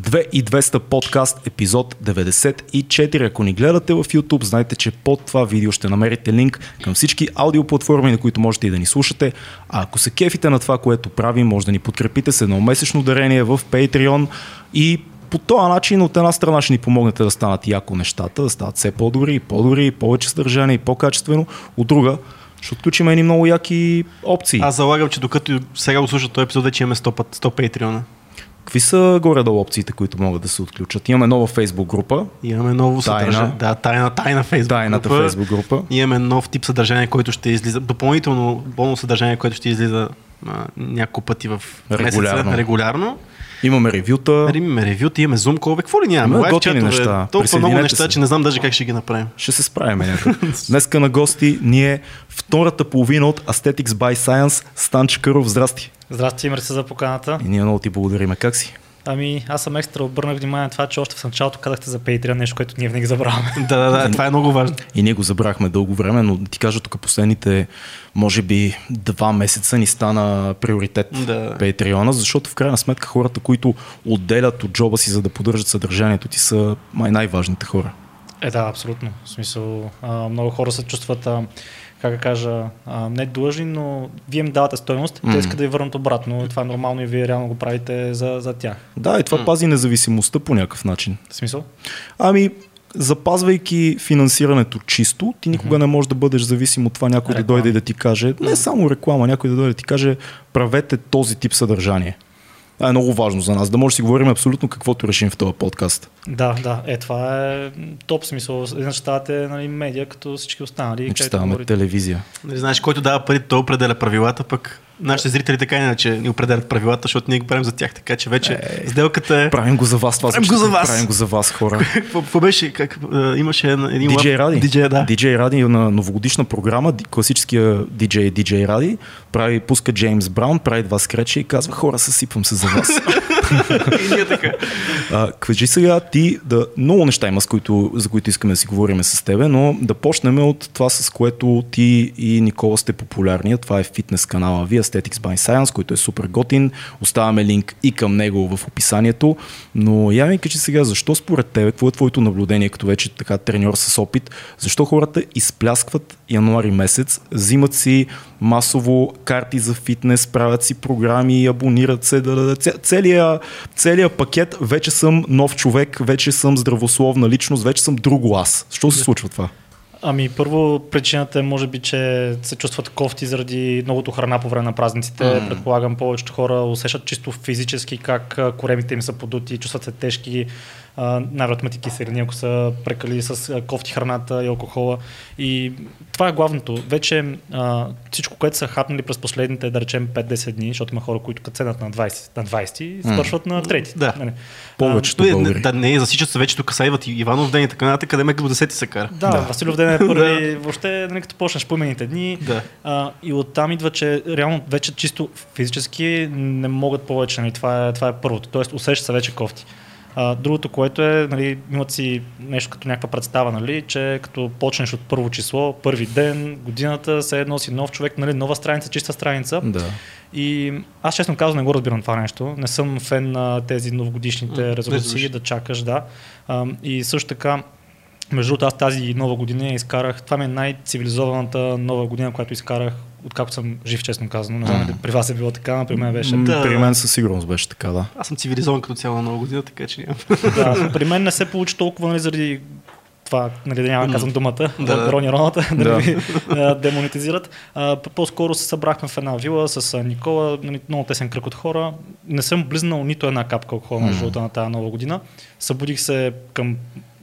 2 и 200 подкаст, епизод 94. Ако ни гледате в YouTube, знайте, че под това видео ще намерите линк към всички аудиоплатформи, на които можете и да ни слушате. А ако се кефите на това, което правим, може да ни подкрепите с едно месечно дарение в Patreon и по този начин от една страна ще ни помогнете да станат яко нещата, да стават все по-добри, по-добри, повече съдържание и по-качествено. От друга, ще отключим едни много яки опции. Аз залагам, че докато сега го слушат този епизод, вече имаме 100, път, 100 Патреона. Какви са горе-долу опциите, които могат да се отключат? Имаме нова фейсбук група. Имаме ново Тайна. съдържание. Да, тайна, тайна фейсбук Тайната група. фейсбук група. Имаме нов тип съдържание, който ще излиза. Допълнително бонус съдържание, което ще излиза а, няколко пъти в Регулярно. месеца. Регулярно. Имаме ревюта. Имаме ревюта, имаме зум колбе. Какво ли нямаме? Има готини неща. Толкова много неща, се. че не знам даже как ще ги направим. Ще се справим. Днеска на гости ни е втората половина от Aesthetics by Science. Стан Чакъров, здрасти. Здрасти, мерси за поканата. И ние много ти благодариме. Как си? Ами, аз съм екстра обърнах внимание на това, че още в началото казахте за Patreon, нещо, което ние винаги забравяме. Да, да, да, това е много важно. И ние го забрахме дълго време, но ти кажа тук последните, може би, два месеца ни стана приоритет Да. Патреона, защото в крайна сметка хората, които отделят от джоба си, за да поддържат съдържанието ти, са май най-важните хора. Е, да, абсолютно. В смисъл, а, много хора се чувстват, а, как да кажа, а, не длъжни, но вие им давате стойност, М. те искат да ви върнат обратно. Това е нормално и вие реално го правите за, за тях. Да, и това М. пази независимостта по някакъв начин. В смисъл? Ами, запазвайки финансирането чисто, ти никога не можеш да бъдеш зависим от това някой да Реклама. дойде и да ти каже, не само реклама, някой да дойде да ти каже, правете този тип съдържание. Това е много важно за нас, да може да си говорим абсолютно каквото решим в този подкаст. Да, да. Е, това е топ смисъл. Иначе ставате нали, медия, като всички останали. Че където ставаме говорите. телевизия. Нали, знаеш, който дава пари, той определя правилата, пък нашите зрители така иначе ни определят правилата, защото ние го правим за тях, така че вече Е. сделката е... Правим го за вас, това Правим го за вас. Правим го за вас, хора. Какво беше? Как, имаше един DJ лап- Ради. DJ, да. DJ Ради на новогодишна програма, класическия DJ DJ Ради, прави, пуска Джеймс Браун, прави два скреча и казва, хора, съсипвам се за вас. И ние така. А, кажи сега ти, да, много неща има, с които, за които искаме да си говорим с тебе, но да почнем от това, с което ти и Никола сте популярни. Това е фитнес канала ви, Aesthetics by Science, който е супер готин. Оставяме линк и към него в описанието. Но я ми кажи сега, защо според тебе, какво е твоето наблюдение, като вече така треньор с опит, защо хората изпляскват януари месец, взимат си масово карти за фитнес, правят си програми, абонират се, да, да, да, ця- целия, целия пакет, вече съм нов човек, вече съм здравословна личност, вече съм друго аз. Защо се случва това? Ами първо причината е може би, че се чувстват кофти заради многото храна по време на празниците. Mm. Предполагам повечето хора усещат чисто физически как коремите им са подути, чувстват се тежки, най-вероятно киселини, ако са прекали с а, кофти храната и алкохола. И това е главното. Вече а, всичко, което са хапнали през последните, да речем, 5-10 дни, защото има хора, които като седнат на 20, на 20 М. свършват на 3. Да. Нали? Повечето Той е- българи. да, не, засичат се вече тук са идват и Иванов ден и така нататък, къде ме до 10 се кара. Да, Да. Василев ден е първи, въобще, нали, като почнеш поимените дни. Да. А, и оттам идва, че реално вече чисто физически не могат повече. Нали, това, е, това е първото. Тоест усеща се вече кофти. А, другото, което е, нали, имат си нещо като някаква представа, нали, че като почнеш от първо число, първи ден, годината, все едно си нов човек, нали, нова страница, чиста страница. Да. И аз честно казвам не го разбирам това нещо. Не съм фен на тези новогодишните резолюции, да чакаш, да. А, и също така, между другото, аз тази нова година изкарах. Това ми е най-цивилизованата нова година, която изкарах, откакто съм жив, честно казано. Не знам дали при вас е било така, но при мен беше. Да. При мен със сигурност беше така, да. Аз съм цивилизован като цяло нова година, така че нямам. да, при мен не се получи толкова нали, заради това, нали, да няма да казвам думата, Да. Рони Роната, да, Да. ви а, демонетизират. А, по-скоро се събрахме в една вила с а, Никола, нали, много тесен кръг от хора. Не съм близнал нито една капка алкохол на живота на тази нова година. Събудих се към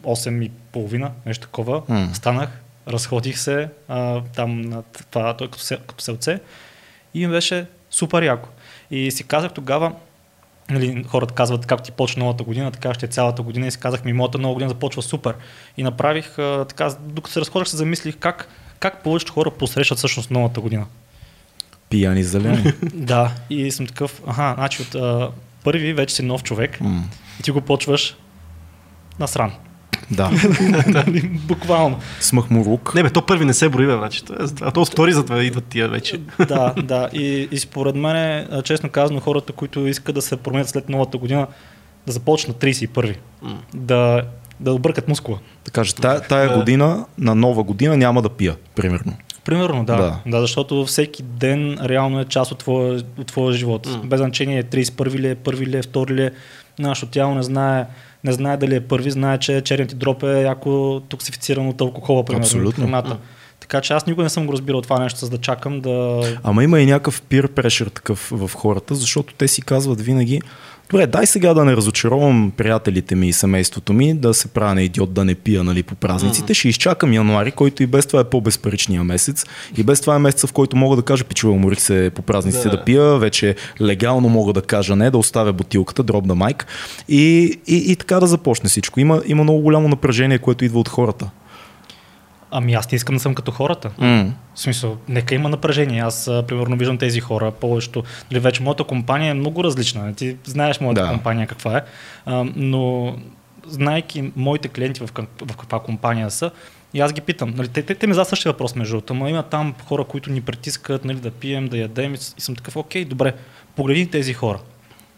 8 и половина, нещо такова. М. Станах, разходих се а, там на това, той като, се, като селце и ми беше супер яко. И си казах тогава, Нали, хората казват как ти почна новата година, така ще е цялата година и си казах ми, моята нова година започва супер. И направих а, така, докато се разходях, се замислих как, как повечето хора посрещат всъщност новата година. Пияни зелени. да, и съм такъв, аха, значи от а, първи вече си нов човек М, и ти го почваш насран. Да. Нали, Буквално. С махмурук. Не бе, то първи не се брои, бе, е, а то втори затова идват тия вече. да, да. И, и според мен, честно казано, хората, които искат да се променят след новата година, да започнат 31 да, да объркат мускула. Да кажа, тая, тая Да. година, на нова година няма да пия, примерно. Примерно, да. Да. да. защото всеки ден реално е част от твоя, от твоя живот. М. Без значение 31 ли е, първи ли е, втори ли е. Нашето тяло не знае, не знае дали е първи, знае, че черният дроп е яко токсифициран от алкохола, примерно, Абсолютно. храната. Така че аз никога не съм го разбирал това нещо, за да чакам да... Ама има и някакъв peer pressure такъв в хората, защото те си казват винаги, добре, дай сега да не разочаровам приятелите ми и семейството ми, да се правя на идиот, да не пия нали, по празниците, ще изчакам януари, който и без това е по-безпаричния месец. И без това е месеца, в който мога да кажа, пичува, уморих се по празниците Да. да. пия, вече легално мога да кажа не, да оставя бутилката, дроп да майк и, и, и така да започне всичко. Има, има много голямо напрежение, което идва от хората. Ами аз не искам да съм като хората. М. В смисъл, нека има напрежение. Аз, примерно, виждам тези хора, повечето. Нали, вече моята компания е много различна. Ти знаеш моята Да. компания каква е. А, но, знайки моите клиенти в, как- в каква компания са, и аз ги питам. Нали, те, те, те ми задават същия въпрос, между другото. Ама има там хора, които ни притискат нали, да пием, да ядем. И съм такъв, окей, добре, погледни тези хора.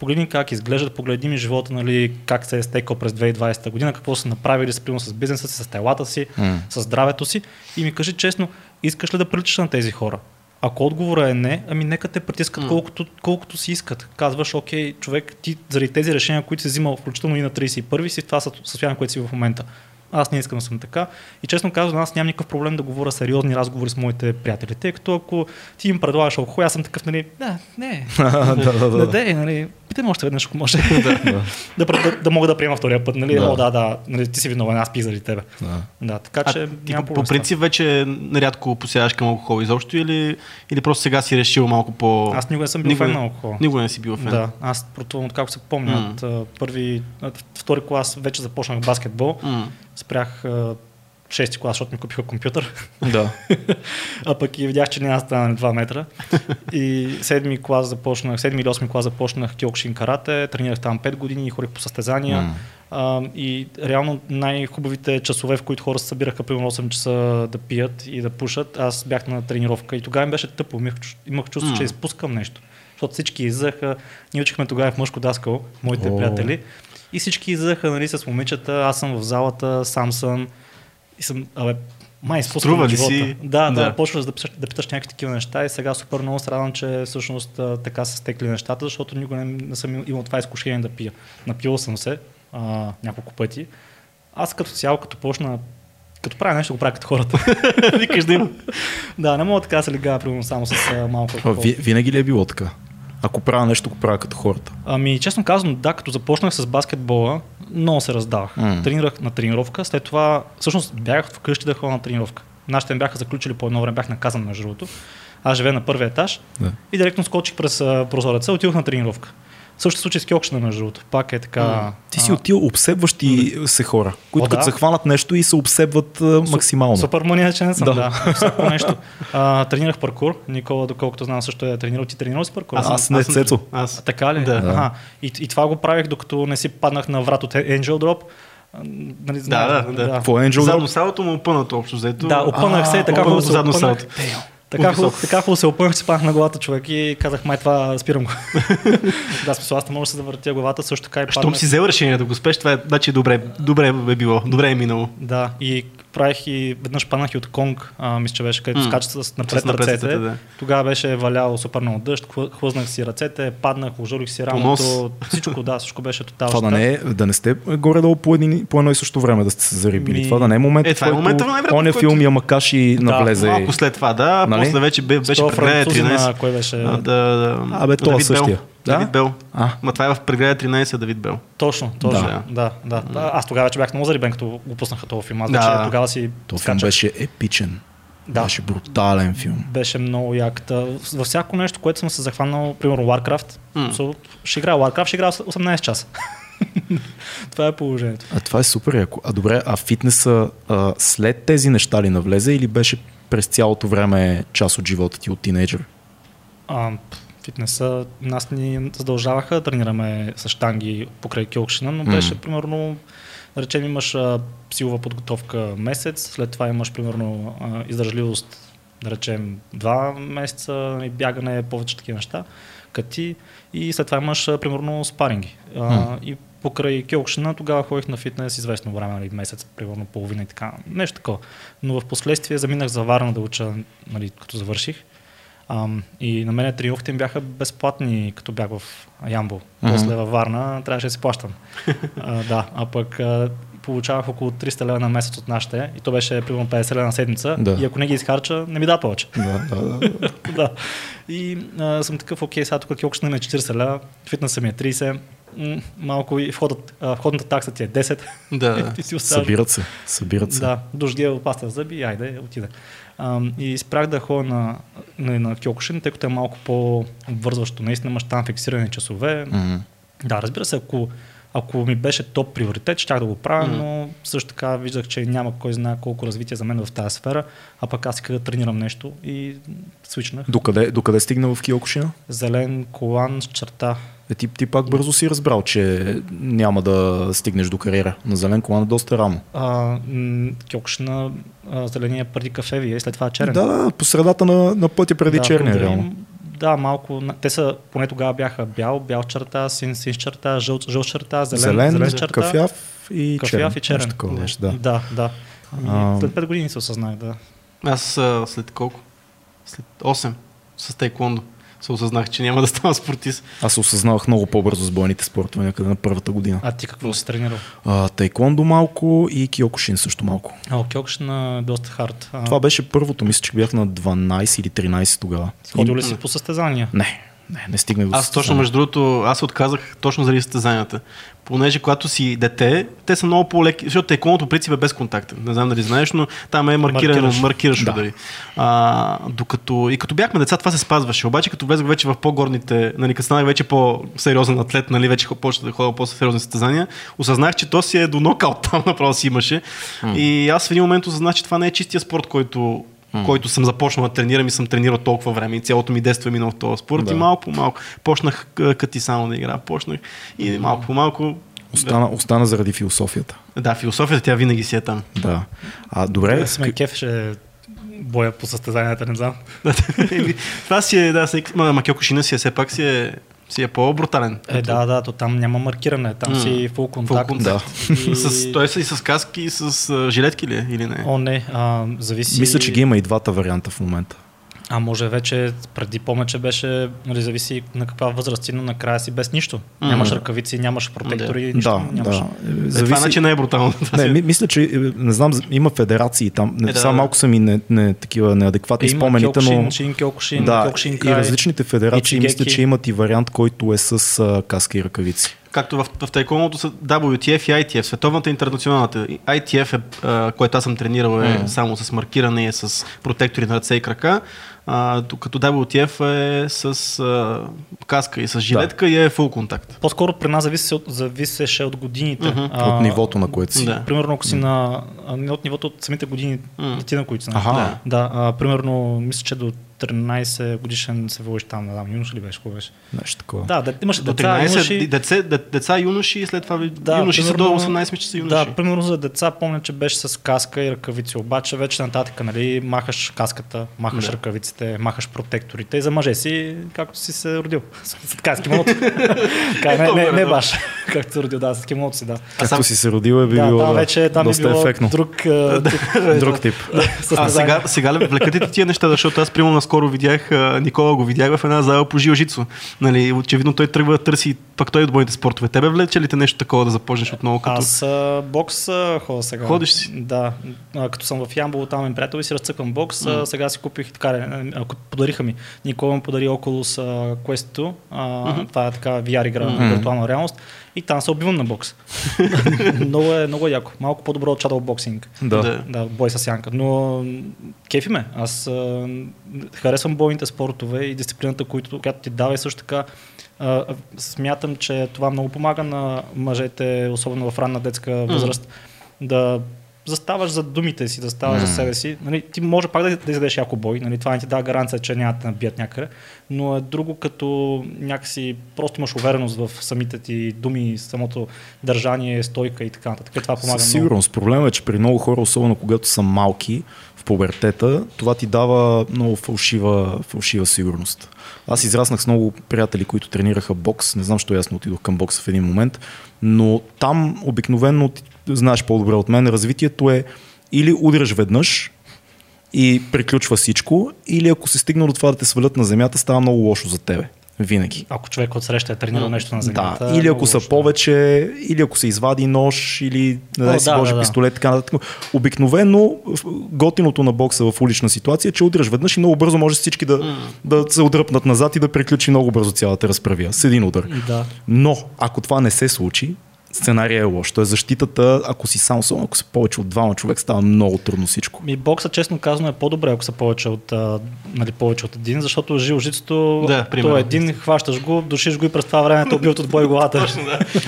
Погледни как изглеждат, погледни ми живота, нали, как се е стекал през 2020 година, какво са направили спрямо с бизнеса си, с телата си, М. с здравето си и ми кажи честно, искаш ли да приличаш на тези хора? Ако отговора е не, ами нека те притискат М. колкото, колкото си искат. Казваш, окей, човек, ти заради тези решения, които си взимал, включително и на 31 си, това съ- състояние, което си в момента. Аз не искам да съм така. И честно казвам, аз нямам никакъв проблем да говоря сериозни разговори с моите приятели. Тъй като ако ти им предлагаш алкохол, аз съм такъв, нали, да, не, да, да, не да. дей, нали, питай ме още веднъж, ако може. да, да, да, да, мога да приема втория път, нали, Да. о, да, да, нали, ти си виновен, аз пих заради тебе. Да. Да, така А че по, принцип вече нарядко посягаш към алкохол изобщо или, или просто сега си решил малко по... Аз никога не съм бил Никога фен не- на алкохол. Никога не си бил фен. Да, аз противно от както се помня, М. от първи, от втори клас вече започнах баскетбол, М. спрях а, шести клас, защото ми купиха компютър, да. а пък и видях, че няма стана на 2 метра. И седми клас започнах, седми или осми клас започнах киокшин карате, тренирах там 5 години, ходих по състезания. М. А, и реално най-хубавите часове, в които хора се събираха примерно 8 часа да пият и да пушат, аз бях на тренировка и тогава ми беше тъпо, имах, имах чувство, М. че изпускам нещо. Защото всички излизаха, ние учихме тогава в мъжко даскал, моите О. приятели, и всички излизаха нали, с момичета, аз съм в залата, сам съм и съм, абе, май изпускам Струва ли живота. си? Да, да, Да. почваш да, питаш, да питаш някакви такива неща и сега супер много се радвам, че всъщност така са стекли нещата, защото никога не, не съм имал това изкушение да пия. Напил съм се а, няколко пъти. Аз като цяло, като почна като правя нещо, го правя като хората. Викаш да има. да, не мога така да се легава, примерно само с а, малко алкохол. винаги ли е било така? Ако правя нещо, го правя като хората. Ами, честно казвам, да, като започнах с баскетбола, много се раздавах. М. Тренирах на тренировка, след това, всъщност бягах вкъщи да ходя на тренировка. Нашите ме бяха заключили по едно време, бях наказан между другото. Аз живея на първия етаж Да. и директно скочих през прозореца, отидох на тренировка. Също случай с кьокшна, между другото. Пак е така. Ти си отил обсебващи се хора, които О, като да. захванат нещо и се обсебват а, максимално. Супер маниачен съм, Да. всяко нещо. А, тренирах паркур. Никола, доколкото знам, също е тренирал. Ти тренирал си паркур? Аз- аз не, съм- Цецо. А, Аз. така ли? Да. И, и това го правих, докато не си паднах на врат от Angel Drop. Нали, Да, да, да. Какво е Angel Задно Drop? салото му опънато общо взето. Да, опънах се и така задно салото. Така хубаво, така хубаво се опънах, че паднах на главата човек и казах, май това спирам го. да, смисъл, аз не мога да се завъртя главата, също така и Щом паднах. си взел решение да го спеш, това е, значи добре, добре е било, добре е минало. Да, и правих и веднъж паднах и от Конг, а, мисля, че беше, където М. скачат с напред С напред ръцете. ръцете, да. Тогава беше валял супер много дъжд, хлъ- хлъзнах си ръцете, паднах, ожурих си рамото, всичко, да, всичко беше тотално. Това да не, е, да не сте горе-долу по, един, по едно и също време да сте се зарибили. Ми- Това да не е момент, Е, това е който момента, най-вероятно, оня в който- филм Ямакаши Да, навлезе. Малко след това, да, Нали? после вече бе, беше французина, 13. кой беше? А, да, да, Абе, това Давид същия. Бел. Да? Давид Бел. А. Ма това е в преграда 13 Давид Бел. Точно, точно. Да. Да, да, да. Аз тогава вече бях много зарибен, като го пуснаха този филм. Аз Да. вече тогава си То филм беше епичен. Да. Беше брутален филм. беше много як. Във всяко нещо, което съм се захванал, примерно Warcraft, М. so, ще играя Warcraft, ще играя 18 часа. Това е положението. А това е супер яко. А добре, а фитнеса а, след тези неща ли навлезе или беше през цялото време част от живота ти от тинейджър? А, фитнеса, нас ни задължаваха да тренираме с штанги покрай килкшина, но беше примерно, да речем, имаш а, силова подготовка месец, след това имаш примерно а, издържливост, да речем, два месеца, нали, бягане, повече такива неща, кати и след това имаш а, примерно спаринги. А, М. и покрай Кьокшина тогава ходих на фитнес известно време, нали, месец, примерно половина и така, нещо такова. Но в последствие заминах за Варна да уча, нали, като завърших. Ам, и на мен тренировките им бяха безплатни, като бях в Ямбол. После във Варна трябваше да си плащам. а, да, а пък а, получавах около 300 лева на месец от нашите и то беше примерно 50 лева на седмица. Да. И ако не ги изхарча, не ми да повече. Да, да, да. да. И а, съм такъв, окей, сега тук килкшна ми е 40 лева, фитнеса ми е 30, м, малко и входът, а, входната такса ти е 10. Да. Ти си оставаш. Събират се, събират се. Да, дождия паста за зъби, айде, отиде. И спрях да ходя на, на, на Кьокушин, тъй като е малко по-обвързващо. Наистина имаш там фиксирани часове. Мгм. Да, разбира се, ако, ако ми беше топ приоритет, щях да го правя, Мгм. но също така виждах, че няма кой знае колко развитие за мен в тази сфера, а пък аз исках да тренирам нещо и свичнах. Докъде, докъде стигна в Киокушина? Зелен колан с черта. Е, ти, ти пак бързо си разбрал, че няма да стигнеш до кариера. На зелен колан е доста рано. А, м, Кьокушина, а, зеления преди кафевия и след това черен. Да, по средата на, на пътя преди да, черния, реално. Да, малко. Те са, поне тогава бяха бял, бял черта, син, син черта, жълт, жълт черта, зелен, Зелен, зелен, черта. кафяв и кафяв черен. и черен. Нещо такова Да. да. Да, да. Ами, А, след 5 години се осъзнах, да. Аз след колко? След 8 с тайкондо се осъзнах, че няма да ставам спортист. Аз се осъзнавах много по-бързо с бойните спортове някъде на първата година. А ти какво си тренирал? А, тайкондо малко и киокушин също малко. А, Кьокушина е доста хард. А, Това беше първото, мисля, че бях на 12 или 13 тогава. Ходил ли си по състезания? Не, не, не стигнах до Аз точно, между другото, аз се отказах точно заради състезанията. Понеже когато си дете, те са много по-леки, защото тайкондото по принцип е безконтактен. Не знам дали знаеш, но там е маркирано, Маркираш. маркираш, Да. удари. А, докато, и като бяхме деца, това се спазваше. Обаче като влезах вече в по-горните, нали, като станах вече по-сериозен атлет, нали, вече почнах да ходя по-сериозни състезания, осъзнах, че то си е до нокаут там направо си имаше. И аз в един момент осъзнах, че това не е чистия спорт, който който съм започнал да тренирам и съм тренирал толкова време и цялото ми детство е минало в този спорт Да. и малко по малко почнах а, кати само да игра, почнах и малко по малко Остана, остана заради философията. да, философията тя винаги си е там. Да. А, добре, Е, сме кефеше боя по състезанията, не знам. Това си е, да, всеки- ма, ма Кьокушина си е, все пак си е, си е по-брутален. Е, да, да, то там няма маркиране, там М. си фул контакт. контакт. И... С, той е и с каски, и с а, жилетки ли е, или не? О, не, а, зависи. мисля, че ги има и двата варианта в момента. А може вече, преди помня, че беше, нали, зависи на каква възраст си, но накрая си без нищо. М. Нямаш ръкавици, нямаш протектори, нищо да, нямаш. да. Е, Зависи... Това значи не е брутално. Не, ми, мисля, че е, не знам, има федерации там. Е, да, сега да. малко са ми не, не, такива неадекватни Е, спомените, но Шин, Кьокушин, да, Кьокушин и Кай. различните федерации Ичигеки. мисля, че имат и вариант, който е с а, каска и ръкавици. Както в, в тайкондото са WTF и ITF, световната и интернационалната. И ITF, е, а, което аз съм тренирал, е Мгм. само с маркиране и е с протектори на ръце и крака, а, докато WTF е с а, каска и с жилетка и е фул контакт. По-скоро при нас зависи, от- зависеше от годините. Мгм. От нивото, на което си. Да. Примерно, ако си на... а, Не от нивото, от самите години, М. ти на които си. Аха. Да, да а, примерно, мисля, че до 13 годишен се водиш там, не знам, юнош ли беше, какво беше? Нещо такова. Да, да имаше До деца, 13 юноши. деца, де- деца, юноши и след това Да, юноши са до примерно- 18, мисля, са юноши. Да, примерно за деца помня, че беше с каска и ръкавици, обаче вече нататък, нали, махаш каската, махаш Да. ръкавиците, махаш протекторите и за мъже си, както си се родил. С така, с кимоното. Така, не, не, не баш, както се родил, да, с кимоното си, да. Както сам- си се родил е би да, било там да, вече там е доста било ефектно. друг, а, друг, Друг тип. А сега, сега ли влекате тия неща, защото аз примерно наскоро видях, Никола го видях в една зала по жилжицо. Нали, очевидно той тръгва да търси пак той от бойните спортове. Тебе влече ли те нещо такова да започнеш отново? Като... Аз а, бокс а, ходя сега. Ходиш си? Да. А, като съм в Ямбол, там ми приятел и си разцъквам бокс. А, сега си купих така, а, ако подариха ми. Никола ми подари Oculus Quest 2. А, Това е така VR игра на виртуална реалност. И там се убивам на бокс. много, е, много е яко. Малко по-добро от Shadow Boxing. Да. Да, бой с сянка. Но кефи ме. Аз а, харесвам бойните спортове и дисциплината, която, която ти дава и също така а, смятам, че това много помага на мъжете, особено в ранна детска възраст, да заставаш за думите си, да ставаш за себе си. Нали, ти може пак да, да издадеш яко бой, нали, това не ти дава гаранция, че няма да те набият някъде, но е друго като някакси просто имаш увереност в самите ти думи, самото държание, стойка и така нататък. Това помага Със много. сигурност. Проблемът е, че при много хора, особено когато са малки, в пубертета, това ти дава много фалшива, фалшива сигурност. Аз израснах с много приятели, които тренираха бокс. Не знам, що ясно отидох към бокса в един момент, но там обикновено, знаеш по-добре от мен, развитието е или удряш веднъж и приключва всичко, или ако се стигна до това да те свалят на земята, става много лошо за тебе. Винаги. Ако човек от среща е тренирал нещо на земята. Да, или е ако са лошо, да. повече, или ако се извади нож, или не дай О, си да, Боже да, да. пистолет, така нататък. Обикновено готиното на бокса в улична ситуация е, че удряш веднъж и много бързо може всички да, да се отдръпнат назад и да приключи много бързо цялата разправия с един удар. Да. Но ако това не се случи, сценария е лош. Тоест защитата, ако си сам, особено ако са повече от двама човек, става много трудно всичко. Ми бокса, честно казано, е по-добре, ако са повече от, а, нали, повече от един, защото жил-жицето, Да, то е един, хващаш го, душиш го и през това време те убиват от бой главата.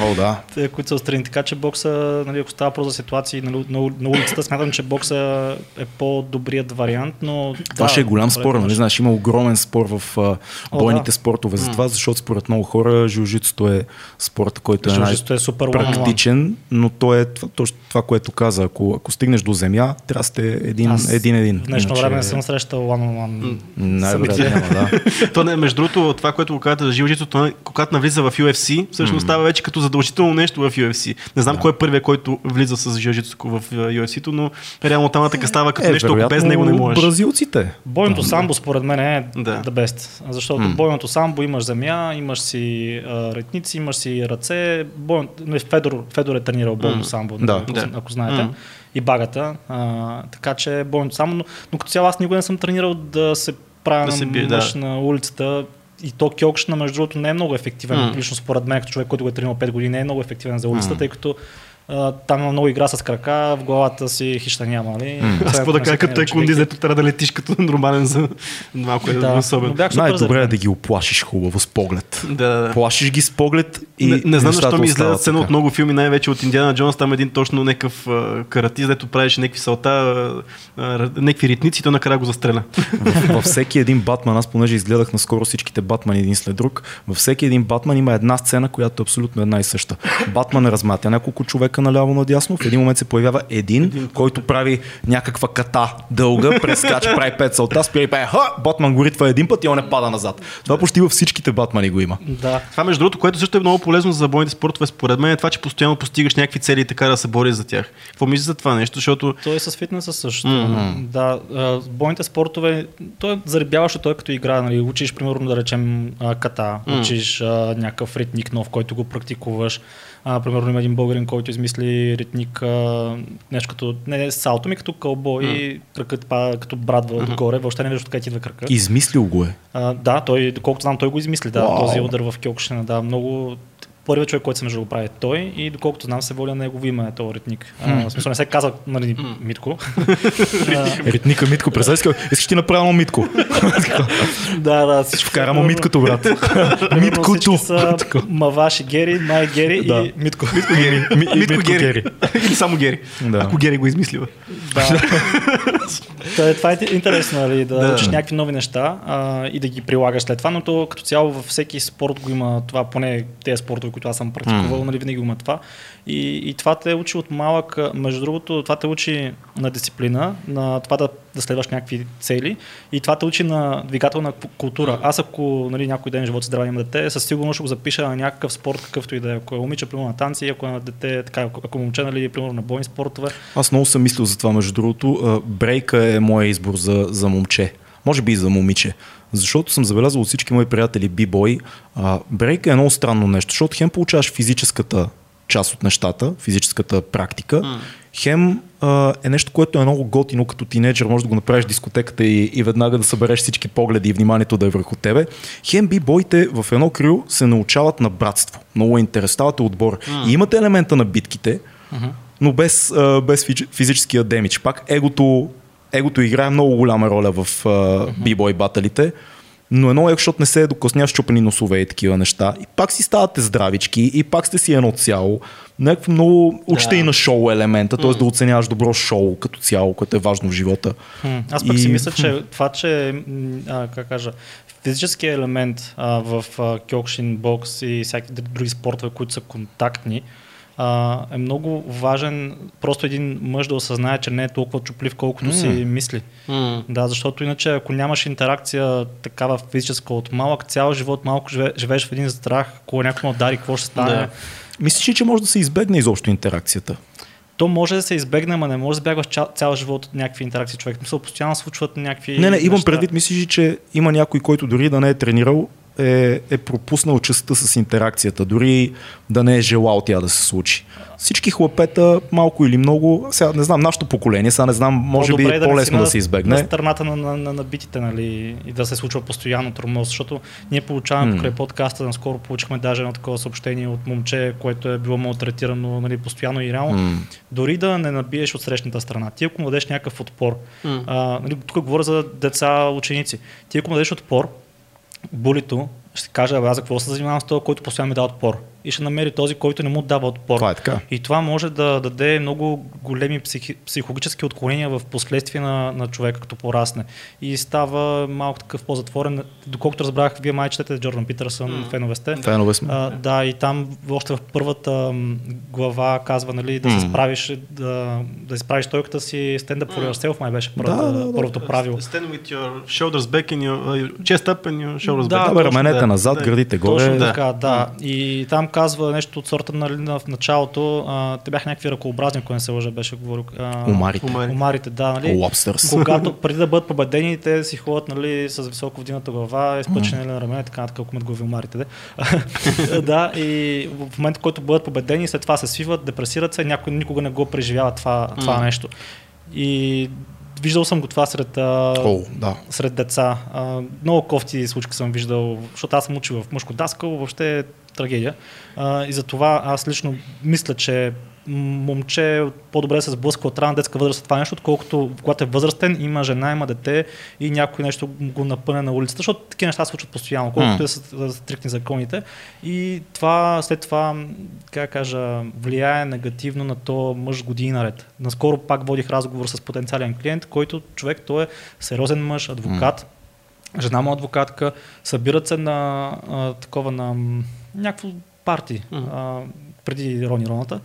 О, да. Те, които са отстрани. Така че бокса, нали, ако става просто за ситуации на, на, на улицата, смятам, че бокса е по-добрият вариант, но... Това да, ще е голям добре, спор, нали? Знаеш, има огромен спор в а, О, бойните да. спортове за това, защото според много хора жилжицето е спорта, който е най- е супер практичен, но то е това, точно това, което каза. Ако, ако стигнеш до земя, трябва да сте един, Аз един, един. В днешно Иначе време не съм срещал one-on-one. Най-вероятно събитие. няма, да. То не, между другото, това, което го казвате за жилжицето, то, когато навлиза в UFC, всъщност става вече като задължително нещо в UFC. Не знам кой е първият, който влиза с жилжицето в а, UFC-то, но реално там така става като нещо, ако без него не можеш. бразилците. Бойното самбо според мен е Да. the best, защото бойното самбо имаш земя, имаш си а, ретници, имаш си ръце. Бой... не, Федор, Федор е тренирал бойно самбо, Да. ако, Да. ако знаете. М. И багата. А, така че бойното самбо, но, но като цяло аз никога не съм тренирал да се правя Да да се на бие, да. мъж на улицата. И то кьокшна, между другото, не е много ефективен. М. Лично според мен, като човек, който го е тренирал 5 години, не е много ефективен за улицата, М. тъй като там има много игра с крака, в главата си хища няма. Нали? Аз какво да кажа, като е човек. дето трябва да летиш като нормален за малко е Да, особен. но бях супер Най-добре е да ги оплашиш хубаво с поглед. Да, да, да. Плашиш ги с поглед и не, не знам защо ми остават сцена от много филми, най-вече от Индиана Джонс, там един точно някакъв каратист, дето правеше някакви салта, някакви ритници, и той накрая го застреля. В- във всеки един Батман, аз понеже изгледах наскоро всичките Батмани един след друг, във всеки един Батман има една сцена, която е абсолютно една и съща. Батман разматя няколко човека наляво надясно, в един момент се появява един, който прави някаква ката дълга, прескача, прави пет салта, спира и прави ха, Батман го ритва един път и он не пада назад. Това почти във всичките Батмани го има. Да. Това, между другото, което също е много полезно за бойните спортове, според мен е това, че постоянно постигаш някакви цели и така да се бориш за тях. Какво мислиш за това нещо? Защото Той е с фитнеса също. Мгм. Да, бойните спортове, той е заребяващо, той е като игра, нали, учиш, примерно, да речем ката, М. учиш а, някакъв ритник нов, който го практикуваш. А, примерно има един българин, който измисли ритник, а, нещо като, не салто ми, като кълбой, и кръкът па, като брадва отгоре, въобще не виждаш откъде ти идва кръка. Измислил го е. А, да, той, доколкото знам, той го измисли, да, Уау. този удар в Кьокшина, да, много първият човек, който се между го прави е той и доколкото знам се воля на негово име, този ритник. А, в смисъл не се казва нали, Митко. А, Ритника Митко, представяш, си, искаш ти направя митко. да, да, всички Вкара му миткото, брат. Миткото Маваши Гери, Май Гери и Митко. Митко Гери. Митко Митко. Или само Гери. Ако Гери го измислива. Да. Та е- това е интересно, нали, да, Да. учиш някакви нови неща а, и да ги прилагаш след това, но то като цяло във всеки спорт го има това, поне тези спортове, които аз съм практикувал, нали, винаги го има това. И, и това те учи от малък, между другото, това те учи на дисциплина, на това да, да следваш някакви цели и това те учи на двигателна ку- култура. Аз ако нали, някой ден живот здраве има дете, със сигурност ще го запиша на някакъв спорт, какъвто и да е. Ако е момиче, примерно на танци, ако е на дете, така, ако, е момче, нали, примерно на бойни спортове, Аз много съм мислил за това, между другото. Брейка е моя избор за, за момче. Може би и за момиче. Защото съм забелязал от всички мои приятели бибой, брейка е много странно нещо, защото хем получаваш физическата част от нещата, физическата практика, хем а, е нещо, което е много готино като тинейджър, може да го направиш в дискотеката и, и веднага да събереш всички погледи и вниманието да е върху тебе. Хем бибойте в едно крил се научават на братство. Много е интересно, ставате отбор. И имате елемента на битките, но без, а, без физи- физическия демидж. Пак егото, егото играе много голяма роля в а, бибой баталите, Но едно е, защото не се е докосня щупени носове и такива неща. И пак си ставате здравички, и пак сте си едно цяло. Някакво много учите Да. и на шоу елемента, т.е. да оценяваш добро шоу като цяло, което е важно в живота. Аз пък И- си мисля, че това, че а, как кажа, физическия елемент а, в а, кьокшин, бокс и всяки др- други спортове, които са контактни, а, е много важен просто един мъж да осъзнае, че не е толкова чуплив, колкото си мисли. М. Да, защото иначе ако нямаш интеракция такава физическа от малък цял живот, малко живе, живееш в един страх, ако някой ме удари, какво ще стане. Да. Мислиш ли, че може да се избегне изобщо интеракцията? То може да се избегне, ама не може да избягваш цял, цял живот от някакви интеракции човек. Мисля, постоянно случват някакви. Не, не, имам неща. предвид, мислиш ли, че има някой, който дори да не е тренирал, е, е пропуснал частта с интеракцията, дори да не е желал тя да се случи. Всички хлапета, малко или много, сега не знам, нашето поколение, сега не знам, може би е не по-лесно да на- се избегне. На страната на, на, на, на битите, нали, и да се случва постоянно тормоз, защото ние получаваме М. покрай подкаста, наскоро получихме даже едно такова съобщение от момче, което е било малтретирано нали, постоянно и реално. М. Дори да не набиеш от срещната страна, ти ако му дадеш някакъв отпор, М. а, нали, тук говоря за деца, ученици, ти ако му дадеш отпор, булито ще каже, «Абе, аз за какво се занимавам с този, който постоянно ми дава отпор. И ще намери този, който не му дава отпор. Това е така. И това може да даде много големи психи, психологически отклонения в последствие на, на човека, като порасне. И става малко такъв по-затворен. Доколкото разбрах, вие май четете Джордан Питърсън, М. фенове сте. Фенове сме. А, да, и там още в първата глава казва, нали, да М. се справиш, да, да изправиш стойката си, stand up for yourself, май беше първата, Да, да, да. първото правило. Stand with your shoulders back and your uh, chest up and your shoulders Да, back. Да, раменете да. назад, Да. гърдите горе. Точно да. така, да. И там казва нещо от сорта нали, на, в началото. А, те бяха някакви ръкообразни, ако не се лъжа, беше говорил. А. Омари. Омарите, да, нали? Лобстърс. Когато преди да бъдат победени, те си ходят нали, с високо вдигната глава, изпъчени на рамене, така нататък, ако глави омарите. Де. да, и в момента, в който бъдат победени, след това се свиват, депресират се, някой никога не го преживява това, това М. нещо. И виждал съм го това сред, а, да. сред деца. А, много кофти случки съм виждал, защото аз съм учил в мъжко даскало, въобще е трагедия. А, и затова аз лично мисля, че момче по-добре се сблъсква от ранна детска възраст това нещо, отколкото когато е възрастен, има жена, има дете и някой нещо го напъне на улицата, защото такива неща се случват постоянно, колкото е са стрикни законите. И това след това, как кажа, влияе негативно на то мъж години наред. Наскоро пак водих разговор с потенциален клиент, който човек, той е сериозен мъж, адвокат, жена му е адвокатка, събират се на а, такова на някакво парти Мгм. а, преди Рони Роната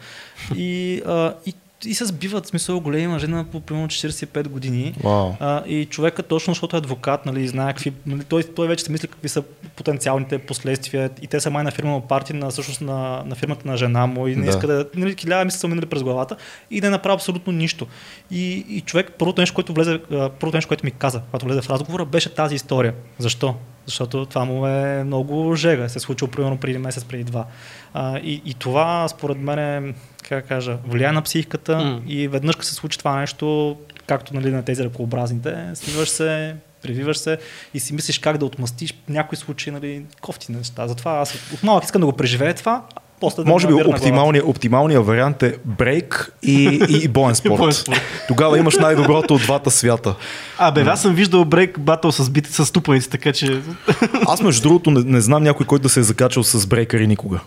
и, а, и, и се сбиват, смисъл големи мъже на по примерно 45 години. Вау. А, и човека точно, защото е адвокат, нали, знае какви, нали, той, той вече се мисли какви са потенциалните последствия и те са май на фирма парти, на, всъщност на, на фирмата на жена му и не Да. иска да, нали, хиляда мисли са минали през главата и да не направи абсолютно нищо. И, и човек, първото нещо, което влезе, първото нещо, което ми каза, когато влезе в разговора, беше тази история. Защо? Защото това му е много жега. Се е случило примерно преди месец, преди два. А, и, и това, според мен, е, как кажа, влияе на психиката М. и веднъж като се случи това нещо, както нали, на тези ръкообразните, свиваш се, прививаш се и си мислиш как да отмъстиш някои случаи, нали, кофти неща. Затова аз от малък искам да го преживея това, после да Може би оптималният, оптималният вариант е брейк и, и, и боен спорт. Тогава имаш най-доброто от двата свята. А, бе, аз съм виждал брейк батъл с бити с ступаници, така че... Аз между другото не, не знам някой, който да се е закачал с брейкъри никога.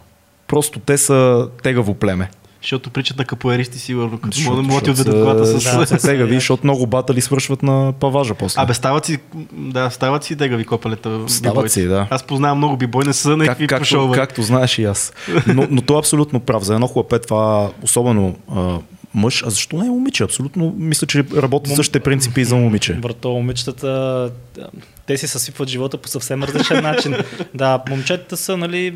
Просто те са тегаво племе. Защото причат на капоеристи сигурно, като мога да могат да отведат колата са- с... Да, са- тегави, защото много батали свършват на паважа после. Абе, стават си, да, стават си тегави копалета. Стават бибойци. си, да. Аз познавам много бибой, не са на как, както, пошове. както знаеш и аз. Но, но той е абсолютно прав. За едно хлапе това, особено а, мъж, а защо не е момиче? Абсолютно мисля, че работят същите принципи и за момиче. Брато, момичетата, те си съсипват живота по съвсем различен начин. Да, момчетата са, нали,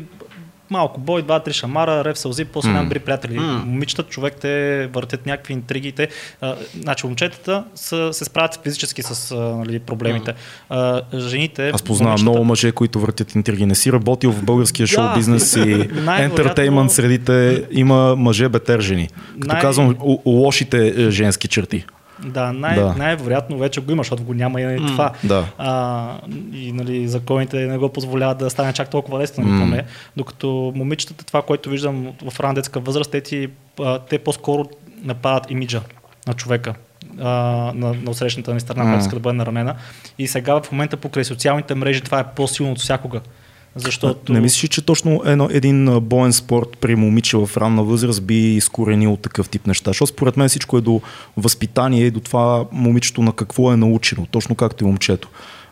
малко бой, два-три шамара, рев сълзи, после М. няма добри приятели. М. Момичетата, човек, те въртят някакви интриги. Те, а, значи, момчетата са, се справят физически с а, нали, проблемите. А, жените. Аз познавам много мъже, които въртят интриги. Не си работил в българския шоу бизнес и ентертеймент средите има мъже бетер жени. Като Най- казвам лошите е, женски черти. Да, най- Да. най-вероятно вече го има, защото го няма и М. това. Да. А, и нали, законите не го позволяват да стане чак толкова лесно, нали, поне. Докато момичетата, това, което виждам в ранна детска възраст, те, ти, а, те по-скоро нападат имиджа на човека. а, на, на отсрещната ми страна, която иска да бъде наранена. И сега в момента покрай социалните мрежи това е по-силно от всякога. Защото... Не мислиш, ли, че точно едно, един боен спорт при момиче в ранна възраст би изкоренил такъв тип неща? Защото според мен всичко е до възпитание и до това момичето на какво е научено, точно както и момчето.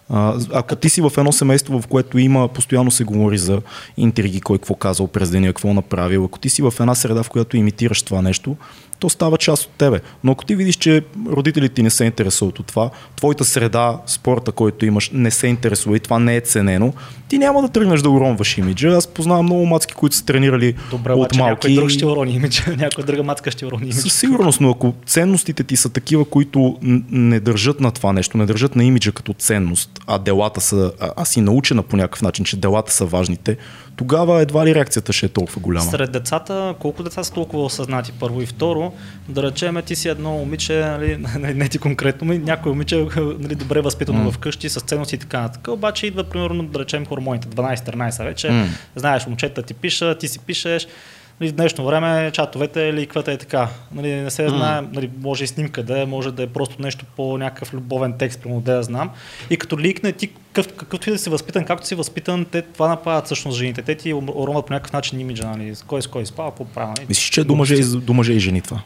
А, ако ти си в едно семейство, в което има, постоянно се говори за интриги, кой какво казал през деня, какво направил, ако ти си в една среда, в която имитираш това нещо, то става част от тебе. Но ако ти видиш, че родителите ти не се интересуват от това, твоята среда, спорта, който имаш, не се интересува и това не е ценено, ти няма да тръгнеш да уронваш имиджа. Аз познавам много мацки, които са тренирали Добре, от обаче някой малки. друг ще урони имиджа, някой друга мацка ще урони имиджа. Със сигурност, но ако ценностите ти са такива, които не държат на това нещо, не държат на имиджа като ценност, а делата са, а, а си научена по някакъв начин, че делата са важните, тогава едва ли реакцията ще е толкова голяма. Сред децата, колко деца са толкова осъзнати първо и второ, да речем ти си едно момиче, нали, не, ти конкретно, ми, някой момиче нали, добре възпитано mm. вкъщи с ценности и така нататък, обаче идва примерно да речем хормоните, 12-13 вече, М. знаеш, момчета ти пиша, ти си пишеш, Нали, в днешно време чатовете, ликвата е така. Нали, не се знае, нали, може и снимка да е, може да е просто нещо по някакъв любовен текст, примерно да я знам. И като ликне ти, какъв, какъвто и да си възпитан, както си възпитан, те това направят всъщност жените. Те ти уронват по някакъв начин имиджа, нали, с кой с кой спава, какво правя. Нали. Мислиш, че е до мъже, и, до мъже и жени това?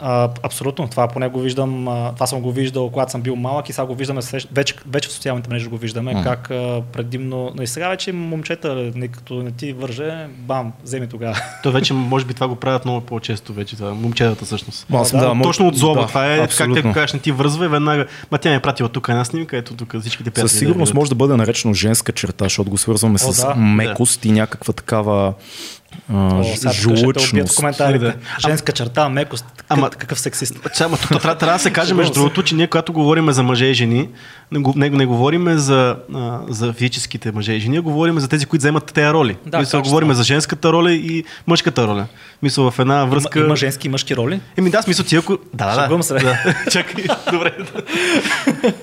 А, абсолютно, това поне го виждам, а, това съм го виждал, когато съм бил малък и сега го виждаме, вече, вече в социалните мрежи го виждаме, М. как а, предимно, но и сега вече момчета, не, като не ти върже, бам, вземи тогава. То вече, може би, това го правят много по-често вече, това, момчетата всъщност. Аз, да, мо- Точно от злоба. да, това е, как абсолютно. те кажеш, не ти връзва и веднага. Ма тя ми е пратила тук една снимка, ето тук всичките приятели. Със сигурност да може да бъде наречено женска черта, защото го свързваме с да. мекост и някаква такава а, О, жлъчност. коментарите. Да. Женска черта, мекост, Ама- Ама... какъв сексист. Ама тук трябва, трябва да се каже, между другото, че ние, когато говорим за мъже и жени, не, не, не говорим за, а, за физическите мъже и жени, а говорим за тези, които вземат тези роли. Да, Мисъл, говорим за женската роля и мъжката роля. Мисъл, в една връзка... Има, има женски и мъжки роли. Еми да, смисъл ти ако... Да, да, да. се. да. Чакай, добре.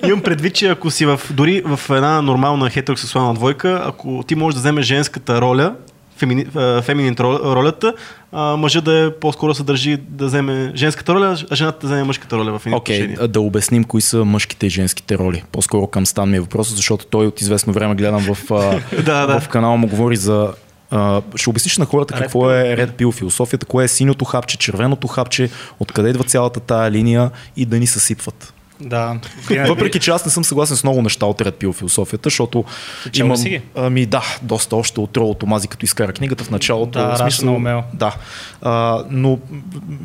Имам предвид, че ако си в, дори в една нормална хетеросексуална двойка, ако ти можеш да вземеш женската роля, фемини, феминин рол- ролята, а, мъжа да е по-скоро се държи да вземе женската роля, а жената да вземе мъжката роля в едни Окей, отношения. да обясним кои са мъжките и женските роли. По-скоро към Стан ми е въпросът, защото той от известно време гледам в, Да, да. в канала му говори за а, ще обясниш на хората Red какво е Red Pill философията, кое е синьото хапче, червеното хапче, откъде идва цялата тая линия и да ни съсипват. Да. Въпреки, че аз не съм съгласен с много неща от Red Pill философията, защото чел ли си ги? Ами да, доста още от Роло Томази, като изкара книгата в началото. Да, в Rational Male. Да. А, но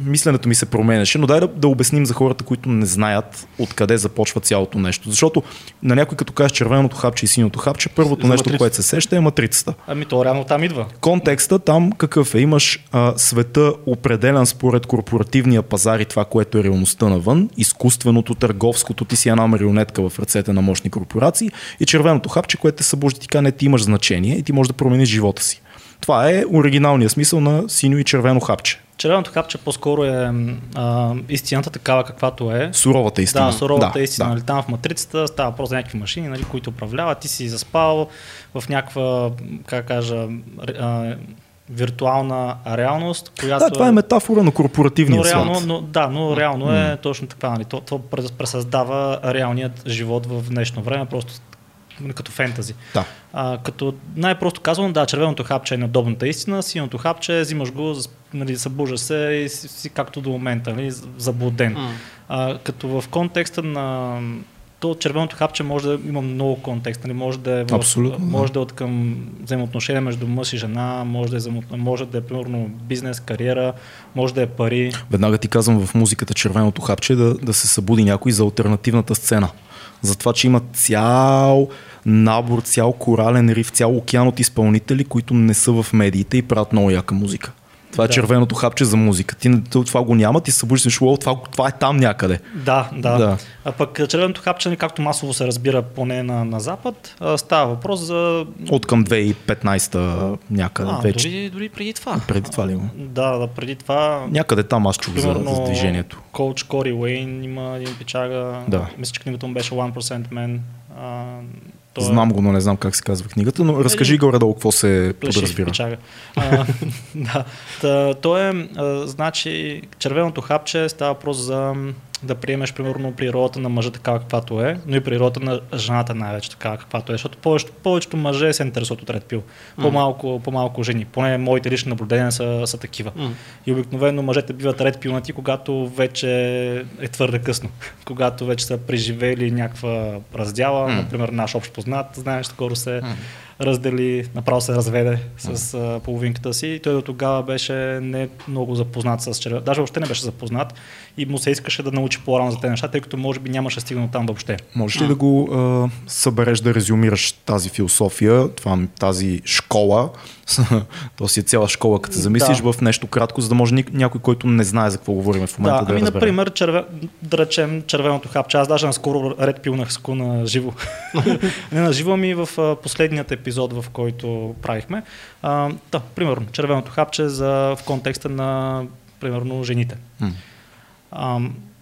мисленето ми се променяше. Но дай да, да обясним за хората, които не знаят откъде започва цялото нещо. Защото на някой като кажеш червеното хапче и синьото хапче, първото За нещо, матрицата. което се сеща е матрицата. Ами то реално там идва. Контекста там какъв е? Имаш а, света определен според корпоративния пазар и това, което е реалността навън, изкуственото, търговското, ти си една марионетка в ръцете на мощни корпорации и червеното хапче, което те събужда ти кажа, не ти имаш значение и ти можеш да промениш живота си. Това е оригиналният смисъл на синьо и червено хапче. Червеното хапче по-скоро е а, истината такава каквато е. Суровата истина. Да, суровата да, истина. Да. Нали, там в матрицата става въпрос за някакви машини, нали, които управляват. Ти си заспал в някаква, как кажа, а, виртуална реалност, която... да, това е метафора на корпоративния но реално, свят. но, да, но реално е точно така. Нали. То, то пресъздава реалният живот в днешно време, просто нали, като фентази. Да. А, като най-просто казвам, да, червеното хапче е надобната истина, синото хапче, взимаш го, нали, събуждаш се и си, си както до момента, нали, заблуден. М. А, като в контекста на то червеното хапче може да има много контекст, нали, може да е в, Абсолютно, да. може да е от към взаимоотношения между мъж и жена, може да е, може да е примерно бизнес, кариера, може да е пари. Веднага ти казвам в музиката червеното хапче да, да се събуди някой за альтернативната сцена. За това, че има цял набор, цял корален риф, цял океан от изпълнители, които не са в медиите и правят много яка музика. Това е Да. червеното хапче за музика. Ти това го няма, ти се събуждаш и си, «Уау, това, това е там някъде. Да, да. Да. А пък червеното хапче, нали, както масово се разбира поне на, на Запад, става въпрос за... От към 2015 някъде А, вече. дори, дори преди това. Преди това ли има? Да, да, преди това Някъде там аз чух за, за движението. Коуч Кори Уейн има един печага. Да. Мисля, че книгата му беше 1% Man. А, той е Знам го, но не знам как се казва книгата, но разкажи Един- горе-долу какво се подразбира. А, да. Та, той е, а, значи, червеното хапче става въпрос за да приемеш примерно природата на мъжа такава каквато е, но и природата на жената най-вече такава каквато е, защото повечето, повечето мъже се интересуват от Red Pill, по-малко, по-малко жени, поне моите лични наблюдения са, са такива. М. И обикновено мъжете биват Red Pill когато вече е твърде късно, когато вече са преживели някаква раздяла, М. например наш общ познат, знаеш, скоро се раздели, направо се разведе с а, половинката си и той до тогава беше не много запознат с червено. Даже въобще не беше запознат и му се искаше да научи по-рано за тези неща, тъй като може би нямаше стигнал там въобще. Можеш ли да го а, събереш, да резюмираш тази философия, това, тази школа, то си е цяла школа, като се замислиш Да. в нещо кратко, за да може ник- някой, който не знае за какво говорим в момента Да, да, ами разбере. например, черве, да речем червеното хапче. Аз даже наскоро ред пилнах ску на живо. не на живо, ами в а, последният епизод, в който правихме. А, да, примерно, червеното хапче за, в контекста на, примерно, жените. М.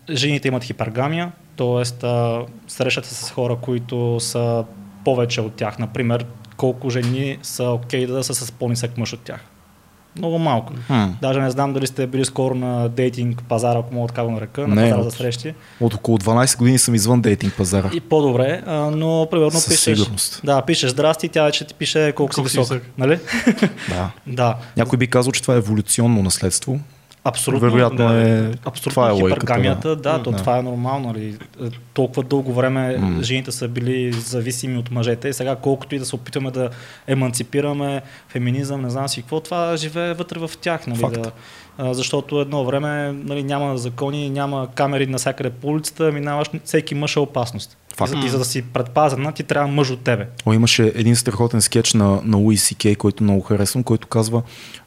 Жените имат хипергамия, т.е. срещат се с хора, които са повече от тях. Например, колко жени са окей да са с по-нисък мъж от тях. Много малко. М. Даже не знам дали сте били скоро на дейтинг пазара, ако мога така го нарека, на Не, пазара за срещи. От около 12 години съм извън дейтинг пазара. И по-добре, а, но примерно Със пишеш... сигурност. Да, пишеш здрасти, тя вече ти пише колко, Колко си висок. Нали? Да. да, Някой би казал, че това е еволюционно наследство. Абсолютно. Вероятно да, е. Абсолютно това е логиката. хипергамията, да, то да. това е нормално. Нали. Толкова дълго време М. жените са били зависими от мъжете и сега колкото и да се опитваме да еманципираме феминизъм, не знам си какво, това живее вътре в тях. Нали, Факт. да, защото едно време нали, няма закони, няма камери навсякъде по улицата, минаваш, всеки мъж е опасност. И Факт. за, и за да си предпазена, ти трябва мъж от тебе. О, имаше един страхотен скетч на, на Луи Си Кей, който много харесвам, който казва,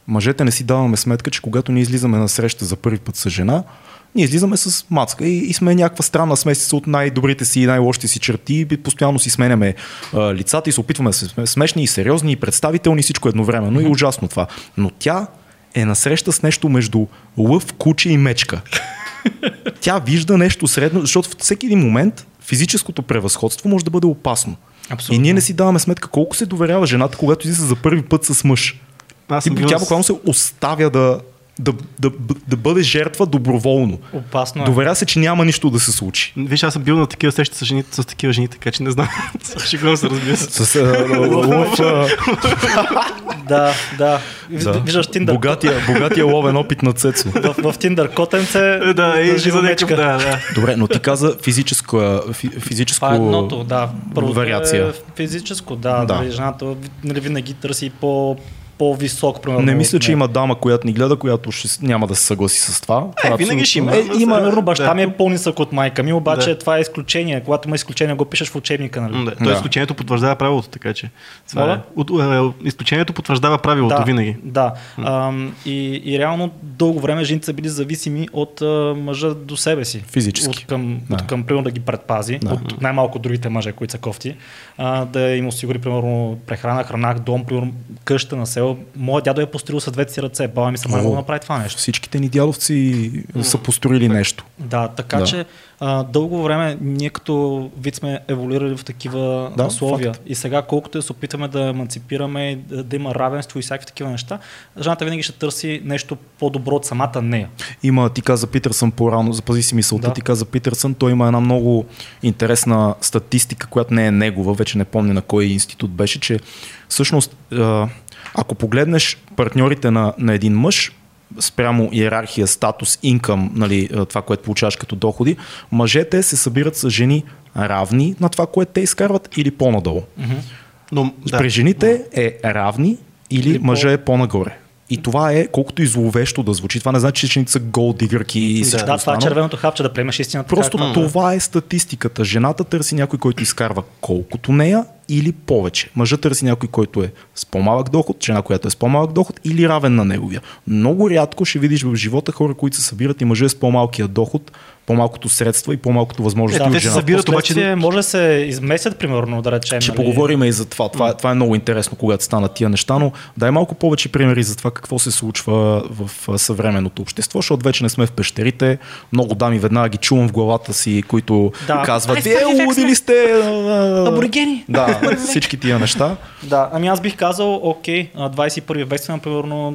мъжете не си даваме сметка, че когато ние излизаме на среща за първи път с жена, ние излизаме с мацка и, и сме някаква странна смесица от най-добрите си и най-лошите си черти и постоянно си сменяме а, лицата и се опитваме да сме смешни и сериозни и представителни, всичко едновременно и ужасно това. Но тя е насреща с нещо между лъв, куче и мечка. Тя вижда нещо средно, защото в всеки един момент физическото превъзходство може да бъде опасно. Абсолютно. И ние не си даваме сметка колко се доверява жената, когато излиза за първи път с мъж. Аз И тя буквално се оставя да, да, да, да бъде жертва доброволно. Опасно е. Доверя се, че няма нищо да се случи. Виж, аз съм бил на такива срещи с, жените, с такива жени, така че не знам. Шегувам се, разбира се. С, лъв, Да, да. да. Виждаш Тиндър. Богатия, богатия ловен опит на Цецо. В, в Тиндър котенце. Да, и държи за мечка. някакъв, да, да. Добре, но ти каза физическа, фи- физическо Това е едното, да. Първото вариация. Е физическо, да. Да. да. Нали, жената нали, винаги търси по, по-висок, примерно. Не мисля, че има дама, която ни гледа, която ще, няма да се съгласи с това. Това винаги абсолютно- ще има. Е, има, примерно баща Да. ми е по-нисък от майка ми, обаче Да. това е изключение. Когато има изключение, го пишеш в учебника, нали? Да. Да. Тоест, изключението потвърждава правилото, така че. Това е. От, е, изключението потвърждава правилото да, винаги. Да. Ам, и, и реално дълго време жените са били зависими от а, мъжа до себе си. Физически. От към, Да. от към примерно да ги предпази, Да. от най-малко другите мъже, които са кофти, а, да им осигури примерно прехрана, храна, дом, примерно къща на село. Моят дядо е построил с двете си ръце. Баба ми сама не О. мога да направи това нещо. Всичките ни дядовци са построили нещо. Да, така Да. че а, дълго време ние като вид сме еволюирали в такива Да, условия. факт. И сега колкото да се опитаме да еманципираме, да, да има равенство и всякакви такива неща, жената винаги ще търси нещо по-добро от самата нея. Има, ти каза Питърсън по-рано, запази си мисълта, Да. ти каза Питърсън, той има една много интересна статистика, която не е негова, вече не помня на кой институт беше, че всъщност а, ако погледнеш партньорите на, на един мъж, спрямо иерархия, статус, инкъм, нали, а, това, което получаваш като доходи, мъжете се събират с жени равни на това, което те изкарват или по-надолу. Но, Да. При жените е равни или, Или по- мъжа е по-нагоре. И това е колкото и зловещо да звучи. Това не значи, че жените са голдигърки и всичко Да, това е червеното хапче, да приемеш истината. Просто както е. това е статистиката. Жената търси някой, който изкарва колкото нея или повече. Мъжът търси някой, който е с по-малък доход, жена, която е с по-малък доход или равен на неговия. Много рядко ще видиш в живота хора, които се събират и мъже с по-малкия доход, по-малкото средства и по-малкото възможности Е, от те се събират, обаче- може да се изместят, примерно, да речем. Ще нали, поговорим и за това. Това, е- това е много интересно, когато станат тия неща, но дай малко повече примери за това какво се случва в съвременното общество, защото вече не сме в пещерите. Много дами веднага ги чувам в главата си, които Да. казват, спади, луди ли сте? Аборигени. Да, всички тия неща. Да, ами аз бих казал, окей, а, 21 век сме, примерно,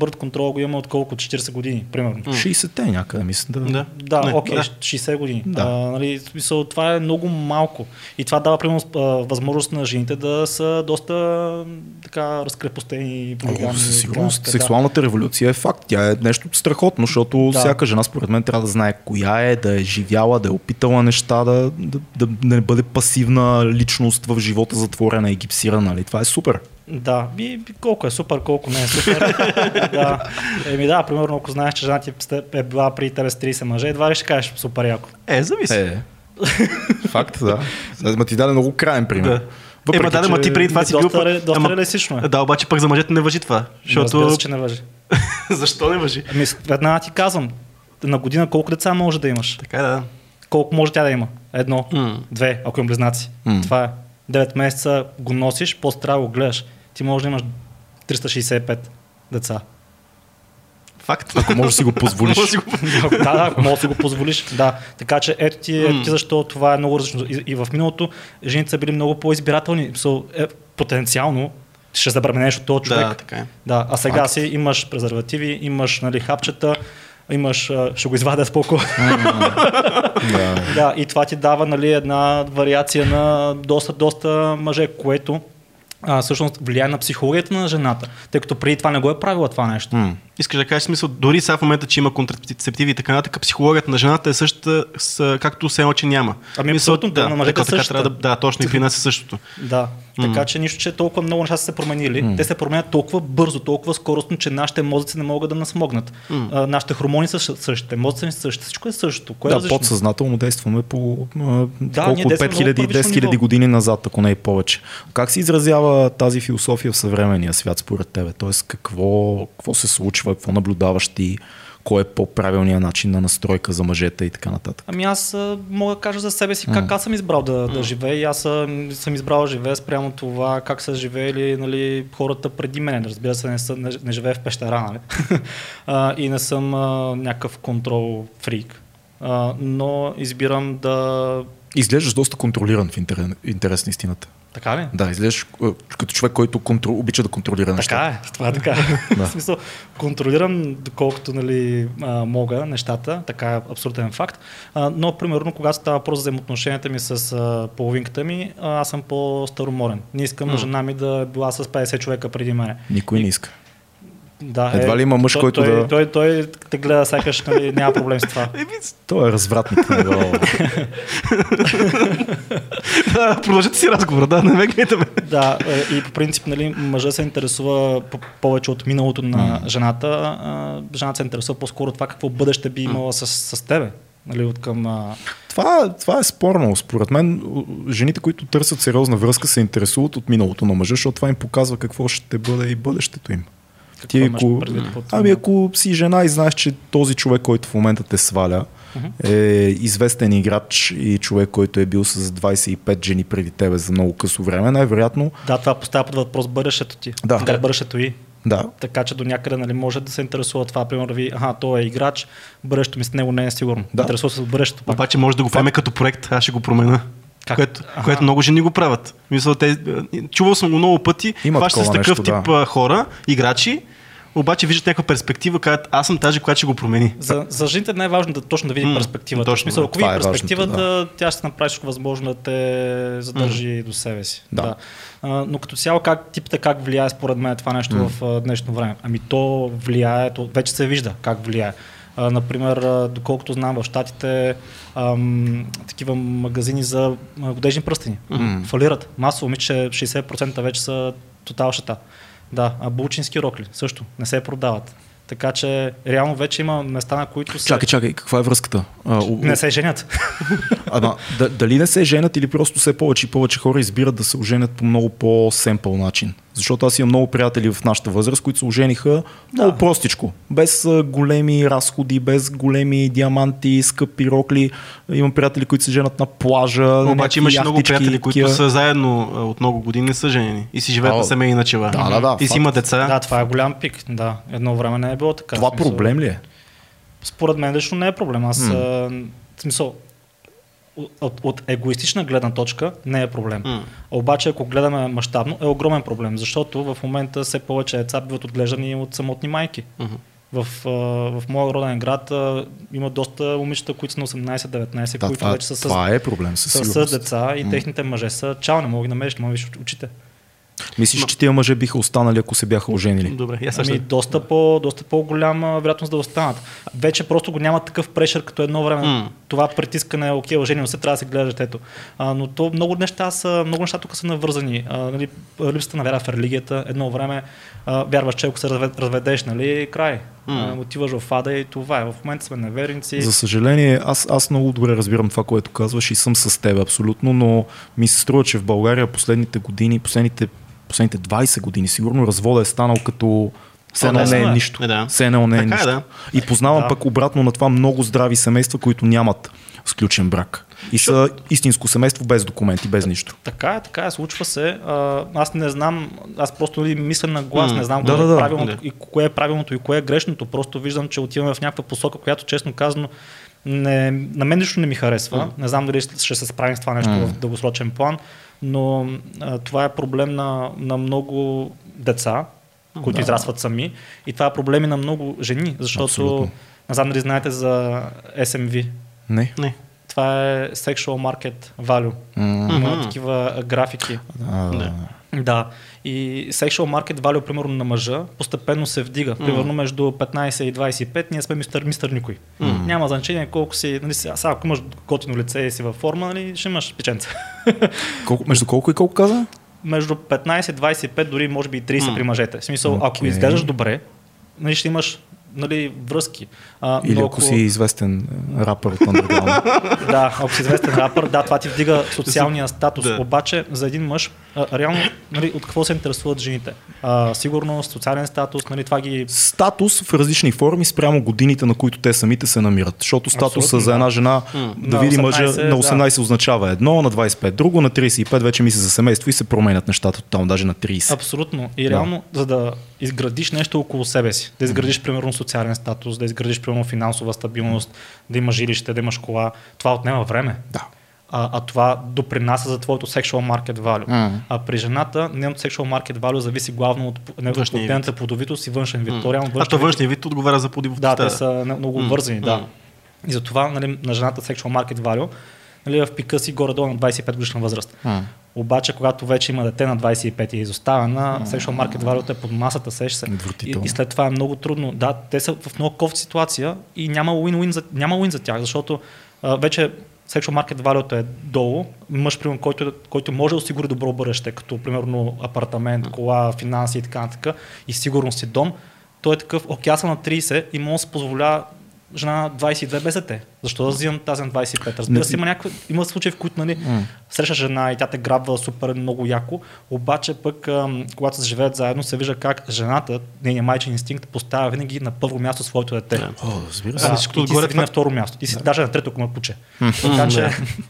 бърд контрол го има от колко? 40 години, примерно. 60-те някъде, мисля. Да. Да. Да, окей, да. 60 години. Да. А, нали, смисъл, това е много малко. И това дава, примерно, възможност на жените да са доста така разкрепостени. О, полигамни и със сигурност. да. Сексуалната революция е факт. Тя е нещо страхотно, защото Да. всяка жена, според мен, трябва да знае коя е, да е живяла, да е опитала неща, да, да, да не бъде пасивна личност в живота затворена и гипсирана. Нали? Това е супер. Да, би, би, колко е супер, колко не е супер. да. Еми да, примерно, ако знаеш, че жена ти е била при тебе с 30 мъже, едва ли ще кажеш супер яко. Е, зависи. Е. Факт, да. Ма ти даде много крайен пример. Да. Ема да, да, ма ти преди това си бил... доста, ре- доста Ама- реалистично е. Да, обаче пък за мъжете не въжи това. Защото... Разбира се, че не въжи. Защо не въжи? Ами, веднага ти казвам, на година колко деца може да имаш? Така е, да. Колко може тя да има? Едно, М. две, ако има близнаци. М. Това е. 9 месеца го носиш, после трябва да го гледаш. Ти може да имаш 365 деца. Факт. Ако можеш да си го позволиш. Да си го- да, да, ако можеш да си го позволиш. Да. Така че ето ти, ето ти защо това е много различно. И, и в миналото жените са били много по-избирателни. So, е, потенциално ще забременеш от този човек. Да, така е. Да, а сега Факт. си имаш презервативи, имаш нали, хапчета, имаш, ще го извадя с по да. Да, и това ти дава нали, една вариация на доста, доста мъже, което а, всъщност влияе на психологията на жената, тъй като преди това не го е правила това нещо. М. Искаш да кажеш смисъл, дори сега в момента, че има контрацептиви и така нататък, психологията на жената е същата, с, както все едно, че няма. Ами Мисъл, абсолютно, на мъжете така, така, същата. трябва да, да, точно и при нас е същото. Да, така че нищо, че толкова много неща са се променили. Те се променят толкова бързо, толкова скоростно, че нашите мозъци не могат да нас смогнат. А, нашите хормони са съ- същите, мозъци са същите, всичко е същото. Кое е Да, различно? подсъзнателно действаме по а, Да, колко ние действаме 5000 много първично 10 000 ниво. години назад, ако не и повече. Как се изразява тази философия в съвременния свят според тебе? Тоест какво, какво се случва, какво наблюдаваш ти, кой е по-правилният начин на настройка за мъжете и така нататък? Ами аз мога да кажа за себе си как аз съм избрал да, да живея и аз съм, съм избрал да живея спрямо това как са живеели нали, хората преди мен. Разбира се, не, са, не, не живея в пещера, нали? а, и не съм а, някакъв контрол фрик. А, но избирам да... Изглеждаш доста контролиран в интерес, интерес на истината. Така ли? Да, изглеждаш а, като човек, който контрол, обича да контролира нещата. Така е, това е така. Да. В смисъл, контролирам доколкото нали, а, мога нещата, така е абсолютен факт. А, но, примерно, когато става въпрос за взаимоотношенията ми с а, половинката ми, аз съм по-староморен. Не искам М. жена ми да е била с 50 човека преди мен. Никой не иска. Да, Едва ли има мъж, той, който той, да- Той, той, той те гледа сякаш нали, няма проблем с това. Еми, Той е развратник. да, продължете си разговора, да, не ме гледаме. Да, е, и по принцип, нали, мъжа се интересува по- повече от миналото на жената, жената се интересува по-скоро това какво бъдеще би имала с, с тебе. Нали, от към, а... Това, това е спорно. Според мен, жените, които търсят сериозна връзка, се интересуват от миналото на мъжа, защото това им показва какво ще бъде и бъдещето им. Какво Ти, ако, предвид ами ако си жена и знаеш, че този човек, който в момента те сваля, е известен играч и човек, който е бил с 25 жени преди тебе за много късо време, най-вероятно, Да, това поставя под въпрос бъдещето ти. Да. Да. бъдещето и. да, Така че до някъде нали, може да се интересува това. Примерно ви, аха, той е играч, бъдещето ми с него не е сигурно. Да. Интересува се от бъдещето пак. Обаче може да го приеме като проект, аз ще го променя. Как? Което, Аха. което много жени го правят. Мисля, те, чувал съм го много пъти. Има Хващат се с такъв нещо, тип а, хора, играчи, обаче виждат някаква перспектива, казват, аз съм тази, която ще го промени. За, за жените е най-важно да точно да види М, перспективата. точно, в смисъл, да. ако види е перспективата, тя ще направи всичко възможно да те задържи до себе си. Да. А, но като цяло, как, типите как влияе според мен това нещо в а, днешно време? Ами то влияе, то вече се вижда как влияе. А, например, доколкото знам в Штатите, ам, такива магазини за годежни пръстени фалират. Масово, мисля, че 60% вече са тотал шата. Да, а булчински рокли също не се продават. Така че реално вече има места, на които се... чакай, чакай, каква е връзката? А, у- Не се женят. Ама, да, дали не се женят или просто все повече и повече хора избират да се оженят по много по-семпъл начин? Защото аз имам много приятели в нашата възраст, които се ожениха много простичко. Без големи разходи, без големи диаманти, скъпи рокли. Имам приятели, които се женят на плажа. Обаче имаш много приятели, които са заедно от много години, не са женени и си живеят А, на семейни начала. да, да, да, и си има деца. да, това е голям пик. Да, едно време не е било така. Това смисъл, проблем ли е? Според мен лично не е проблем. Аз, смисъл, от, от егоистична гледна точка не е проблем. М. Обаче, ако гледаме мащабно, е огромен проблем, защото в момента все повече деца биват отглеждани от самотни майки. Мгм. В, в моя роден град има доста момичета, които са на 18-19, Да, които това, вече са с, това е проблем със са с деца и техните мъже са чао, не мога да намериш, не да виж Мислиш, че тия мъже биха останали, ако се бяха оженили? Добре, я Ами, доста, по, доста по-голяма вероятност да останат. Вече просто го няма такъв прешър като едно време. М. Това притискане, окей, оженил се, трябва да се гледа детето. А, но то много неща са, много неща тук са навързани. А, нали, липсата на вяра в религията, едно време а, вярваш, че ако се разве- разведеш, нали, край. М. А, отиваш в ада и това е. В момента сме неверници. За съжаление, аз, аз много добре разбирам това, което казваш и съм с теб абсолютно, но ми се струва, че в България последните години, последните, последните 20 години, сигурно развода е станал като все едно не е е. нищо. Е, да. Все едно не е Така е, нищо. да. И познавам Да. пък обратно на това много здрави семейства, които нямат сключен брак. И са истинско семейство без документи, без нищо. Така е, така е, случва се. Аз не знам, аз просто нали, мисля на глас, М, не знам да, кое, да, е правилното, Да. и кое е правилното и кое е грешното. Просто виждам, че отиваме в някаква посока, която честно казано не, на мен нищо не ми харесва. М. Не знам дали ще се справим с това нещо М. в дългосрочен план, но а, това е проблем на, на много деца, които Да. израстват сами. И това е проблем и на много жени, защото Абсолютно. не знам дали знаете за SMV. Не. Не. Това е Sexual Market Value. М, Има такива графики. а, Да. Да. И sexual market value, примерно на мъжа, постепенно се вдига. Примерно между 15 и 25 ние сме мистер, мистер никой. М. Няма значение колко си, нали, сега, ако имаш готино лице и си във форма, нали, ще имаш печенца. Колко, между колко и колко каза? между 15 и 25, дори може би и 30 М. при мъжете. В смисъл, ако Окей. изглеждаш добре, нали, ще имаш нали, връзки. А, Или но ако си известен е, рапър от underground. Да, ако си известен рапър, да, това ти вдига социалния статус. Да. Обаче за един мъж, а, реално, нали, от какво се интересуват жените? А, сигурност, социален статус, нали, това ги... статус в различни форми спрямо годините, на които те самите се намират. Защото статуса Абсолютно, за да. една жена да На види 18, мъжа на да. 18 означава едно, на 25 друго, на 35 вече мисли за семейство и се променят нещата тотално, даже на 30. Абсолютно. И реално, за да изградиш нещо около себе си, да изградиш, примерно, социален статус, да изградиш, примерно, финансова стабилност, да имаш жилище, да имаш кола, това отнема време. Да. А, а това допринася за твоето sexual market value. М. А при жената, нейното sexual market value зависи главно от, нейната плодовитост и външен вид. М. То реално А то външния вид отговаря за подивостта. Да, те са много М, вързани, да. И затова нали, на жената sexual market value нали, в пика си горе-долу на 25 годишна възраст. М. Обаче, когато вече има дете на 25 и е изоставена, sexual market value е под масата, сеш се. И, и, след това е много трудно. Да, те са в много кофт ситуация и няма win-win за, няма win за тях, защото а, вече sexual market value е долу. Мъж, примерно, който, който може да осигури добро бъдеще, като примерно апартамент, кола, финанси и така нататък, и сигурност и дом, той е такъв, окей, аз съм на 30 и мога да се позволя жена на 22 без дете. Защо да взимам тази на 25? Разбира се, има, някакви, има случаи, в които нали, М. срещаш жена и тя те грабва супер много яко, обаче пък ам, когато се живеят заедно се вижда как жената, нейният майчин инстинкт поставя винаги на първо място своето дете. Да. О, разбира Да, се. А, ти отгоре си на второ място. Ти си даже на трето, ако ме пуче. М, Така че,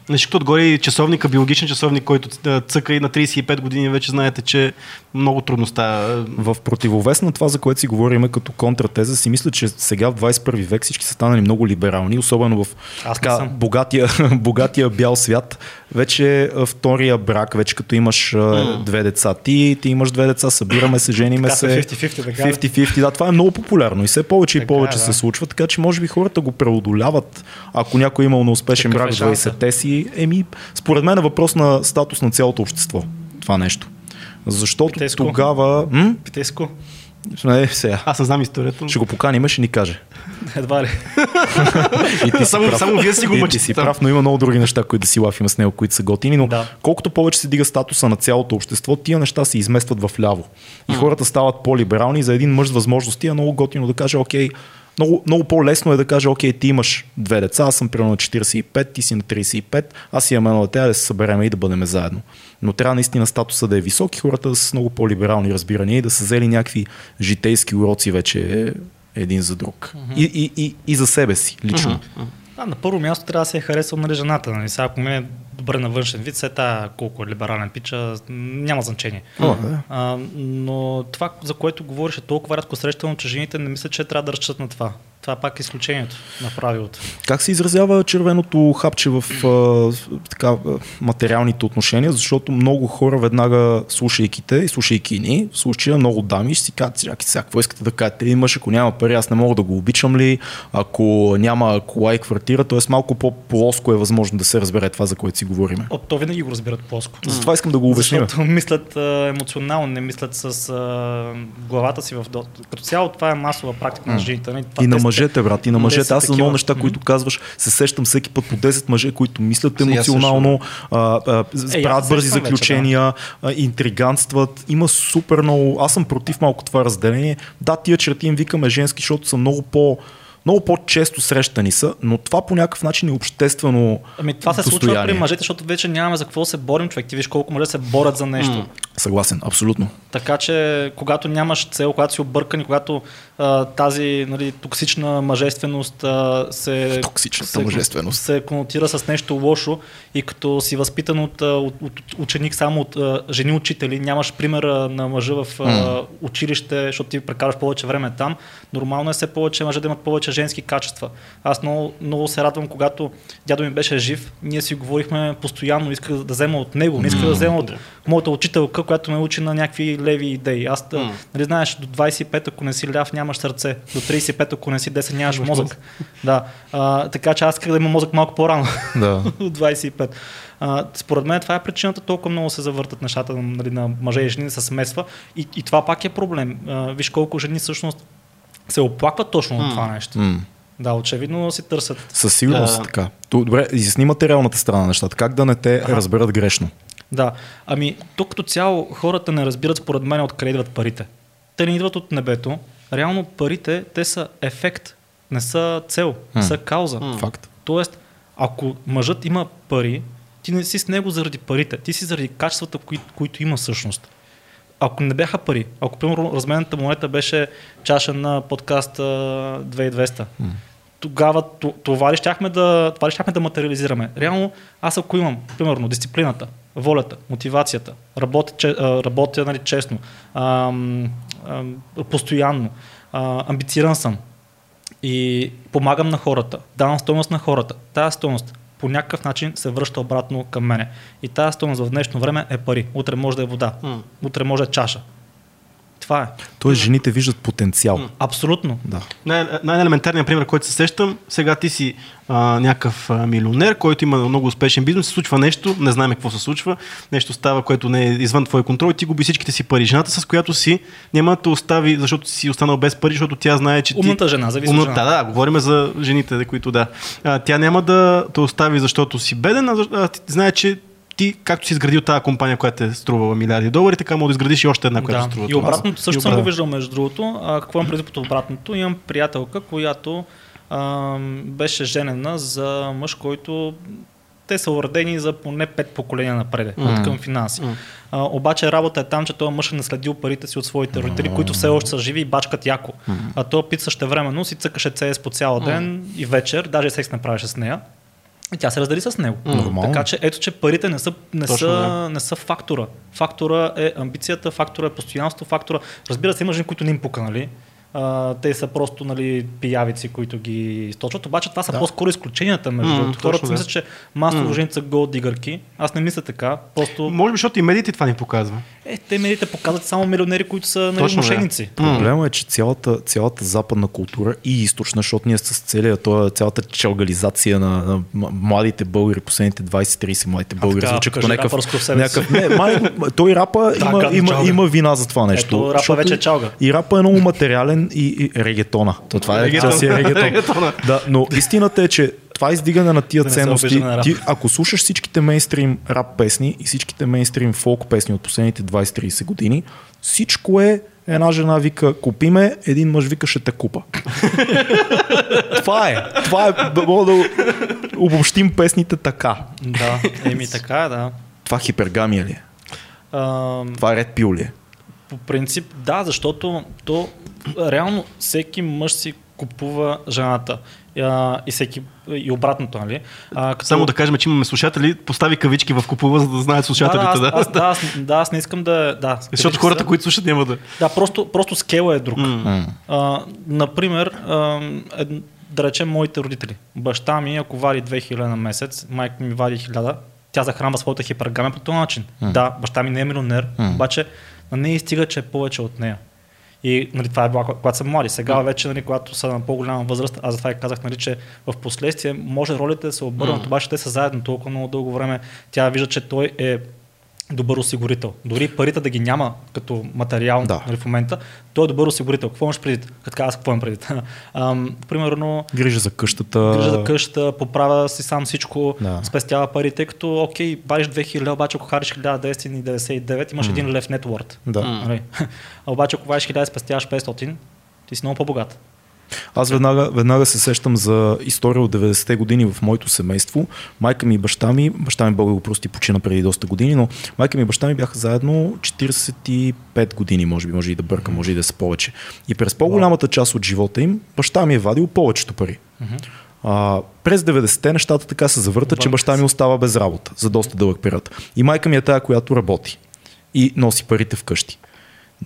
да. Отгоре и часовника, биологичен часовник, който цъка и на 35 години вече знаете, че много трудно става. В противовес на това, за което си говорим като контратеза, си мисля, че сега в 21 век всички са станали много либерални, особено в Аз така, съм. богатия, богатия бял свят. Вече втория брак, вече като имаш а, две деца ти, ти имаш две деца, събираме се, жениме Така се. 50-50, така ли? 50-50, да, това е много популярно и все повече и Така повече е, се да. случва, така че може би хората го преодоляват. Ако някой е имал неуспешен Какъв брак в шанса? 20-те си, еми, според мен е въпрос на статус на цялото общество. Това нещо. Защото Питейско. тогава... М? Питейско. Не, сега. Аз знам историята. Ще го поканим, ще ни каже. Едва ли. И ти Само- прав. само вие си го ти мъчите си прав, но има много други неща, които да си лафим с него, които са готини, но Да. колкото повече се дига статуса на цялото общество, тия неща се изместват в ляво. И хората стават по-либерални. За един мъж с възможности е много готино да каже, окей, много, много по-лесно е да каже, окей, ти имаш две деца, аз съм примерно на 45, ти си на 35, аз имам едно дете, да се съберем и да бъдем заедно. Но трябва наистина статуса да е висок и хората да са с много по-либерални разбирания и да са взели някакви житейски уроци вече един за друг. И, и, и, и за себе си, лично. А, на първо място трябва да се е харесал нали, жената. Нали? Сега, ако ми е добре на външен вид, след тая колко е либерален пича, няма значение. О, да. А, но това, за което говориш, е толкова рядко срещано, че жените не мислят, че трябва да разчитат на това. Това пак е изключението на правилото. Как се изразява червеното хапче в а, така, материалните отношения, защото много хора веднага слушайки те и слушайки ни, в случая много дами ще си казват, чакай сега, какво искате да кажете, един мъж, ако няма пари, аз не мога да го обичам ли, ако няма кола и квартира, т.е. малко по-плоско е възможно да се разбере това, за което си говорим. О, то винаги го разбират плоско. Затова искам да го обясним. Защото мислят а, емоционално, не мислят с а, главата си в до. Като цяло това е масова практика на жените. нали? Това И на мъжете, брат, и на те мъжете. Аз за много неща, които казваш, се сещам всеки път по 10 мъже, които мислят Сега емоционално, а, а, Е, правят бързи заключения, а, интриганстват. Има супер много. Аз съм против малко това разделение. Да, тия черти им викаме женски, защото са много по много по-често срещани са, но това по някакъв начин е обществено Ами това се случва при мъжете, защото вече нямаме за какво се борим, човек. Ти виж колко мъже се борят за нещо. М. Съгласен, абсолютно. Така че, когато нямаш цел, когато си объркан и когато а, тази нали, токсична мъжественост а, се, Токсичната се, мъжественост. се конотира с нещо лошо и като си възпитан от, от, от ученик само от а, жени учители, нямаш примера на мъжа в а, М. училище, защото ти прекараш повече време там, нормално е все повече мъже да имат повече женски качества. Аз много, много се радвам, когато дядо ми беше жив, ние си говорихме постоянно, исках да взема от него, не исках да взема от. Моята учителка, която ме учи на някакви леви идеи. Аз, mm. Нали знаеш, до 25, ако не си ляв, нямаш сърце. До 35, ако не си десен, нямаш мозък. Да. А, така че аз исках да имам мозък малко по-рано, Да. от 25. А, според мен това е причината толкова много се завъртат нещата нали, на мъже и жени се смесва. И, и това пак е проблем. А, виж колко жени всъщност се оплакват точно от това нещо. М. Да, очевидно си търсят. Със сигурност Да. така. Добре, изясни материалната страна на нещата. Как да не те разберат грешно? Да, ами тук като цяло хората не разбират според мен откъде идват парите. Те не идват от небето. Реално парите, те са ефект, не са цел, М. са кауза. Факт. Тоест, ако мъжът има пари, ти не си с него заради парите, ти си заради качествата, кои, които има всъщност. Ако не бяха пари, ако примерно разменната монета беше чаша на подкаст а, 2200, тогава т- това ли щяхме да, това ли щяхме да материализираме? Реално, аз ако имам, примерно, дисциплината, волята, мотивацията, работя, работя нали, честно, ам, ам, постоянно, а, амбициран съм, и помагам на хората, давам стойност на хората. Тая стойност по някакъв начин се връща обратно към мене. И тази стойност в днешно време е пари. Утре може да е вода, утре може да е чаша. Това е. Тоест жените виждат потенциал. Абсолютно. Да. Най- най-елементарният пример, който се сещам, сега ти си а, някакъв а, милионер, който има много успешен бизнес, се случва нещо, не знаем какво се случва, нещо става, което не е извън твой контрол и ти губи всичките си пари. Жената, с която си, няма да те остави, защото си останал без пари, защото тя знае, че ти... Умната жена, зависи от Умна, жената. да, да, говорим за жените, които да. А, тя няма да те остави, защото си беден, а, а знае, че ти, както си изградил тази компания, която е струвала милиарди долари, така може да изградиш и още една, която Да. струва. И това. обратното също И съм го виждал между другото. А, какво имам преди под обратното? Имам приятелка, която а, беше женена за мъж, който те са уредени за поне пет поколения напред от към финанси. М. А, обаче работа е там, че този мъж е наследил парите си от своите родители, които все още са живи и бачкат яко. А той пит същевременно си цъкаше CS по цял ден и вечер, даже секс не правеше с нея. И тя се раздели с него. Нормално. Така че ето, че парите не са, не Точно, са, да. не са фактора. Фактора е амбицията, фактора е постоянство, фактора. Разбира се, има жени, които не им пука, нали? А, те са просто нали, пиявици, които ги източват. Обаче това са Да. по-скоро изключенията между другото. точно, Хората мислят, че масово М. жените са голдигърки. Аз не мисля така. Просто Може би, защото и медиите това ни показва. е, те медиите показват само милионери, които са нали, Точно, да. мошеници. Проблема е, че цялата, цялата западна култура и източна, защото ние с целия, това, цялата чалгализация на, на младите българи, последните 20-30 младите българи, звучи като някакъв... някакъв не, май, той рапа има, има, чалга. има вина за това нещо. Ето, рапа вече е чалга. И рапа е много материален и, и регетона. То това е, Регетон. си е регетон. Регетона. да, но истината е, че това издигане на тия Да ценности, на ти, ако слушаш всичките мейнстрим рап песни и всичките мейнстрим фолк песни от последните 20-30 години, всичко е една жена вика купи ме, един мъж вика ще те купа. това е. Това е. Мога да обобщим песните така. Да, еми така е, да. Това хипергамия ли е? А, Това е ред пил ли е? По принцип, да, защото то реално всеки мъж си купува жената. А, и всеки, и обратното, нали? А, като... Само да кажем, че имаме слушатели, постави кавички в купува, за да знаят слушателите. Да, Да, да, аз, аз, да, аз, да, аз не искам да... да Защото хората, са- които слушат, няма да. Да, просто, просто скела е друг. М. А, например, а, ед, да речем моите родители. Баща ми, ако вади 2000 на месец, майка ми вади 1000, тя захранва своята хипергамия по този начин. Да, баща ми не е милионер, обаче на нея стига, че е повече от нея. И нали, това е било, когато са млади. Сега вече, нали, когато са на по-голяма възраст, аз затова и казах, нали, че в последствие може ролите да се обърнат, обаче те са заедно толкова много дълго време. Тя вижда, че той е добър осигурител. Дори парите да ги няма като материал Да. нали, в момента, той е добър осигурител. Какво имаш преди? Като аз какво имам преди? Ам, примерно, Грижа за къщата. грижа за къща, поправя си сам всичко, Да. спестява пари, тъй като, окей, бариш 2000, обаче ако хариш 1999, имаш един лев нетворд. Да. А обаче ако вадиш 1000 и спестяваш 500, ти си много по-богат. Аз веднага, веднага се сещам за история от 90-те години в моето семейство. Майка ми и баща ми, баща ми Бог да го прости, почина преди доста години, но майка ми и баща ми бяха заедно 45 години, може би, може и да бърка, може и да са повече. И през по-голямата част от живота им, баща ми е вадил повечето пари. А, през 90-те нещата така се завъртат, че баща ми остава без работа за доста дълъг период. И майка ми е тая, която работи и носи парите вкъщи.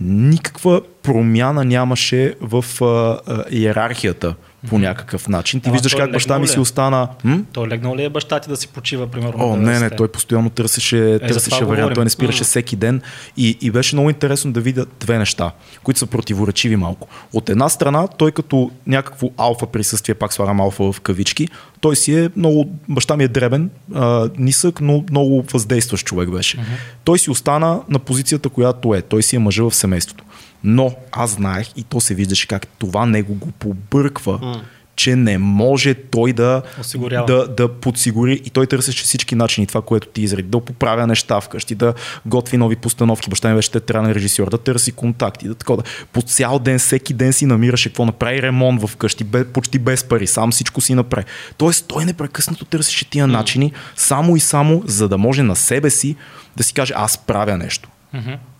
Никаква промяна нямаше в а, а, иерархията по някакъв начин. Ти Ама виждаш как баща ми си е? остана. М? Той легнал ли е баща ти да си почива, примерно? О, не, не, 90-те? той постоянно търсеше, за търсеше вариант. Той не спираше всеки ден. И, и беше много интересно да видя две неща, които са противоречиви малко. От една страна, той като някакво алфа присъствие, пак слагам алфа в кавички, той си е много, баща ми е дребен, а, нисък, но много въздействащ човек беше. Той си остана на позицията, която е. Той си е мъжа в семейството. Но аз знаех и то се виждаше как това него го побърква, че не може той да, Осигурява. да, да подсигури и той търсеше всички начини, това, което ти изреди, да поправя неща вкъщи, да готви нови постановки. Баща ми беше театрален режисьор, да търси контакти, да такова. По цял ден, всеки ден си намираше какво направи ремонт вкъщи, бе, почти без пари, сам всичко си направи. Тоест той непрекъснато търсеше тия начини, само и само, за да може на себе си да си каже, аз правя нещо.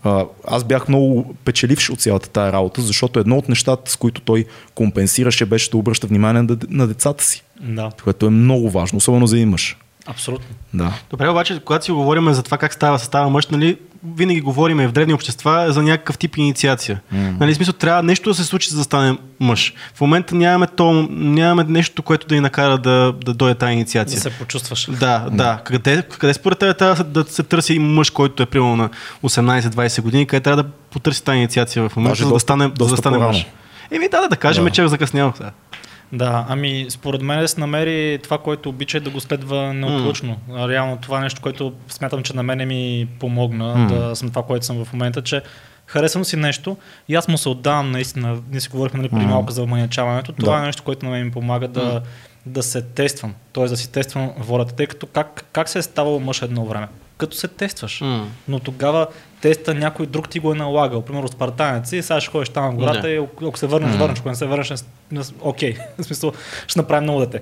А, аз бях много печеливш от цялата тая работа, защото едно от нещата, с които той компенсираше, беше да обръща внимание на, на децата си, Да, което е много важно, особено за един мъж. абсолютно. Да. Добре, обаче, когато си говорим за това как става състава мъж, нали, винаги говорим и в древни общества за някакъв тип инициация. Mm. Нали, в смисъл, трябва нещо да се случи, за да стане мъж. В момента нямаме, то, нямаме нещо, което да ни накара да, да дойде тази Да инициация. се почувстваш. Да, да. Къде, къде според теб трябва да се търси мъж, който е примерно на 18-20 години, къде трябва да потърси тази инициация в момента, Даже за да стане, за да стане мъж? Еми да, да, да кажем, Да. че закъснявах. Да. Да, ами според мен да се намери това, което обича да го следва неотлучно. Mm. Реално това е нещо, което смятам, че на мене ми помогна mm. да съм това, което съм в момента, че харесвам си нещо и аз му се отдавам наистина. Ние си говорихме нали, преди Mm. малко за манячаването. Това Да. е нещо, което на мен ми помага да, да се тествам. Т.е. да си тествам волята. Тъй като как, как се е ставало мъж едно време? Като се тестваш. М. Но тогава теста някой друг ти го е налагал. Примерно спартанец и сега ще ходиш там в гората Да. и ако се върнеш, върнеш, ако не се върнеш, не окей. В смисъл, ще направим много дете.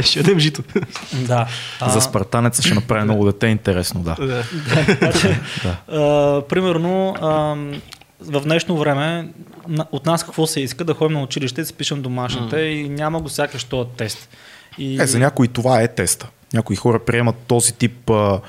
Ще ядем жито. Да. За спартанеца ще направи много дете интересно, да. Да. А, примерно, а, в днешно време от нас какво се иска? Да ходим на училище, да си пишем домашните и няма го сякаш този тест. И, Е, за някои това е теста. Някои хора приемат този тип а,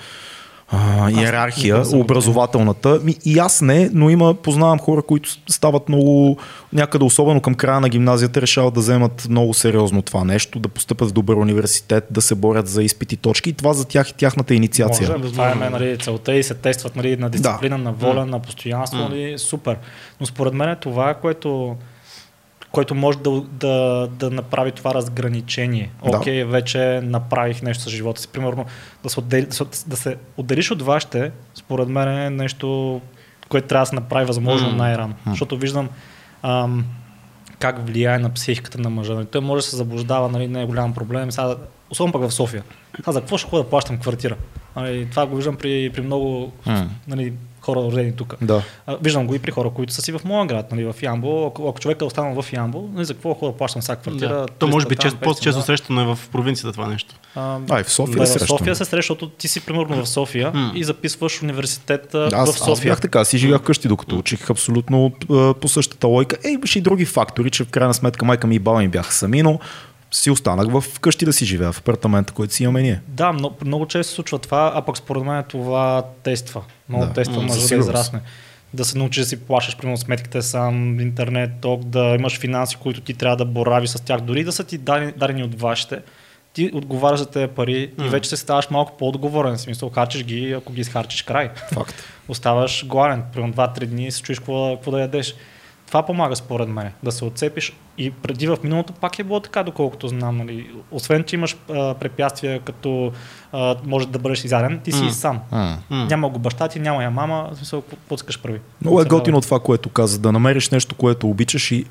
а, иерархия, го образователната. Ми, и аз не, но има, познавам хора, които стават много, някъде особено към края на гимназията, решават да вземат много сериозно това нещо, да постъпят в добър университет, да се борят за изпити точки и това за тях е тяхната инициация. Може, това е нали, целта и се тестват нали, на дисциплина, на воля, на постоянство, нали, супер. Но според мен е това, което, което може да, да, да направи това разграничение. Да. Окей, вече направих нещо с живота си. Примерно да се, отдели, да се- да се отделиш от вашите, според мен е нещо, което трябва да се направи възможно М. най-рано. Защото виждам ам, как влияе на психиката на мъжа. Нали, Той може да се заблуждава, нали, не е голям проблем. Сега, особено пък в София. Сега за какво ще ходя да плащам квартира? Нали, това го виждам при, при много М. нали, хора родени тук. Да. А, виждам го и при хора, които са си в моя град, нали, в Ямбол. Ако, ако човек е останал в Ямбол, нали, за какво хора плащам всяка квартира? Да. То може би 300 често, там, 500, по-често да. срещано е в провинцията това нещо. А, А, и в София да, се в. София се среща, защото ти си примерно в София М. и записваш университета Да, в аз, аз София. бях така, си живях вкъщи, докато учих абсолютно по същата лойка. Е, имаше и други фактори, че в крайна сметка майка ми и баба ми бяха сами, но си останах в къщи да си живея, в апартамента, който си имаме ние. Да, много, много често се случва това, а пък според мен това тества. Много Да. тества може да израсне. Да се научиш да си плащаш, примерно, сметките сам, интернет, ток, да имаш финанси, които ти трябва да боравиш с тях, дори да са ти дадени от вашите. Ти отговаряш за тези пари и М. вече се ставаш малко по-отговорен. В смисъл, харчиш ги, ако ги изхарчиш край. Факт. Оставаш гладен, примерно 2-3 дни се чуеш какво, какво да ядеш. Това помага според мен, да се отцепиш. И преди в миналото пак е било така, доколкото знам. Нали. Освен, че имаш а, препятствия, като а, може да бъдеш изяден, ти си М. сам. М. Няма го баща ти, няма я мама, в смисъл, какво искаш прави. Много е готино това, което каза, да намериш нещо, което обичаш и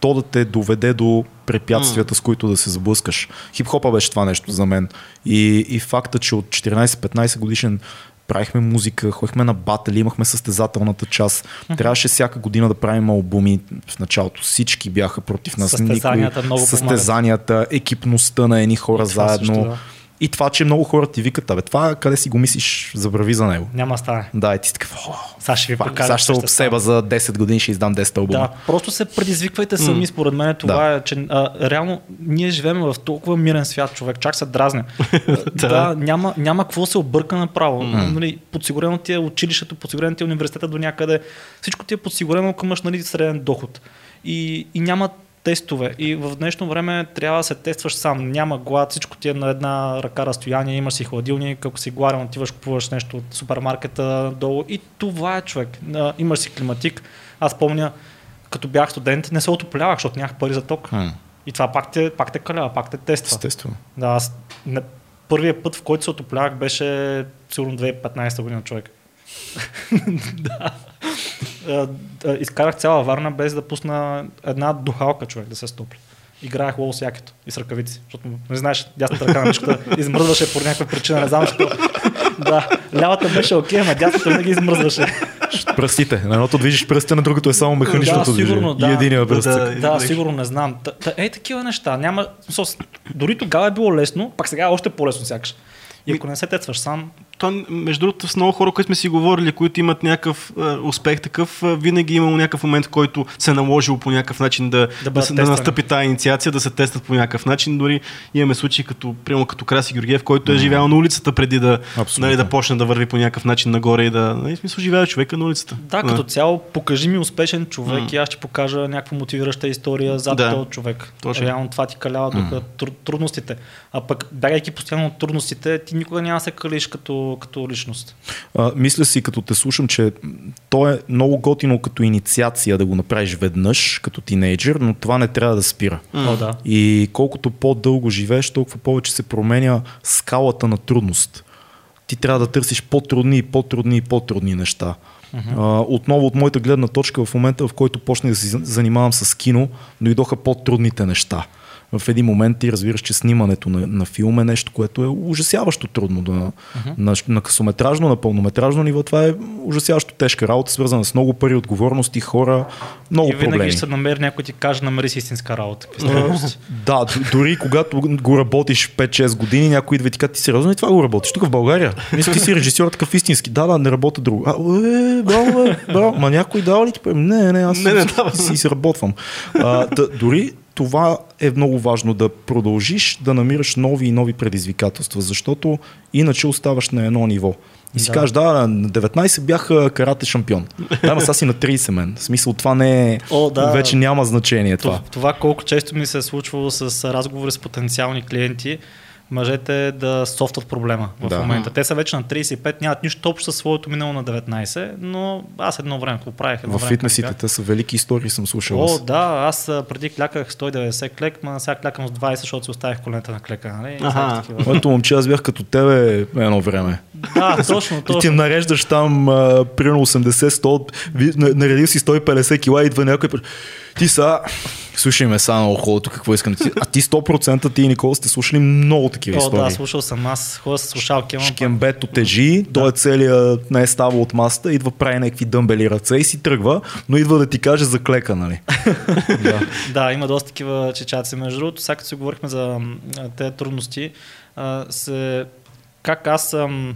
то да те доведе до препятствията, с които да се сблъскаш. Хип-хопа беше това нещо за мен. И, и факта, че от 14-15 годишен правихме музика, ходихме на батали, имахме състезателната част. Трябваше всяка година да правим албуми. В началото всички бяха против нас. Състезанията много помагат. Състезанията, екипността на едни хора заедно. също, да. И това, че много хора ти викат, абе, това къде си го мислиш, забрави за него. Няма да стане. Да, и ти си такъв, «О, Сега ще ви покажа. сега ще се обсеба за 10 години, ще издам 10 албума. Да, просто се предизвиквайте сами, М. според мен това е, че а, реално ние живеем в толкова мирен свят, човек, чак се дразня. да, няма, няма какво да се обърка направо. Нали, подсигурено ти е училището, подсигурено ти е университета до някъде. Всичко ти е подсигурено, ако имаш нали, среден доход. И, и няма тестове. И в днешно време трябва да се тестваш сам. Няма глад, всичко ти е на една ръка разстояние, имаш си хладилник, ако си гладен, отиваш, купуваш нещо от супермаркета долу. И това е човек. Имаш си климатик. Аз помня, като бях студент, не се отоплявах, защото нямах пари за ток. И това пак те, пак те калява, пак те тества. Естествено. Да, аз не, първият път, в който се отоплявах, беше сигурно 2015 година човек. Да. Изкарах цяла варна без да пусна една духалка човек да се стопли. Играех лоу с якето и с ръкавици, защото не знаеш, дясната ръка на мишката измръзваше по някаква причина, не знам защо. да, лявата беше окей, но дясната винаги измръзваше. Пръстите. На едното движиш пръстите, на другото е само механичното Да, сигурно, движение. да. И единия пръст. Да, Да, сигурно не знам. Та, та, е, такива неща. Няма, дори тогава е било лесно, пак сега е още по-лесно сякаш. И ако не се тецваш сам, То, между другото, с много хора, които сме си говорили, които имат някакъв е, успех такъв, е, винаги е имало някакъв момент, в който се е наложило по някакъв начин да, да, да тествани. настъпи тази инициация, да се тестват по някакъв начин. Дори имаме случаи като, примерно като Краси Георгиев, който е живял на улицата преди да, Абсолютно. нали, да почне да върви по някакъв начин нагоре и да. Нали, смисъл, живее човека на улицата. Да, като цяло, покажи ми успешен човек М. и аз ще покажа някаква мотивираща история зад Да. този човек. Точно. Реално това ти калява тук труд, трудностите. А пък, бягайки постоянно от трудностите, ти никога няма да се калиш като, като личност. А, мисля си, като те слушам, че то е много готино като инициация да го направиш веднъж, като тинейджър, но това не трябва да спира. О, да. И колкото по-дълго живееш, толкова повече се променя скалата на трудност. Ти трябва да търсиш по-трудни и по-трудни и по-трудни неща. Uh, отново от моята гледна точка в момента, в който почнах да се занимавам с кино, дойдоха по-трудните неща. В един момент ти разбираш, че снимането на, на филм е нещо, което е ужасяващо трудно. Да, uh-huh. на, на късометражно, на пълнометражно ниво това е ужасяващо тежка работа, свързана с много пари, отговорности, хора, много и винаги проблеми. ще се намери някой ти каже, намери си истинска работа. Глупости. Да, дори когато го работиш 5-6 години, някой идва и ти казва, ти сериозно ли това го работиш? Тук в България. Мисля, ти си режисьор такъв истински. Да, да, не работя друго. А, е, браво, браво. Ма някой дава ли ти? Не, не, аз Не, не си, си, си изработвам. А, да, дори това е много важно да продължиш да намираш нови и нови предизвикателства, защото иначе оставаш на едно ниво. И си Да. да. кажеш, да, на 19 бях карате шампион. Да, ама сега си на 30 мен. В смисъл, това не е... О, да. Вече няма значение това. Това. това колко често ми се е случвало с разговори с потенциални клиенти, мъжете да софтват проблема в Да. момента. Те са вече на 35, нямат нищо общо с своето минало на 19, но аз едно време го правих. Едно В време, фитнесите те са велики истории, съм слушал. О, аз. да, аз преди кляках 190 клек, ма сега клякам с 20, защото си оставих колената на клека. Нали? Такива. Моето момче, аз бях като тебе едно време. Да, точно, И ти точно. нареждаш там а, примерно 80-100, ви- на- наредил си 150 кила, идва някой. Ти са, Слушай ме сега на ухото, какво искам да ти... А ти 100% ти и Никола сте слушали много такива О, истории. да, слушал съм. Аз ходя с слушалки. пак- Шкембето тежи, да. той е целият не е ставал от масата, идва прави някакви дъмбели ръце и си тръгва, но идва да ти каже за клека, нали? да. Да, има доста такива чечаци. Между другото, сега като си говорихме за тези трудности, се, как аз ам,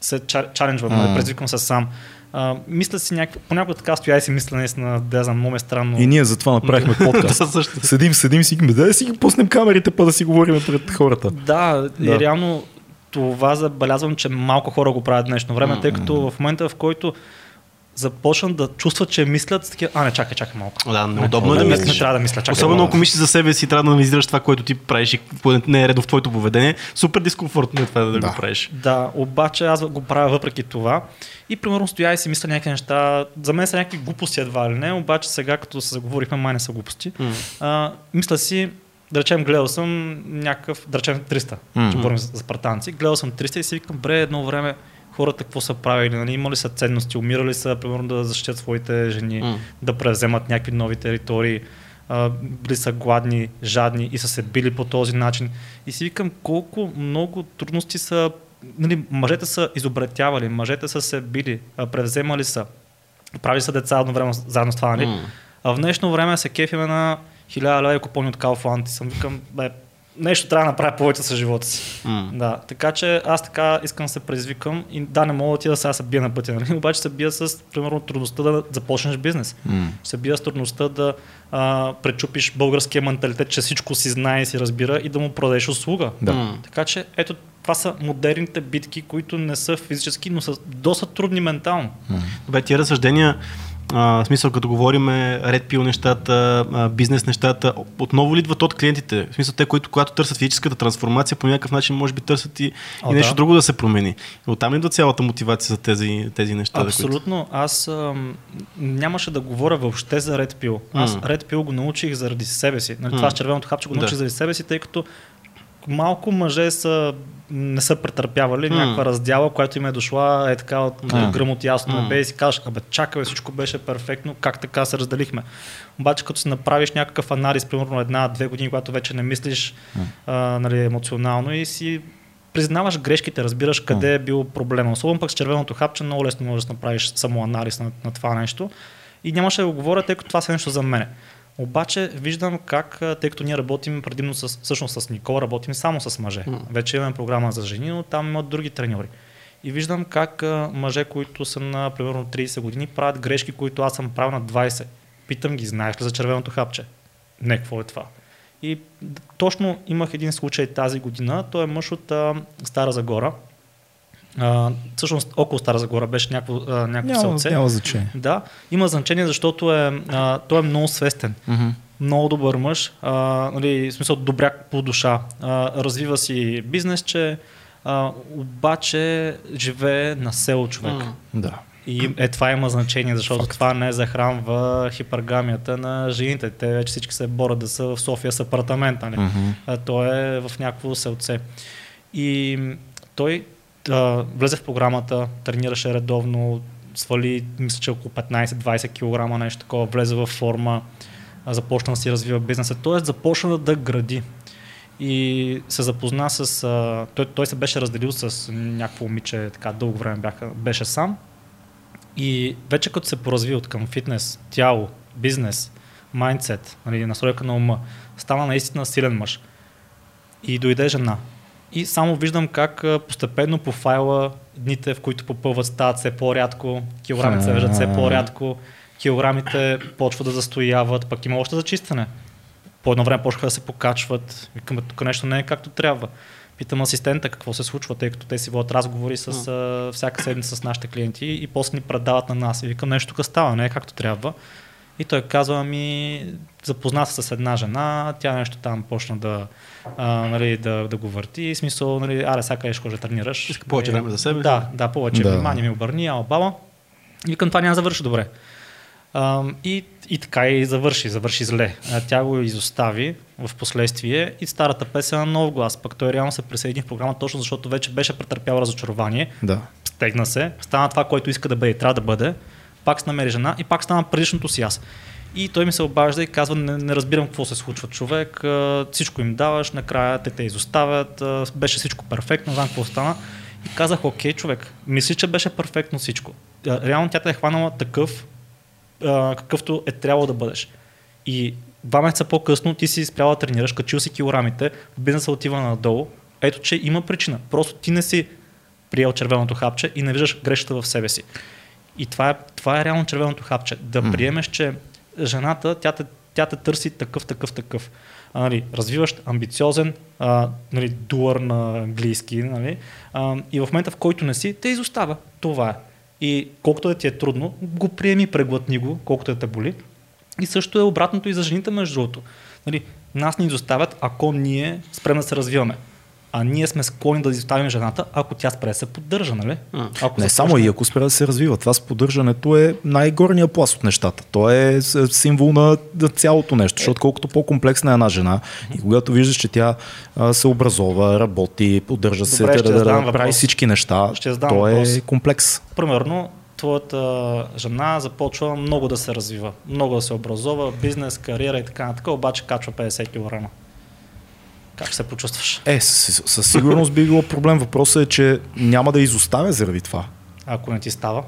се чаленджвам, М. mm. предизвиквам се сам. А, мисля си някакво, понякога така стоя и си мисля наистина, да знам, много е странно. И ние затова направихме подкаст. Да, също. Седим, седим си, да, да си ги пуснем камерите, па да си говорим пред хората. Да, Да. и реално това забелязвам, че малко хора го правят днешно време, тъй като в момента, в който започнат да чувстват, че мислят, такива, а не, чакай, чакай малко. Да, неудобно е да не, мислиш. не трябва да мисля, чакай. Особено ако мислиш за себе си, трябва да анализираш това, което ти правиш и не е редно в твоето поведение. Супер дискомфортно е това да, Да. го правиш. Да, обаче аз го правя въпреки това. И примерно стоя и си мисля някакви неща. За мен са някакви глупости едва ли не, обаче сега като се заговорихме, май не са глупости. М. А, мисля си, да речем, гледал съм някакъв, да речем 300, Мгм. че говорим за, за спартанци. Гледал съм 300 и си викам, бре, едно време хората какво са правили, нали? имали са ценности, умирали са, примерно да защитят своите жени, М. да превземат някакви нови територии, а, били са гладни, жадни и са се били по този начин. И си викам колко много трудности са, нали, мъжете са изобретявали, мъжете са се били, а, превземали са, правили са деца едно време заедно с това, нали? М. А в днешно време се кефиме на хиляда лева купони от Kaufland и съм викам, бе, нещо трябва да направя повече с живота си. М. Да, така че аз така искам да се предизвикам и да, не мога да отида сега да се бия на пътя, нали? обаче се бия с, примерно, трудността да започнеш бизнес. М. Се бия с трудността да а, пречупиш българския менталитет, че всичко си знае и си разбира и да му продадеш услуга. Да. М. Така че ето това са модерните битки, които не са физически, но са доста трудни ментално. Добре, тия разсъждения, а, в смисъл като говорим ред пил нещата, а, бизнес нещата, отново ли идват от клиентите? В смисъл те, които когато търсят физическата трансформация, по някакъв начин може би търсят и, О, и нещо да. друго да се промени. Оттам идва цялата мотивация за тези, тези неща. за които- Абсолютно. Аз ам, нямаше да говоря въобще за Red Pill. Аз М. Red Pill го научих заради себе си. Нали, това с червеното хапче го научих Да. заради себе си, тъй като малко мъже са, не са претърпявали М. някаква раздяла, която им е дошла е така от Да. гръм от ясно М. небе и си кажеш, абе чакай, всичко беше перфектно, как така се разделихме. Обаче като си направиш някакъв анализ, примерно една-две години, когато вече не мислиш а, нали, емоционално и си признаваш грешките, разбираш къде е бил проблема. Особено пък с червеното хапче много лесно можеш да направиш самоанализ на, на това нещо. И нямаше да го говоря, тъй като това е нещо за мене. Обаче виждам как, тъй като ние работим предимно с, всъщност с Никола, работим само с мъже. М. Вече имаме програма за жени, но там имат други треньори. И виждам как мъже, които са на примерно 30 години, правят грешки, които аз съм правил на 20. Питам ги, знаеш ли за червеното хапче? Не, какво е това? И точно имах един случай тази година. Той е мъж от а, Стара Загора. А, всъщност около Стара Загора беше някакво, а, някакво Няма, селце. няма значение. Да, има значение, защото е, а, той е много свестен. Мгм. Много добър мъж, а, нали, в смисъл добряк по душа. А, развива си бизнес, че а, обаче живее на село човек. М. Да. И е, това има значение, защото това не захранва хипергамията на жените. Те вече всички се борят да са в София с апартамент, нали? Мгм. а, той е в някакво селце. И той влезе в програмата, тренираше редовно, свали, мисля, че около 15-20 кг, нещо такова, влезе в форма, започна да си развива бизнеса. Тоест започна да гради. И се запозна с... А, той, той се беше разделил с някакво момиче, така дълго време бяха, беше сам. И вече като се поразвил от към фитнес, тяло, бизнес, майндсет, нали, настройка на ума, стана наистина силен мъж. И дойде жена. И само виждам как постепенно по файла дните, в които попълват, стават все по-рядко, килограмите се виждат все по-рядко, килограмите почват да застояват, пък има още зачистване. По едно време почнаха да се покачват. Викам, «Бе, тук нещо не е както трябва. Питам асистента какво се случва, тъй като те си водят разговори с а, всяка седмица с нашите клиенти и после ни предават на нас. И викам, нещо тук става, не е както трябва. И той казва ми, запозна се с една жена, тя нещо там почна да, а, нали, да, да го върти. И смисъл, нали, аре, сега къде ще тренираш. Иска повече време за себе. Да, да, повече Да. внимание ми обърни, ала баба. И викам, това няма завърши добре. А, и, и така и завърши, завърши зле. А, тя го изостави в последствие и старата песен на нов глас. Пък той реално се присъедини в програма точно защото вече беше претърпял разочарование, Да. стегна се, стана това, което иска да бъде и трябва да бъде, пак се намери жена и пак стана предишното си аз. И той ми се обажда и казва, не, не разбирам какво се случва човек, всичко им даваш, накрая те те изоставят, беше всичко перфектно, знам какво стана. И казах, окей човек, мисли, че беше перфектно всичко. Реално тя те е хванала такъв, какъвто е трябвало да бъдеш. И два месеца по-късно ти си спряла да тренираш, качил си килограмите, бизнесът отива надолу. Ето, че има причина. Просто ти не си приел червеното хапче и не виждаш грешката в себе си. И това е, това е реално червеното хапче. Да Мгм. приемеш, че жената, тя те, тя те търси такъв, такъв, такъв. А, нали, развиващ, амбициозен, а, нали, дуър на английски. Нали, а, и в момента, в който не си, те изостава. Това е. И колкото да ти е трудно, го приеми, преглътни го, колкото да те боли. И също е обратното и за жените, между другото. Нали, нас ни изоставят, ако ние спрем да се развиваме. А ние сме склонни да изоставим жената, ако тя спре да се поддържа, нали? А. Ако Не само и ако спре да се развива. Това с поддържането е най-горния пласт от нещата. То е с- символ на цялото нещо, защото колкото по-комплексна е една жена и когато виждаш, че тя се образова, работи, поддържа се, Добре, ще да, да, да, прави всички неща, Ще то въпрос. е комплекс. Примерно, твоята жена започва много да се развива, много да се образова, бизнес, кариера и така нататък, обаче качва 50 кг. Как се почувстваш, Е, със, със сигурност би било проблем. Въпросът е, че няма да изоставя заради това. ако не ти става?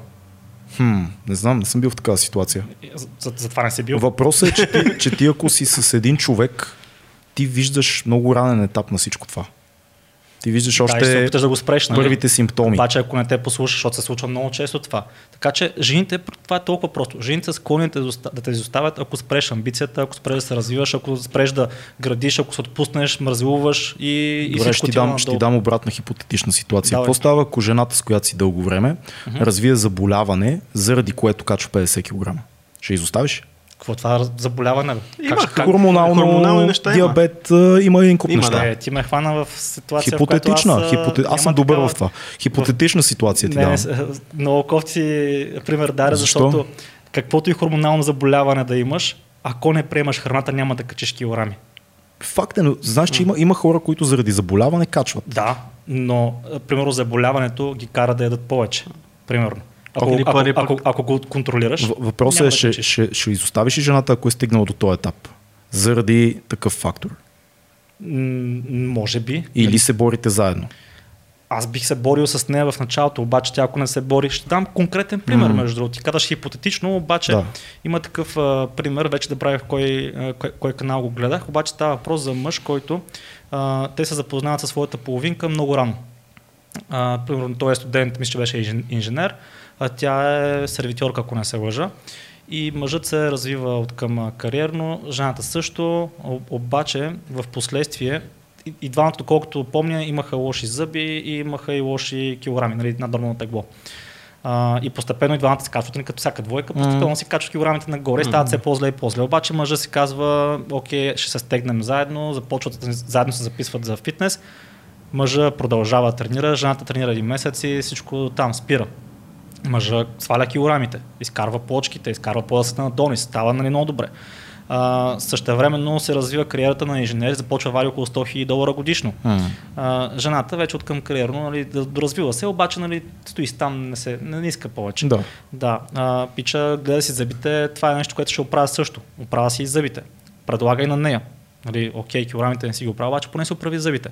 Хм, не знам, не съм бил в такава ситуация. За, за, за това не си бил. Въпросът е, че ти, че ти ако си с един човек, ти виждаш много ранен етап на всичко това. Ти виждаш да, и още да го спреш, нали? първите симптоми. Обаче, ако не те послушаш, защото се случва много често това. Така че жените, това е толкова просто. Жените са склонни да те изоставят, ако спреш амбицията, ако спреш да се развиваш, ако спреш да градиш, ако се отпуснеш, мразилуваш и, и Добре, всичко ще ти, дам, ще ти дам обратна хипотетична ситуация. Давай. Какво става, ако жената, с която си дълго време, развие заболяване, заради което качва 50 кг? Ще изоставиш? Какво е това заболяване? Има Как, как, Хормонално, хормонални неща има. диабет, има един куп Има, неща. Е, ти ме хвана в ситуация, Хипотетична. в която аз, а, хипоте... аз съм добър такава- в това. Хипотетична ситуация ти Не, давам. много кофти пример даде, Защо? защото каквото и хормонално заболяване да имаш, ако не приемаш храната, няма да качиш килограми. Факт е, но знаеш, че има, има хора, които заради заболяване качват. Да, но примерно заболяването ги кара да ядат повече. Примерно. Ако, ако, пари ако, пък- ако, го контролираш, Въпросът е, да ще, ще, ще изоставиш ли жената, ако е стигнала до този етап? Заради такъв фактор. М, може би. Или се борите заедно? Аз бих се борил с нея в началото, обаче тя ако не се бори, ще дам конкретен пример, Мгм. между другото. Ти казваш хипотетично, обаче Да. има такъв а, пример, вече да правих кой, а, кой, кой канал го гледах, обаче става въпрос за мъж, който а, те се запознават със своята половинка много рано. А, примерно той е студент, мисля, че беше инжен- инженер, а тя е сервитьорка, ако не се лъжа. И мъжът се развива от към кариерно, жената също, обаче в последствие и, двамата, доколкото помня, имаха лоши зъби и имаха и лоши килограми, нали, наднормално тегло. А, и постепенно и двамата се качват, нали, като всяка двойка, постепенно си качват килограмите нагоре стават все по-зле и по-зле. Обаче мъжът си казва, окей, ще се стегнем заедно, започват заедно се записват за фитнес. Мъжа продължава да тренира, жената тренира един месец и всичко там спира. Мъжа сваля килограмите, изкарва плочките, изкарва подъсата на донис, става нали, много добре. А, същевременно се развива кариерата на инженер, започва вади около 100 000 долара годишно. А, жената вече от към кариерно нали, доразвива се, обаче нали, стои там, не, се, не иска повече. Да. Да, а, пича гледа си зъбите, това е нещо, което ще оправя също. Оправя си и зъбите. Предлага и на нея. Нали, окей, килограмите не си го оправя, обаче поне се оправи зъбите.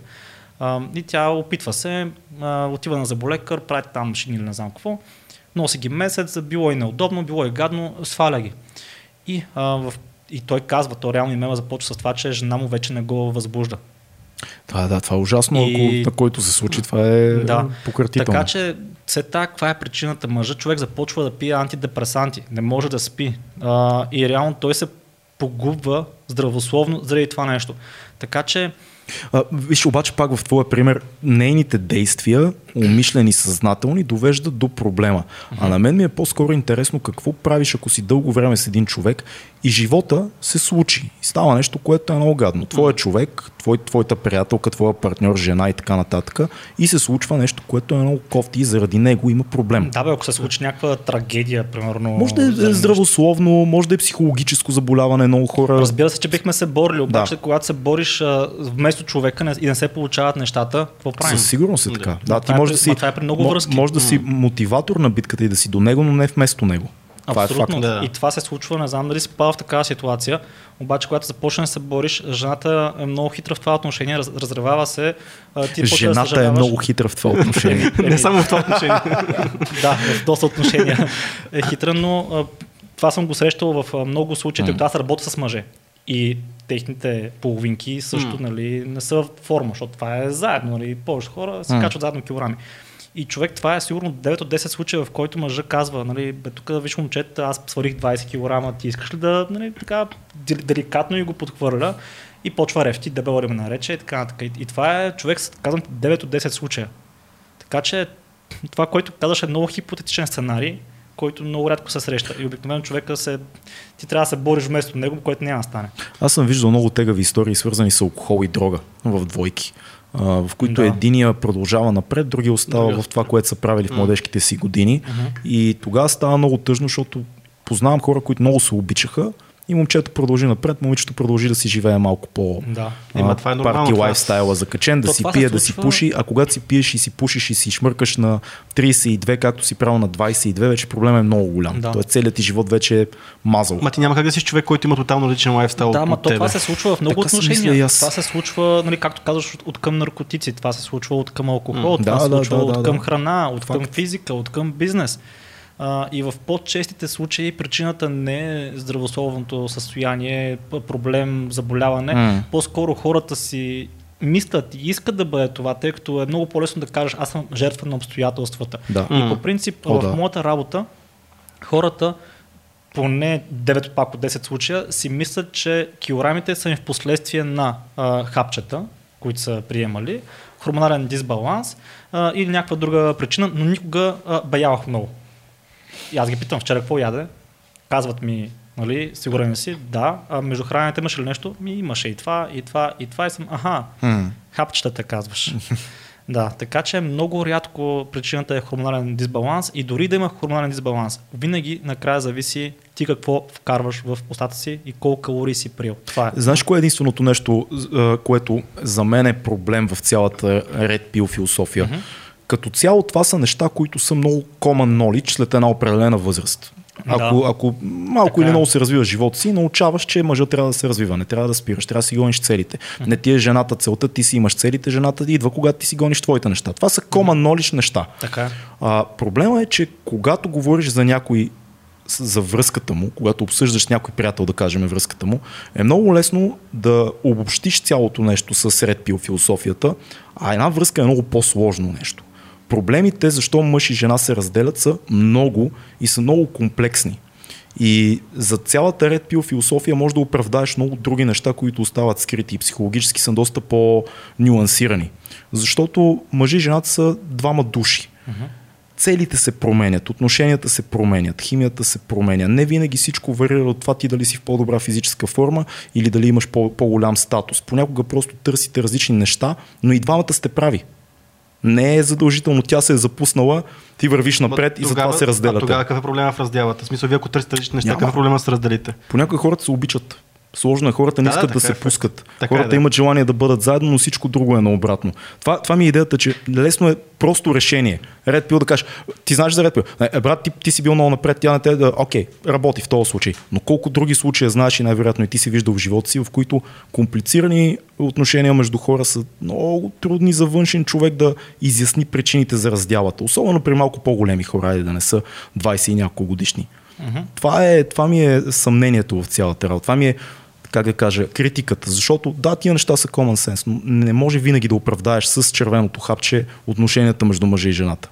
А, и тя опитва се, а, отива на заболекар, прави там машини или не знам какво, носи ги месец, било и неудобно, било и гадно, сваля ги. И, а, в, и той казва, то реално имейла започва с това, че жена му вече не го възбужда. Това, да, това е ужасно, И- ако на който се случи, това е Да. пократително. Така че така, каква е причината? Мъжът човек започва да пие антидепресанти, не може да спи. А, и реално той се погубва здравословно заради това нещо. Така че А, виж, обаче пак в твоя пример, нейните действия, умишлени, съзнателни, довеждат до проблема. А на мен ми е по-скоро интересно какво правиш, ако си дълго време с един човек и живота се случи. Става нещо, което е много гадно. Твоя човек, твой, твоята приятелка, твоя партньор, жена и така нататък. И се случва нещо, което е много кофти и заради него има проблем. да, бе, ако се случи някаква трагедия, примерно. Може да е здравословно, може да е психологическо заболяване, много хора. Разбира се, че бихме се борили, обаче Да. когато се бориш вместо човека и не се получават нещата, какво правим? Със сигурност е така. Да, Ма ти може да си, е при много връзки. може да си мотиватор на битката и да си до него, но не вместо него. Това Абсолютно. е факт. Да. И това се случва, не знам дали си попал в такава ситуация, обаче когато започнеш да се бориш, жената е много хитра в това отношение, раз, разревава се. Ти почваш да Жената е много хитра в това отношение. Не само в това отношение. Да, в доста отношения е хитра, но това съм го срещал в много случаи, като аз работя с мъже. И техните половинки също М. нали, не са в форма, защото това е заедно. Нали, повечето хора се М. качват заедно килограми. И човек, това е сигурно 9 от 10 случая, в който мъжа казва, нали, бе, тук виж момчета, аз сварих 20 кг, ти искаш ли да, нали, така, дел- деликатно и го подхвърля и почва рефти, дебел ме нарече и така нататък. И, и това е човек, казвам, ти, 9 от 10 случая. Така че това, което казваш е много хипотетичен сценарий, който много рядко се среща. И обикновено човека се... Ти трябва да се бориш вместо него, което няма да стане. Аз съм виждал много тегави истории, свързани с алкохол и дрога в двойки, в които Да. единия продължава напред, другия остава Другия в това, което са правили в младежките си години. И тогава става много тъжно, защото познавам хора, които много се обичаха и момчето продължи напред, момичето продължи да си живее малко по Да. Ема, а, това е нормално, парти това- лайфстайла закачен, да То си пие, да си пуши, а когато си пиеш и си пушиш и си шмъркаш на 32, както си правил на 22, вече проблемът е много голям. Да. Той целият ти живот вече е мазал. Ма ти няма как да си човек, който има тотално различен лайфстайл Да, от ма то тебе. това се случва в много Така отношения. аз. Това се случва, нали, както казваш, от, от към наркотици, това се случва от към алкохол, М. това Да, се да, случва да, от към да. храна, от към физика, от към бизнес. А, и в по-честите случаи причината не е здравословното състояние, проблем, заболяване. М. По-скоро хората си мислят и искат да бъде това, тъй като е много по-лесно да кажеш аз съм жертва на обстоятелствата. Да. И по принцип О, в да. моята работа хората поне 9 пак от 10 случая си мислят, че килограмите са им в последствие на а, хапчета, които са приемали, хормонален дисбаланс а, или някаква друга причина, но никога а, баявах много. И аз ги питам вчера какво яде. Казват ми, нали, сигурен си? Да. А между храненето имаше ли нещо? Ми имаше и това, и това, и това. И съм, аха, М. хапчета казваш. да, така че много рядко причината е хормонален дисбаланс и дори да има хормонален дисбаланс, винаги накрая зависи ти какво вкарваш в устата си и колко калории си приел. Това е. Знаеш кое е единственото нещо, което за мен е проблем в цялата Red Pill философия? Мгм. Като цяло това са неща, които са много common knowledge след една определена възраст. Ако, Да. ако малко Така или е. много се развива живота си, научаваш, че мъжът трябва да се развива, не трябва да спираш, трябва да си гониш целите. Не ти е жената целта, ти си имаш целите, жената ти идва, когато ти си гониш твоите неща. Това са common knowledge неща. Така е. А, проблема е, че когато говориш за някой за връзката му, когато обсъждаш с някой приятел, да кажем връзката му, е много лесно да обобщиш цялото нещо с Red Pill философията, а една връзка е много по-сложно нещо. Проблемите, защо мъж и жена се разделят, са много и са много комплексни. И за цялата Red Pill философия може да оправдаеш много други неща, които остават скрити и психологически са доста по-нюансирани. Защото мъжи и жената са двама души. Целите се променят, отношенията се променят, химията се променя. Не винаги всичко варира от това ти дали си в по-добра физическа форма или дали имаш по- по-голям статус. Понякога просто търсите различни неща, но и двамата сте прави. Не е задължително, тя се е запуснала, ти вървиш напред Ма и затова се А разделяте. тогава какъв е проблема в разделата? В смисъл, вие ако търсите различни неща, какъв е проблема с разделите? Понякога хората се обичат. Сложно е, хората не Да, да, искат да, така се е пускат. Така е, хората да. имат желание да бъдат заедно, но всичко друго е наобратно. Това, това ми е идеята, че лесно е просто решение. Red Pill да кажеш, ти знаеш за Pill? Не, е, брат, ти, ти си бил много напред, тя на те да, окей, работи в този случай. Но колко други случаи знаеш и най-вероятно и ти си виждал в живота си, в които комплицирани отношения между хора са много трудни за външен човек да изясни причините за раздялата. Особено при малко по-големи хора, да не са 20 и няколко годишни. Това, е, това ми е съмнението в цялата работа. Това ми е, как да кажа, критиката. Защото да, тия неща са common sense, но не може винаги да оправдаеш с червеното хапче отношенията между мъжа и жената.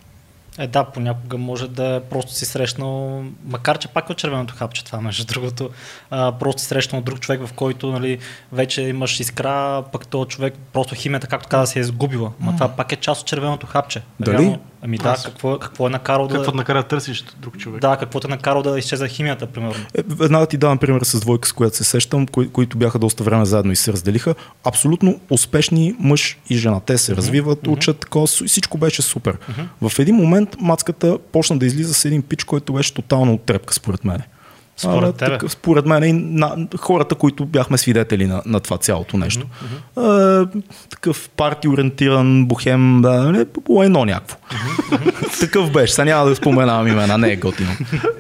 Е, да, понякога може да е просто си срещнал, макар че пак е от червеното хапче това, между другото, а, просто си срещнал друг човек, в който нали, вече имаш искра, пък този човек просто химията, както каза, се е изгубила. Ма това пак е част от червеното хапче. Дали? Реално, ами да, Аз- какво, какво е накарало Какво да... те накара да търсиш друг човек? Да, какво те накарало да изчезва химията, примерно. Е, Веднага ти давам пример с двойка, с която се сещам, кои, които бяха доста време заедно и се разделиха. Абсолютно успешни мъж и жена. Те се развиват, учат, такова, с- всичко беше супер. В един момент мацката почна да излиза с един пич, който беше тотално отрепка, според мен. Според тебе? Такъв, според мен и на хората, които бяхме свидетели на, на това цялото нещо. А, такъв парти ориентиран, бухем, да, не, по едно някакво. Такъв беше. Сега няма да споменавам имена, не е готино.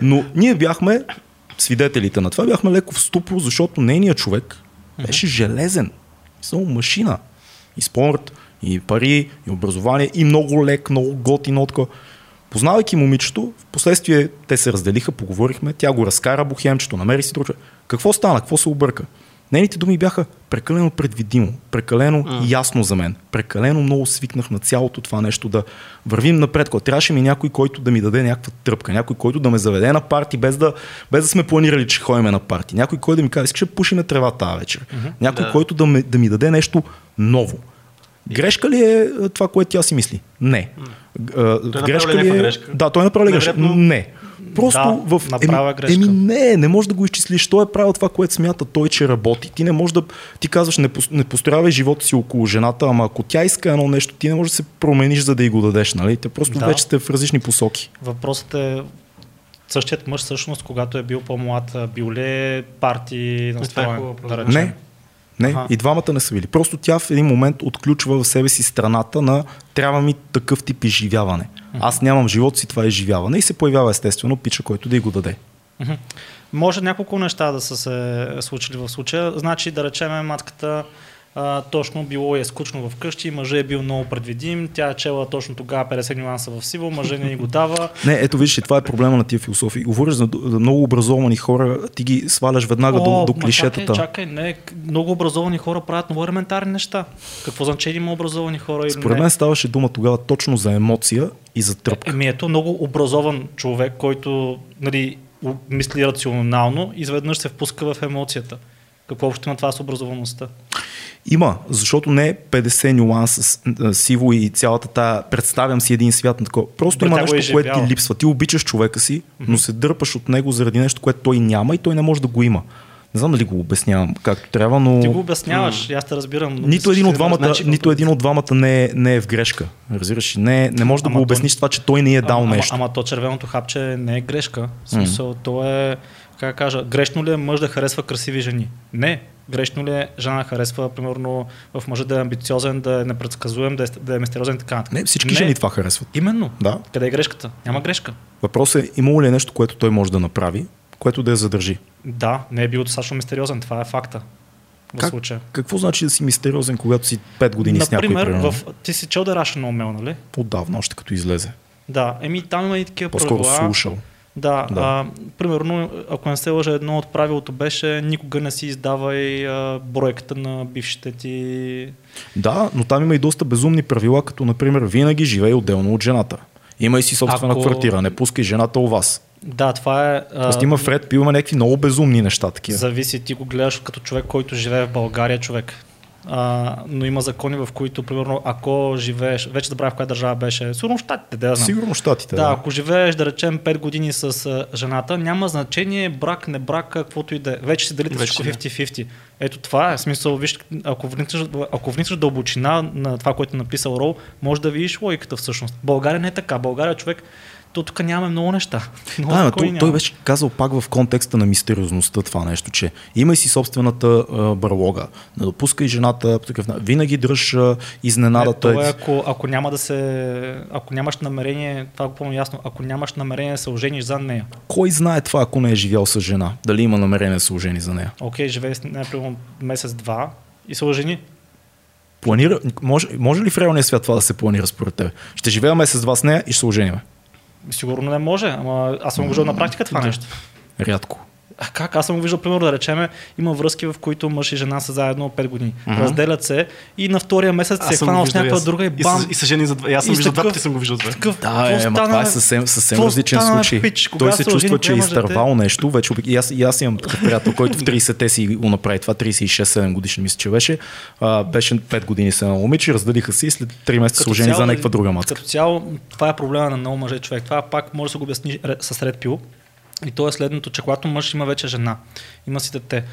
Но ние бяхме свидетелите на това, бяхме леко в ступор, защото нейният човек беше железен. Само машина. И спорт, и пари, и образование, и много лек, много готино. Такова. Познавайки момичето, в последствие те се разделиха, поговорихме, тя го разкара бухемчето, намери си друг. Какво стана? Какво се обърка? Нейните думи бяха прекалено предвидимо, прекалено mm. ясно за мен. Прекалено много свикнах на цялото това нещо да вървим напред. Когато трябваше ми някой, който да ми даде някаква тръпка, някой, който да ме заведе на парти, без да, без да сме планирали, че ходиме на парти. Някой, който да ми каже, искаш да пушиме трева тази вечер. Mm-hmm. Някой, Да. който да, ме, да ми даде нещо ново. Грешка ли е а, това, което тя си мисли? Не. А, направил ли някаква грешка? Да, той е направил ли грешка. Не. Просто Да, в... грешка. Еми, не, не можеш да го изчислиш. Той е правил това, което смята той, че работи. Ти не можеш да... Ти казваш, не, не построявай живота си около жената, ама ако тя иска едно нещо, ти не можеш да се промениш, за да й го дадеш, нали? Те просто Да. вече сте в различни посоки. Въпросът е същият мъж всъщност, когато е бил по-млад, бил ли е парти настроен, хубаво да въпрос. речем? Не. Не, Аха. и двамата не са били. Просто тя в един момент отключва в себе си страната на трябва ми такъв тип изживяване. Аз нямам живот си, това е изживяване. И се появява естествено пича, който да й го даде. Може няколко неща да са се случили в случая. Значи, да речем, матката а, точно било е скучно вкъщи, мъжът е бил много предвидим, тя е чела точно тогава 50 нюанса в сиво, мъжът не ни го дава. Не, ето вижте, това е проблема на тия философии. Говориш за, за много образовани хора, ти ги сваляш веднага до, до ма клишетата. Чакай, чакай, не, много образовани хора правят много елементарни неща. Какво значение има образовани хора или Според не? мен ставаше дума тогава точно за емоция и за тръпка. Еми ето много образован човек, който нали, мисли рационално, изведнъж се впуска в емоцията. Какво общо има това с образоваността? Има, защото не е 50 нюанса с- а, сиво и цялата тая, представям си един свят на такова. Просто Добре, има е нещо, което ти липсва. Ти обичаш човека си, но се дърпаш от него заради нещо, което той няма и той не може да го има. Не знам дали го обяснявам както трябва, но Ти го обясняваш, аз те разбирам. нито един от не двамата, значи- нито един от двамата не е, не е в грешка. Разбираш, не, не може да Ама го то- обясниш това, че той не е дал ама, нещо. Ама, ама то червеното хапче не е грешка. В смисъл, то е, как кажа, грешно ли е мъж да харесва красиви жени? Не. Грешно ли е жена харесва, примерно, в мъжа да е амбициозен, да е непредсказуем, да е, да е мистериозен и така нататък? Не, всички жени това харесват. Именно. Да. Къде е грешката? Няма грешка. Въпросът е, имало ли е нещо, което той може да направи, което да я задържи? Да, не е бил достатъчно мистериозен. Това е факта. В Как? случая. Какво значи да си мистериозен, когато си 5 години с някой? Например, в... ти си чел да Rational Mail, нали? Отдавна, още като излезе. Да, еми там има и такива По-скоро правила. слушал. Да, Да. А, примерно, ако не се лъжа, едно от правилото беше никога не си издавай а, бройката на бившите ти. Да, но там има и доста безумни правила, като например винаги живей отделно от жената. Има и си собствена Ако- квартира, не пускай жената у вас. Да, това е. Тоест има Фред Пил, има някакви много безумни неща такива. Зависи, ти го гледаш като човек, който живее в България, човек. А, но има закони, в които, примерно, ако живееш, вече забравя в коя държава беше, сигурно щатите, да знам. Сигурно щатите. Да, Да. ако живееш, да речем, 5 години с жената, няма значение брак, не брак, каквото и да е. Вече си делите всичко не. 50-50. Ето това е смисъл. Виж, ако вникнеш, ако вникнеш дълбочина на това, което е написал Рол, може да видиш логиката всъщност. България не е така. България човек, то тук нямаме много неща. Много Да, той, той беше казал пак в контекста на мистериозността това нещо, че имай си собствената а, барлога, не допускай жената, по такъв, винаги дръж а, изненадата. Не, това е, ако, ако, няма да се, ако нямаш намерение, това е по ясно, ако нямаш намерение да се ожениш за нея, Кой знае това, ако не е живял с жена? Дали има намерение да се ожени за нея? окей, живее с нея примерно месец-два и се ожени. Планира, може, може ли в реалния свят това да се планира според теб? Ще живея месец-два с нея и ще се ожениме. Сигурно не може, ама аз съм го на практика това нещо. Рядко. А как? Аз съм го виждал, примерно, да речеме, има връзки, в които мъж и жена са заедно от 5 години. Мгм. Разделят се и на втория месец се е хванал с и някаква друга и И, бам! с- и са жени за два. и Аз съм И виждал два пъти съм го виждал това. Такъв, Да, е, ма стана, това е съвсем, съвсем различен случай. пич? Той се се чувства, че е изтървал нещо. Вече, и, аз, и аз имам такъв приятел, който в 30-те си го направи това, 36-7 годишни мисля, че беше. А, беше 5 години с едно момиче, разделиха се и след 3 месеца се цяло, за някаква друга матка. Като цяло, това е проблема на много мъже човек. Това пак може да се го обясни с ред пил. И то е следното, че когато мъж има вече жена, има си дете,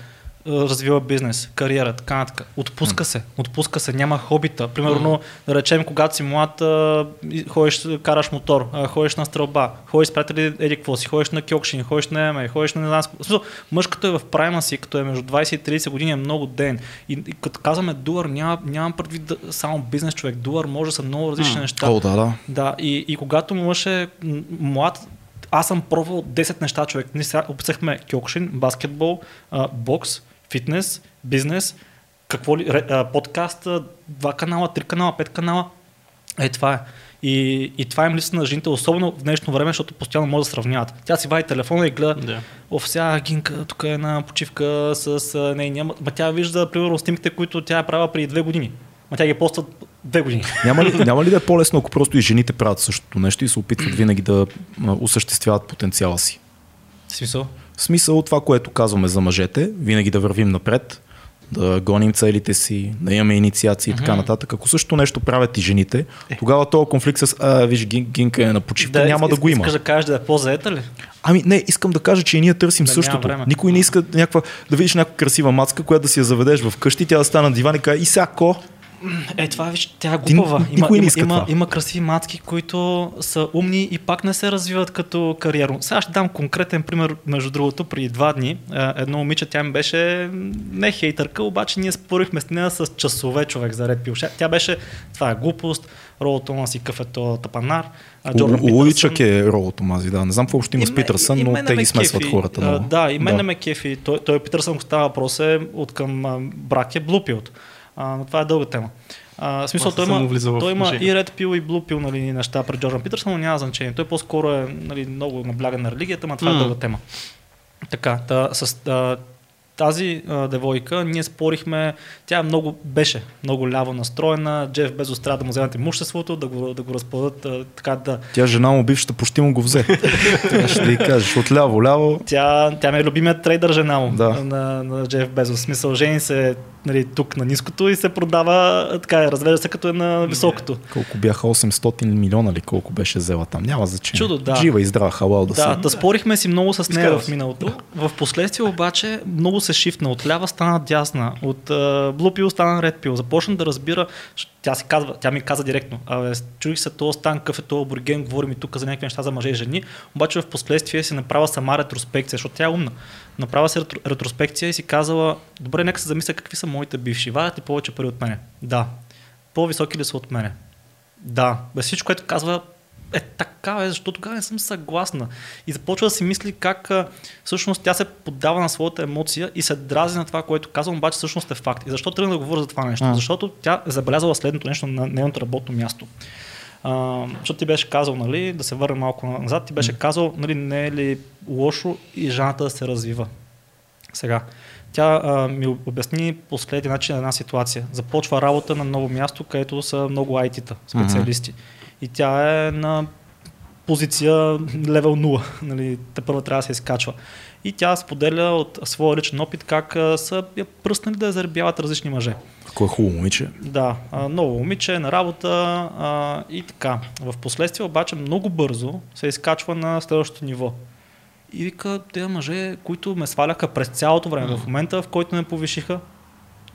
развива бизнес, кариера, така нататък. Отпуска се, отпуска се, няма хобита. Примерно, да речем, когато си млад, и ходиш, караш мотор, а, ходиш на стрелба, ходиш с приятели, еди какво си, ходиш на кьокшин, ходиш на ММА, ходиш на не знам. смисъл, Мъж като е в прайма си, като е между 20 и 30 години е много ден. И, и като казваме дуар, няма, нямам предвид да, само бизнес човек. Дуар може да са много различни неща. О, да, да. Да, и, и когато мъж е млад, аз съм пробвал 10 неща, човек. Ние сега описахме кьокшин, баскетбол, бокс, фитнес, бизнес, какво ли, подкаст, два канала, три канала, пет канала. Е, това е. И, и това им липса на жените, особено в днешно време, защото постоянно може да сравняват. Тя си вади телефона и гледа, Да. О, сега Гинка, тук е една почивка с нейния. Ма тя вижда, примерно, снимките, които тя е правила преди две години. Ма тя ги поства две години. Няма ли, няма ли да е по-лесно, ако просто и жените правят същото нещо и се опитват винаги да а, осъществяват потенциала си? Смисъл? Смисъл това, което казваме за мъжете, винаги да вървим напред, да гоним целите си, да имаме инициации и така нататък. Ако също нещо правят и жените, тогава този конфликт с а, виж, Гин- Гинка е на почивка, няма да го има. Искаш да кажеш да е по-заета ли? Ами не, искам да кажа, че и ние търсим Да същото. Никой не иска някаква, да видиш някаква красива мацка, която да си я заведеш в къщи, тя да стане на диван и каже, и сега ко? Е, това виж, тя е глупава. Има, не има, има, има красиви мацки, които са умни и пак не се развиват като кариерно. Сега ще дам конкретен пример, между другото, преди два дни. е, Едно момиче, тя ми беше не хейтърка, обаче ние спорихме с нея с часове човек за Red Pill. Тя беше, това е глупост, Рол Томас и кафето Тапанар. Джордан Луичък е Роло Томази, да. Не знам какво ще има с Питърсън, но те ги смесват кефи. хората. Много. Да, и мен да. ме кефи. Той, той Питърсън, става въпрос, е от към брак е Bluepill. А, но това е дълга тема. А, в смисъл, той има, той има и Red Pill и Blue Pill нали, неща пред Джордан Питърсън, но няма значение. Той по-скоро е нали, много набляга на религията, но това е М. дълга тема. Така, та, с а, тази а, девойка ние спорихме, тя много беше много ляво настроена, Джеф Безос трябва да му вземат имуществото, да го, да го разпадат а, така да, Тя жена му бившата почти му го взе. Така ще ти кажеш, отляво, ляво. Тя, тя ми е любимият трейдър жена му Да. на, на Джеф Безос. В смисъл, жени се нали, тук на ниското и се продава, така, развежда се като е на високото. Колко бяха 800 милиона ли колко беше взела там? Няма значение. Чудо, да. Жива и здрава, халал да, Да, са. да спорихме си много с нея в миналото. В последствие обаче много се шифна. От лява стана дясна. От uh, Blue Pill стана Red Pill. Започна да разбира, тя, си казва, тя ми каза директно, абе, чуих се този стан, какъв е този абориген, говорим и тук за някакви неща за мъже и жени, обаче в последствие си направила сама ретроспекция, защото тя е умна. Направила си ретро, ретроспекция и си казала, добре, нека се замисля какви са моите бивши. Вадят ли повече пари от мене? Да. По-високи ли са от мене? Да. Без всичко, което казва, е така, е, защото тогава не съм съгласна. И започва да си мисли как всъщност тя се поддава на своята емоция и се дрази на това, което казвам, обаче всъщност е факт. И защо тръгна да говоря за това нещо? А. Защото тя е забелязала следното нещо на нейното работно място. А, защото ти беше казал, нали, да се върна малко назад, ти беше казал, нали, не е ли лошо и жената да се развива. Сега, тя а, ми обясни последния начин една ситуация. Започва работа на ново място, където са много IT-та, специалисти. И тя е на позиция левел 0. Нали, те първо трябва да се изкачва. И тя споделя от своя личен опит как а, са я пръснали да я заребяват различни мъже. Ако е хубаво момиче. Да, а, ново момиче на работа а, и така. В последствие обаче много бързо се изкачва на следващото ниво. И вика, тези мъже, които ме сваляха през цялото време, в момента, в който ме повишиха,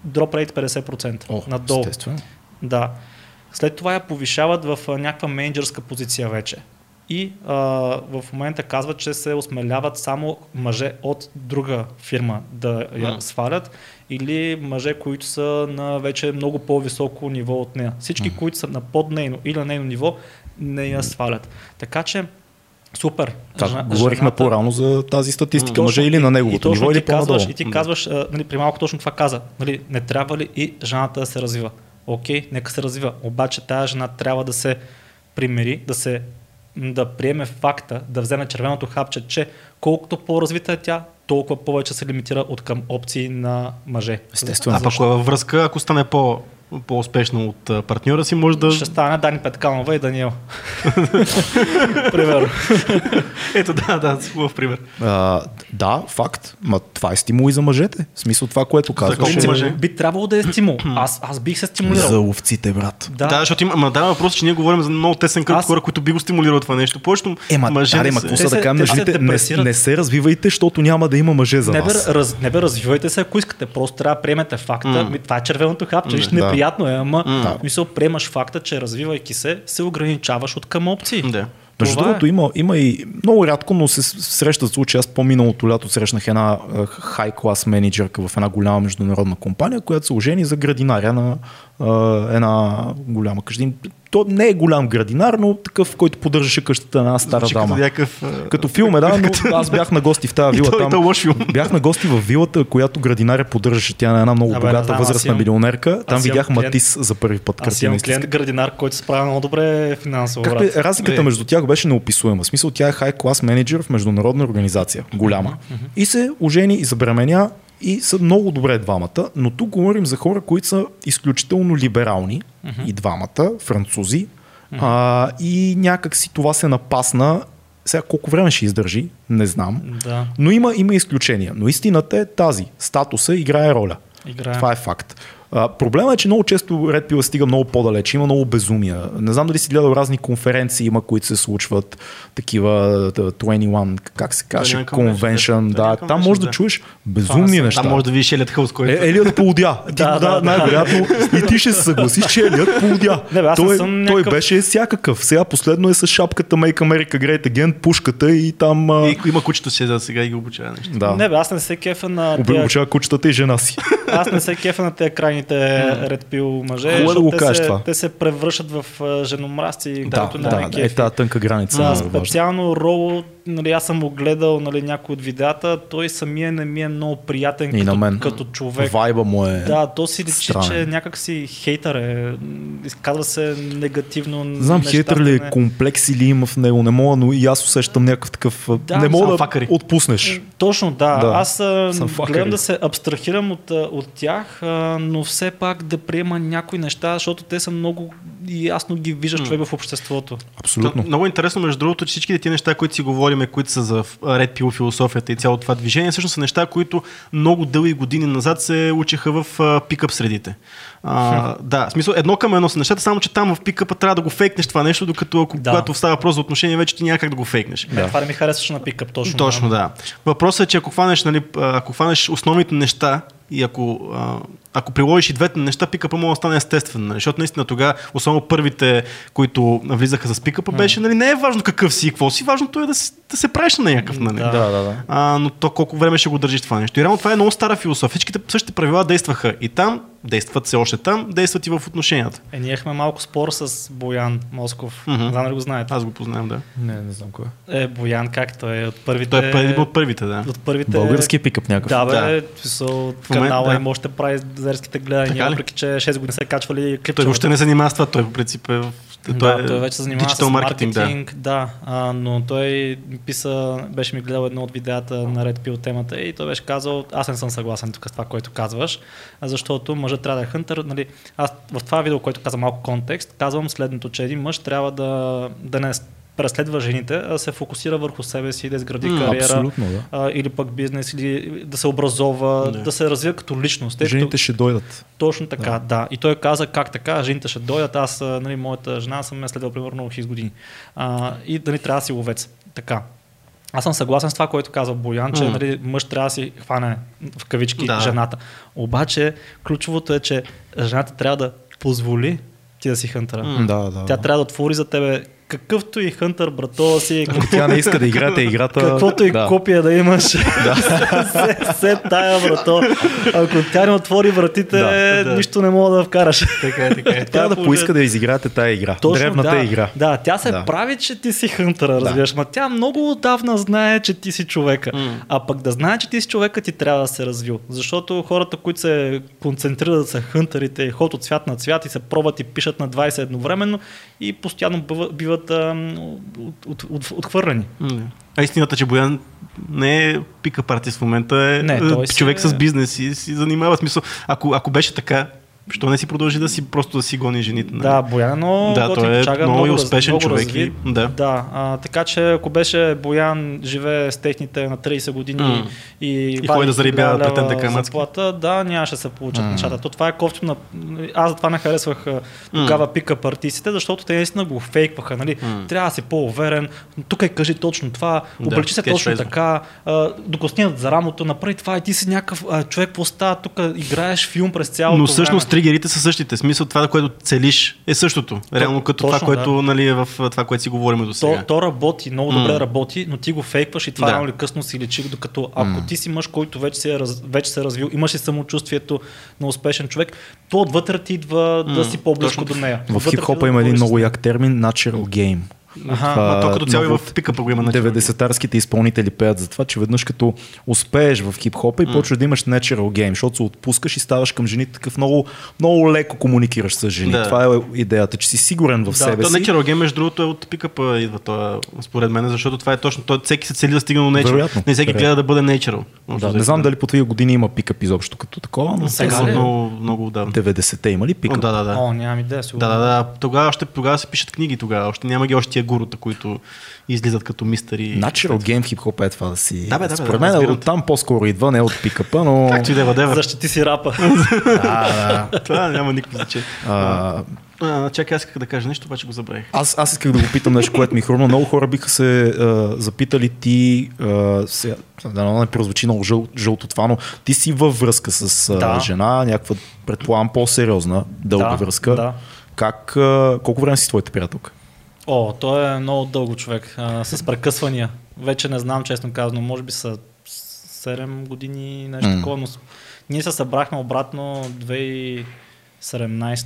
дроп рейт 50% О, надолу. естествено. Да. След това я повишават в а, някаква менеджерска позиция вече. И а, в момента казват, че се осмеляват само мъже от друга фирма да я М. свалят или мъже, които са на вече много по-високо ниво от нея. Всички, които са на под нейно или на нейно ниво, не я свалят. Така че, супер. Так, Жена- говорихме жената- по-рано за тази статистика. Мъже или на неговото ниво, ти или по-надолу. И ти казваш, а, нали, при малко точно това каза. Нали, не трябва ли и жената да се развива? Окей, нека се развива. Обаче тази жена трябва да се примири, да се да приеме факта, да вземе червеното хапче, че колкото по-развита е тя, толкова повече се лимитира от към опции на мъже. Естествено. А пък е във връзка, ако стане по по-успешна от партньора си, може да... Ще стане Дани Петканова и Даниел. Примерно. Ето, да, да, хубав пример. А, да, факт. Ма това е стимул и за мъжете. В смисъл това, което казваш. колко е- мъже? Би трябвало да е стимул. Аз, аз бих се стимулирал. За овците, брат. Да, да защото има, ма да, въпрос, че ние говорим за много тесен кръг Аз- хора, които би го стимулирали това нещо. Повечето Ема, мъже да, не ма, се- са се- да кажем те на се жените? Не, не се развивайте, защото няма да има мъже за Не бе, вас. раз, не бе, развивайте се, ако искате. Просто трябва да приемете факта. Ми, това е червеното хапче. Виж, Да. неприятно е, ама Да. мисъл, приемаш факта, че развивайки се, се ограничаваш от към опции. Да. Между Това е. другото, има, има и много рядко, но се с- срещат случаи. Аз по-миналото лято срещнах една хай клас менеджерка в една голяма международна компания, която се ожени за градинаря на а, една голяма къща. То не е голям градинар, но такъв, който поддържаше къщата на една стара Звучи дама. Като някакъв, Като филм е, да, но аз бях на гости в тази вила. там. лош филм. Бях на гости в вилата, която градинаря поддържаше. Тя е една много Абе, богата аз възрастна милионерка. Там видях клиент- Матис за първи път. Аз картина имам клиент градинар, който се справя много добре финансово. Както брат. разликата Е. между тях беше неописуема. В смисъл, тя е хай клас менеджер в международна организация, голяма. И се ожени и забременя и са много добре двамата, но тук говорим за хора, които са изключително либерални и двамата, французи, а, и някак си това се напасна. Сега колко време ще издържи, не знам. Да, Но има, има изключения. Но истината е тази. Статуса играе роля. играе. Това е факт. А, проблема е, че много често Red Pill стига много по-далеч. Има много безумия. Не знам дали си гледал разни конференции, има, които се случват. Такива да, 21, как се каже, 21 Convention. Да, 21 там може да да. чуеш безумни са- неща. Там може да видиш Елият Хълс, който... Е, Елият полудя. Ти, Да, да, да, да, да. най-вероятно и ти ще се съгласиш, че Елият полудя. Не, бе, той, съм той някакъв- беше всякакъв. Сега последно е с шапката Make America Great Again, пушката и там... А... И, има кучето си за сега и го обучава нещо. Да. Не, бе, аз не се кефа на Обучава кучетата и жена си. аз не се кефа на тези крайните Red Pill мъже, Хубаво е да те, се, това. те се превръщат в женомразци, Да, да, е кефи. тази тънка граница. Да, е специално Роло, нали, аз съм го гледал нали, някои от видеята, той самия не ми е много приятен И като, мен. като човек. Вайба му е... Да, то си личи, че някак си хейтър е. Казва се негативно. Не знам, неща, хейтър ли е, не- комплекс или има в него, не мога, но и аз усещам някакъв такъв... Да, не мога да факъри. отпуснеш. Точно, да. Да. да. Аз Съм гледам да се абстрахирам от, от тях, но все пак да приема някои неща, защото те са много и ясно ги виждаш човек в обществото. Абсолютно. Та, Много интересно, между другото, че всички тези неща, които си говорим, които са за Red Pill философията и цялото това движение, всъщност са неща, които много дълги години назад се учиха в а, пикъп средите. А, да, в смисъл едно към едно са нещата, само че там в пикъпа трябва да го фейкнеш това нещо, докато ако, Да. когато става въпрос за отношение, вече ти няма как да го фейкнеш. Да. Това не ми харесваше на пикъп, точно. Точно, да. Въпросът е, че ако хванеш, нали, ако хванеш основните неща и ако, а, ако приложиш и двете неща, пикъпа може да стане естествен. Нали? Защото наистина тогава, особено първите, които влизаха с пикъпа, беше, нали, не е важно какъв си и какво си, важното е да, си, да се правиш на някакъв. Нали? Да. Да, да. А, но то колко време ще го държиш това нещо. И реално това е много стара философия. Всичките същите правила действаха и там, действат се още там, действат и в отношенията. Е, ние имахме малко спор с Боян Москов. Мгм. Не знам дали го знаете. Аз го познавам, да. Не, не знам кой. Е, Боян, как той е от първите... Той е от първите, да. от първите... Български пикъп някакъв. Да, бе, да. В момента, канала да. им още прави зерските гледания, въпреки че 6 години са качвали клипчета. Той въобще не се занимава с това, той по принцип е в... да, той вече се занимава с digital маркетинг, да, да а, но той писа, беше ми гледал едно от видеята на Red Pill темата и той беше казал, аз не съм съгласен тук с това, което казваш, защото мъжът трябва да е хънтър. Нали, аз в това видео, което каза малко контекст, казвам следното, че един мъж трябва да, да не преследва жените, а да се фокусира върху себе си, да изгради М, кариера, Абсолютно, да. а, или пък бизнес, или да се образова, Да. да, се развива като личност. Тъй като- Жените ще дойдат. точно така, да. да. И той каза как така, жените ще дойдат. Аз, нали, моята жена съм я следвал примерно хиз години. А, и дали трябва да си ловец. Така. Аз съм съгласен с това, което казва Боян, че М. нали, мъж трябва да си хване в кавички Да. жената. Обаче ключовото е, че жената трябва да позволи ти да си хънтъра. М. Да, да. Тя трябва да отвори за тебе какъвто и хънтър, брато си, Ако тя не иска да играете играта... Каквото и да. копия да имаш, се, се тая, брато. Ако тя не отвори вратите, Да, да. нищо не мога да вкараш. Така е, така е. Трябва да поиска да изиграете тая игра. Древната да, игра. Да, тя се Да. прави, че ти си хънтъра, разбираш. Ма тя много отдавна знае, че ти си човека. М. А пък да знае, че ти си човека, ти трябва да се развил. Защото хората, които се концентрират са хънтърите и ход от цвят на цвят и се пробват и пишат на 20 едновременно и постоянно биват, биват ам, от, от, от, отхвърлени. А истината, че Боян не е пика партист в момента, е Не, е човек е- с бизнес и си занимава. Смисъл, ако, ако беше така, Що не си продължи да си просто да си гони жените? Нали? Да, Боян много Да, той е чага, много раз- успешен много човек развит. и- да. да а, така че ако беше Боян живее с техните на 30 години М. и, И ходи да зарибява 1000 лева претен дека мацки. заплата, да, нямаше да се получат нещата. То това е кофти на... Аз затова не харесвах тогава пика партийците, защото те наистина го фейкваха. Нали? Трябва да си по-уверен, тук е кажи точно това, Да, облечи се точно кетчфрейза. така, докоснят за рамото, направи това и ти си някакъв човек, какво става тук, играеш филм през цялото Но всъщност. Тригерите са същите. Смисъл това, което целиш е същото. Реално като това, точно, което нали, е в това, което си говорим до То, сега. то работи, много добре М. работи, но ти го фейкваш и това Да. рано или късно си личи, докато ако ти си мъж, който вече се, е раз, вече се е развил, имаш и самочувствието на успешен човек, то отвътре ти идва да си по-близко точно до нея. В хип-хопа да има един много як термин natural game. Аха, Това Ма то като цяло и в от пикъпа го има natural 90-тарските изпълнители пеят за това, че веднъж като успееш в хип-хопа и почваш да имаш natural game, защото се отпускаш и ставаш към жените такъв много, много леко комуникираш с жени. Да. Това е идеята, че си сигурен в Да, себе си. Natural Game, между другото, е от пикъпа идва това, според мен, защото това е точно. Той, всеки се цели да стигне до Natural. Вероятно. Не всеки гледа да бъде Natural. Да, не знам дали по твоя години има пикъп изобщо като такова, но Сега ли? много, много отдавна. 90-те има ли О, пикъп? да, да, да. О, нямам идея, Да, сигурно. да, да. Тогава, още, тогава се пишат книги тогава. Още няма ги още тия гурута, които излизат като мистери. Natural game в хип-хоп е това да си... Да, бе, да, Според да, мен разбирам от там по-скоро идва, не от пикъпа, но... Както и да е. Защити си рапа. А, да. Това няма никакво значение. А, А, чакай, аз исках да кажа нещо, обаче го забравих. Аз, аз исках да го питам нещо, което ми хрумна. Много хора биха се а, запитали ти, а, сега, да не прозвучи много жъл, жълто това, но ти си във връзка с а, Да. жена, някаква, предполагам, по-сериозна, дълга Да, връзка. да. Как, а, колко време си с твоята приятелка? О, той е много дълго човек, а, с прекъсвания. Вече не знам, честно казано, може би са 7 години, нещо М. такова, но ние се събрахме обратно 2017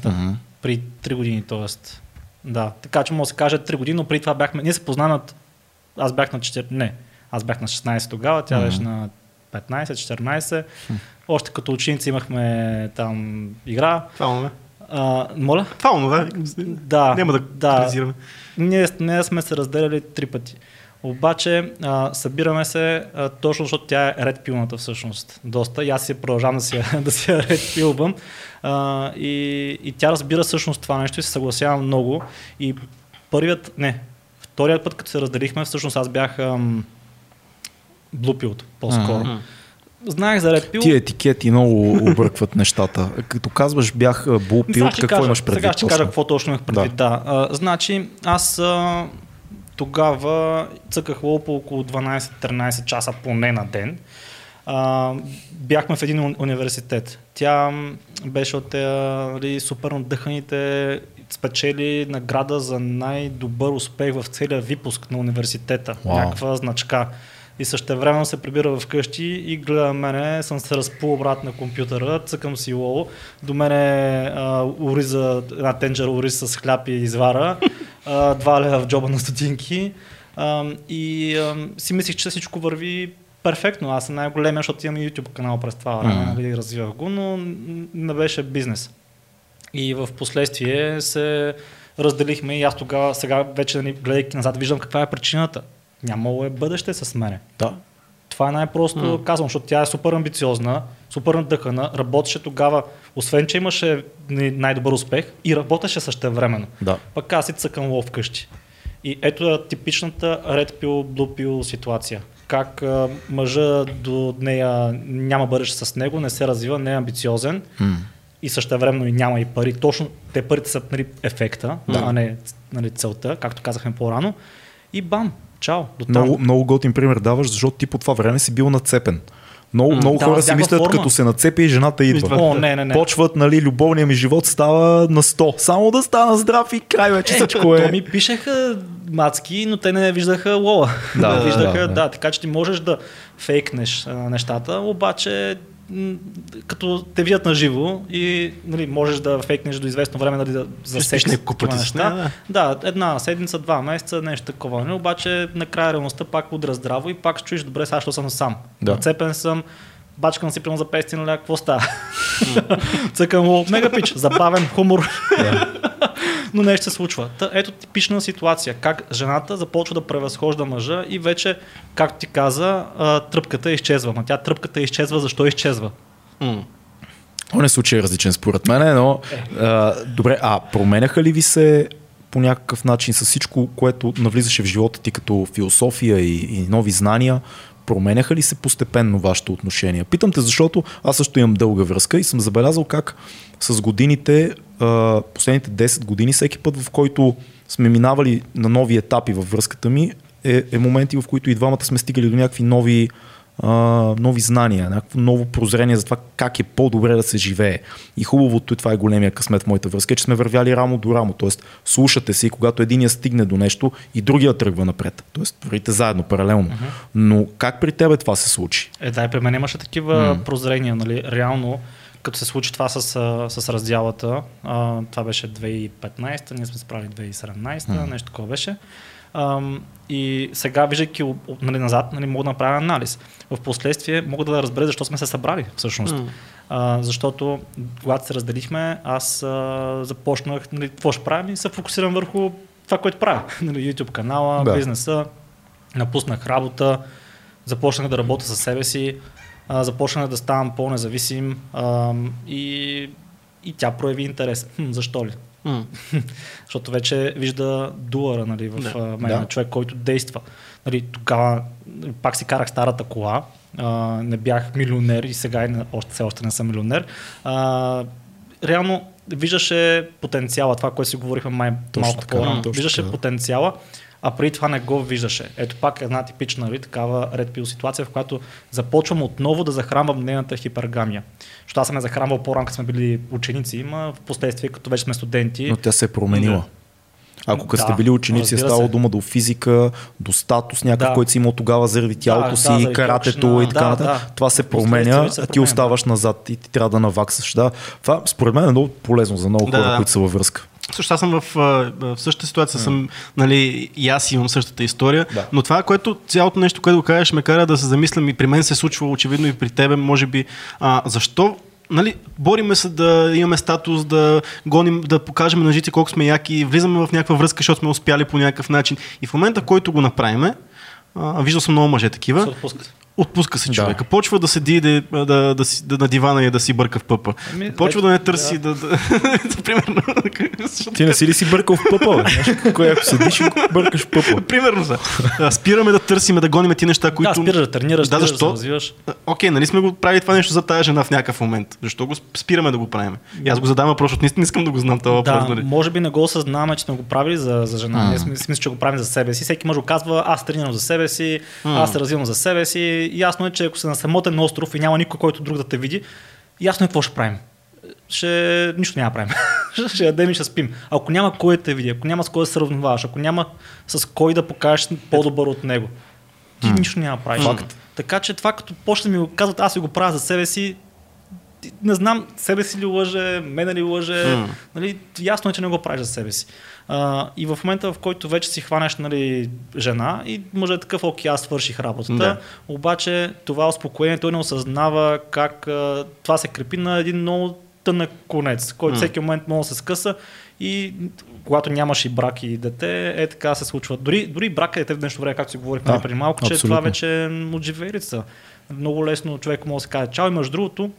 Мгм. при 3 години, т.е. Да, така че може да се каже 3 години, но преди това бяхме, ние се познаваме от, аз бях на 4, не, аз бях на 16 тогава, тя беше на 15-14, още като ученици имахме там игра. Това. А, моля? Това онова. Да, Няма да да. Ние, ние сме се разделяли три пъти. Обаче а, събираме се а, точно защото тя е ред пилната всъщност. Доста. И аз си продължавам да си, да си ред пилвам. И, и тя разбира всъщност това нещо и се съгласявам много. И първият, не, вторият път, като се разделихме, всъщност аз бях ам, блупилт по-скоро. Мгм. Знаех за ред пил. Тия етикети много объркват нещата. Като казваш бях а, булпил, Сега ще какво кажа, имаш предвид? Сега ще точно? кажа какво точно имах предвид. Да. А, значи, аз а, тогава цъках лоу по около 12-13 часа поне на ден. А, бяхме в един уни- университет. Тя беше от тези нали, супер надъханите, спечели награда за най-добър успех в целия випуск на университета. Вау. Някаква значка. И същевременно се прибира вкъщи и гледа мене, съм се разпул обратно на компютъра, цъкам си лоу, до мене а, ориза, една тенджера ориз с хляб и извара, а, два лева в джоба на стотинки а, и а, си мислих, че всичко върви перфектно. Аз съм най-големия, защото имам YouTube канал през това време, нали, развивах го, но не беше бизнес. И в последствие се разделихме и аз тогава, сега вече нали, гледайки назад, виждам каква е причината. Нямало е бъдеще с мене. Да. Това е най-просто М. казвам, защото тя е супер амбициозна, супер надъхана, работеше тогава, освен че имаше най-добър успех и работеше същевременно. Да. Пък аз си цъкам лов вкъщи. И ето е типичната red pill, blue pill ситуация. Как а, мъжа до нея няма бъдеще с него, не се развива, не е амбициозен М. и същевременно и няма и пари. Точно те парите са нали, ефекта, Да. а не нали, целта, както казахме по-рано. И бам, чао, до там. Много, много готин пример даваш, защото ти по това време си бил нацепен. Много, много да, хора си мислят, форма. като се нацепи и жената идва. О, не, не, не. Почват, нали, любовният ми живот става на 100. Само да стана здрав и край вече всичко То е. ми пишеха мацки, но те не виждаха лола. Да, Не виждаха, да, да, да. така че ти можеш да фейкнеш а, нещата, обаче като те видят на живо и нали, можеш да фейкнеш до известно време нали, да, за Ще спиш секс няколко такива пъти с неща. Да, една седмица, два месеца, нещо такова. Нали? Обаче накрая реалността пак удра здраво и пак чуеш добре, сега съм сам. Да. Нацепен съм, бачкам си прямо за 500 лева, какво става? Цъкам мега пич, забавен хумор. Но нещо се случва. Та, ето типична ситуация. Как жената започва да превъзхожда мъжа и вече, както ти каза, тръпката изчезва. Ма тя тръпката изчезва, защо изчезва? М. Он е случай е различен според мен, но а, добре, а променяха ли ви се по някакъв начин с всичко, което навлизаше в живота ти като философия и, и нови знания, променяха ли се постепенно вашето отношение? Питам те, защото аз също имам дълга връзка и съм забелязал как с годините, последните 10 години, всеки път в който сме минавали на нови етапи във връзката ми, е, е моменти, в които и двамата сме стигали до някакви нови а, нови знания, някакво ново прозрение за това как е по-добре да се живее. И хубавото, и това е големия късмет в моята връзка, е, че сме вървяли рамо до рамо. Тоест, слушате се и когато единия стигне до нещо и другия тръгва напред. Тоест, вървите заедно, паралелно. Uh-huh. Но как при тебе това се случи? Е, да, и при мен имаше такива mm. прозрения, нали, реално като се случи това с, с раздялата, а, това беше 2015, ние сме справили 2017, mm. нещо такова беше. Ам, и сега, виждайки нали, назад, нали, мога да направя анализ. В последствие мога да разбера защо сме се събрали всъщност. Mm. А, защото когато се разделихме, аз а, започнах, нали, какво ще правим и се фокусирам върху това, което правя. Нали, YouTube канала, да. бизнеса, напуснах работа, започнах да работя със себе си, а, започнах да ставам по-независим а, и, и тя прояви интерес. Хм, защо ли? Mm. Защото вече вижда дуара нали, в да. мен, да. човек, който действа. Нали, тогава пак си карах старата кола, а, не бях милионер и сега и още, все още не съм милионер. А, реално виждаше потенциала, това, което си говорихме май точно малко по-рано. Виждаше така. потенциала а преди това не го виждаше. Ето пак една типична нали, такава Red Pill ситуация, в която започвам отново да захранвам нейната хипергамия. Защото аз съм я захранвал по-рано, като сме били ученици, има в последствие, като вече сме студенти. Но тя се е променила. Да. Ако като да, сте били ученици, е ставало дума до физика, до статус някакъв, да. който си имал тогава заради тялото да, си, да, каратето точно, и така нататък, да, да. това се променя, а ти оставаш назад и ти трябва да наваксаш. Да. Това според мен е много полезно за много хора, да. които са във връзка. Също аз съм в, в същата ситуация, mm. съм, нали, и аз имам същата история, да. но това, което цялото нещо, което го кажеш, ме кара да се замислям и при мен се е случва очевидно и при тебе, може би, а, защо нали, бориме се да имаме статус, да гоним, да покажем на жици колко сме яки, влизаме в някаква връзка, защото сме успяли по някакъв начин. И в момента, който го направиме, а, виждал съм много мъже такива. Отпуска се човека. Да. Почва да седи да, да, да, да, на дивана и да си бърка в пъпа. Ами, Почва да не търси да... да, да примерно... Ти не си ли си бъркал в пъпа? Кой ако седиш и бъркаш в пъпа? Примерно за. Спираме да търсиме, да гоним ти неща, които... Да, спираш да тренираш, да, защо? да развиваш. Окей, нали сме го правили това нещо за тази жена в някакъв момент? Защо го спираме да го правим? И аз го задавам въпрос, защото наистина искам да го знам това въпрос. Да, нали? може би не го осъзнаваме, че сме го правили за, за жена. Ние смисля, че го правим за себе си. Всеки може да казва, аз тренирам за себе си, аз се развивам за себе си. Ясно е, че ако си на самотен остров и няма никой, който друг да те види, ясно е какво ще правим. Ще... Нищо няма да правим. ще ядем и ще спим. Ако няма кой да те види, ако няма с кой да се равноваваш, ако няма с кой да покажеш по-добър от него, ти нищо няма да правиш. Факт. Така че това като почне ми го казват, аз си го правя за себе си, не знам себе си ли лъже, мене ли лъже, mm. нали, ясно е, че не го правиш за себе си. А, и в момента, в който вече си хванеш нали, жена и може да е такъв, окей, аз свърших работата, да. обаче това успокоение той не осъзнава как а, това се крепи на един много тънък конец, който mm. всеки момент може да се скъса и когато нямаш и брак и дете, е така се случва. Дори, дори брак и дете в днешно време, както си говорихме да, преди малко, че това вече е от живерица. Много лесно човек може да се каже чао и между другото,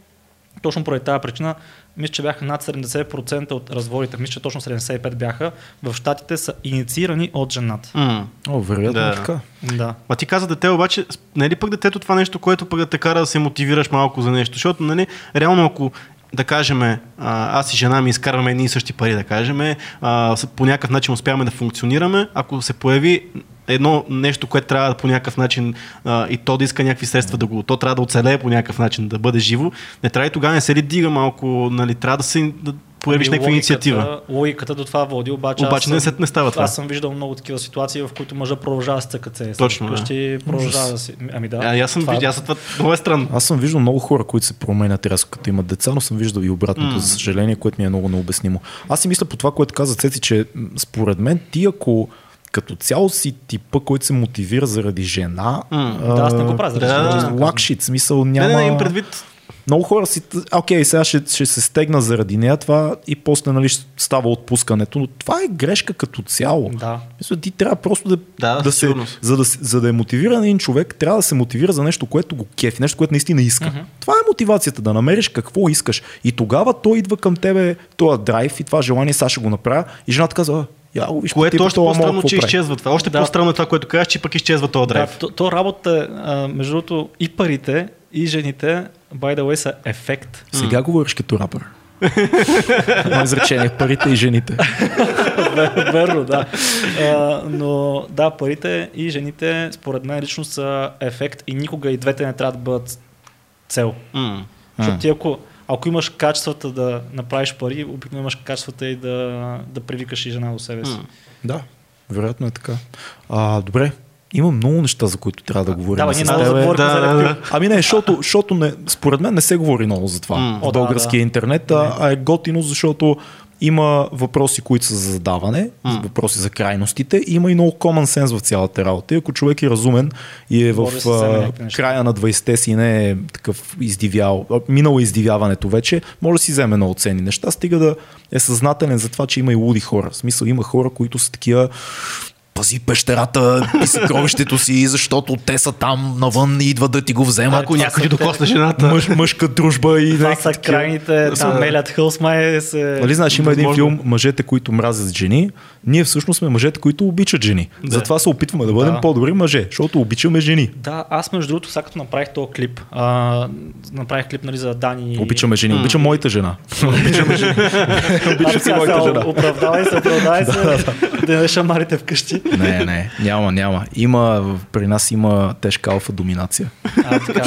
точно поради тази причина, мисля, че бяха над 70% от разводите, мисля, че точно 75 бяха, в щатите са инициирани от жената. Mm. О, вероятно да. така. Да. А ти каза дете, обаче, не е ли пък детето това нещо, което пък да те кара да се мотивираш малко за нещо? Защото, нали, реално ако да кажем, аз и жена ми изкарваме едни и същи пари, да кажем, по някакъв начин успяваме да функционираме, ако се появи едно нещо, което трябва по някакъв начин а, и то да иска някакви средства да го, то трябва да оцелее по някакъв начин, да бъде живо, не трябва и тогава не се ли дига малко, нали, трябва да се да появиш ами, някаква инициатива. Логиката до това води, обаче. Обаче не, съм, не става това. Аз съм виждал много такива ситуации, в които мъжа продължава с цъкате. Точно. Къщи да. продължава да си. Ами да. А, аз съм това... виждал, аз това много е странно. Аз съм виждал много хора, които се променят рязко като имат деца, но съм виждал и обратното, mm. за съжаление, което ми е много необяснимо. Аз си мисля по това, което каза Цеци, че според мен ти ако като цяло си типа, който се мотивира заради жена. Mm, а, да, аз не го правя заради да, жена. Лакшит, смисъл няма... Не, не, не, им предвид много хора си, окей, сега ще, ще се стегна заради нея това и после нали, става отпускането, но това е грешка като цяло. Да. Мисля, ти трябва просто да, Да, да се, за да, за да е мотивиран един човек, трябва да се мотивира за нещо, което го кефи, нещо, което наистина иска. Това е мотивацията, да намериш какво искаш. И тогава той идва към тебе, този драйв и това желание, сега ще го направя. И жената казва, я го виж, Което е още по-странно, че какво прави?» изчезва това. Още Да. по-странно е това, което казваш, че пък изчезва този Да, драйв. то, то работа, а, между другото, и парите, и жените, by the way, са ефект. Сега говориш като рапър. Едно изречение, парите и жените. Верно, да. А, но да, парите и жените, според мен лично са ефект и никога и двете не трябва да бъдат цел. М. Защото ти ако, ако имаш качествата да направиш пари, обикновено имаш качествата и да, да привикаш и жена до себе си. Да, вероятно е така. А, добре, има много неща, за които трябва да говорим. Да, бе, с ние много Да, да, Pill. да. Ами не, защото, защото не, според мен не се говори много за това М. в О, да, българския да. интернет, а, а е готино, защото има въпроси, които са за задаване, въпроси за крайностите, има и много common sense в цялата работа. И ако човек е разумен и е в а, края на 20-те си не е такъв издивял, минало е издивяването вече, може да си вземе много ценни неща, стига да е съзнателен за това, че има и луди хора. В смисъл има хора, които са такива пази пещерата и съкровището си, защото те са там навън и идват да ти го вземат. Ако някой ти докосне жената. Мъж, мъжка дружба и Това са крайните, там Мелят Хълсмай се... Нали знаеш, има един филм Мъжете, които мразят жени. Ние всъщност сме мъжете, които обичат жени. Да. Затова се опитваме да бъдем Да. по-добри мъже, защото обичаме жени. Да, аз между другото, сега като направих този клип, а, направих клип нали, за Дани. Обичаме жени. Обичам моята жена. Обичаме жени. Обичам си моята жена. Оправдавай се, оправдавай се, да не шамарите вкъщи. Не, не, няма, няма. Има, при нас има тежка алфа доминация. А, така.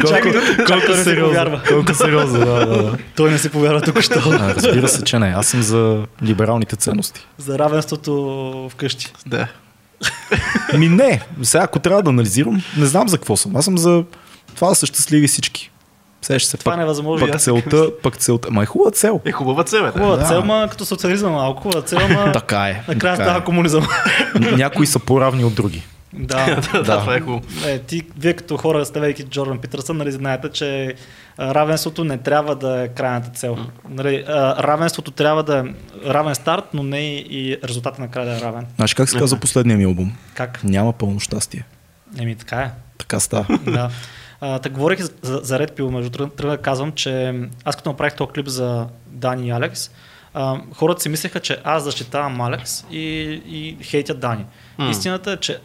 Колко, колко повярва. Колко сериозно, да, да, да. Той не си повярва тук що. А, Разбира се, че не. Аз съм за либералните ценности. За равенството вкъщи. Да. Ми не, сега ако трябва да анализирам, не знам за какво съм. Аз съм за това да са щастливи всички. Ще се Това пак, е невъзможно. пак целта, пък целта. Ма е хубава цел. Е хубава цел, бе. Хубава Да. цел, ма като социализъм малко. Хубава цел, ма Така е. накрая така става е. комунизъм. Някои са по-равни от други. да. Да, да, това е хубаво. Е, ти, вие като хора, ставайки Джордан Питърсън, нали, знаете, че а, равенството не трябва да е крайната цел. Нали, а, равенството трябва да е равен старт, но не и резултата накрая да е равен. Знаеш как се казва последния ми албум? Как? Няма пълно щастие. Еми, така е. Така става. да. А, так говорих за, за, Red Pill, между другото, казвам, че аз като направих този клип за Дани и Алекс, а, хората си мислеха, че аз защитавам Алекс и, и хейтят Дани. М. Истината е, че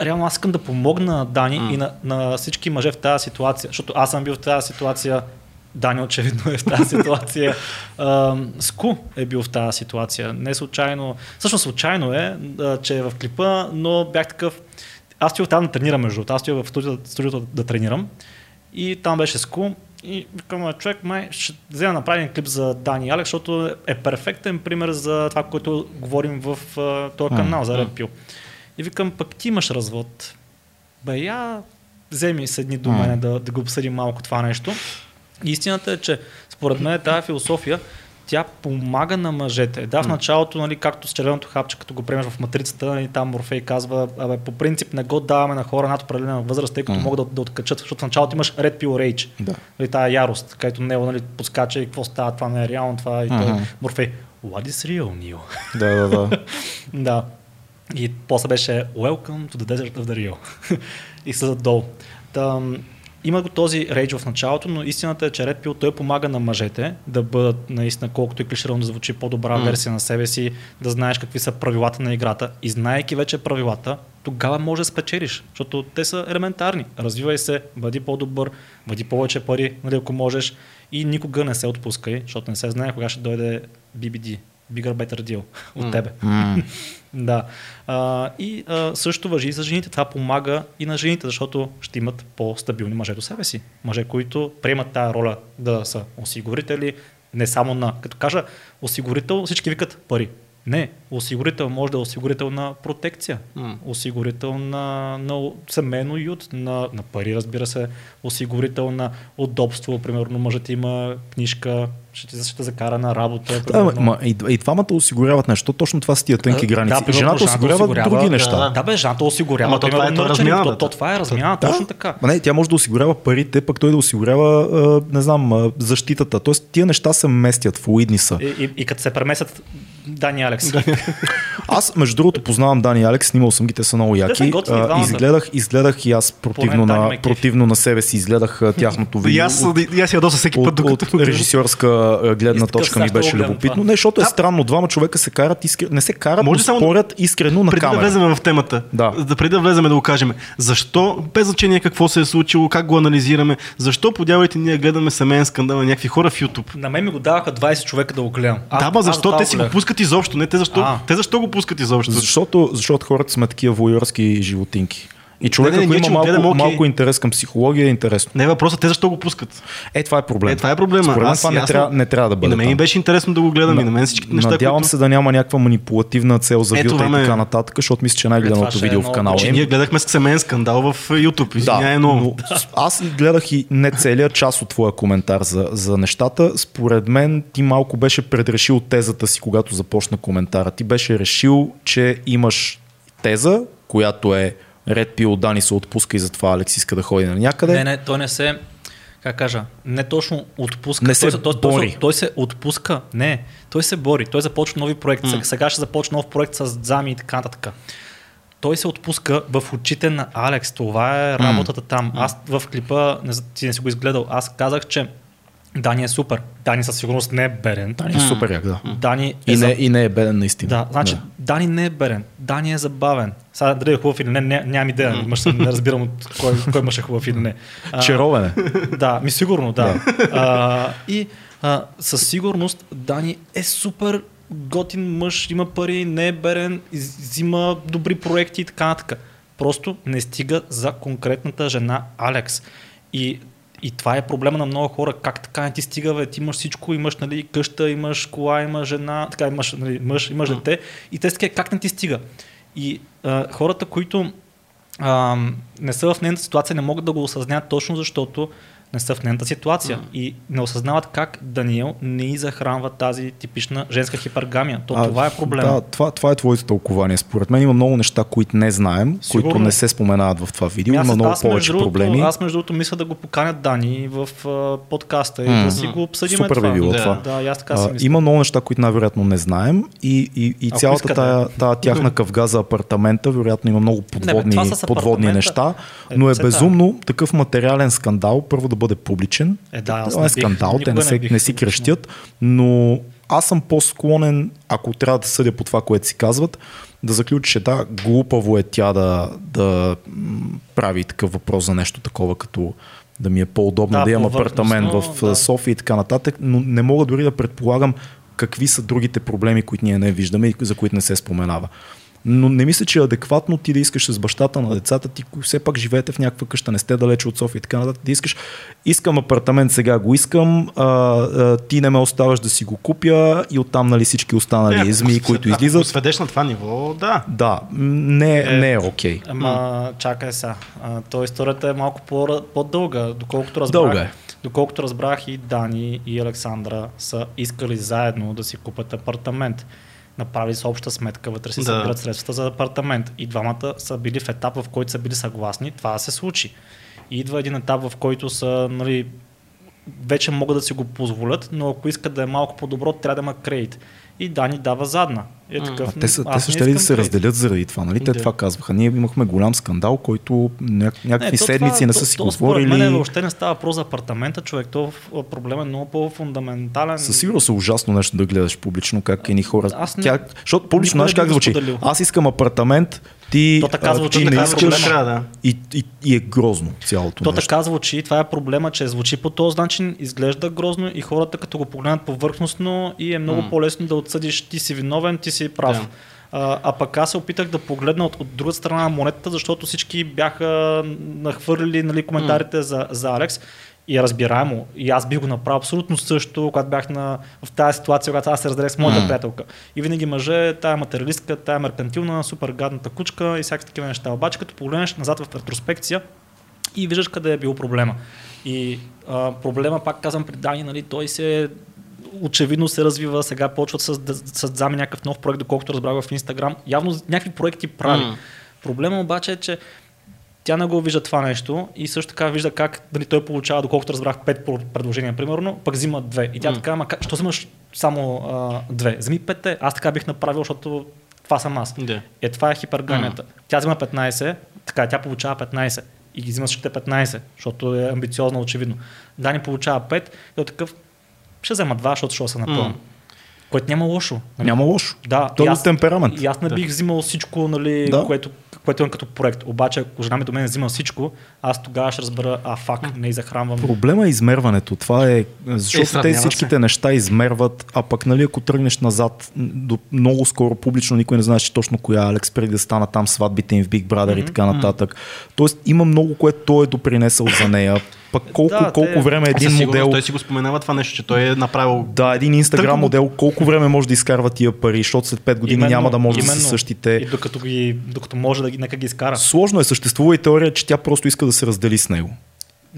реално аз искам да помогна на Дани М. и на, на всички мъже в тази ситуация, защото аз съм бил в тази ситуация, Дани очевидно е в тази ситуация. А, Ску е бил в тази ситуация. Не случайно, всъщност случайно е, а, че е в клипа, но бях такъв, аз стоях там да тренирам между другото. Аз стоях в студиото, студиото да тренирам и там беше Ску и викам, «А, човек, май ще взема да направим клип за Дани и Алекс, защото е перфектен пример за това, което говорим в а, този канал за Red Pill. И викам, пък ти имаш развод. Бе, я вземи седни до М. мене да, да го обсъдим малко това нещо. И истината е, че според мен тази философия тя помага на мъжете. Да, в началото, нали, както с червеното хапче, като го приемаш в матрицата, нали, там Морфей казва, абе, по принцип не го даваме на хора над определена възраст, тъй като могат да, да откачат, защото в началото имаш Red Pill Rage. Да. Нали, тая ярост, където Нео нали, подскача и какво става, това не е реално, това и той. Морфей. What is real, Нео? Да, да, да. Да. И после беше Welcome to the desert of the Rio. и слизат долу. Там, има го този рейдж в началото, но истината е, че Red Pill той помага на мъжете да бъдат наистина, колкото и клиширано да звучи, по-добра М. версия на себе си, да знаеш какви са правилата на играта. И знаейки вече правилата, тогава може да спечелиш, защото те са елементарни. Развивай се, бъди по-добър, бъди повече пари, нали, ако можеш и никога не се отпускай, защото не се знае кога ще дойде BBD, Bigger Better Deal от М. тебе. М. Да. А, и а, също въжи и за жените. Това помага и на жените, защото ще имат по-стабилни мъже до себе си. Мъже, които приемат тази роля да са осигурители, не само на... Като кажа осигурител, всички викат пари. Не, осигурител може да е осигурител на протекция, М. осигурител на, на семейно ют, на, на пари, разбира се, осигурител на удобство. Примерно мъжът има книжка, ще ти, ще закара на работа. Да, ма, ма, и, и двамата осигуряват нещо. Точно това са тия тънки Да, граници. примерно, жената жената осигурява осигурява- други да, неща. да. Да, бе, жената осигурява. Ама то това е то размяната. То, то, това е размяна, точно така. Ма не, тя може да осигурява парите, пък той да осигурява, а, не знам, защитата. Тоест, тия неща се местят, флуидни са. И, и, и като се премесят Дани и Алекс. Аз, между другото, познавам Дани и Алекс, снимал съм ги, те са много яки. А, двамата. изгледах, изгледах и аз противно, на, кефи. противно на себе си, изгледах тяхното И видео. аз, и аз ядоса всеки път, от, от докато... режисьорска а, гледна И така, точка ми беше любопитно. това. Не, защото е Да. странно. Двама човека се карат, искр... не се карат, Може но само- спорят искрено на преди да камера. влезем в темата, Да. да преди да влезем да го кажем, защо, без значение какво се е случило, как го анализираме, защо подявайте ние гледаме семейен скандал на някакви хора в YouTube? На мен ми го даваха 20 човека да го гледам. Аз- да, ма защо те си го пускат изобщо? Не, те защо, А. те защо го пускат изобщо? Защото, защото хората сме такива воюрски животинки. И човек, не, ако ние има малко, гледаме, окей. малко интерес към психология, е интересно. Не е въпросът, те защо го пускат? Е, това е проблем. Е, това е проблема. Според мен това не, трябва, не трябва да И бъде. на мен ми беше интересно да го гледам и на мен всичките неща, Надявам които... се да няма някаква манипулативна цел за вилта и така нататък, защото мисля, че е най-гледаното е видео в канала. Ние гледахме семейен скандал в YouTube. Извинявай Да, много. но аз и гледах и не целият част от твоя коментар за, за нещата. Според мен ти малко беше предрешил тезата си, когато започна коментара. Ти беше решил, че имаш теза, която е Ред Пил Дани се отпуска и затова Алекс иска да ходи на някъде. Не, не, той не се, как кажа, не точно отпуска. Не се той, той, той, бори. се- той се отпуска. Не, той се бори. Той започва нови проекти. М. Сега ще започне нов проект с Зами и така нататък. Той се отпуска в очите на Алекс. Това е работата там. Аз в клипа, не, ти не си го изгледал, аз казах, че Дани е супер. Дани със сигурност не е берен. Дани е супер як, да. Дани е И за- не, и не е беден наистина. Да, значи Да. Дани не е берен. Дани е забавен. Сега дали е хубав или не, не нямам идея. Мъж, не разбирам от кой, кой мъж е хубав или не. А, Черовен е. Да, ми сигурно, да. А, и а, със сигурност Дани е супер готин мъж, има пари, не е берен, взима добри проекти и така нататък. Просто не стига за конкретната жена Алекс. И, и това е проблема на много хора. Как така не ти стига, бе? Ти имаш всичко, имаш нали, къща, имаш кола, имаш жена, така имаш нали, мъж, имаш дете. И те са как не ти стига? И а, хората, които а, не са в нейната ситуация, не могат да го осъзнаят точно защото не са в нейната ситуация и не осъзнават как Даниел не и захранва тази типична женска хипергамия. То, това е проблем. Да, това, това е твоето тълкование. Според мен има много неща, които не знаем, Сигурно. които не се споменават в това видео. Аз- има много аз, повече другото, проблеми. Аз между другото мисля да го поканят Дани в а, подкаста и да си го обсъдим Супер това. би било Да. това. Да, и аз така си А, мисля. има много неща, които най-вероятно не знаем и, и, и Ако цялата тая, тая тяхна къвга за апартамента, вероятно има много подводни, това с подводни неща, е но е безумно такъв материален скандал, първо да бъде публичен. Е, да, аз Това не е скандал, те не, не се, бих не си крещят, но аз съм по-склонен, ако трябва да съдя по това, което си казват, да заключа, че да, глупаво е тя да, да прави такъв въпрос за нещо такова, като да ми е по-удобно да, Да, имам апартамент в да. София и така нататък, но не мога дори да предполагам какви са другите проблеми, които ние не виждаме и за които не се споменава. Но не мисля, че е адекватно ти да искаш с бащата на децата, ти все пак живеете в някаква къща, не сте далече от София и така нататък. Ти искаш, искам апартамент, сега го искам, а, а, ти не ме оставаш да си го купя и оттам нали, всички останали Е, ако змии, които ако излизат. го сведеш на това ниво, да. Да, не, Е, не е окей. Ама чакай сега. А, То историята е малко по- по-дълга. Доколкото разбрах, Дълга е. доколкото разбрах и Дани и Александра са искали заедно да си купят апартамент. Направили са обща сметка, вътре си Да. събират средствата за апартамент. И двамата са били в етап, в който са били съгласни това да се случи. И идва един етап, в който са нали, вече могат да си го позволят, но ако искат да е малко по-добро, трябва да има кредит. И Дани дава задна. Е такъв, А те са, те са не ще ли да се кредит. разделят заради това, нали? Те Да. това казваха. Ние имахме голям скандал, който ня- някакви то седмици това- не то- са си то според мен говорили. въобще не става въпрос за апартамента, човек. То проблем е много по-фундаментален. Със сигурност е ужасно нещо да гледаш публично, как едни хора. Аз не- Тя, защото публично, знаеш не как звучи? Аз искам апартамент, ти, То така а, звучи, ти така не е искаш. проблема. Да. И, и, и, е грозно цялото То нещо. така звучи, това е проблема, че звучи по този начин, изглежда грозно и хората като го погледнат повърхностно и е много М. по-лесно да отсъдиш ти си виновен, ти си прав. Да. А, а пък аз се опитах да погледна от, от друга страна на монетата, защото всички бяха нахвърлили нали, коментарите за, за Алекс и е разбираемо. И аз бих го направил абсолютно също, когато бях на, в тази ситуация, когато аз се разделях с моята М. приятелка. И винаги мъже, тая материалистка, тая меркантилна, супер гадната кучка и всякакви такива неща. Обаче като погледнеш назад в ретроспекция, и виждаш къде е бил проблема. И а, проблема, пак казвам при Дани, нали, той се очевидно се развива, сега почват с, да създаме някакъв нов проект, доколкото разбрах в Инстаграм. Явно някакви проекти прави. М. Проблема обаче е, че тя не го вижда това нещо и също така вижда как дали той получава, доколкото разбрах, пет про- предложения, примерно, пък взима две. И тя М. така, ама как- що взимаш само а, две? Вземи петте. Аз така бих направил, защото това съм аз. Да. Е, това е хипергамията. Тя взима 15, така, тя получава 15 и ги взима всичките 15, защото е амбициозна очевидно. Дани получава 5 и от такъв ще взема 2, защото ще се напълна. М. Което няма лошо. нали? Няма лошо. Да, Той е темперамент. И аз не Да. бих взимал всичко, нали, Да. което, което имам като проект. Обаче, ако жена ми до мен взима всичко, аз тогава ще разбера, а фак, не захранвам. Проблема е измерването. Това е, защото сравнява те се. всичките неща измерват, а пък нали, ако тръгнеш назад, до много скоро публично никой не знаеше точно коя е Алекс, преди да стана там сватбите им в Big Brother и така нататък. Тоест има много, което той е допринесъл за нея. Пък колко, Да, те- колко време един Със модел... той си го споменава това нещо, че той е направил Да, един инстаграм модел, колко време може да изкарва тия пари, защото след 5 години няма да може да са същите. И докато, ги, докато може да ги, нека ги изкара. Сложно е, съществува и теория, че тя просто иска да се раздели с него.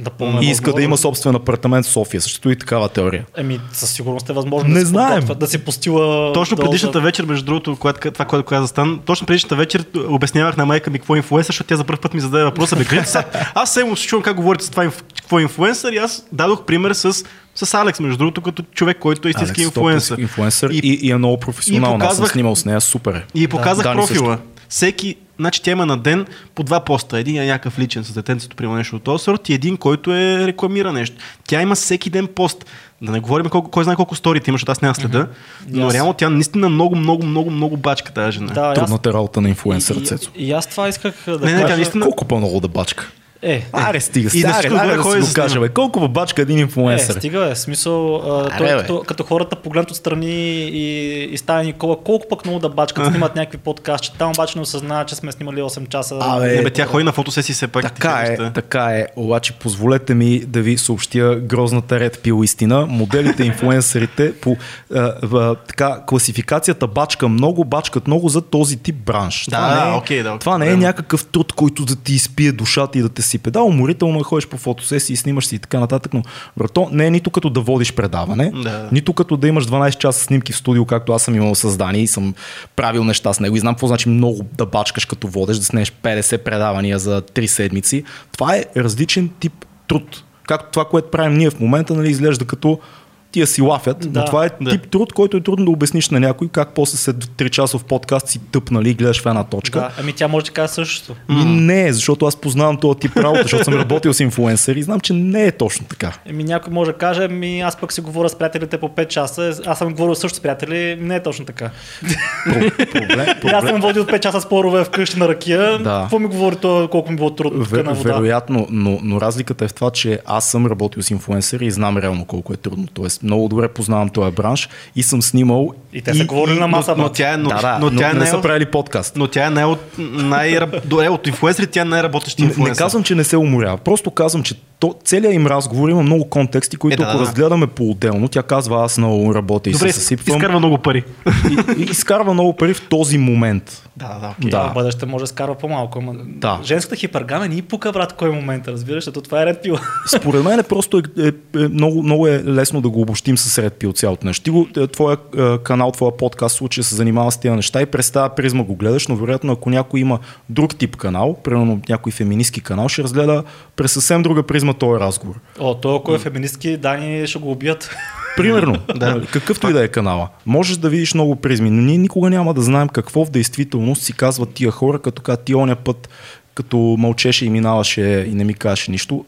Напълно И иска да има собствен апартамент в София. Съществува и такава теория. Еми, със сигурност е възможно Не да, знаем. да си постила... Точно долу предишната вечер, между другото, което, това, което каза Стан, точно предишната вечер обяснявах на майка ми какво е инфлуенсър, защото тя за първ път ми зададе въпроса. Бе, сега, аз се чувам как говорите с това какво е инфлуенсър и аз дадох пример с, с Алекс, между другото, като човек, който е истински инфлуенсър. Инфлуенсър И- и, и, е много професионална. Аз съм показвах- снимал с нея, супер е. И показах Дани профила. също. Всеки, значи тя има на ден по два поста. Един е някакъв личен с детенцето, примерно нещо от този сорт, и един, който е рекламира нещо. Тя има всеки ден пост. Да не говорим колко, кой знае колко сторите има, защото аз няма следа. Но Аз- реално тя наистина много, много, много, много бачка тази жена. Да, и аз, Трудната работа на инфлуенсър, и, Цецо. и, и, аз това исках да Не, не, кажа. тя наистина- Колко по-много да бачка? Е, Аре, стига, И стига, да аре, аре, да ходи си да го бе. Колко бачка един Е, инфлуенсър? стига е. Смисъл, а, Аре, той, бе. като, като хората погледнат отстрани и, и става Никола, колко пък много да бачкат, снимат някакви подкасти, там обаче не осъзнават, че сме снимали 8 часа. Абе, Не, бе, тя ходи на фотосесии все пак. Така е, неща. така е. Обаче позволете ми да ви съобщя грозната ред пил истина. Моделите, инфлуенсърите по а, а, така, класификацията бачка много, бачкат много за този тип бранш. Да, това не е, окей, да, това не е някакъв труд, който да ти изпие душата и да те сипе. Да, уморително е ходиш по фотосесии, снимаш си и така нататък, но брато, не е нито като да водиш предаване, Да. нито като да имаш 12 часа снимки в студио, както аз съм имал създание и съм правил неща с него и знам какво значи много да бачкаш като водеш, да снеш 50 предавания за 3 седмици. Това е различен тип труд. Както това, което правим ние в момента, нали, изглежда като тия си лафят, Да, но това е да. тип труд, който е трудно да обясниш на някой как после след 3 часов подкаст си тъп, нали, и гледаш в една точка. Да, ами тя може да каже същото. Ми не, защото аз познавам този тип работа, защото съм работил с инфлуенсъри и знам, че не е точно така. Еми някой може да каже, ми аз пък си говоря с приятелите по 5 часа, аз съм говорил също с приятели, не е точно така. Про- проблем, аз съм водил 5 часа спорове вкъщи на ракия, Да. какво ми говори то, колко ми било трудно Вер, на вода. вероятно, но, но разликата е в това, че аз съм работил с инфлуенсъри и знам реално колко е трудно. Тоест, много добре познавам този бранш и съм снимал. И те са говорили на маса, но, но тя е, но, да, да, но, тя е не най- са правили подкаст. но тя е най- от, най- добре, от инфлуенсърите, тя е най-работещи Не, не инфлуенсър. казвам, че не се уморява. Просто казвам, че то, целият им разговор има много контексти, които Е, да, ако да. разгледаме по-отделно, тя казва, аз много работя и Добре, се съсипвам. изкарва много пари. И, и изкарва много пари в този момент. Да, да, окей. Да. В бъдеще може да скарва по-малко. Ама... Да. Женската хипергама ни пука, брат, кой момент, разбираш, защото това е ред пила. Според мен е просто е, е, е, много, много е лесно да го обобщим с ред пил цялото нещо. Ти го, е, твоя е, канал, твоя подкаст, в случая се занимава с тези неща и през тази призма го гледаш, но вероятно ако някой има друг тип канал, примерно някой феминистки канал, ще разгледа през съвсем друга призма този разговор. О, то ако е феминистки, Дани ще го убият. Примерно, Да. да. какъвто и да е канала. Можеш да видиш много призми, но ние никога няма да знаем какво в действителност си казват тия хора, като казват ти оня път, като мълчеше и минаваше и не ми казваше нищо.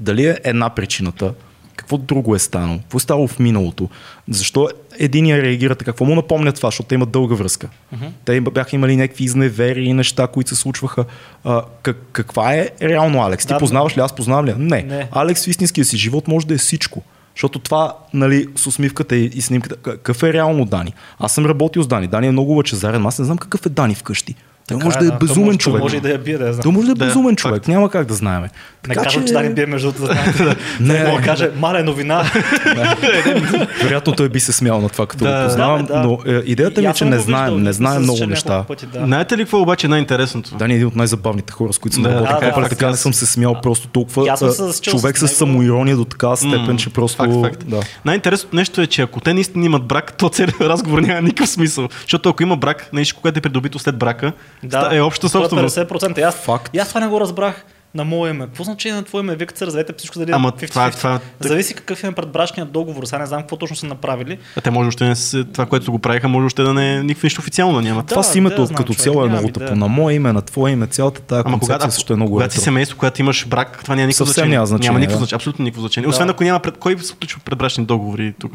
Дали е една причината, какво друго е станало, какво е станало в миналото, защо единия реагира така, какво му напомня това, защото те имат дълга връзка. Uh-huh. Те бяха имали някакви изневери и неща, които се случваха. А, как, каква е реално Алекс? Ти Да, познаваш ли, аз познавам ли? Не. Не. Алекс в истинския си живот може да е всичко. Защото това, нали, с усмивката и, и снимката, какъв е реално Дани? Аз съм работил с Дани. Дани е много лъчезарен, аз не знам какъв е Дани вкъщи. Той Така може да е безумен може, човек. Може и да я бие, да я знам. Той може да е Да, безумен факт. човек, няма как да знаем. Не казвам, че да ни бие между другото. Не, Мога да каже, маля новина. вероятно той би се смял на това, като Да. го познавам, Да, да. но е, идеята ми е, че не знаем, не знаем много че неща. Пъти, да. Знаете ли какво обаче е най-интересното? Дани е един от най-забавните хора, с които съм Да. работил. Да, да, така не съм се смял просто толкова. човек с самоирония до такава степен, че просто... Да. Най-интересното нещо е, че ако те наистина имат брак, то целият разговор няма никакъв смисъл. Защото ако има брак, нещо, което е придобито след брака, Да, е обща е собственост. 50%. И аз, Факт. и аз това не го разбрах на мое име. Какво значение на твое име? Вие като се разведете всичко дали Ама 50-50. това, това, Зависи какъв е предбрачният договор. Сега не знам какво точно са направили. а те може още не с, това, което го правиха, може още да не е никакво нищо официално да няма. Да, Това с името да, знам, като цяло е много идея. тъпо. На мое име, на твое име, цялата тази Ама концепция когато, също е много когато си семейство, когато имаш брак, това няма никакво значение. няма значение, Няма никакво да. значение, абсолютно никакво значение. Да. Освен ако няма пред... Кой се включва предбрачни договори тук?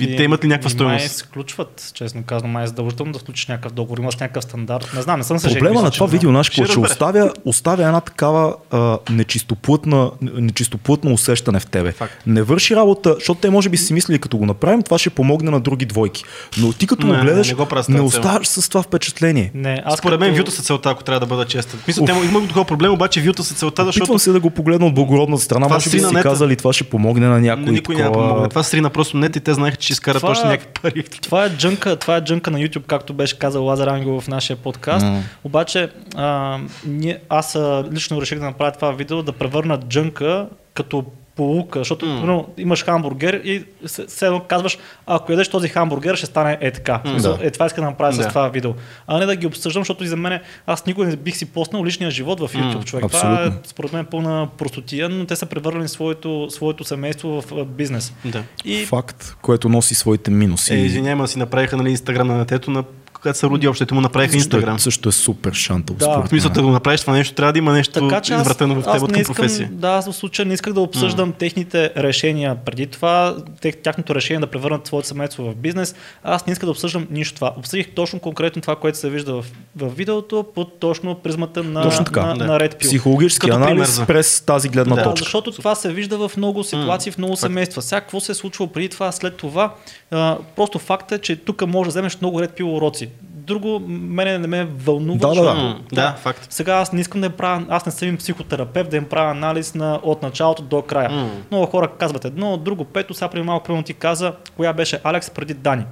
И те имат ли някаква И Май стоеност? се включват, честно казвам, май е задължително да включиш някакъв договор. Има с някакъв стандарт. Не знам, не съм се Проблема на мисля, че това видео, знаеш, Ще е, разбереш. оставя, оставя една такава а, нечистоплътна, нечистоплътно усещане в тебе. Факт. Не върши работа, защото те може би си мислили, като го направим, това ще помогне на други двойки. Но ти като Не, го гледаш, не го не оставаш с това впечатление. Не, аз Според мен като- вюта са целта, ако трябва да бъда честен. Мисля, те има такова проблем, обаче вюта са целта, защото Опитвам се да го погледна от благородната страна. Това Може би си нета. казали, това ще помогне на някой. никой няма помогне. Това срина просто нет и те знаеха, ще изкарат Това- още някакви пари. Това е джънка, това е джънка на YouTube, както беше казал Лазар Ангел в нашия подкаст. М. Обаче а, ние, аз лично реших да направя това видео, да превърна джънка като полука, защото mm. имаш хамбургер и се- все едно казваш, ако ядеш този хамбургер, ще стане е така. Mm. Да. Е, това иска да направя Да. с това видео. А не да ги обсъждам, защото и за мен аз никога не бих си поснал личния живот в YouTube, М. човек. Това е според мен пълна простотия, но те са превърнали своето, своето семейство в бизнес. Да. И Факт, което носи своите минуси. Е, извинявай, ма си направиха нали, инстаграм на детето, на когато се роди общото му направиха също, е, инстаграм. също е супер шантъл. Да. В смисъл да го направиш това нещо, трябва да има нещо Така че аз, извратено в теб към професия. да, аз в случая не исках да обсъждам техните решения преди това, тех, тяхното решение да превърнат своето семейство в бизнес. Аз не исках да обсъждам нищо това. Обсъдих точно конкретно това, което се вижда в, в видеото, под точно призмата на, Точно така, на, да. на Red Pill. Психологически Като пример анализ за- през тази гледна Да, точка. защото това се вижда в много ситуации, в много семейства. Сега какво се е случвало преди това, след това, а, просто факт е, че тук може да вземеш много ред пил уроци. Друго, мене не ме вълнува. Да, да, да. Да, факт. Сега аз не искам да правя, аз не съм им психотерапевт, да им правя анализ на, от началото до края. М. Много хора казват едно, друго, пето, сега преди малко примерно ти каза, коя беше Алекс преди Дани.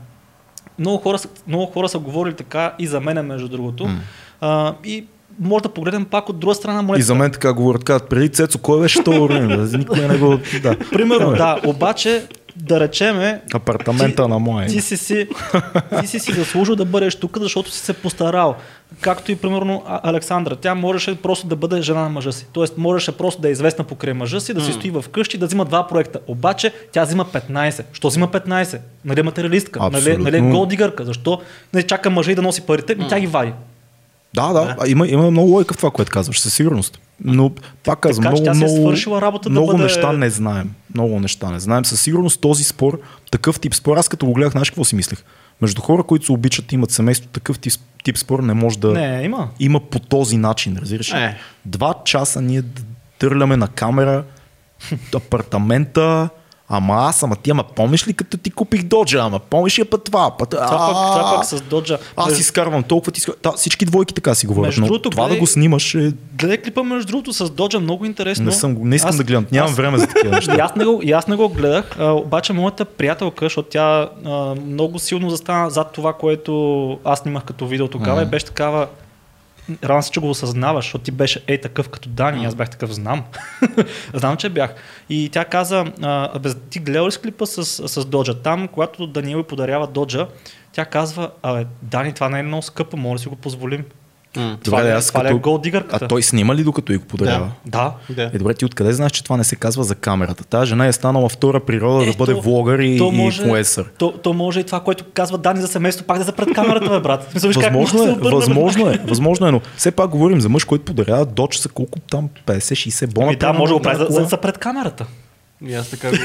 Много хора, са- много хора са говорили така и за мене, между другото. А, и може да погледнем пак от друга страна монетата. И за мен така говорят, казват, преди Цецо, кой беше това време? Никой не го... Да. Примерно, Абе, да, обаче да речеме, Апартамента Ти- на моя. ти си си, ти си си заслужил да бъдеш тук, защото си се постарал. Както и примерно Александра. Тя можеше просто да бъде жена на мъжа си. Тоест можеше просто да е известна покрай мъжа си, да си стои в къщи, да взима два проекта. Обаче тя взима 15. Що взима 15? Нали е материалистка? Нали, Абсолютно. нали е голдигърка? Защо не чака мъжа и да носи парите? Ми тя ги вади. Да, да, а има, има много лойка в това, което казваш, със сигурност. Но пак казвам, Така че много, е много, свършила работа да много бъде- неща не знаем. Много неща не знаем. Със сигурност този спор, такъв тип спор, аз като го гледах, знаеш какво си мислех? Между хора, които се обичат, имат семейство, такъв тип, тип спор не може да Не, има. има по този начин, разбираш? ли? Е. Два часа ние д- търляме на камера апартамента, Ама аз, ама ти, ама помниш ли като ти купих доджа, ама помниш ли път това, път... Това пък, това пък с Доджа. Аз изкарвам толкова ти... Да, всички двойки така си говорят, но другото, това гледай- да го снимаш е... Гледай клипа между другото с Доджа, много интересно. Не, съм, не искам Аз- да гледам, нямам аз- време за такива неща. Аз, не го, аз не го гледах, а, обаче моята приятелка, защото тя а, много силно застана зад това, което аз снимах като видео тогава и беше такава, Рано се, че го осъзнаваш, защото ти беше ей такъв като Дани, аз бях такъв, знам. знам, че бях. И тя каза, а, ти гледал ли си клипа с, с Доджа? Там, когато Даниел й подарява Доджа, тя казва, абе, Дани, това не е много скъпо, може да си го позволим. М. Това, Добре, ли, аз това е като- гол дигърката? А той снима ли докато и го подарява? Да. Да. Е, добре, ти откъде знаеш, че това не се казва за камерата? Та жена е станала втора природа да Ето, бъде влогър и, то и може- инфлуенсър. То, то може и това, което казва Дани за семейство, пак да са пред камерата, бе, брат. Смисъл, виж как Възможно може е, да се обърне, възможно е, възможно е, но все пак говорим за мъж, който подарява доча са колко там 50-60 бона. Ами да, може да го прави, за, за да са пред камерата. И аз така го...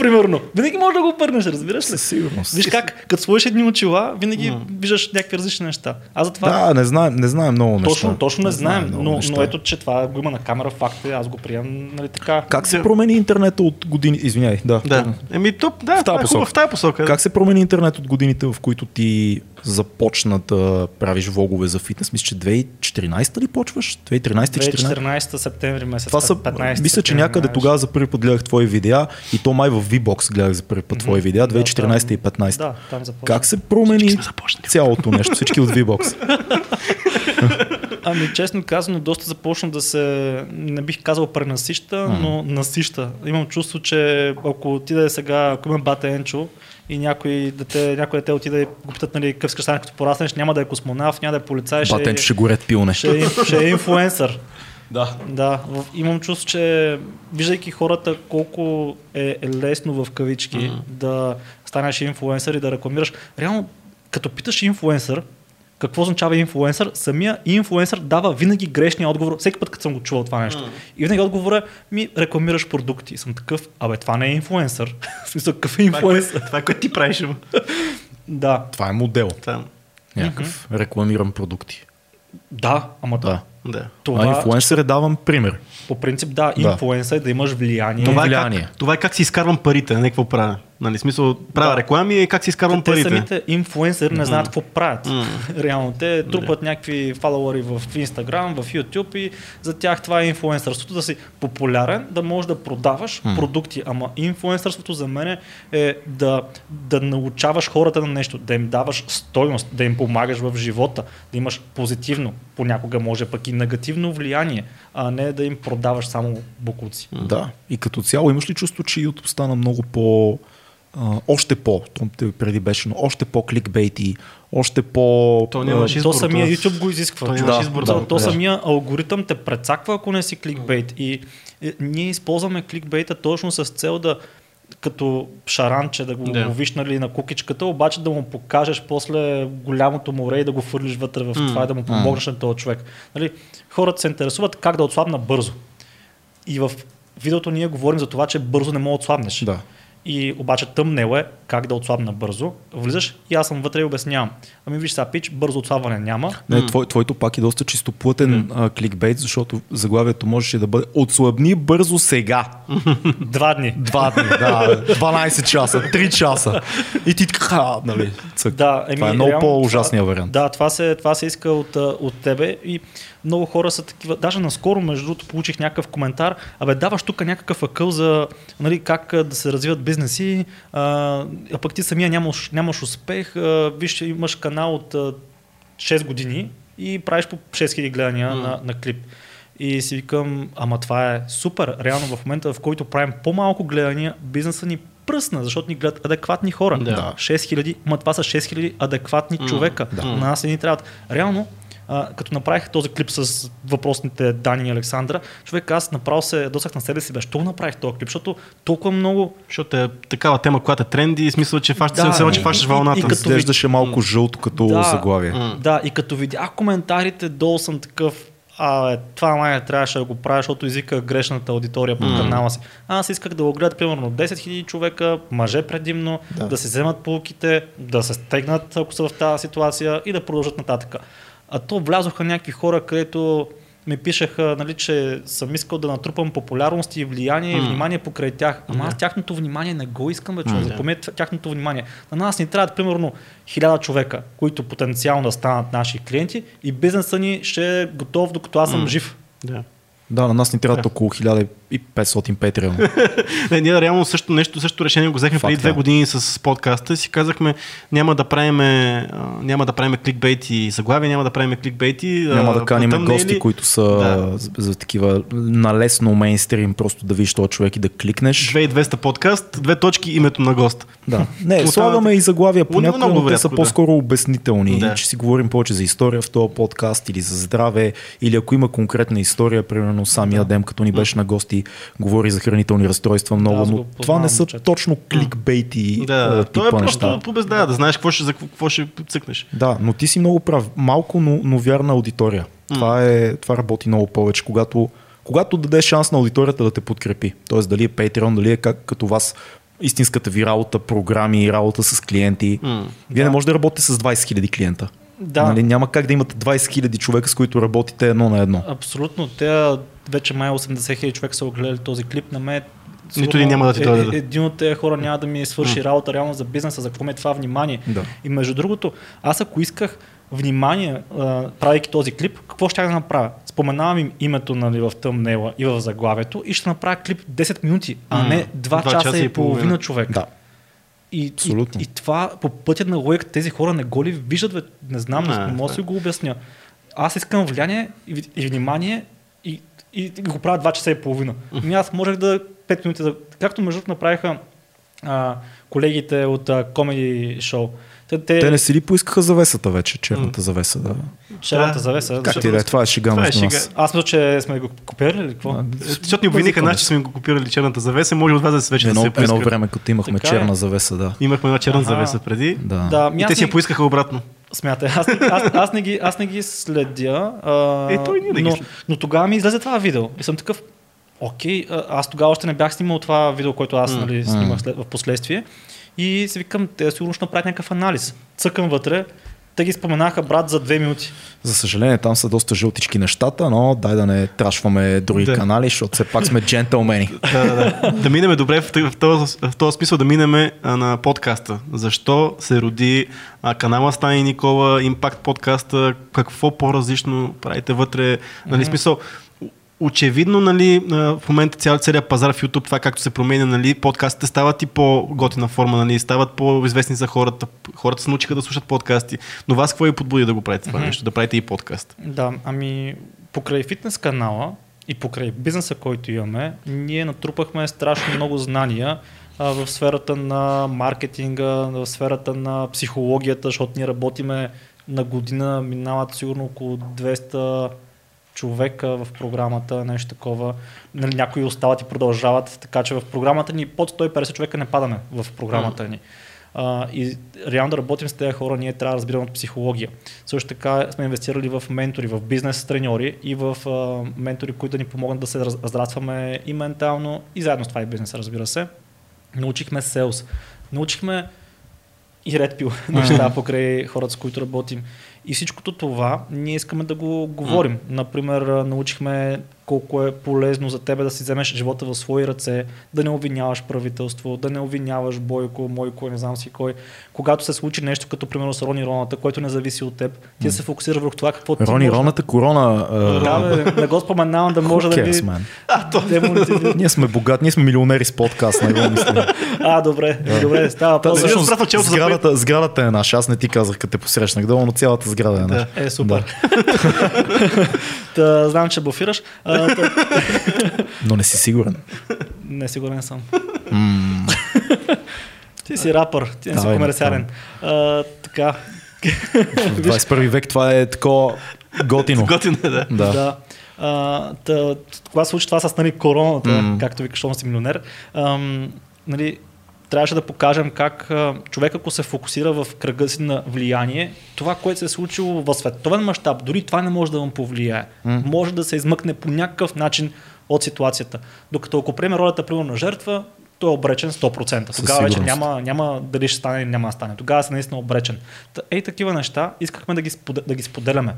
примерно. Винаги можеш да го обърнеш, разбираш ли? Със сигурност. Виж как, като сложиш едни очила, винаги виждаш някакви различни неща. А затова Да, не знаем, не знаем много неща. точно, точно не, знаем, много но, неща. но ето, че това го има на камера, факт е, аз го приемам, нали така. Как се промени интернета от години? Извиняй, да. Да. Еми, топ, да, В тази посока. в тази посока. Как се промени интернет от годините, в които ти започна да правиш влогове за фитнес? Мисля, че 2014 ли почваш? 2013-2014? 2014 септември месец, Това са, 15 мисля, че някъде тогава за първи път гледах твои видеа и то май в V-Box гледах за първи път твои видеа, Да, 2014 и там- 15. Да, там започва. Как се промени цялото нещо, всички от V-Box? Ами честно казано, доста започна да се, не бих казал пренасища, но насища. Имам чувство, че ако отиде сега, ако има бата Енчо и някой дете, някой дете отиде и го питат, нали, къв искаш да станеш като пораснеш, няма да е космонавт, няма да е полицай, ще, Батенчо ще горят пилне. ще, е, ще е инфлуенсър. Да. Да, имам чувство, че виждайки хората колко е, е лесно в кавички mm. да станеш инфлуенсър и да рекламираш. Реално, като питаш инфлуенсър, какво означава инфлуенсър, самия инфлуенсър дава винаги грешния отговор, всеки път като съм го чувал това нещо. Mm. И винаги отговора ми рекламираш продукти. Съм такъв, абе това не е инфлуенсър. в смисъл, какъв е инфлуенсър? Това е което ти правиш. да, Това е модел. Това, Някакъв. Рекламирам продукти. да, ама Да. Да. това, А инфлуенсър е давам пример. по принцип да, Да. инфлуенсър е да имаш влияние. Това е, влияние. как, това е как си изкарвам парите, не какво правя. Нали, смисъл, правя Да. реклами и как си изкарвам те парите. самите инфлуенсъри не знаят какво правят. Мгм. Реално те трупат някакви фалуари в Instagram, в YouTube и за тях това е инфлуенсърството да си популярен, да можеш да продаваш продукти. Ама инфлуенсърството за мен е да, да научаваш хората на нещо, да им даваш стойност, да им помагаш в живота, да имаш позитивно, понякога може пък и негативно влияние, а не да им продаваш само букуци. Да. И като цяло имаш ли чувство, че YouTube стана много по... А, още по, преди беше, но още по кликбейти, още по... То нямаш избор, То самия то- YouTube го изисква. то Да, избор. То, да, то да. самия алгоритъм те прецаква, ако не си кликбейт. И, и ние използваме кликбейта точно с цел да като шаранче да го Да. ловиш нали, на кукичката, обаче да му покажеш после голямото море и да го фърлиш вътре в това и да му помогнеш на този човек. Нали, хората се интересуват как да отслабна бързо. И в видеото ние говорим за това, че бързо не мога да отслабнеш. Да. И обаче тъмнел е как да отслабна бързо. Влизаш и аз съм вътре и обяснявам. Ами виж сега, пич, бързо отслабване няма. Не, твой, твоето пак е доста чистоплътен а, кликбейт, защото заглавието можеше да бъде Отслабни бързо сега. Два дни. Два дни, да, 12 часа, 3 часа. И ти така, нали, цък. Да, еми, Това е много реално по-ужасният това- вариант. Да, това се, това се иска от, от тебе и много хора са такива. Даже наскоро, между другото, получих някакъв коментар. Абе, даваш тук някакъв акъл за нали, как да се развиват бизнеси, а, а пък ти самия нямаш, нямаш успех. А, виж, имаш канал от а, 6 години и правиш по 6000 гледания М. на, на клип. И си викам, ама това е супер. Реално в момента, в който правим по-малко гледания, бизнеса ни пръсна, защото ни гледат адекватни хора. Да. 6000, ма това са 6000 адекватни М, човека. да. На нас не ни трябват. Реално, а, като направих този клип с въпросните Дани и Александра, човек аз направо се досах на себе си, бе, що го направих този клип, защото толкова много Защото е такава тема, която е тренди и смисъл, че фащаш, Да, да, се, и- че фащаш и- вълната. и като- Изглеждаше малко жълто като Да. заглавие. Да, и като видях коментарите, долу съм такъв, а, това май трябваше да го правя, защото изика грешната аудитория по М. канала си. Аз исках да го гледат примерно 10 000 човека, мъже предимно, да. Да. да се вземат полуките, да се стегнат, ако са в тази ситуация и да продължат нататък. А то влязоха някакви хора, където ми пишеха, нали, че съм искал да натрупам популярност и влияние и М. внимание покрай тях. Ама аз Да. тяхното внимание не го искам, бе, човек. М. Запомнете тяхното внимание. На нас ни трябват примерно хиляда човека, които потенциално да станат наши клиенти и бизнеса ни ще е готов, докато аз съм М. жив. Да. Да, на нас ни трябват около 1500 Patreon. Не, ние реално също нещо, също решение го взехме преди Факт, две да. години с подкаста и си казахме няма да правиме, няма да правиме кликбейт и заглавия, няма да правиме кликбейт и Няма да каним потъмнели. гости, които са Да. за, за такива налесно мейнстрим, просто да видиш този човек и да кликнеш. 2200 подкаст, две точки, името на гост. Да. Не, слагаме и заглавия понякога, но те са да. по-скоро обяснителни. Да. Че си говорим повече за история в този подкаст или за здраве, или ако има конкретна история, примерно самия Дем, като ни беше на гости, говори за хранителни разстройства много, но това познавам, не са момчето. точно кликбейти Да, е типа просто неща. побезда, да знаеш какво ще, за какво ще цъкнеш. Да, но ти си много прав. Малко, но, но вярна аудитория. Това, е, това работи много повече, когато, когато дадеш шанс на аудиторията да те подкрепи. Тоест дали е Patreon, дали е как, като вас истинската ви работа, програми, работа с клиенти. М. Вие не можете да работите с 20 000 клиента. Да. Нали, няма как да имате 20 000 човека, с които работите едно на едно. Абсолютно. Те вече май 80 хиляди човека са огледали този клип на мен. Нито един няма да ти е- дойде, е-. Един от тези хора няма да ми свърши работа реално за бизнеса, за какво ми е това внимание. Да. И между другото, аз ако исках внимание, правейки този клип, какво ще да направя? Споменавам им името нали, в тъмнела и в заглавието и ще направя клип 10 минути, а не 2 два часа, и половина човек. Да. И, Абсолютно. И, и, това по пътя на логика тези хора не го ли виждат, бе? не знам, не, Не, мога да си го обясня. Аз искам влияние и, и внимание и, го правя 2 часа и половина. Ами аз можех да 5 минути, да, както между направиха а, колегите от а, Comedy Show. Те, те, Те не си ли поискаха завесата вече, черната завеса? Да. черната Да. завеса. Как ти да е, това е шега Това е между шега. нас. Аз мисля, че сме го копирали или какво? А, Защото ни обвиниха нас, че сме го копирали черната завеса. Може от вас да се вече Едно, да се едно поискат. време, като имахме Така е. черна завеса, да. Имахме една черна Аха. завеса преди. Да. Да, ми И те си я не- поискаха обратно. Смятай, аз, аз, аз, не ги, аз не ги следя. А, Е, той не ги но, следим. но тогава ми излезе това видео. И съм такъв, окей, аз тогава още не бях снимал това видео, което аз нали, снимах след, в последствие. И си викам, те сигурно ще направят някакъв анализ. Цъкам вътре, те ги споменаха брат за две минути. За съжаление, там са доста жълтички нещата, но дай да не трашваме други Да. канали, защото все пак сме джентълмени. Да, да, да. да минеме добре в, в, този, в този смисъл да минеме а, на подкаста. Защо се роди а, канала Стани Никола, Импакт подкаста, какво по-различно правите вътре, нали, смисъл, очевидно, нали, в момента цял, целият пазар в YouTube, това както се променя, нали, подкастите стават и по-готина форма, нали, стават по-известни за хората. Хората се научиха да слушат подкасти. Но вас какво ви подбуди да го правите това нещо, да правите и подкаст? Да, ами покрай фитнес канала и покрай бизнеса, който имаме, ние натрупахме страшно много знания а, в сферата на маркетинга, в сферата на психологията, защото ние работиме на година, минават сигурно около 200 човека в програмата, нещо такова. Нали, някои остават и продължават, така че в програмата ни под 150 човека не падаме в програмата ни. А, и реално да работим с тези хора, ние трябва да разбираме от психология. Също така сме инвестирали в ментори, в бизнес треньори и в а, ментори, които да ни помогнат да се раз- разрастваме и ментално, и заедно с това и бизнес, разбира се. Научихме селс. Научихме и пил неща покрай хората, с които работим. И всичкото това ние искаме да го говорим. Например, а, научихме колко е полезно за тебе да си вземеш живота в свои ръце, да не обвиняваш правителство, да не обвиняваш Бойко, Мойко, не знам си кой. Когато се случи нещо, като примерно с Рони Роната, което не зависи от теб, ти да се фокусираш върху това какво ти Рони, може. Роната корона. Да, бе, не го споменавам да може да ви man. демотивира. Ние сме богати, ние сме милионери с подкаст, не го мисля. А, добре, добре, става Та, въпрос. всъщност, за сградата, сградата е наша. Аз не ти казах, като те посрещнах долу, но цялата сграда е наша. Е, супер. Та, знам, че буфираш. А, та, Но не си сигурен. не сигурен съм. Ти си рапър, ти не си комерциален. А, така. В 21 век това е такова готино. Готино е, да. Да. Да. А, та, кога се случи това с нали, короната, М. както викаш, си милионер, ам, нали, трябваше да покажем как човек, ако се фокусира в кръга си на влияние, това, което се е случило в световен мащаб, дори това не може да му повлияе. М. Може да се измъкне по някакъв начин от ситуацията. Докато ако приеме ролята, примерно, на жертва, той е обречен 100%. Със Тогава вече няма, няма дали ще стане или няма да стане. Тогава се наистина обречен. Ей такива неща искахме да ги споделяме.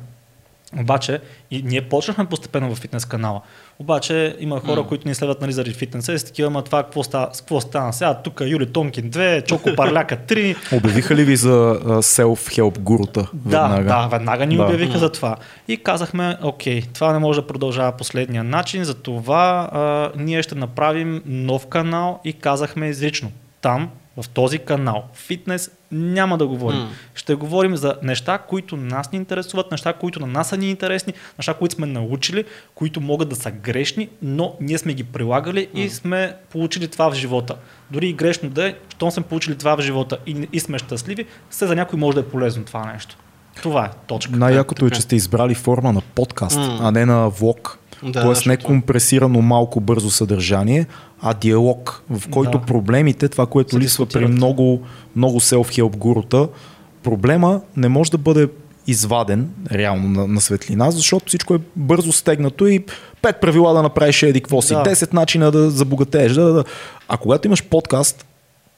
Обаче, и ние почнахме постепенно в фитнес канала. Обаче има хора, М. които ни следват нали, заради фитнеса и с такива, ама това какво стана, с какво стана сега? Тук Юли Тонкин 2, Чоко Парляка 3. Обявиха ли ви за self-help гурута? Да, веднага? да, веднага ни Да. обявиха за това. И казахме, окей, това не може да продължава последния начин, затова а, ние ще направим нов канал и казахме изрично, там, в този канал, фитнес, няма да говорим. М. Ще говорим за неща, които нас ни интересуват, неща, които на нас са ни интересни, неща, които сме научили, които могат да са грешни, но ние сме ги прилагали и сме получили това в живота. Дори и грешно да е, щом сме получили това в живота и, и сме щастливи, все за някой може да е полезно това нещо. Това е точка. Най-якото е, че сте избрали форма на подкаст, М. а не на влог. Да, Тоест не компресирано малко бързо съдържание, а диалог, в който Да. проблемите, това, което Се липсва при много, много self-help гурута, проблема не може да бъде изваден реално на, на светлина, защото всичко е бързо стегнато и пет правила да направиш еди какво си, Да. 10 начина да забогатееш. Да, да, да. А когато имаш подкаст,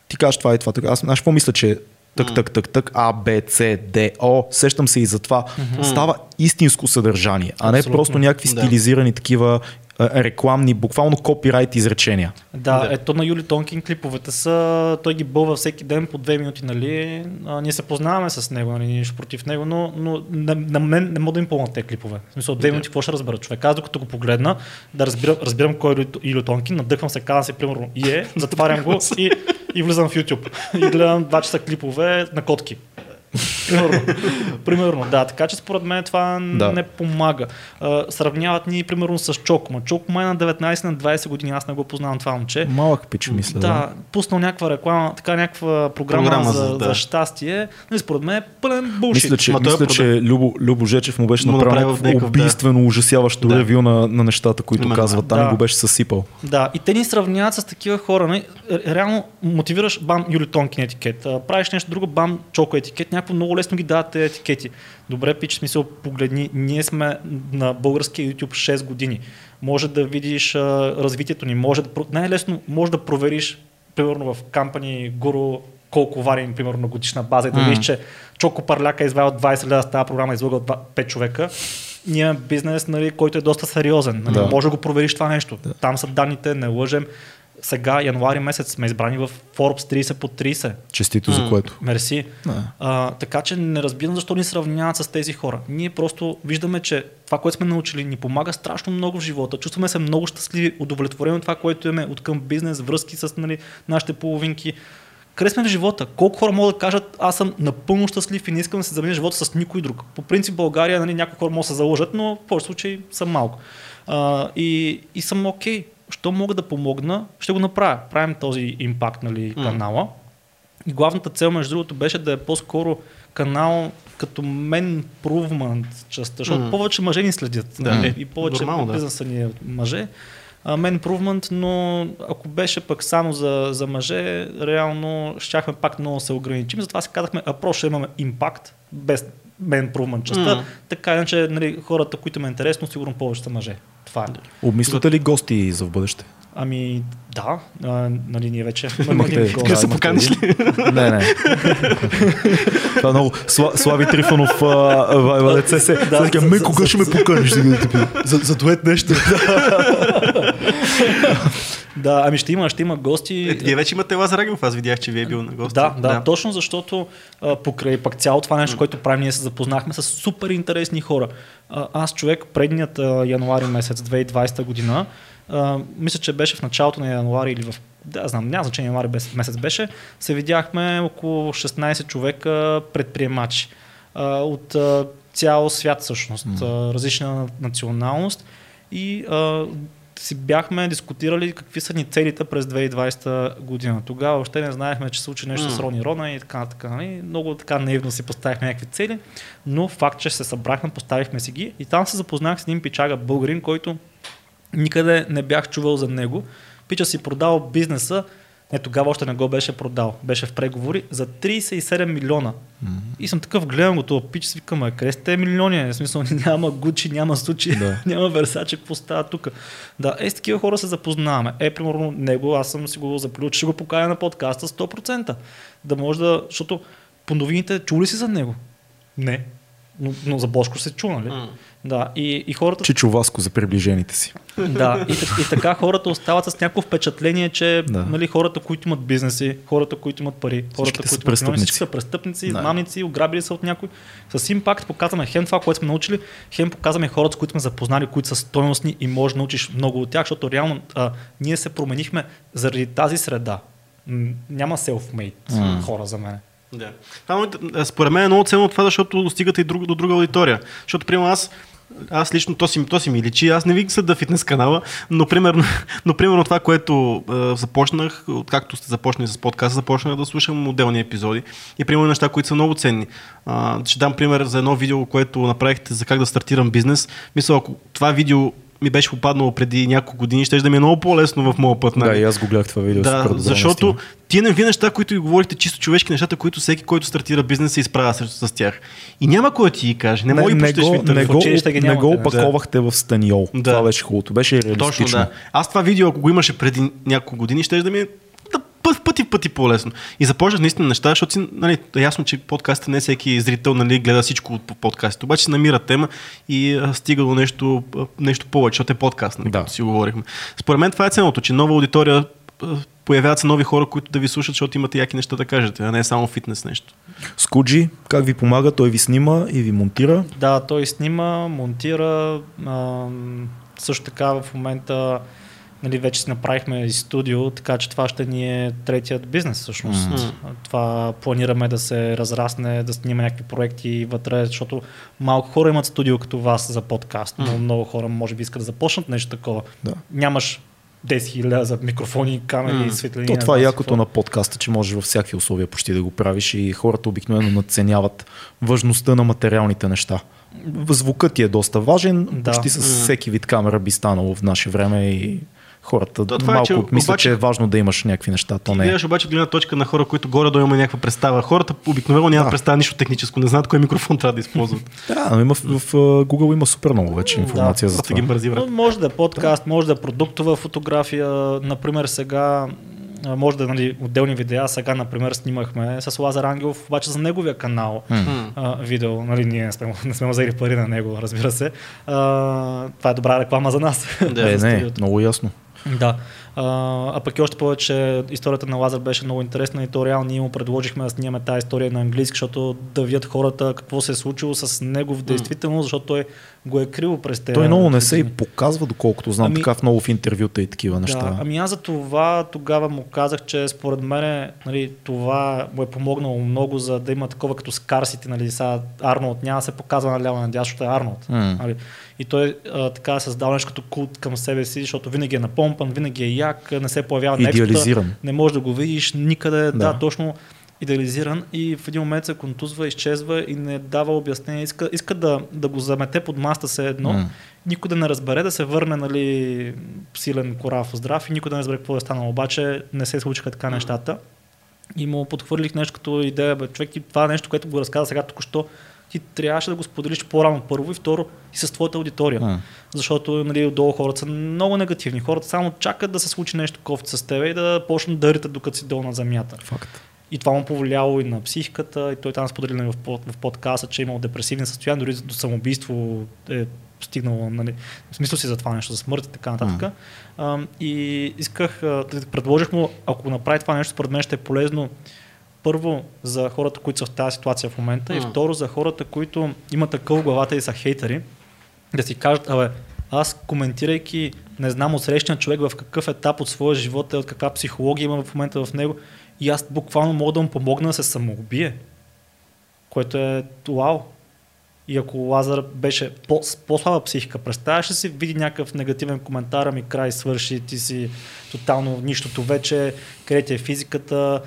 ти кажеш това и това. Аз знаеш какво мисля, че тък, тък, тък, тък, А, Б, С, Д, О, сещам се и за това. Става истинско съдържание, а не Абсолютно. просто някакви Да. стилизирани такива а, рекламни, буквално копирайт изречения. Да, Да. ето на Юли Тонкин клиповете са, той ги бълва всеки ден по две минути, нали, а, ние се познаваме с него, нали, нищо против него, но, но на, на мен не мога да им пълна тези клипове. В смисъл, две Да. минути какво ще разбера човек? Аз докато го погледна, да разбирам, разбирам кой е Юли- Тонкин, надъхвам се, казвам си, примерно, и е, затварям го и, и влизам в YouTube. И гледам два часа клипове на котки. Примерно. Примерно, да. Така че според мен това Да. не помага. А, сравняват ни примерно с Чоко. Ма Чоко май на 19 на 20 години, аз не го познавам това момче. Малък пич, мисля. Да, да, пуснал някаква реклама, така някаква програма, Програма за, за- да. за щастие. Нали, според мен е пълен булшит. Мисля, че, Ма е мисля, продал. че Любо, Любо Жечев му беше направил някакво някакъв, да. убийствено, ужасяващо Да. ревю на, на нещата, които Именно. казват. Там Да. го беше съсипал. Да, и те ни сравняват с такива хора. Не? Реално мотивираш бам Юли Тонкин етикет, правиш нещо друго, бам Чоко етикет, някакво много лесно ги дават тези етикети. Добре, пич, смисъл, погледни, ние сме на българския YouTube 6 години. Може да видиш а, развитието ни, може да, най-лесно може да провериш, примерно в Company Guru, колко варим, примерно на годишна база и да М. видиш, че Чоко Парляка е извадил 20 лева с тази програма, излъгал 5 човека. Ние бизнес, нали, който е доста сериозен. Нали, Да. Може да го провериш това нещо. Там са данните, не лъжем. Сега, януари месец, сме избрани в Forbes 30 по 30. Честито за което. Мерси. А, така че не разбирам защо ни сравняват с тези хора. Ние просто виждаме, че това, което сме научили, ни помага страшно много в живота. Чувстваме се много щастливи, удовлетворени от това, което имаме от към бизнес, връзки с нали, нашите половинки. Къде сме в живота? Колко хора могат да кажат, аз съм напълно щастлив и не искам да се заменя живота с никой друг. По принцип в България нали, някои хора могат да се залъжат, но в повече случаи са малко. А, и, и съм окей. Що мога да помогна, ще го направя. Правим този импакт нали, канала. И главната цел, между другото, беше да е по-скоро канал като мен improvement частта, защото Мгм. повече мъже ни следят. Да. Е, и повече Нормално, да. бизнеса ни е мъже. Мен improvement, но ако беше пък само за, за мъже, реално щяхме пак много да се ограничим. Затова си казахме, а просто ще имаме импакт без мен improvement частта. Мгм. Така иначе нали, хората, които ме е интересно, сигурно повече са мъже. Това е. Обмисляте ли гости за в бъдеще? Ами да, а, нали ние вече Имахте- Така се поканиш един. Не, не. Това е много. Сла- Слави Трифонов а, а, а, лице се. Да, ме кога ще ме поканиш? за дует нещо. Да, ами ще има, ще има гости. Е, Вие вече имате Лазар Рагилов, аз видях, че ви е бил на гости. Да, да, да, точно защото а, покрай пак цяло това нещо, което правим, ние се запознахме с супер интересни хора. А, аз човек предният а, януари месец 2020 година, а, мисля, че беше в началото на януари или в да, знам, няма значение януари месец беше, се видяхме около 16 човека предприемачи а, от а, цял свят всъщност, а, различна националност и а, си бяхме дискутирали какви са ни целите през 2020 година. Тогава още не знаехме, че се случи нещо с М. Рони Рона и така, така. Нали? Много така наивно си поставихме някакви цели, но факт, че се събрахме, поставихме си ги и там се запознах с един пичага българин, който никъде не бях чувал за него. Пича си продал бизнеса, не тогава още не го беше продал, беше в преговори за 37 милиона. И съм такъв, гледам го това пич, си викам, а къде сте тези милиони? В смисъл няма Гучи, няма Сучи, Да. няма Версаче, какво става тук? Да, е с такива хора се запознаваме. Е, примерно него, аз съм си го заплюл, ще го поканя на подкаста 100%. Да може да, защото по новините чули си за него? Не. Но, но за Бошко се чу, нали? М. Да, и, и хората Чичо Васко за приближените си. да, и, и така хората остават с някакво впечатление, че Да. нали, хората, които имат бизнеси, хората, които имат пари, хората, Всичките са които имат всички са престъпници, Да. измамници, ограбили са от някой. С импакт показваме хем това, което сме научили, хем показваме хората, с които сме запознали, които са стойностни и можеш да научиш много от тях, защото реално а, ние се променихме заради тази среда. Няма self-made М. хора за мен. Да. Това, а, според мен е много ценно това, защото достигате и друг, до друга аудитория. Защото, примерно, аз аз лично, то си, то си ми личи, аз не ви съда фитнес канала, но примерно, но примерно това, което е, започнах, откакто сте започнали с подкаста, започнах да слушам отделни епизоди и примерно неща, които са много ценни. А, ще дам пример за едно видео, което направихте за как да стартирам бизнес. Мисля, ако това видео ми беше попаднало преди няколко години, ще да ми е много по-лесно в моя път. Да, нали? и аз го гледах това видео. Да, защото тия нови неща, които ви говорите, чисто човешки нещата, които всеки, който стартира бизнес, се изправя срещу с тях. И няма кой да ти ги каже. Не, не, мога да не, го, не, го, ги не го да. опаковахте в станиол. Да. Това беше хубавото. Беше реалистично. Точно да. Аз това видео, ако го имаше преди няколко години, ще да ми е да път, пъти, пъти по-лесно. И започнах наистина неща, защото си, нали, е ясно, че подкастът не всеки зрител нали, гледа всичко от подкастите. Обаче се намира тема и а, стига до нещо, нещо повече, защото е подкаст, нали, Да. си говорихме. Според мен това е ценното, че нова аудитория появяват се нови хора, които да ви слушат, защото имате яки неща да кажете, а не е само фитнес нещо. Скуджи, как ви помага? Той ви снима и ви монтира. Да, той снима, монтира. А, също така в момента нали, вече си направихме и студио, така че това ще ни е третият бизнес всъщност. Мгм. Това планираме да се разрасне, да снима някакви проекти вътре, защото малко хора имат студио като вас за подкаст, но Мгм. много хора може би искат да започнат нещо такова. Да. Нямаш 10 000 за микрофони, камери, Мгм. светлини. То това е якото какво. на подкаста, че можеш във всякакви условия почти да го правиш и хората обикновено надценяват важността на материалните неща. Звукът ти е доста важен, Да. почти с М. всеки вид камера би станало в наше време и хората То това е, малко че мислят, обаче- че е важно да имаш някакви неща. То не е. гледаш обаче гледна точка на хора, които горе да има някаква представа. Хората обикновено нямат Да. представа нищо техническо, не знаят кой микрофон трябва да използват. Да, но има в, в, Google има супер много вече информация за Просто това. ги мързи Но може да е подкаст, може да е продуктова фотография. Например, сега може да е нали, отделни видеа. Сега, например, снимахме с Лазар Ангелов, обаче за неговия канал. М. а, видео. Нали, ние не сме, не сме взели пари на него, разбира се. А, това е добра реклама за нас. Да, е, за не, много ясно. Да. А, а пък и още повече историята на Лазар беше много интересна и то реално ние му предложихме да снимаме тази история на английски, защото да видят хората какво се е случило с него в действителност, защото той го е крил през тези Той много не се и показва, доколкото знам, Ами- така в много в интервюта и такива неща. Да, ами аз за това тогава му казах, че според мен нали, това му е помогнало много, за да има такова като скарсите. Нали, сега Арнолд няма да се показва наляво на дясно, защото е Арнолд. М. Нали. И той а, така е създал нещо като култ към себе си, защото винаги е напомпан, винаги е як, не се появява на не можеш да го видиш никъде, да, Да. точно идеализиран и в един момент се контузва, изчезва и не дава обяснение. Иска, иска да, да го замете под маста се едно, М. никой да не разбере, да се върне нали, силен, корав, здрав и никой да не разбере какво е станало. Обаче не се случиха така нещата. И му подхвърлих нещо като идея, бе, човек, това нещо, което го разказа сега току-що, ти трябваше да го споделиш по-рано първо и второ и с твоята аудитория. М. Защото нали, отдолу хората са много негативни. Хората само чакат да се случи нещо кофти с тебе и да почнат да ритат докато си долу на земята. Факт. И това му повлияло и на психиката, и той там сподели нали, в, в подкаста, че е имал депресивни състояния, дори до самоубийство е стигнало, нали, в смисъл си за това нещо, за смърт и така нататък. А, и исках, а, предложих му, ако направи това нещо, според мен ще е полезно първо за хората, които са в тази ситуация в момента, и М. второ за хората, които имат такъв главата и са хейтери, да си кажат, абе, аз коментирайки, не знам, от срещния човек в какъв етап от своя живот е, от каква психология има в момента в него, и аз буквално мога да му помогна да се самоубие, което е вау. И ако Лазар беше по, по-слаба психика, представяш ли си, види някакъв негативен коментар, ами край свърши, ти си тотално нищото вече, къде ти е физиката,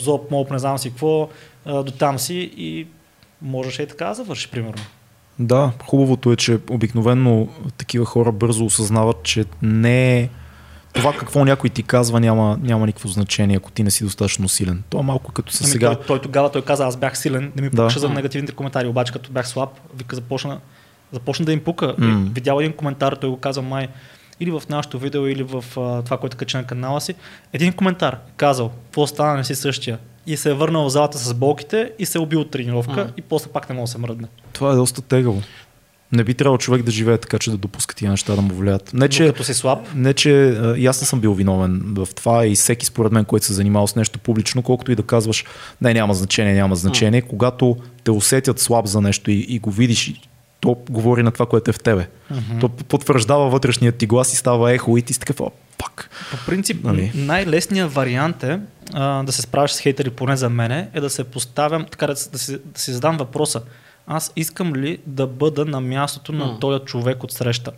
зоб, молп, не знам си какво, до там си и можеше и така да завърши, примерно. Да, хубавото е, че обикновено такива хора бързо осъзнават, че не е това какво някой ти казва няма, няма никакво значение, ако ти не си достатъчно силен. То е малко като със Ами сега. той, той, тогава той каза, аз бях силен, не ми Да. пукаше за негативните коментари, обаче като бях слаб, вика започна, започна да им пука. И Видял един коментар, той го каза май, или в нашото видео, или в а, това, което качи на канала си. Един коментар казал, какво стана, не си същия. И се е върнал в залата с болките и се е убил от тренировка М. и после пак не може да се мръдне. Това е доста тегаво. Не би трябвало човек да живее така, че да допуска тия неща да му влияят. Не, Но че, като си слаб, не, че а, и аз не съм бил виновен в това и всеки според мен, който се занимава с нещо публично, колкото и да казваш, не, няма значение, няма значение, когато те усетят слаб за нещо и, и го видиш, то говори на това, което е в тебе. Мгм. То потвърждава вътрешният ти глас и става ехо и ти си такъв, «О, пак. По принцип, Нали? най-лесният вариант е а, да се справиш с хейтери, поне за мене, е да се поставям, така да, да, си, да си задам въпроса. Аз искам ли да бъда на мястото на този човек от среща?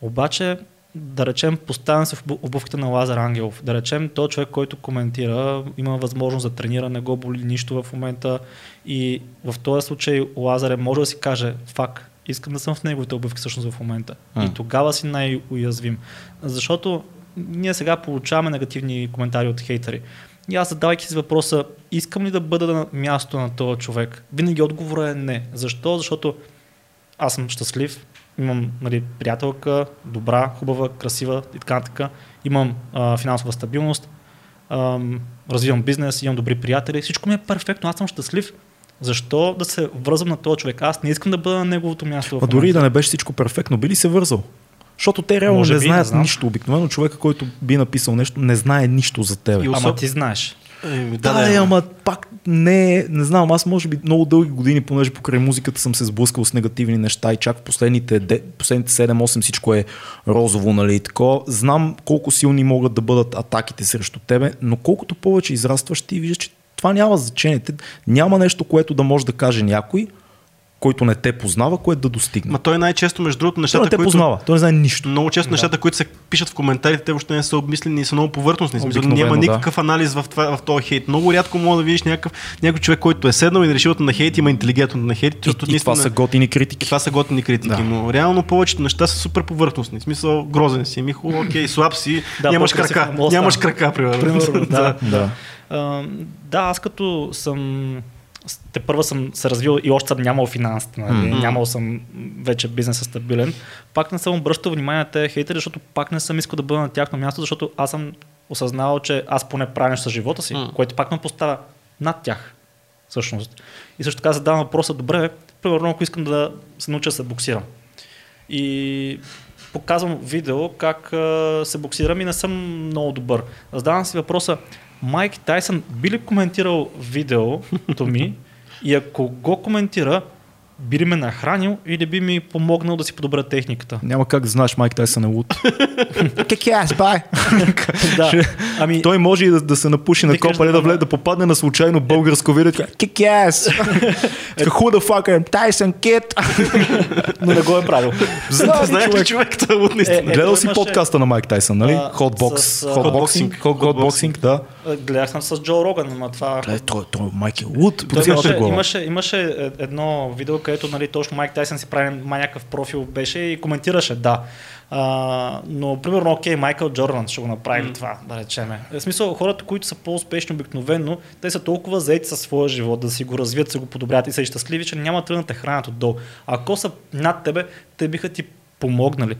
Обаче, да речем, поставям се в обу- обувките на Лазар Ангелов. Да речем, този човек, който коментира, има възможност да тренира, не го боли нищо в момента. И в този случай Лазаре може да си каже, фак, искам да съм в неговите обувки всъщност в момента. М. И тогава си най-уязвим. Защото ние сега получаваме негативни коментари от хейтери. И аз задавайки си въпроса, искам ли да бъда на място на този човек? Винаги отговорът е не. Защо? Защото аз съм щастлив, имам нали, приятелка, добра, хубава, красива и така нататък. Имам а, финансова стабилност. ам, развивам бизнес, имам добри приятели, всичко ми е перфектно, аз съм щастлив. Защо да се връзвам на този човек? Аз не искам да бъда на неговото място. А дори и да не беше всичко перфектно, би ли се вързал? Защото те реално Може не би, знаят не знам. нищо. Обикновено човека, който би написал нещо, не знае нищо за тебе. И Ама особ- ти знаеш. Еми, Да, да, ама пак не, не знам, аз може би много дълги години, понеже покрай музиката съм се сблъскал с негативни неща и чак в последните, де- последните 7-8 всичко е розово, нали, и тако. Знам колко силни могат да бъдат атаките срещу тебе, но колкото повече израстваш, ти виждаш, че това няма значение. Те- Няма нещо, което да може да каже някой, който не те познава, което да достигне. Ма той най-често, между другото, Той нещата, не те които... познава, той не знае нищо. Много често нещата, които се пишат в коментарите, те въобще не са обмислени и са много повърхностни. Смисъл, няма да. никакъв анализ в, това, в този хейт. Много рядко мога да видиш някакъв, някой човек, който е седнал и решил да на хейт, има интелигентно на хейт. И, защото и това наистина- са готини и критики. това са готини критики, Да. но реално повечето неща са супер повърхностни. В смисъл, грозен си, Михо, окей, слаб си, Да, нямаш крака, не да нямаш крака, примерно. Примерно, да. Да. А, да, аз като съм те първа съм се развил и още съм нямал финансите, нали? Мгм. нямал съм вече бизнеса стабилен. Пак не съм обръщал внимание на тези хейтери, защото пак не съм искал да бъда на тяхно място, защото аз съм осъзнавал, че аз поне правя нещо с живота си, М. което пак ме поставя над тях. Всъщност. И също така задавам въпроса, добре, бе, примерно ако искам да се науча да се боксирам. И показвам видео как а, се боксирам и не съм много добър. Задавам си въпроса, Майк Тайсън би ли коментирал видеото ми? И ако го коментира, би ли ме нахранил или би ми помогнал да си подобря техниката? Няма как да знаеш Майк Тайсън е луд. Как аз, бай? Ами, Той може и да, да се напуши на копа, да да, да, ма- влезе, да попадне на случайно българско видео. и така, Kick ass! Така, Who the fuck am Tyson Kid? но не го е правил. Знаеш ли човек. това е луд наистина. Е, Гледал той си подкаста на Майк Тайсън, нали? Hotbox. Hotboxing. Hotboxing. Да. Гледах съм с Джо Роган, но това... Той, той Майк е луд Той имаше, е- едно видео, където нали, точно Майк Тайсън си прави някакъв профил беше и коментираше, да. А, но, примерно, окей, Майкъл Джордан ще го направи mm. това, да речеме. В смисъл, хората, които са по-успешни обикновено, те са толкова заети със своя живот, да си го развият, си го подобрят и са и щастливи, че няма тръгнат да те хранят отдолу. Ако са над тебе, те биха ти помогнали.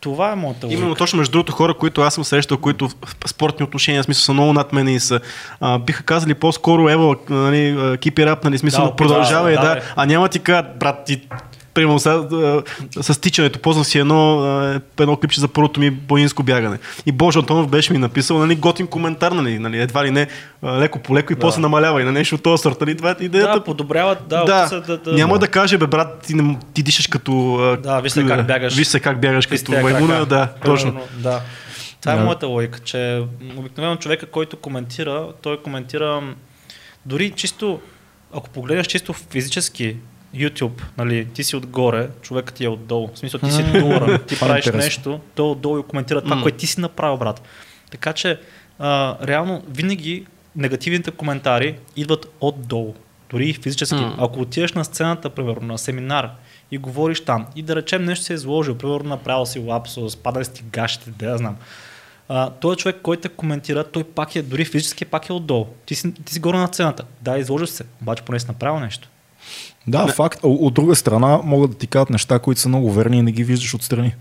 Това е моята логика. Именно точно между другото хора, които аз съм срещал, които в спортни отношения, смисъл са много над мен и са, а, биха казали по-скоро, ево, нали, keep it up, нали, смисъл, Да, продължавай, да, да, да, а няма ти кажат, брат, ти Примерно сега, с тичането, ползвам си едно, едно клипче за първото ми планинско бягане. И Боже Антонов беше ми написал нали, готин коментар, нали, нали, едва ли не, леко по леко и Да. после намалява и на нещо от този сорт. Нали, това е идеята. Да, подобряват, да, да, да, да, няма да. да каже, бе, брат, ти, не, ти дишаш като... Да, виж се как бягаш. Виж се как бягаш като крака. да, точно. Да. Това е Да. моята логика, че обикновено човека, който коментира, той коментира дори чисто, ако погледнеш чисто физически YouTube, нали, ти си отгоре, човекът ти е отдолу. В смисъл ти си долара, ти е правиш нещо, той е отдолу и коментира това, което ти си направил, брат. Така че, а, реално, винаги негативните коментари идват отдолу. Дори и физически. М. Ако отидеш на сцената, примерно, на семинар и говориш там, и да речем нещо си е изложил, примерно направил си лапсус, падали си гащите, да я знам. А, той човек, който те коментира, той пак е, дори физически пак е отдолу. Ти си, ти си горе на сцената. Да, изложил се, обаче поне си направил нещо. Да, факт. А От друга страна могат да ти кажат неща, които са много верни и не ги виждаш отстрани.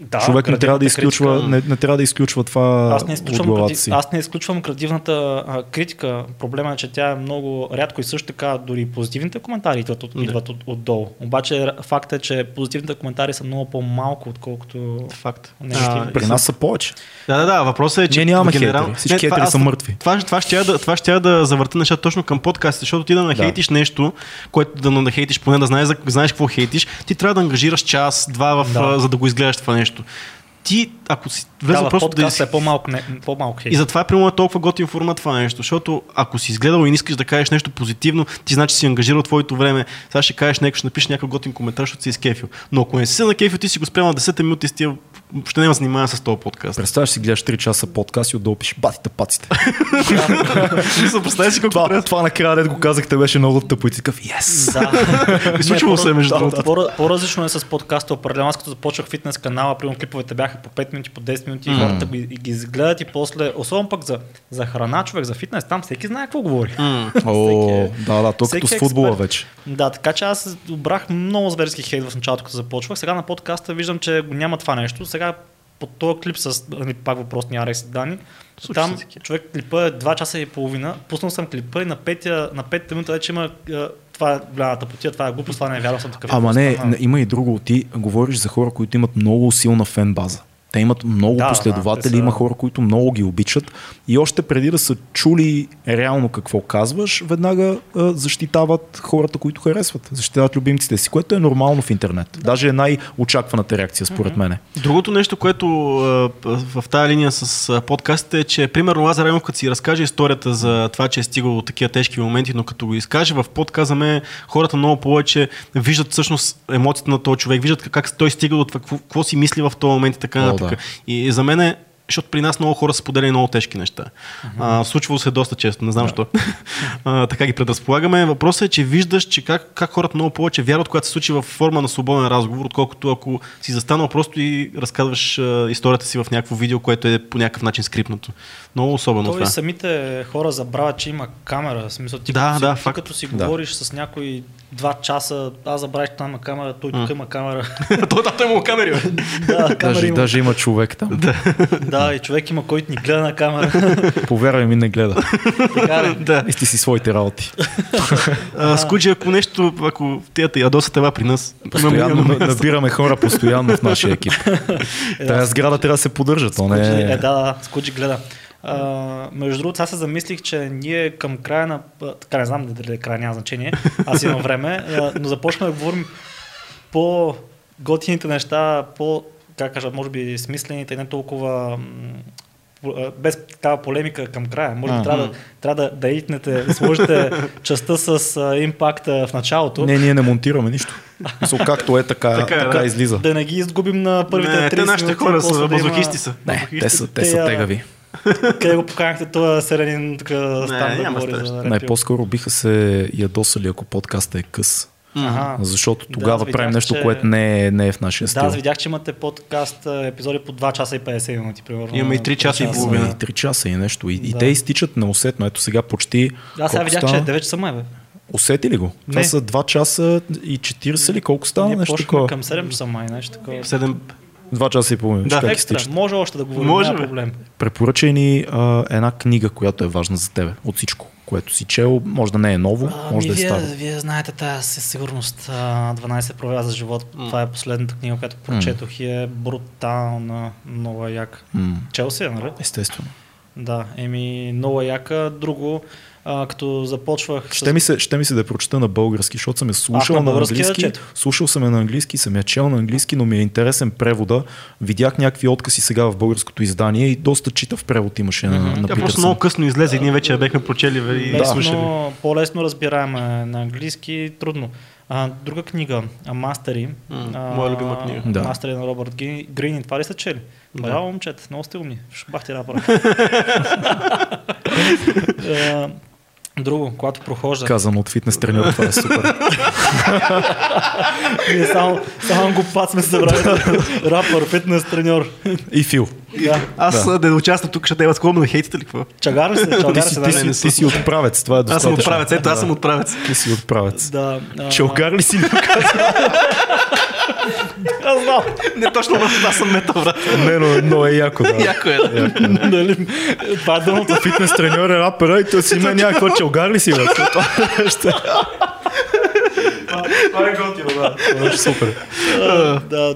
Да, Човек не трябва да изключва, критика. не, не трябва да изключва това Аз не, от изключвам главата гради... си. аз не изключвам градивната а, критика. Проблема е, че тя е много рядко и също така дори позитивните коментари идват, от, Да. идват от, отдолу. Обаче факт е, че позитивните коментари са много по-малко, отколкото Факт. негативните. При нас са повече. Да, да, да, въпросът е, че Ние нямаме генерал... хейтери. Всички Не, това- хейтери аз- са мъртви. Това, това, ще я да, това ще я да завърта нещата точно към подкаста, защото ти да нахейтиш нещо, което да нахейтиш, поне да знаеш, знаеш какво хейтиш, ти трябва да ангажираш час, два, в, Да. а, за да го изгледаш това нещо. Ти, ако си влезе Да, просто да подкаста е по-малко, не, по-малко хейт. и затова е примерно толкова готин формат това нещо, защото ако си изгледал и не искаш да кажеш нещо позитивно, ти значи си ангажирал твоето време. Сега ще кажеш нещо, ще напишеш някакъв готин коментар, защото си изкефил. Но ако не си се накефил, ти си го спрямо 10 минути и с тия ще няма занимава с този подкаст. Представяш си, гледаш 3 часа подкаст и отдолу пишеш батите паците. Си това, това накрая, дето го казахте, беше много тъпо и ти такъв, yes! Да. Случвало се, между да, другото. По-различно е с подкаста. Определено, аз като започнах фитнес канала, примерно клиповете бяха по 5 минути, по 10 минути и М. хората ги, ги изгледат и после, особено пък за, за храна, човек, за фитнес, там всеки знае какво говори. М. О, Всеки е- да, да, то като с е футбола експерт. вече. Да, така че аз обрах много зверски хейт в началото, като започвах. Сега на подкаста виждам, че го няма това нещо. Сега по този клип с нали, пак въпросния Арекс Дани, Случва там човек клипа е 2 часа и половина, пуснал съм клипа и на петия, на петия минута вече има това е голямата потия, това е глупост, това не е вярно, съм такъв. Ама не, Стана- не, има и друго. Ти говориш за хора, които имат много силна фен база. Те имат много Да, да, последователи, те са- има хора, които много ги обичат и още преди да са чули реално какво казваш, веднага а, защитават хората, които харесват. Защитават любимците си, което е нормално в интернет. Даже е най-очакваната реакция, според мене. Другото нещо, което а, в тази линия с а, подкастите е, че примерно Лазар Емов, като си разкаже историята за това, че е стигал до такива тежки моменти, но като го изкаже в подказа ме, хората много повече виждат всъщност емоцията на този човек, виждат как той стига до това, какво, какво си мисли в този момент и така О, нататък. да. И за мен е, защото при нас много хора споделяли много тежки неща. А, случвало се доста често, не знам защо. а, така ги предразполагаме. Въпросът е, че виждаш, че как, как хората много повече вярват, когато се случи в форма на свободен разговор, отколкото ако си застанал просто и разказваш а, историята си в някакво видео, което е по някакъв начин скрипнато. Много особено Той това. самите хора забравят, че има камера. В смисъл, ти, Да, като, да, си, факт. като си Да. говориш с някой два часа, аз забравих, че там има камера, той тук има камера. Той там има камери, да, камера Даже, има. даже има човек там. Да, и човек има, който ни гледа на камера. Повярвай ми, не гледа. така да. Исти си своите работи. А, Скуджи, ако нещо, ако тия те ядосат това при нас, Постоянно набираме хора постоянно в нашия екип. Е, Тая сграда трябва да се поддържа. То не е, е... да, да, Скуджи гледа. А, между другото, аз се замислих, че ние към края на... Така не знам дали е край, няма значение. Аз имам време, но започваме да говорим по готините неща, по, как кажа, може би смислените, не толкова без такава полемика към края. Може би трябва, да, трябва да, да итнете, да сложите частта с а, импакта в началото. Не, ние не монтираме нищо. Мисъл, както е, така, Така е, така да. излиза. Да не ги изгубим на първите Не, 30 те нашите хора са мазохисти са. Не, те са, те са тегави. Къде го поканахте този селянин тук да стане да говори за репил? Най-по-скоро биха се ядосали, ако подкаста е къс. Защото тогава да, правим видях, нещо, че... което не е, не е в нашия стил. Да, аз видях, че имате подкаст епизоди по 2 часа и 50 минути, примерно. Имаме и 3 часа и половина. И 3 часа и нещо. И, да. и те изтичат неусетно. Ето сега почти... Да, сега видях, стана? че е 9 часа май, бе. Усети ли го? Не. Това са 2 часа и 40 ли? Колко става? Ние нещо такова. към 7 часа май, нещо такова. 7... Два часа и половина. Да, екстра. Може още да говорим, Може, няма проблем. Препоръчай ни а, една книга, която е важна за тебе от всичко, което си чел. Може да не е ново, а, може да е вие, старо. Вие знаете тази със сигурност 12 правила за живот. Mm. Това е последната книга, която прочетох mm. и е брутална, нова як. Mm. Чел си, нали? Естествено. Да, еми, нова яка. Друго, а, като започвах... Ще ми, се, ще ми се да прочета на български, защото съм я слушал на на, я английски. чето. Слушал съм я на английски, съм я чел на английски, но ми е интересен превода. Видях някакви откази сега в българското издание и доста читав превод имаше на, на Тя просто много късно излезе и ние вече я бехме прочели и лесно, слушали. по-лесно разбираема на английски, трудно. А, друга книга, а, Мастери. А, моя любима книга. Да. Мастери на Робърт Грин. Грин. Това ли сте чели? Да. Браво, момчета, много сте умни. Шбах ти рапъра. Друго, когато прохожда. Казано от фитнес треньор, това е супер. Ние само, само го пат сме се забравили. Рапър, фитнес треньор. И Фил. Да. Аз да. да участвам тук, ще те склонно да хейтите ли какво? Чагар се? Чагар се, ти, си, ти си отправец, това е Аз достатъчно. съм отправец, ето аз съм отправец. Ти си отправец. Да. а, ли си? Аз знам. Не точно, брат, аз съм метал, брат. не, но, но е яко, да. Яко е. да. Нали? Това е думата. Фитнес треньор е рапера и той си има някакво челгар ли си, бе? Това е готино, да. Това е супер.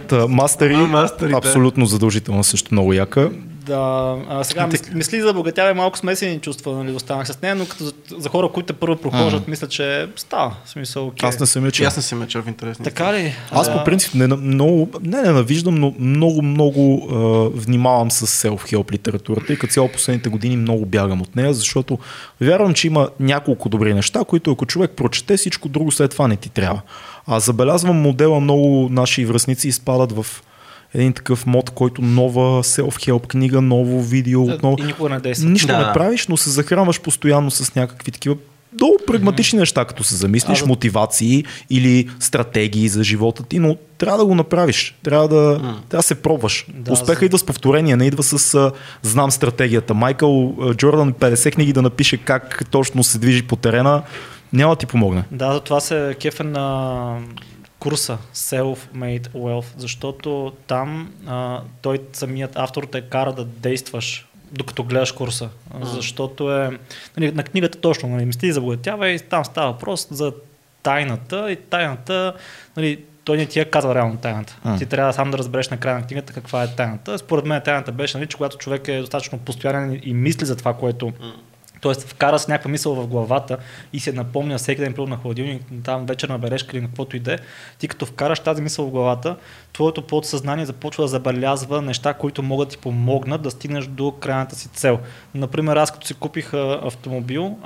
Да, мастери, абсолютно задължително също много яка. Да, а, сега мис, мисли за богатяване малко смесени чувства, нали, останах с нея, но като за, за хора, които първо прохождат, мисля, че става. В смисъл, окей. Аз не съм чел. аз не съм мечел в интересни. Така ли? Аз по принцип не, много, не ненавиждам, но много, много е, внимавам с self-help литературата и като цяло последните години много бягам от нея, защото вярвам, че има няколко добри неща, които ако човек прочете, всичко друго след това не ти трябва. А забелязвам модела, много наши връзници изпадат в един такъв мод, който нова self-help книга, ново видео, отново. И никога не действа. Нищо Да. не правиш, но се захранваш постоянно с някакви такива много прагматични неща, като се замислиш, А, да. мотивации или стратегии за живота ти, но трябва да го направиш. Трябва да, трябва да се пробваш. Да, Успеха за- идва с повторение, не идва с а, знам стратегията. Майкъл Джордан 50 книги да напише как точно се движи по терена, няма да ти помогне. Да, затова се кефен на курса Self-Made Wealth, защото там а, той самият автор те кара да действаш докато гледаш курса. А. Защото е нали, на книгата точно, нали, мисли за богатява и там става въпрос за тайната и тайната, нали, той не ти я казва реално тайната. А. Ти трябва сам да разбереш на края на книгата каква е тайната. Според мен тайната беше, нали, че когато човек е достатъчно постоянен и мисли за това, което Тоест, вкара с някаква мисъл в главата и се напомня всеки ден на хладилник, там вечерна бележка или на каквото и да е, ти като вкараш тази мисъл в главата, твоето подсъзнание започва да забелязва неща, които могат да ти помогнат да стигнеш до крайната си цел. Например, аз като си купих автомобил,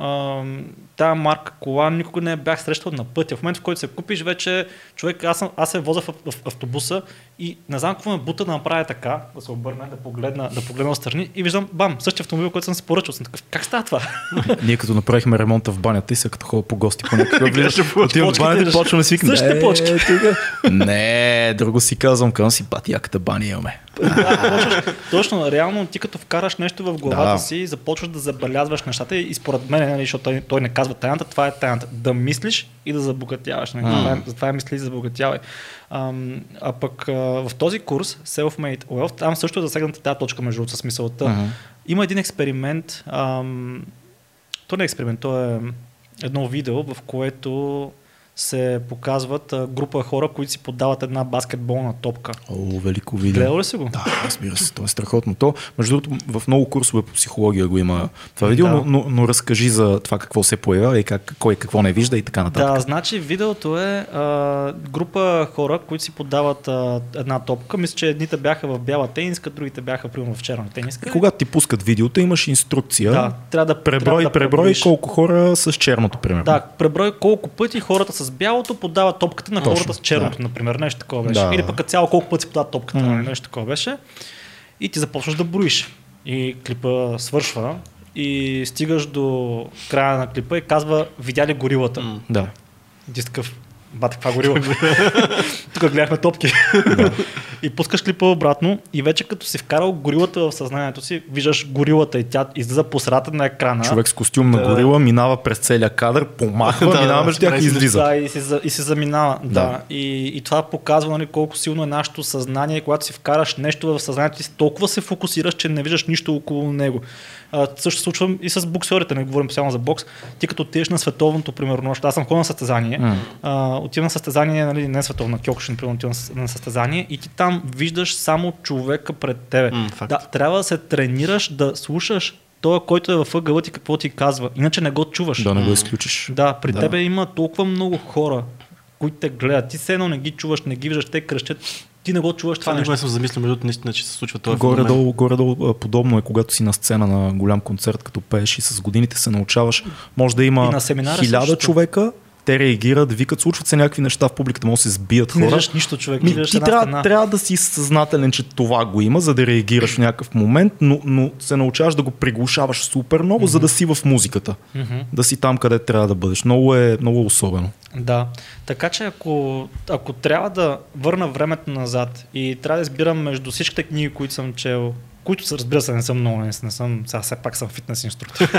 тази марка кола никога не бях срещал на пътя. В момента, в който се купиш, вече човек, аз, съм, аз се возя в, в, автобуса и не знам какво ме бута да направя така, да се обърна, да погледна, да погледна отстрани и виждам, бам, същия автомобил, който съм си поръчал. Съм такъв, как става това? Ние като направихме ремонта в банята и сега като ходя по гости по някаква влизаш, отивам в банята и почваме да същите Е, почки. Не, друго си казвам, към си пати яката баня имаме. Точно, реално ти като вкараш нещо в главата Да. си, започваш да забелязваш нещата и според мен, нали, защото той, той не казва тайната, това е тайната. Да мислиш и да забогатяваш. Нали? Е, затова е мисли и забогатявай. Ам, а пък а, в този курс, Self-Made Wealth, там също е засегната тази точка между с мисълта. Мгм. Има един експеримент, ам, то не е експеримент, то е едно видео, в което се показват а, група хора, които си подават една баскетболна топка. О, велико видео. Гледал ли си го? Да, разбира се, то е страхотно. То, между другото, в много курсове по психология го има това видео, Да. но, но, но разкажи за това какво се появява и как, кой какво не вижда и така нататък. Да, значи видеото е а, група хора, които си подават а, една топка. Мисля, че едните бяха в бяла тениска, другите бяха примерно в черна тениска. И когато ти пускат видеото, имаш инструкция. да, трябва да Преброй, трябва да преброй колко хора с черното, примерно. Да, преброй колко пъти хората с бялото подават топката на Точно, хората с черното, да. например. Нещо такова беше. Да. Или пък цяло колко пъти си подават топката, нали, нещо такова беше. И ти започваш да броиш. И клипа свършва и стигаш до края на клипа и казва, видя ли горилата? М. да. Ти такъв, бате, каква горила? Тук гледахме топки. и пускаш клипа обратно и вече като си вкарал горилата в съзнанието си, виждаш горилата и тя излиза по средата на екрана. Човек с костюм на Да. горила минава през целия кадър, помахва, Да, минава между тях и излиза. Да, и се, и се заминава. Да. Да. И, и това показва нали, колко силно е нашето съзнание, когато си вкараш нещо в съзнанието ти, толкова се фокусираш, че не виждаш нищо около него. А, също се случва и с боксерите, не говорим специално за бокс. Ти като отидеш на световното, примерно, аз съм ходил на състезание, М. а, отивам на състезание, нали, не световно, на Кьокушин, примерно, на състезание и ти там виждаш само човека пред тебе. Факт. да, трябва да се тренираш да слушаш той, който е във ъгъла ти какво ти казва. Иначе не го чуваш. Да не го изключиш. Да, при Да. тебе има толкова много хора, които те гледат. Ти все едно не ги чуваш, не ги виждаш, те кръщят. Ти не го чуваш това, Това нещо. никога не съм замислил, между другото, наистина, че се случва това. Горе-долу, горе-долу подобно е, когато си на сцена на голям концерт, като пееш и с годините се научаваш. Може да има хиляда човека, те реагират, викат, случват се някакви неща в публиката, може да се сбият Ти не хора. виждаш нищо, човек. Ми, Ти, трябва, стена. трябва да си съзнателен, че това го има, за да реагираш в някакъв момент, но, но се научаваш да го приглушаваш супер много, за да си в музиката. Мгм. Да си там, къде трябва да бъдеш. Много е, много е особено. Да. Така че ако, ако трябва да върна времето назад и трябва да избирам между всичките книги, които съм чел, които са, разбира се, не съм много, не, съм, сега все пак съм фитнес инструктор.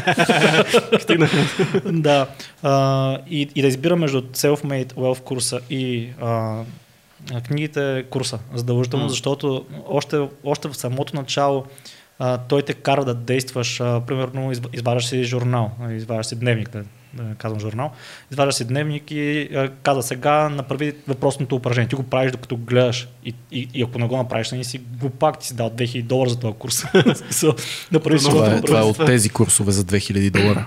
да. А, и, и да избирам между Self-Made Wealth курса и а, книгите курса, задължително, М. защото още, още в самото начало а, той те кара да действаш, а, примерно изв- изваждаш си журнал, а, изваждаш си дневник, да, казвам журнал, изваждаш си дневник и а, каза сега направи въпросното упражнение. Ти го правиш докато гледаш и, и, и ако не го направиш, не си глупак, ти си дал 2000 долара за този курс. В смисъл, да правиш Това Това е, това е от тези курсове за 2000 долара.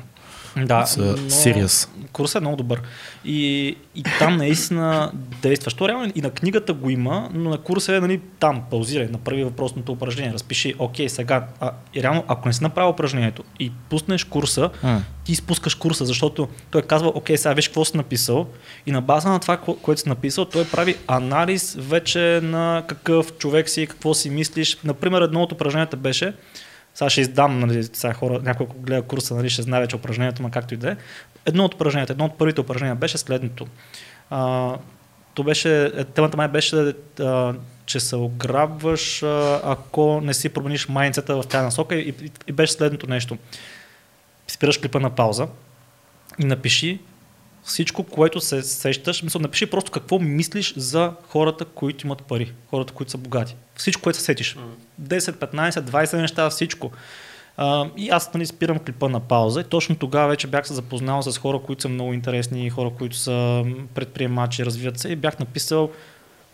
Да, са serious. Курсът е много добър. И, и там наистина действаш. То реално и на книгата го има, но на курса е нали, там, паузирай, направи въпросното упражнение, разпиши, окей, сега, а, и реално, ако не си направил упражнението и пуснеш курса, ти изпускаш курса, защото той казва, окей, сега виж какво си написал и на база на това, ко- което си написал, той прави анализ вече на какъв човек си, какво си мислиш. Например, едно от упражненията беше, сега ще издам, нали, сега хора, някой ако гледа курса, нали, ще знае вече упражнението, но както и да е. Едно от упражненията, едно от първите упражнения беше следното. А, то беше, е, темата май беше, а, че се ограбваш, а, ако не си промениш майнцета в тази насока и, и, и беше следното нещо. Спираш клипа на пауза и напиши Всичко, което се сещаш, мисля, напиши просто какво мислиш за хората, които имат пари, хората, които са богати. Всичко, което се сетиш. 10, 15, 20 неща, всичко. А, и аз нали, спирам клипа на пауза и точно тогава вече бях се запознал с хора, които са много интересни, хора, които са предприемачи, развиват се и бях написал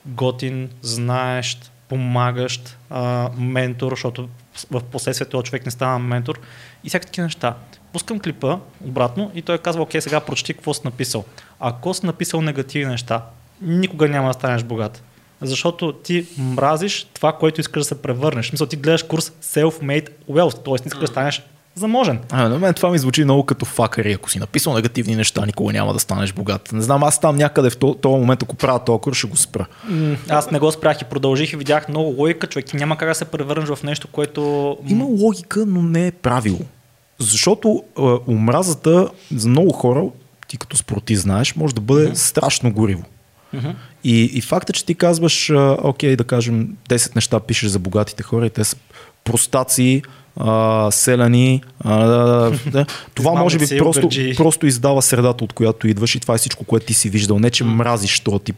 готин, знаещ, помагащ, а, ментор, защото в последствие този човек не става ментор и всякакви такива неща. Пускам клипа обратно и той казва, окей, сега прочети какво си написал. Ако си написал негативни неща, никога няма да станеш богат. Защото ти мразиш това, което искаш да се превърнеш. Мисля, ти гледаш курс Self-Made Wealth, т.е. искаш да станеш заможен. А, на мен това ми звучи много като факъри. Ако си написал негативни неща, никога няма да станеш богат. Не знам, аз там някъде в този момент, ако правя този курс, ще го спра. М, Аз не го спрях и продължих и видях много логика, човек. Няма как да се превърнеш в нещо, което... Има логика, но не е правило. Защото а, омразата за много хора, ти като спортист знаеш, може да бъде mm-hmm. страшно гориво. Mm-hmm. И, и факта, че ти казваш, а, окей, да кажем, 10 неща пишеш за богатите хора и те са простаци, а, селяни. А, да, да. Това може би просто, просто издава средата, от която идваш и това е всичко, което ти си виждал. Не, че мразиш този тип.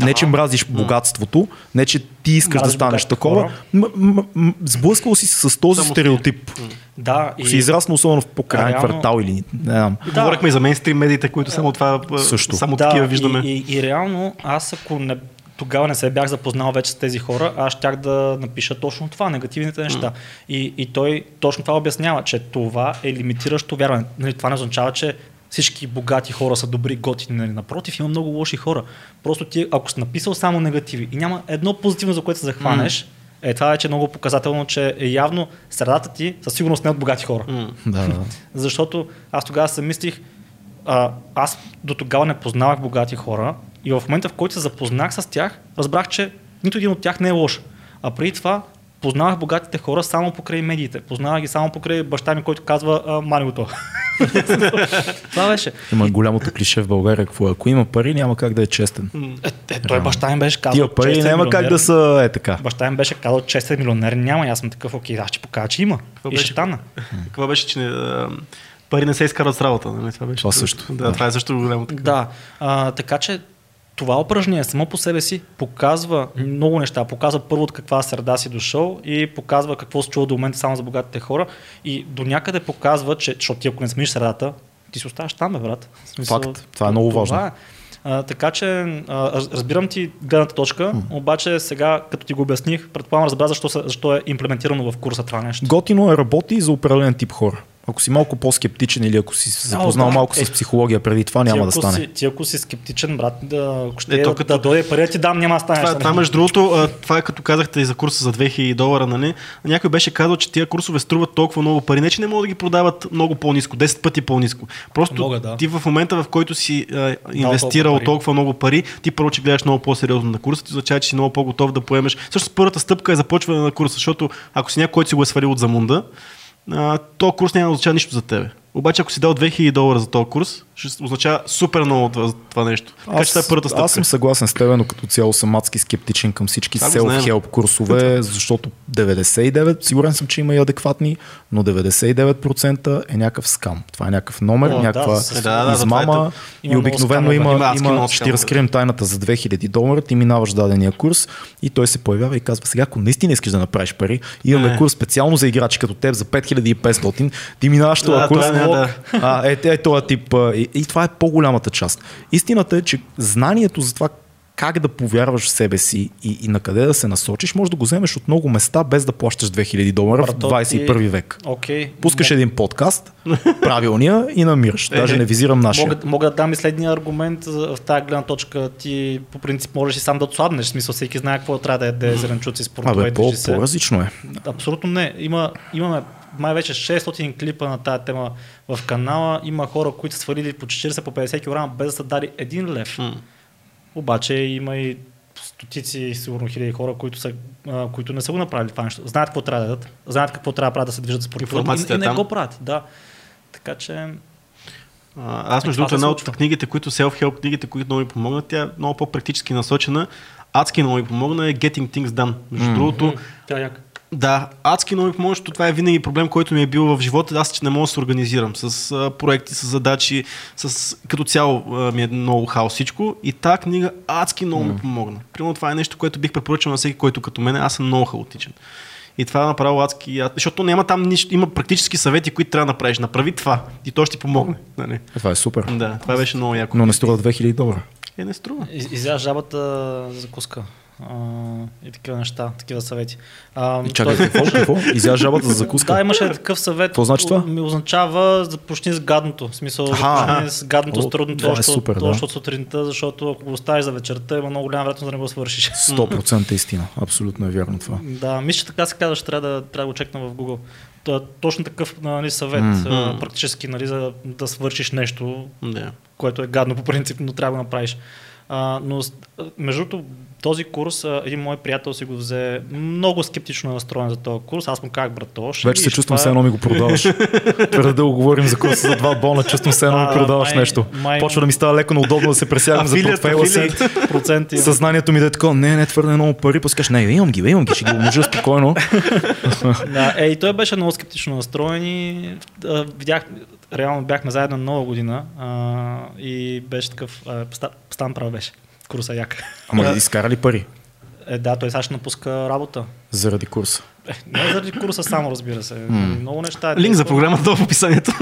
Не, че мразиш богатството, не, че ти искаш да станеш такова. хора. М- м- м- сблъсквал си се с този Само стереотип. Да, Ако си израснал особено в по-крайен реално- квартал или не знам. Да. Говорихме и за мейнстрим медиите, които само това Също. само да, такива виждаме. И, и, и реално, аз ако не, тогава не се бях запознал вече с тези хора, аз щях да напиша точно това, негативните неща. И, и той точно това обяснява, че това е лимитиращо вярване. Нали, това не означава, че всички богати хора са добри, готини. Нали. Напротив, има много лоши хора. Просто ти, ако си написал само негативи и няма едно позитивно, за което се захванеш, е, това вече е много показателно, че е явно средата ти със сигурност не е от богати хора. М. Да, да. Защото аз тогава се мислих, а, аз до тогава не познавах богати хора и в момента, в който се запознах с тях, разбрах, че нито един от тях не е лош. А преди това познавах богатите хора само покрай медиите. Познавах ги само покрай баща ми, който казва мани го това. това беше. Има голямото клише в България, какво е. Ако има пари, няма как да е честен. Е, е, той баща ми беше казал, Тия пари честен няма как милионер. да са е така. Баща ми беше казал, честен милионер няма. И аз съм такъв, окей, аз ще покажа, че има. Какво и беше? ще стана. Какво беше, че не, пари не се изкарват с работа. Нали? Това, беше, Това също, Да, да. това е също голямо така. Да, а, така че това упражнение само по себе си показва много неща. Показва първо от каква среда си дошъл и показва какво се чува до момента само за богатите хора и до някъде показва, че, защото ти ако не смениш средата, ти си оставаш там, бе, брат. Смисъл, Факт. Това е много важно. е. А, така че а, раз- разбирам ти гледната точка, обаче сега, като ти го обясних, предполагам разбра защо, защо е имплементирано в курса това нещо. Готино е работи за определен тип хора. Ако си малко по-скептичен или ако си се запознал малко Е, с психология преди това, няма да стане. Си, ти ако си скептичен, брат, да, ако ще Ето, да, като- да дойде пари, ти дам, няма да станеш. Това, това между другото, това е като казахте и за курса за 2000 долара, нали? Някой беше казал, че тия курсове струват толкова много пари. Не, че не могат да ги продават много по-ниско, 10 пъти по-ниско. Просто Могат, да. ти в момента, в който си а, инвестирал толкова толкова много пари, ти първо, че гледаш много по-сериозно на курса, ти означава, че си много по-готов да поемеш. Също първата стъпка е започване на курса, защото ако си някой, който си го е свалил от замунда, а, то курс няма да означава нищо за тебе. Обаче, ако си дал 2000 долара за този курс, ще означава супер много това, това нещо. Така че това е първата стъпка. аз съм съгласен с теб, но като цяло съм адски скептичен към всички self-help курсове, защото 99, сигурен съм, че има и адекватни, но 99% е някакъв скам. Това е някакъв номер, О, да, някаква Да, да, измама. това и Има много обикновено има, Има има, ще ти разкрием тайната за 2000 долара, ти минаваш дадения курс и той се появява и казва, сега ако наистина искаш да направиш пари, имаме курс специално за играчи като теб за 5500, ти минаваш Да, курс, това е, да. а, е, е, този тип. И, и това е по-голямата част. Истината е, че знанието за това как да повярваш в себе си и, и на къде да се насочиш, може да го вземеш от много места, без да плащаш 2000 долара в Брато, 21 ти- век. Окей. Пускаш един подкаст, правилния и намираш. Даже не визирам нашия. Мога, мога да дам и следния аргумент в тази гледна точка. Ти по принцип можеш и сам да отслабнеш. В смисъл всеки знае какво трябва да яде зеленчуци според това Абе, и по, по-различно е. Абсолютно не. Има, имаме май вече 600 клипа на тази тема в канала. Има хора, които са свалили по 40 по 50 кг без да са дали един лев. М. Обаче има и стотици, сигурно хиляди хора, които, са, а, които не са го направили това нещо. Знаят какво трябва да дадат, знаят какво трябва да правят да се движат според Информацията и, е и не го правят. Да. Така че Аз между другото една от книгите, които self-help книгите, които много ми помогнат, тя е много по-практически насочена. Адски много ми помогна е Getting Things Done. Между другото, тя е яка. Да, адски много ми помогна, защото това е винаги проблем, който ми е бил в живота. Аз че не мога да се организирам с а, проекти, с задачи, с, като цяло а, ми е много хаос всичко. И тази книга адски много mm. ми помогна. Примерно това е нещо, което бих препоръчал на всеки, който като мен. Аз съм много хаотичен. И това е направо адски. Защото няма там нищо. Има практически съвети, които трябва да направиш. Направи това и то ще ти помогне. Нали? Това е супер. Да, това беше много яко. Но не струва 2000 долара. Е, не струва. Из- Изя жабата за закуска. И такива неща, такива съвети. А, И чакай, какво? какво? Изя жабата за Да, закуска. имаше такъв съвет. Какво значи това? Ми означава започни с гадното. В смисъл, Аха. започни с гадното, О, с трудното, това е супер, да. от сутринта, защото ако го оставиш за вечерта, има много голяма вероятност да не го свършиш. 100% истина. Абсолютно е вярно това. Да, мисля, че така се казва, ще трябва да, трябва да го чекна в Google. Та, точно такъв нали, съвет, а, практически, нали, за да свършиш нещо, Да. което е гадно по принцип, но трябва да го направиш. А, но между другото, този курс, един мой приятел си го взе много скептично настроен за този курс. Аз му казах, брато, ще Вече се чувствам, все е- едно ми го продаваш. Твърде да говорим за курса за два бона, чувствам се едно ми продаваш май- нещо. май- Почва да ми става леко неудобно да се пресягам за портфейла си. проценти. Съзнанието ми да е такова, не, не, твърде много пари, после кажеш, не, имам ги, имам ги, ще ги умножа спокойно. Да, е, и той беше много скептично настроен и а, видях, реално бяхме заедно нова година а, и беше такъв, а, ста- стан прав беше. Курса як. Ама изкара ли пари Е, да, той сега ще напуска работа. заради курса? Е, не заради курса само, разбира се. Много неща. е Линк за програмата в описанието.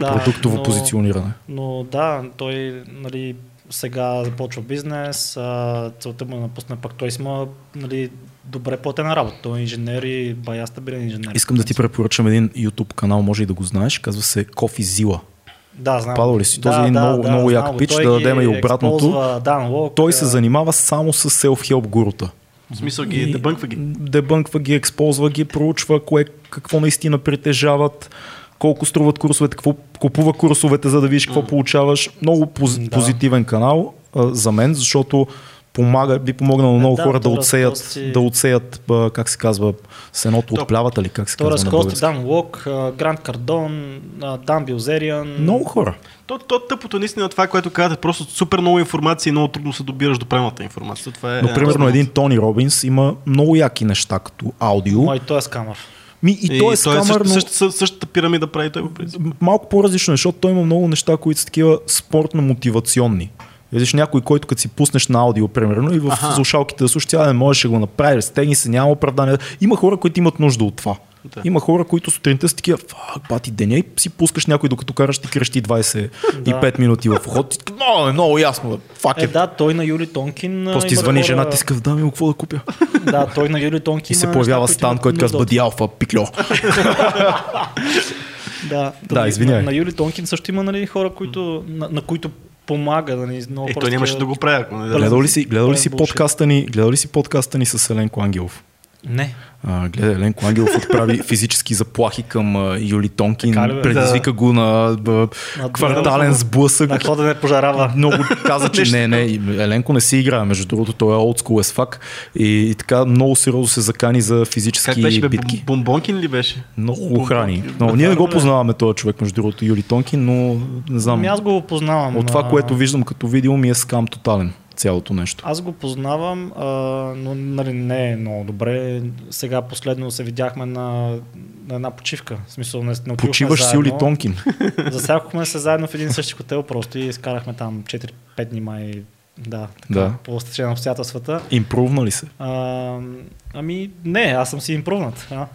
Да, Продуктово но- позициониране. Но да, той нали, сега започва бизнес, а, целта му е да напусне, пък той има нали, добре платена работа. Той е инженер и бая стабилен инженер. Искам да ти препоръчам един YouTube канал, може и да го знаеш, казва се Кофи Зила. Да, знам. Падал ли си? Този е един много- много як знам го. пич, да дадем и обратното. Да, Той се занимава само с self-help гурута. В смисъл ги И дебънква ги. Дебънква ги, ексползва ги, проучва кое, какво наистина притежават, колко струват курсовете, какво купува курсовете, за да видиш какво получаваш. Много поз, Да. позитивен канал а, за мен, защото помага, би помогнал на много да, хора да то отсеят, разкости- да отсеят, как се казва, сеното То- от плявата ли, как се Той казва разкости. Дан Лок, а, Грант Кардон, Дан Билзериан. Много хора. То, то тъпото наистина е това, което казвате, просто супер много информация и много трудно се добираш до правилната информация. Това е, Но примерно основното. един Тони Робинс има много яки неща като аудио. Мой, той е скамър. Ми, и, той е скамър, същата, но... същата, същата пирамида прави той по принцип. малко по-различно, е, защото той има много неща, които са такива спортно-мотивационни. Видиш някой, който като си пуснеш на аудио, примерно, и в Аха. слушалките да слушаш, тя не можеш да го направи, стегни се, няма оправдание. Има хора, които имат нужда от това. Да. Има хора, които сутринта са такива, фак, бати деня и си пускаш някой, докато караш ти крещи 25 минути в ход. Много, е, много ясно, фак Е, е. да, той на Юли Тонкин. После ти звъни хора- жена, ти иска да ми какво да купя. Да, той на Юли Тонкин. И се появява неща, стан, който казва, бъди алфа, пикло. Да, Да, извинявай. На, на Юли Тонкин също има нали, хора, които, на, на които помага. Нали, много Е, той нямаше да го прави, ако не да. Гледал ли си, гледал ли си е подкаста ни, гледал ли си подкаста ни с Еленко Ангелов? Не. А, гледай, Еленко Ангелов отправи физически заплахи към а, Юли Тонкин, Така ли, предизвика го на а, квартален сблъсък. На ходене пожарава. Много каза, че не, не, Еленко не си играе, между другото, той е school as fuck и, и така много сериозно се закани за Как физически беше, бе, битки. бомбонкин ли беше? Много го храни. Но ние не го познаваме този човек, между другото, Юли Тонкин, но не знам. Ами аз го познавам. От това, което виждам като видео, ми е скам тотален цялото нещо. Аз го познавам, а, но нали, не е много добре. Сега последно се видяхме на, на една почивка. В смисъл, не, не Почиваш заедно. Юли Тонкин. Засякохме се заедно в един същи хотел просто и изкарахме там 4-5 дни май. Да, така, Да. по стечение на обстоятелствата. Импрувна ли се? А, ами не, аз съм си импрувнат. А?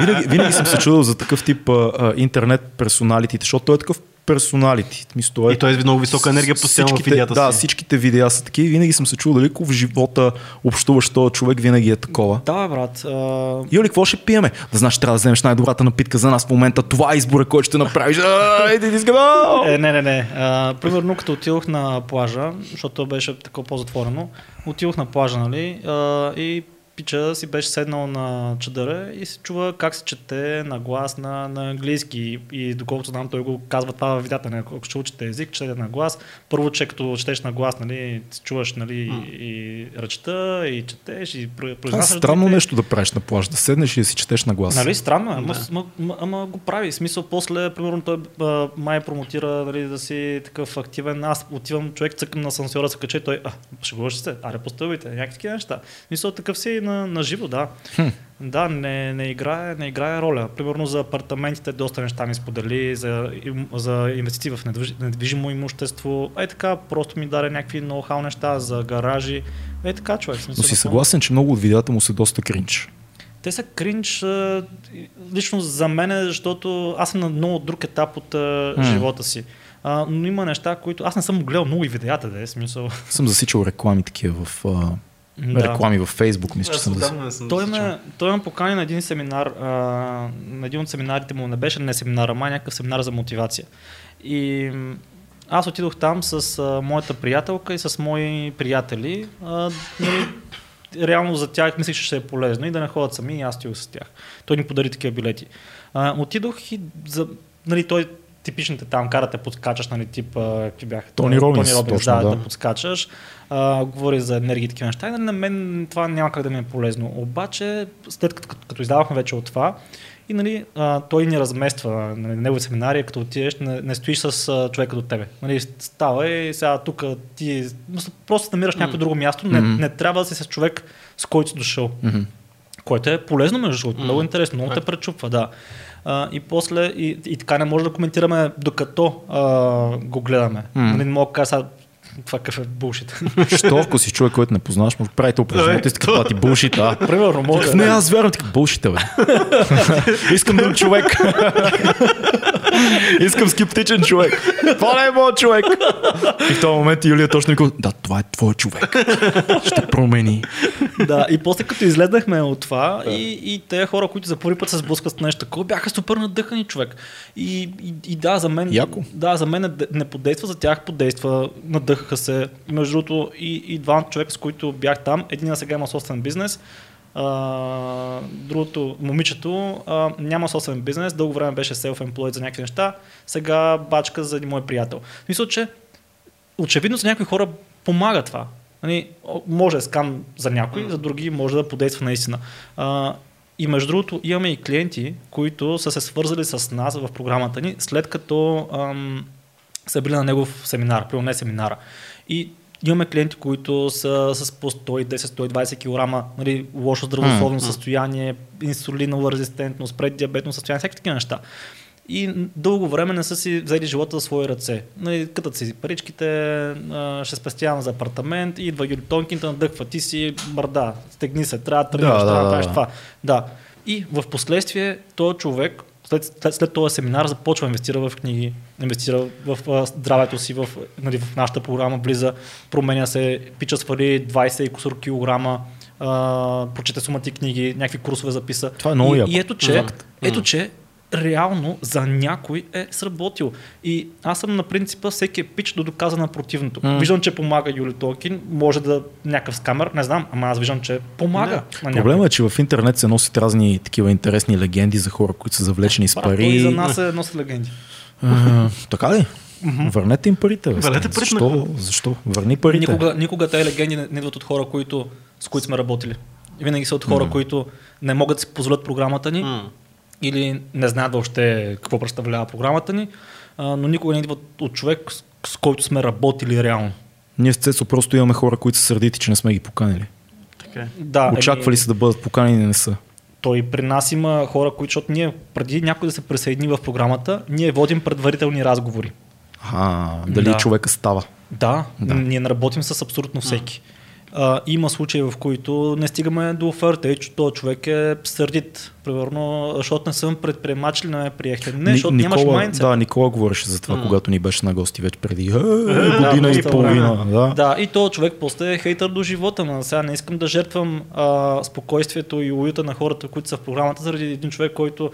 Винаги, винаги съм се чудил за такъв тип а, а, интернет персоналитите, защото той е такъв персоналити. Мисля, е И той е много висока енергия постоянно в всичките, видеята да, си. всичките видеа са такива. Винаги съм се чудил дали в живота общуваш този човек, винаги е такова. Да, брат. А, Юли, какво ще пиеме? Да знаеш, трябва да вземеш най-добрата напитка за нас в момента. Това е избора, който ще направиш. Ти! Е, не, не, не. А, примерно, като отидох на плажа, защото то беше такова по-затворено, отидох на плажа, нали, а, и пича си беше седнал на чадъра и се чува как се чете на глас на, на английски. И доколкото знам, той го казва това във видеята. Нали, ако ще учите език, четете на глас. Първо, че като четеш на глас, нали, чуваш нали, и ръчта, и четеш, и про- Това е произнасяш странно думите. нещо да правиш на плаж, да седнеш и да си четеш на глас. Нали, странно е, ама, Да. ама, го прави. В смисъл, после, примерно, той а, май промотира нали, да си такъв активен. Аз отивам, човек цъкам на сансьора, се кача и той, а, шегуваш се, аре по стълбите, някакви неща. В смисъл, такъв си на, на живо, да. Да, не, не, играе, не играе роля. Примерно за апартаментите доста неща ми сподели, за, за инвестиции в недвиж- недвижимо имущество. Е така, просто ми даде някакви ноу-хау неща за гаражи. Е така, човек. Но си съгласен, че много от видеята му са доста кринч. Те са кринч лично за мен, защото аз съм на много друг етап от М. живота си. А, но има неща, които... Аз не съм гледал много и видеята, да е смисъл. Съм засичал реклами такива в... Да. реклами във Фейсбук, мисля, че съм не съм Той ме, той ме покани на един семинар, а, на един от семинарите му не беше не семинар, ама някакъв семинар за мотивация. И аз отидох там с а, моята приятелка и с мои приятели. А, нали, реално за тях мислех, че ще е полезно и да не ходят сами и аз отидох с тях. Той ни подари такива билети. А, отидох и за, нали, той типичните там кара те подскачаш, нали, тип, какви бяха? Тони Робинс, Тони Робинс точно, да, да. да подскачаш, а, говори за енергия и такива неща. И нали, на мен това няма как да ми е полезно. Обаче, след като, като, като издавахме вече от това, и нали, а, той ни размества на негови семинари, като отидеш, не, не стоиш с а, човека до тебе. Нали, става и сега тук ти просто намираш някакво друго място. Не, не трябва да си с човек, с който си дошъл. Мгм. Което е полезно, между другото. М. Много интересно, много те пречупва, да. А, и после, и, и така не може да коментираме докато а, го гледаме. Нали, не мога да кажа сега, това какъв е булшит. Що, ако си човек, който не познаваш, може да правите упражнението и си така това ти булшит, а? Примерно, може. Не, аз вярвам, така булшит, бе. Искам друг човек. Искам скептичен човек. Това не е моят човек. И в този момент Юлия точно ми казва, да, това е твой човек. Ще промени. да, и после като излезнахме от това и, и те хора, които за първи път се сблъскат с нещо такова, бяха супер надъхани човек. И, и, и да, за мен, Яко. да, за мен не, не подейства, за тях подейства, надъхаха се. Между другото, и, и двамата човека, с които бях там, един сега има собствен бизнес, другото, момичето, а, няма собствен бизнес, дълго време беше self-employed за някакви неща, сега бачка за един мой приятел. Мисля, че очевидно за някои хора помага това. Нали, може да скам за някои, за други може да подейства наистина. А, и между другото имаме и клиенти, които са се свързали с нас в програмата ни, след като ам, са били на негов семинар, при не семинара. И имаме клиенти, които са с по 110-120 кг, нали, лошо здравословно м. състояние, инсулинова резистентност, преддиабетно състояние, всякакви такива неща. И дълго време не са си взели живота в свои ръце. Нали, кътат си паричките, ще спестявам за апартамент, идва Юли Тонкин, те надъхва, ти си мърда, стегни се, трябва да тръгнеш, Да, да, да да. това. Да. И в последствие този човек, след, след, след този семинар, започва инвестира в книги, инвестира в а, здравето си, в, нали, в нашата програма влиза, променя се, пича свали 20 и кусор килограма, а, прочете сумати книги, някакви курсове записа. Това е много и, яко. и ето, че, ето, че реално за някой е сработил. И аз съм на принципа всеки е пич до доказана противното. М. Виждам, че помага Юли Толкин, може да някакъв скамер, не знам, ама аз виждам, че помага. Не. на някой. Проблема е, че в интернет се носят разни такива интересни легенди за хора, които са завлечени с той и за пари. нас е носи легенди. А, така ли? Върнете им парите. Бе. Върнете парите на Защо? Защо? Върни парите. Никога, никога тези легенди не, идват от хора, които, с които сме работили. Винаги са от хора, М. които не могат да си позволят програмата ни М. или не знаят въобще какво представлява програмата ни, а, но никога не идват от човек, с, с който сме работили реално. Ние с Цецо просто имаме хора, които са сърдити, че не сме ги поканили. Така е. Да, Очаквали се да бъдат поканени, не са. Той при нас има хора, които, защото ние преди някой да се присъедини в програмата, ние водим предварителни разговори. А, дали Да. човека става. Да, Да. да. ние не работим с абсолютно всеки. А, има случаи, в които не стигаме до оферта и че този човек е сърдит. Примерно, защото не съм предприемач ли не ме приехте. Не, защото нямаш майнцет. Да, Никола говореше за това, М. когато ни беше на гости вече преди е, Да, година и доста половина. Да. Да, и този човек после е хейтър до живота, но сега не искам да жертвам а, спокойствието и уюта на хората, които са в програмата, заради един човек, който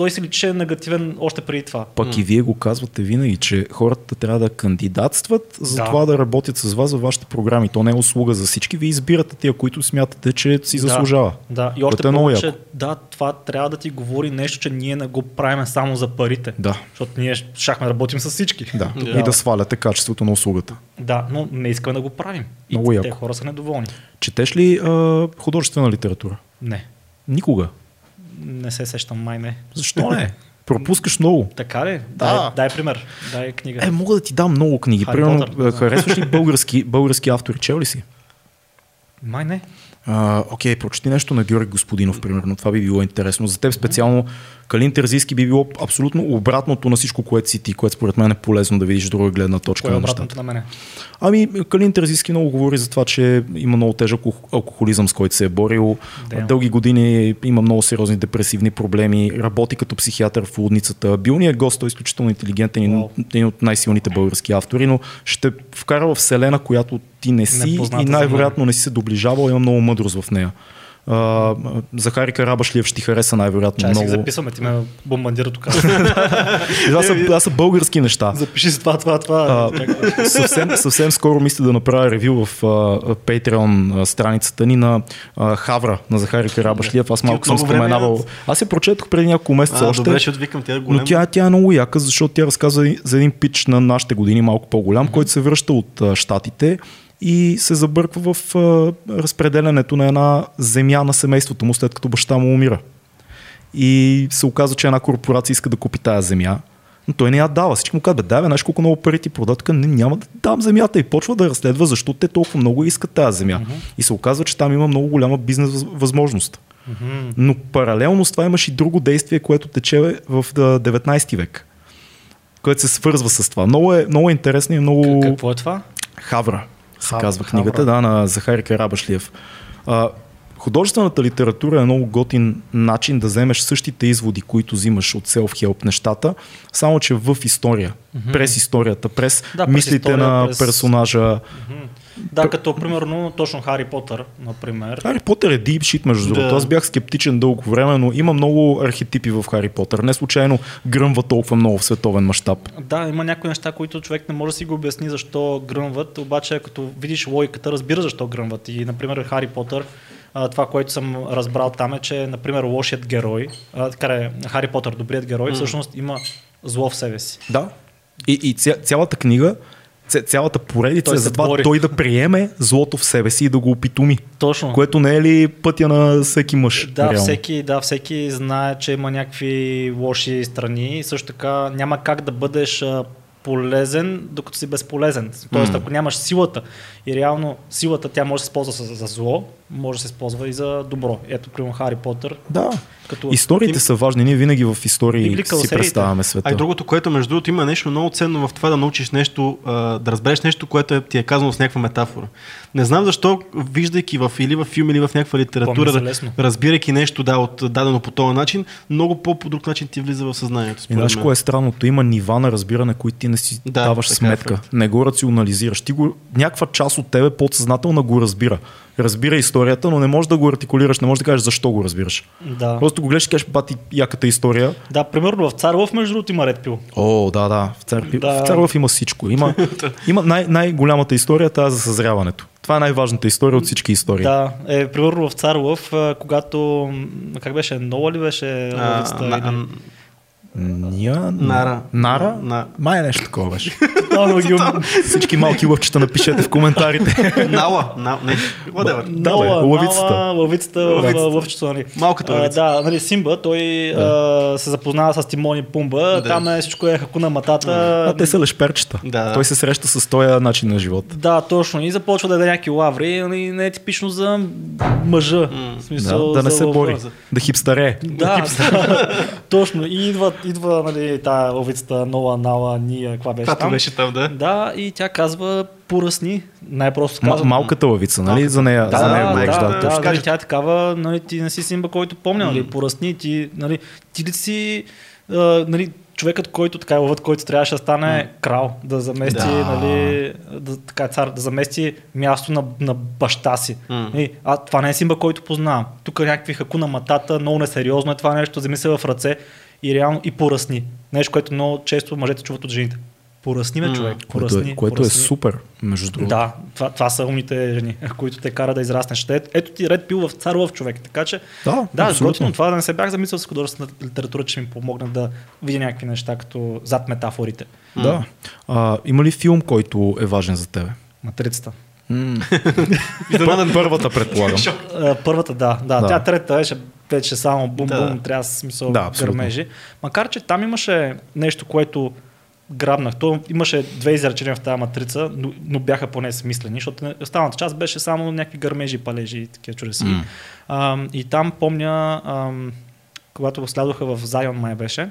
той си личеше негативен още преди това. Пък и вие го казвате винаги, че хората трябва да кандидатстват за Да. това да работят с вас във вашите програми. То не е услуга за всички. Вие избирате тия, които смятате, че си Да. заслужава. Да, и още е повече, да, това трябва да ти говори нещо, че ние не го правим само за парите. Да. Защото ние щяхме да работим с всички. Да. Да. И да сваляте качеството на услугата. Да, но не искаме да го правим. И Много те яко. хора са недоволни. Четеш ли а, художествена литература? Не, Никога. Не се сещам, май не. Защо не? Пропускаш много. Така ли? Да. Дай, дай пример. Дай книга. Е, мога да ти дам много книги. Хари Примерно, Потър, харесваш ли български, български автори? Чел ли си? Май не. А, окей, прочети нещо на Георги Господинов, примерно. Това би било интересно. За теб специално Калин Терзийски би било абсолютно обратното на всичко, което си ти, което според мен е полезно да видиш друга гледна точка Кое е на нещата. на мене? Ами, Калин Терзийски много говори за това, че има много тежък алко- алкохолизъм, с който се е борил. Да. Дълги години има много сериозни депресивни проблеми. Работи като психиатър в лудницата. Бил ни е гост, той е изключително интелигентен, и Вау. един от най-силните български автори, но ще вкара в вселена, която ти не си Непозната и най-вероятно не си се доближавал, има много мъдрост в нея. А, Захари Карабашлиев ще ти хареса най-вероятно Чай си много. записваме, ти ме бомбандира тук. Това са, това са български неща. Запиши си това, това, това. А, съвсем, съвсем скоро мисля да направя ревю в Patreon страницата ни на а, Хавра на Захари Карабашлиев. Аз малко съм време споменавал. от- Аз я прочетох преди няколко месеца А, още. добре, ще отвикам тя е голям. Но тя, тя е много яка, защото тя разказва за един пич на нашите години, малко по-голям, mm-hmm. който се връща от Штатите и се забърква в а, разпределянето на една земя на семейството му, след като баща му умира. И се оказва, че една корпорация иска да купи тая земя, но той не я дава. Всички му казват, дай, знаеш колко много пари ти продават, Така, не, няма да дам земята и почва да разследва защо те толкова много искат тази земя. Mm-hmm. И се оказва, че там има много голяма бизнес въз- възможност. Мгм. Но паралелно с това имаш и друго действие, което тече в а, 19 век, което се свързва с това. Много е, много е интересно и много... Какво е това? Хавра се Хавра, казва книгата, Хавра. да, на Захари Карабашлиев. А, художествената литература е много готин начин да вземеш същите изводи, които взимаш от self-help нещата, само че в история, mm-hmm. през историята, през Да, през мислите история, на през- персонажа. Да, като примерно точно Хари Потър, например. Хари Потър е deep shit, между Да. другото. Аз бях скептичен дълго време, но има много архетипи в Хари Потър. Не случайно гръмва толкова много в световен мащаб. Да, има някои неща, които човек не може да си го обясни защо гръмват, обаче като видиш логиката, разбира защо гръмват. И, например, Хари Потър, това, което съм разбрал там е, че, например, лошият герой, така е, Хари Потър, добрият герой, всъщност има зло в себе си. Да. И, и ця, цялата книга, цялата поредица Той е за това бори. той да приеме злото в себе си и да го опитуми. Точно. Което не е ли пътя на всеки мъж? Да, реално? всеки, да, всеки знае, че има някакви лоши страни и също така няма как да бъдеш полезен, докато си безполезен. Тоест, М. ако нямаш силата и реално силата тя може да се използва за, за зло, може да се използва и за добро. Ето, примерно Хари Потър. Да. Като Историите им- са важни. Ние винаги в истории си сериите. представяме света. А и другото, което между другото има нещо много ценно в това да научиш нещо, да разбереш нещо, което е, ти е казано с някаква метафора. Не знам защо, виждайки в или в филм, или в някаква литература, разбирайки нещо да, от дадено по този начин, много по-по друг начин ти влиза в съзнанието. И знаеш кое е странното? Има нива на разбиране, които ти не си Да, даваш е сметка. факт. не го рационализираш. Ти го, някаква част от тебе подсъзнателно го разбира. Разбира историята, но не можеш да го артикулираш, не можеш да кажеш защо го разбираш. Да. Просто го гледаш и кажеш, бати, яката история. да, примерно в Царлов, между другото, има Ред Пил. О, да, да. В, Цар... Да. в Царлов има всичко. Има, има най- най-голямата история, е тази за съзряването. Това е най-важната история от всички истории. Да, е, примерно в Царлов, когато, как беше, Нола ли беше А, ловицата? на- или-. Нара. Нара? На- Май е нещо такова беше. Да, но ги- Всички малки лъвчета напишете в коментарите. Нала. На, не, whatever. Да, Нола, лъвицата. Нала, лъвицата лъвчето, нали. Малката лъвица. да, нали, Симба, той се запознава с Тимон и Пумба, там е всичко е хакуна матата. А те са лешперчета. Да. Той се среща с този начин на живот. Да, точно. И започва да даде някакви лаври, нали, не е типично за мъжа. Да, да не се бори. Да хипстаре. Да, точно. И идва, идва нали, тая ловицата Нола, Нала, Ния, каква беше Каквато там. беше там, да. Да, и тя казва поръсни, най-просто М- казва. малката лъвица, нали? За нея, Да, за нея да, говориш, да, да, да, да, нали, тя е такава, нали, ти не си Симба, който помня, нали, поръсни, ти, нали, ти ли си, а, нали, човекът, който така е лъвът, който трябваше да стане крал, да замести, Да. нали, да, така, цар, да замести място на, на баща си. М. Нали, а това не е Симба, който познавам. Тук някакви хакуна матата, много несериозно е това нещо, вземи се в ръце и реално и поръсни. Нещо, което много често мъжете чуват от жените. Поръсни ме, М. човек. Което, Поръсни, е, което е поръсни. супер, между другото. Да, това, това са умните жени, които те кара да израснеш. Ето, ето ти ред пил в цар лъв човек. Така че, Да, да, готино това да не се бях замислил с художествена литература, че ми помогна да видя някакви неща, като зад метафорите. Да. А, има ли филм, който е важен за тебе? Матрицата. Пър- Първата, предполагам. Първата, да, да. Да. Тя трета беше вече само бум-бум, Да. трябва да смисъл Да, да, абсолютно. гърмежи. Макар, че там имаше нещо, което грабнах. То имаше две изречения в тази матрица, но, но бяха поне смислени, защото останалата част беше само някакви гърмежи, палежи и такива чудеси. М. А, и там помня, ам, когато слядоха в Зайон май беше,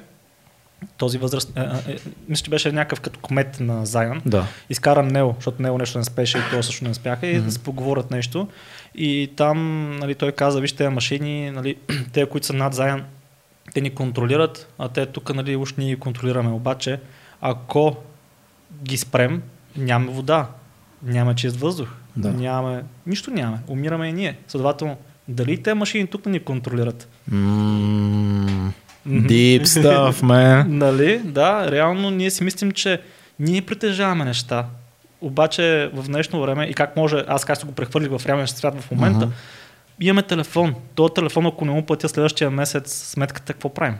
този възраст, е, е, е, мисля, че беше някакъв като кмет на Зайон. Да. Изкара Нео, защото Нео нещо не спеше и то също не спяха и да се поговорят нещо. И там нали, той каза, вижте, машини, нали, те, които са над Зайон, те ни контролират, а те тук нали, уж ние контролираме. Обаче, ако ги спрем, нямаме вода, няма чист въздух, Да. нямаме, нищо нямаме, умираме и ние. Следователно, дали те машини тук ни контролират? М, Deep stuff, man. Нали? Да, реално ние си мислим, че ние притежаваме неща. Обаче в днешно време и как може, аз как си го прехвърлих в реален свят в момента, Мгм. имаме телефон. Този телефон, ако не му платя следващия месец сметката, какво правим?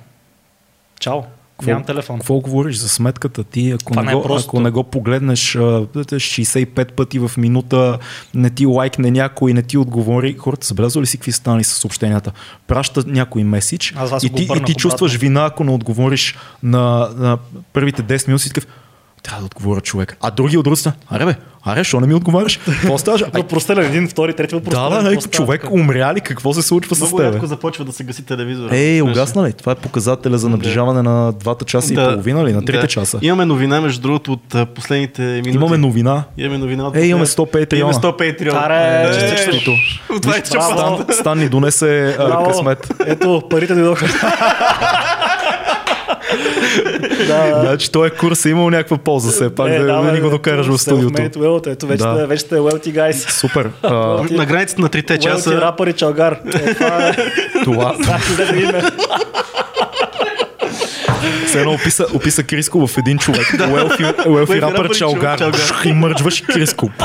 Чао. Какво- Нямам телефон. Какво говориш за сметката ти? Ако, Това не го, най-просто. ако не го погледнеш а, 65 пъти в минута, не ти лайкне някой, не ти отговори, хората забелязвали ли си какви станали с съобщенията? Праща някой вас и го ти, и ти чувстваш вина, ако не отговориш на, на първите 10 минути, такъв, трябва да отговоря човек. А други от другата, аре бе, аре, що не ми отговаряш? Какво ставаш? Ай, Въпросителен един, втори, трети въпрос. да, да, човек умря ли? Какво се случва с Много теб? рядко започва да се гаси телевизора. Ей, ли? угасна ли? Това е показателя за наближаване на двата часа и половина или на трите да. часа? Имаме новина, между другото, от последните минути. Имаме новина. Имаме новина от Е, имаме последните- 100 Patreon. Имаме 100 Patreon. Аре, честито. Стан, Стан ни донесе късмет. Ето, парите дойдоха. да, Значи този курс е имал някаква полза все пак, да, да, бе, ни го докараш в студиото. Ето, вече, Да. вече сте wealthy guys. Супер. А, На границата на трите Wealthy часа. рапър и чалгар. Е, това е. това, Значи. Все едно описа, описа Криско в един човек. Уелфи, Уелфи рапър чалгар. И мърджваш Криско.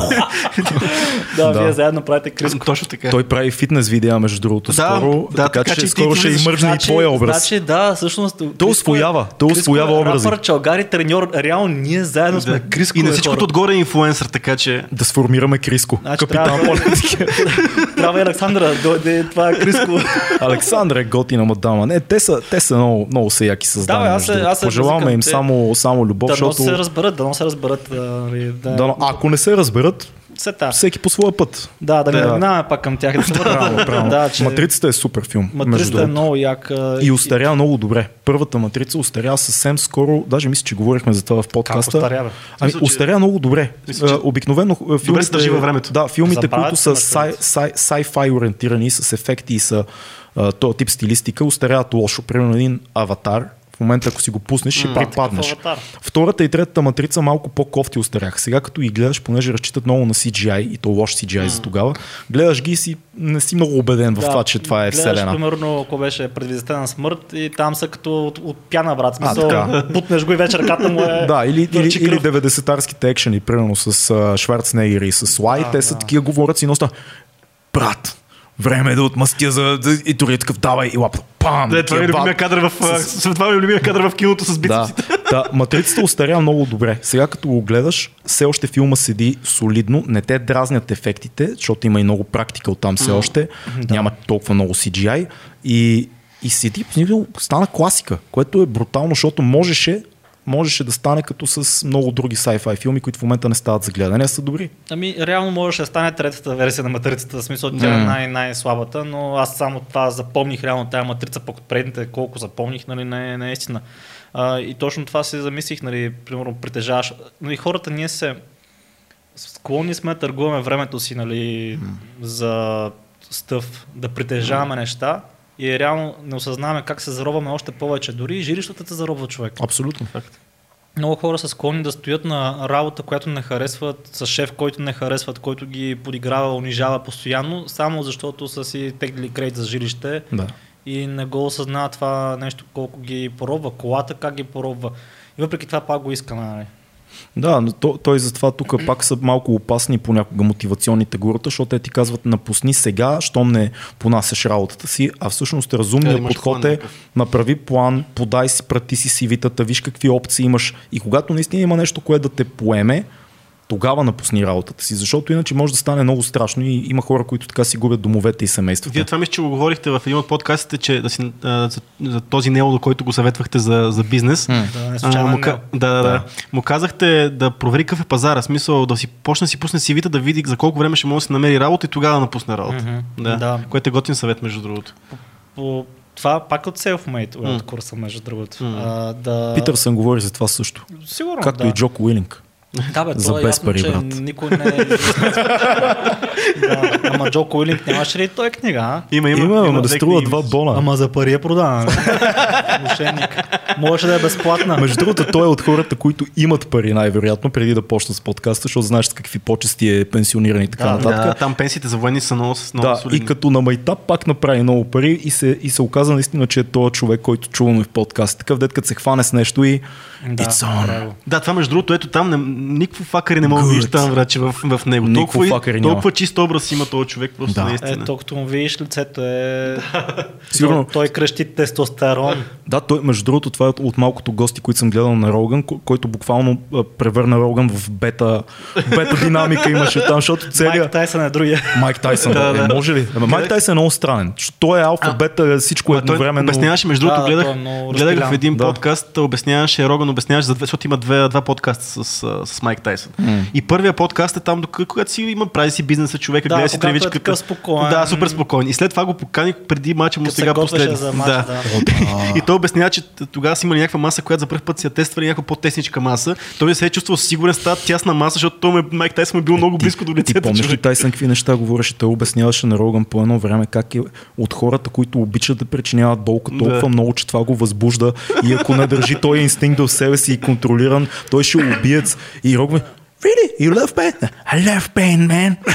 Да, Да. вие заедно правите Криско. Точно така. Той прави фитнес видеа, между другото, Да, скоро. да, така, че че скоро ти ще имържне и твоя образ. Значи, да, всъщност. Той усвоява, той усвоява образи. Рапър, чалгар и треньор. Реално ние заедно сме. Криско. И на бе, всичкото отгоре е инфлуенсър, така че... Да сформираме Криско. Значи, Капитан трябва- и Александра. Дойде, това е Криско. Александър е готина мадама. Не, те са, те са много, много са яки създания. Да, аз се- аз се Пожелаваме им те- само, само любов, Дано защото... се разберат, дано се разберат. нали, Да, Да, ако не се разберат, Се та. всеки по своя път. Да, да Да. минаваме пак към тях. Да се. Правилно, правилно. Да, че Матрицата е супер филм. Матрицата е много як. И устаря много добре. Първата матрица устаря съвсем скоро. Даже мисля, че говорихме за това в Как подкаста. устарява? Ами, Мисля, че- устаря много добре. Мисля, че- Обикновено филмите, се държи във времето. Да, филмите, Забавят които се са sci-fi ориентирани, с ефекти и са този тип стилистика, устаряват лошо. Примерно един аватар, в момента ако си го пуснеш, ще припаднеш. Аватар. Втората и третата матрица малко по-кофти устаряха. Сега като ги гледаш, понеже разчитат много на CGI и то лош CGI за тогава, гледаш ги и си, не си много убеден в това, че това е гледаш, вселена. примерно, ако беше предвидестена смърт и там са като от, от пяна, брат. Смисъл, така. бутнеш го и вече ръката му е... Да, или, или, или кръв. 90-тарските екшени, примерно с а, Шварценегер и с Лай, Да, те са да. такива говорят си носта. Брат, време е да отмъстя за... И дори е такъв, давай, и лап, пам! Да, това е любимия кадър в... а, Това е любимия кадър в киното с Да, бицепсите. да, матрицата устаря много добре. Сега като го гледаш, все още филма седи солидно, не те дразнят ефектите, защото има и много практика от там все още, няма толкова много CGI и, и седи, стана класика, което е брутално, защото можеше можеше да стане като с много други sci-fi филми, които в момента не стават за гледане, а са добри. Ами, реално можеше да стане третата версия на матрицата, в смисъл тя е най- най-слабата, но аз само това запомних реално тази матрица, пък от предните колко запомних, нали, не е наистина. А, и точно това си замислих, нали, примерно притежаваш. Нали, хората ние се склонни сме да търгуваме времето си, нали, за стъв, да притежаваме неща и реално не осъзнаваме как се заробваме още повече. Дори и жилищата те заробва човек. Абсолютно. Много хора са склонни да стоят на работа, която не харесват, с шеф, който не харесват, който ги подиграва, унижава постоянно, само защото са си теглили кредит за жилище Да. и не го осъзнават това нещо, колко ги поробва, колата как ги поробва. И въпреки това пак го искаме. Нали? Да, но то, той затова тук пак са малко опасни понякога мотивационните гурата, защото те ти казват напусни сега, щом не понасяш работата си, а всъщност Да, разумният имаш подход план е направи план, подай си, прати си CV-тата, виж какви опции имаш. И когато наистина има нещо, което да те поеме, тогава напусни работата си, защото иначе може да стане много страшно и има хора, които така си губят домовете и семействата. Вие това мисля, че го говорихте в един от подкастите, че да си, а, за, за, този Нео, до който го съветвахте за, за бизнес. Да, не случайно а, му, е Нео. да, да, да. Да. Му казахте да провери какъв е пазара, смисъл да си почне да си пусне CV-та, да види за колко време ще може да си намери работа и тогава да напусне работа. Мгм. Да. Да. Което е готин съвет, между другото. По, това пак от Selfmade от курса, между другото. М. А, да... Питърсън говори за това също. Сигурно, Както да. и Джоко Уилинг. Да, бе, За то е без ясно, пари, че брат. никой не е... да, ама Джо Уилинг нямаше ли той книга, а? Има, има. Има, ама да две струва два бона. Ама за пари е. Мошенник. Можеше да е безплатна. Между другото, той е от хората, които имат пари най-вероятно преди да почнат с подкаста, защото знаеш с какви почести е пенсиониран и така Да, нататък. Да, там пенсиите за военни са много, много Да, солидни. и като на майтап пак направи много пари и се, и се оказа наистина, че е този човек, който чуваме в подкаст. Такъв дет, като се хване с нещо и Да, It's on. браво. Да, това между другото, ето там не, никакво факари не мога да видиш там, враче, в, в него. Никакво толкова, и- толкова чист образ има този човек, просто Да. наистина. Е, то като му видиш лицето е... Сигурно. Той, той крещи тестостерон. Да, той, между другото, това е от, от малкото гости, които съм гледал на Роган, ко- който буквално превърна Роган в бета, бета динамика имаше там, защото Майк целият... Тайсън е другия. Майк Тайсън, Да, да. Е, може ли? Ама Майк Тайсън е много странен. Той е алфа, бета, всичко той едновременно. обясняваше, между другото, да, гледах, е гледах в един Да. подкаст, обясняваше, Роган обясняваше, защото има две, два подкаста с, с Майк Тайсън. И първия подкаст е там, докато когато си има, прави си бизнеса човека, Да, гледа си когато е тревичката. такъв спокоен. Да, супер спокоен. И след това го покани преди мача му Като се сега готвеше последно. за матча, да. И той обяснява, че тогава са имали някаква маса, която за първ път си я тествали някаква по-тесничка маса. Той не се е чувствал сигурен с тази тясна маса, защото той Майк Тайсън е бил много близко до Ти лицето. помниш ли. Тайсън какви неща говореше? Той обясняваше на Роган по едно време как е от хората, които обичат да причиняват болка толкова Да. много, че това го възбужда и ако не държи този инстинкт в себе си и контролиран, той ще е убиец. И Роган Really? You love pain? I love pain, man.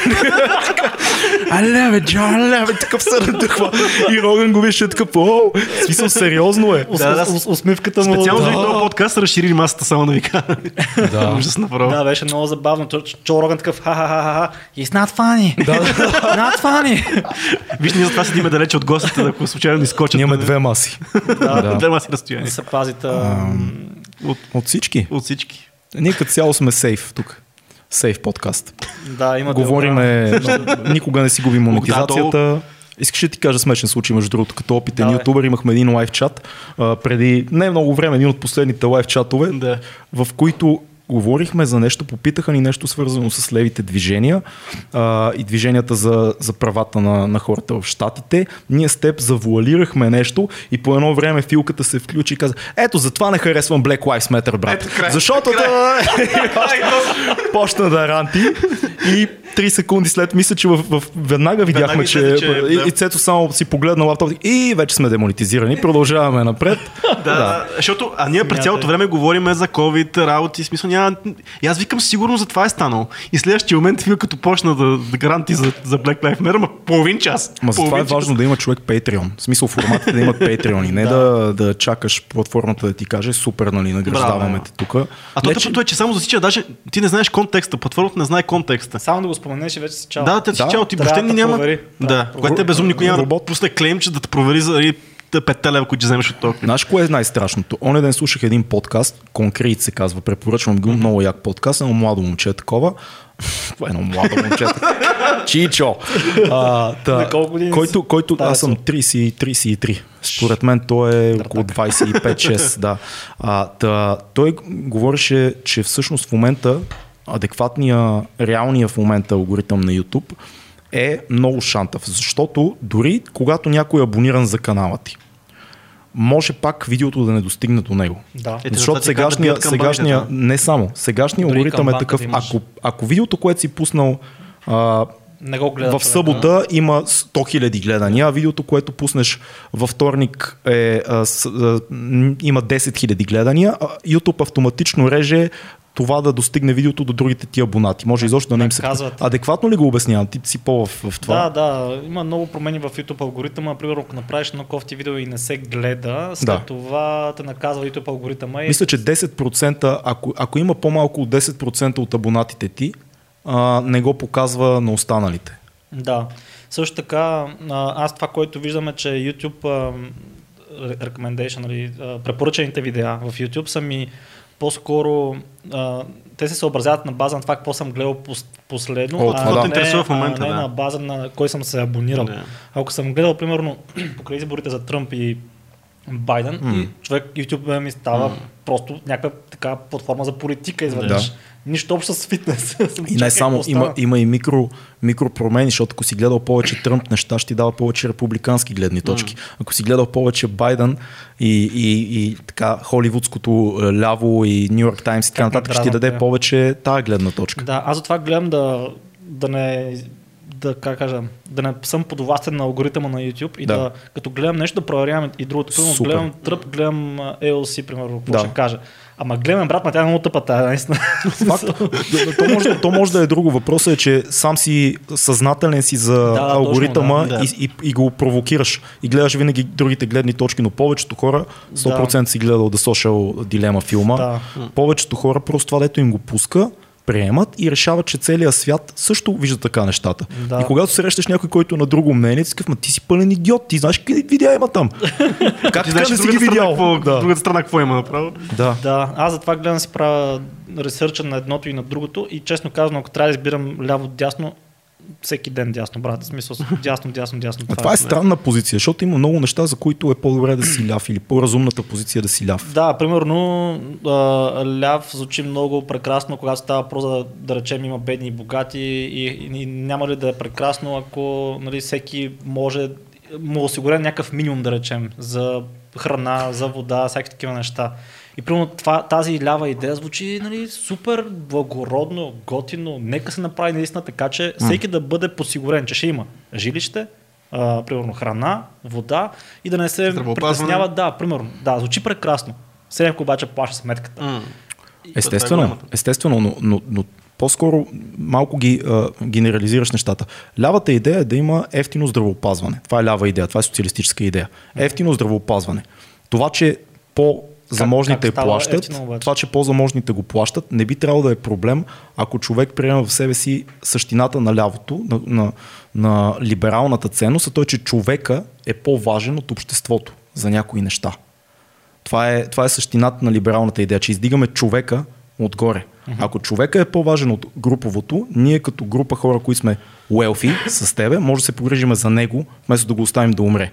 I love it, John, I love it. Такъв се надъхва. И Роган го вижда такъв, о, смисъл сериозно е. Ус- Да, ус- Усмивката му... Специално за да. този подкаст са разширили масата, само да ви кажа. Да. Ужас направо. Да, беше много забавно. Чо- Роган такъв, ха-ха-ха-ха, he's not funny. Да. not funny. Виж, ние затова седиме далече от гостите, ако случайно ни скочат. Ние имаме две маси. Да. Две маси разстояние. Да се пазите. От, От всички. от всички. Ние като цяло сме сейф тук. Сейф подкаст. Да, има Говориме, никога не си губим Да, монетизацията. Искаш ли да ти кажа смешен случай, между другото, като опитен Давай. ютубър имахме един лайв чат преди не много време, един от последните лайв чатове, Да. в които говорихме за нещо, попитаха ни нещо свързано с левите движения а, и движенията за, за правата на, на хората в Штатите. Ние с теб завуалирахме нещо и по едно време филката се включи и каза, ето затова не харесвам Black Lives Matter, брат. Ето, край, Защото да... почна да ранти и 3 секунди след мисля, че в, в, веднага видяхме, Веднага че, че, и, да. и Цето само си погледна лаптоп и вече сме демонетизирани. Продължаваме напред. Да, да. защото а ние през цялото време говорим за COVID, работи, смисъл няма... И аз викам сигурно за това е станало. И следващия момент вие като почна да, да гранти за, за Black Lives Matter, ма половин час. Ма затова е Половин час. важно да има човек Patreon. В смисъл форматите да имат Patreon и не да, да чакаш платформата да ти каже супер, нали, награждаваме те тук. А то тъпото е, че само засича, даже ти не знаеш контекста, платформата не знае контекста. Само да го споменеш и вече си чао. Да, те си Да, чао, ти въобще ни да няма. провери. Да, Да. което е безумно, никой няма да пусне клеймче да те провери за и петте лева, които вземеш от тока. Знаеш кое е най-страшното? Оня ден слушах един подкаст, Конкрет се казва, препоръчвам го, много як подкаст, едно младо момче е такова. Това е едно младо момче. Чичо. А, та, На колко години който, си? който, Да, аз съм 30, 33. Според мен той е около 25-6. Да. А, та, той говореше, че всъщност в момента адекватния, реалния в момента алгоритъм на YouTube е много шантав, защото дори когато някой е абониран за канала ти, може пак видеото да не достигне до него. Да. Ето, Защото да сегашния, сегашния да. не само, сегашния Дори алгоритъм е такъв, ако, ако видеото, което си пуснал а, Не го гледат. в човек, събота има 100 000 гледания, а видеото, което пуснеш във вторник е, а, с, а, има 10 000 гледания, а YouTube автоматично реже това да достигне видеото до другите ти абонати. Може изобщо да не им се... Наказват. Адекватно ли го обяснявам? Ти си по в, в това? Да, да, има много промени в YouTube алгоритъма. Примерно, ако направиш едно кофти видео и не се гледа, след Да. това те наказва YouTube алгоритъма. И... Мисля, че 10%, ако, ако има по-малко от 10% от абонатите ти, а, не го показва на останалите. Да. Също така, аз това, което виждам е, че YouTube recommendation, нали, а, препоръчаните видеа в YouTube са ми по-скоро а, те се съобразяват на база на това, какво съм гледал пос- последно, О, а това да. не, интересува в момента, а не да. на база на кой съм се абонирал. Да. Ако съм гледал, примерно, покрай изборите за Тръмп и Байден, М. и човек YouTube ми става просто някаква така платформа за политика изведнъж. Да. Нищо общо с фитнес. И не само, има, има и микро, микропромени, защото ако си гледал повече Тръмп неща, ще ти дава повече републикански гледни точки. Ако си гледал повече Байден и, и, и така холивудското е, ляво и Нью Йорк Таймс и така нататък, ще ти даде да. повече тая гледна точка. Да, аз затова гледам да, да не да, как кажа, да не съм подвластен на алгоритъма на YouTube и Да. да, като гледам нещо да проверявам и другото. Примерно Супер. гледам тръп, гледам ALC, примерно, какво Да. ще кажа. Ама гледам, брат, ма тя е много тъпа, тая, наистина. Факт, то, може, то може да е друго. Въпросът е, че сам си съзнателен си за Да, алгоритъма точно, да. и, и, и го провокираш. И гледаш винаги другите гледни точки, но повечето хора 100% си гледал The Social Dilemma филма. Да. Повечето хора просто това, дето им го пуска, приемат и решават, че целият свят също вижда така нещата. Да. И когато срещаш някой, който е на друго мнение, ти такъв, ти си пълен идиот, ти знаеш какви видеа има там. как Ти знаеш не си ги видял? какво- Да. Другата страна какво има направо? да. Да, аз затова гледам да си правя ресърча на едното и на другото и честно казано, ако трябва да избирам ляво-дясно, всеки ден дясно, брат. Смисъл, дясно, дясно, дясно. А това е странна позиция, защото има много неща, за които е по-добре да си ляв или по-разумната позиция да си ляв. Да, примерно а, ляв звучи много прекрасно, когато става въпрос да, да речем има бедни и богати и, и, и няма ли да е прекрасно, ако нали, всеки може му осигурен някакъв минимум да речем за храна, за вода, всякакви такива неща. И примерно това, тази лява идея звучи нали, супер благородно, готино. Нека се направи наистина така, че всеки да бъде подсигурен, че ще има жилище, а, примерно храна, вода и да не се притеснява. Да, примерно. Да, звучи прекрасно. Все някой обаче плаща сметката. Естествено, естествено, но, но, но по-скоро малко ги а, генерализираш нещата. Лявата идея е да има ефтино здравеопазване. Това е лява идея, това е социалистическа идея. Ефтино здравеопазване. Това, че по заможните как става плащат, ефтино това, че по-заможните го плащат, не би трябвало да е проблем, ако човек приема в себе си същината на лявото, на, на, на либералната ценност, а той, че човека е по-важен от обществото за някои неща. Това е, това е същината на либералната идея, че издигаме човека отгоре. Ако човека е по-важен от груповото, ние като група хора, които сме wealthy с тебе, може да се погрижиме за него, вместо да го оставим да умре.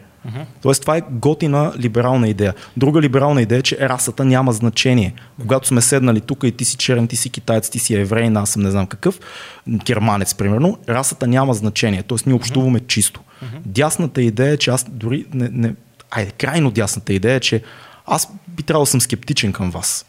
Тоест това е готина либерална идея. Друга либерална идея е, че расата няма значение. Когато сме седнали тук и ти си черен, ти си китаец, ти си еврей, аз съм не знам какъв, германец примерно, расата няма значение. Тоест ние общуваме чисто. Дясната идея е, че аз дори не, не, айде, крайно дясната идея е, че аз би трябвало да съм скептичен към вас.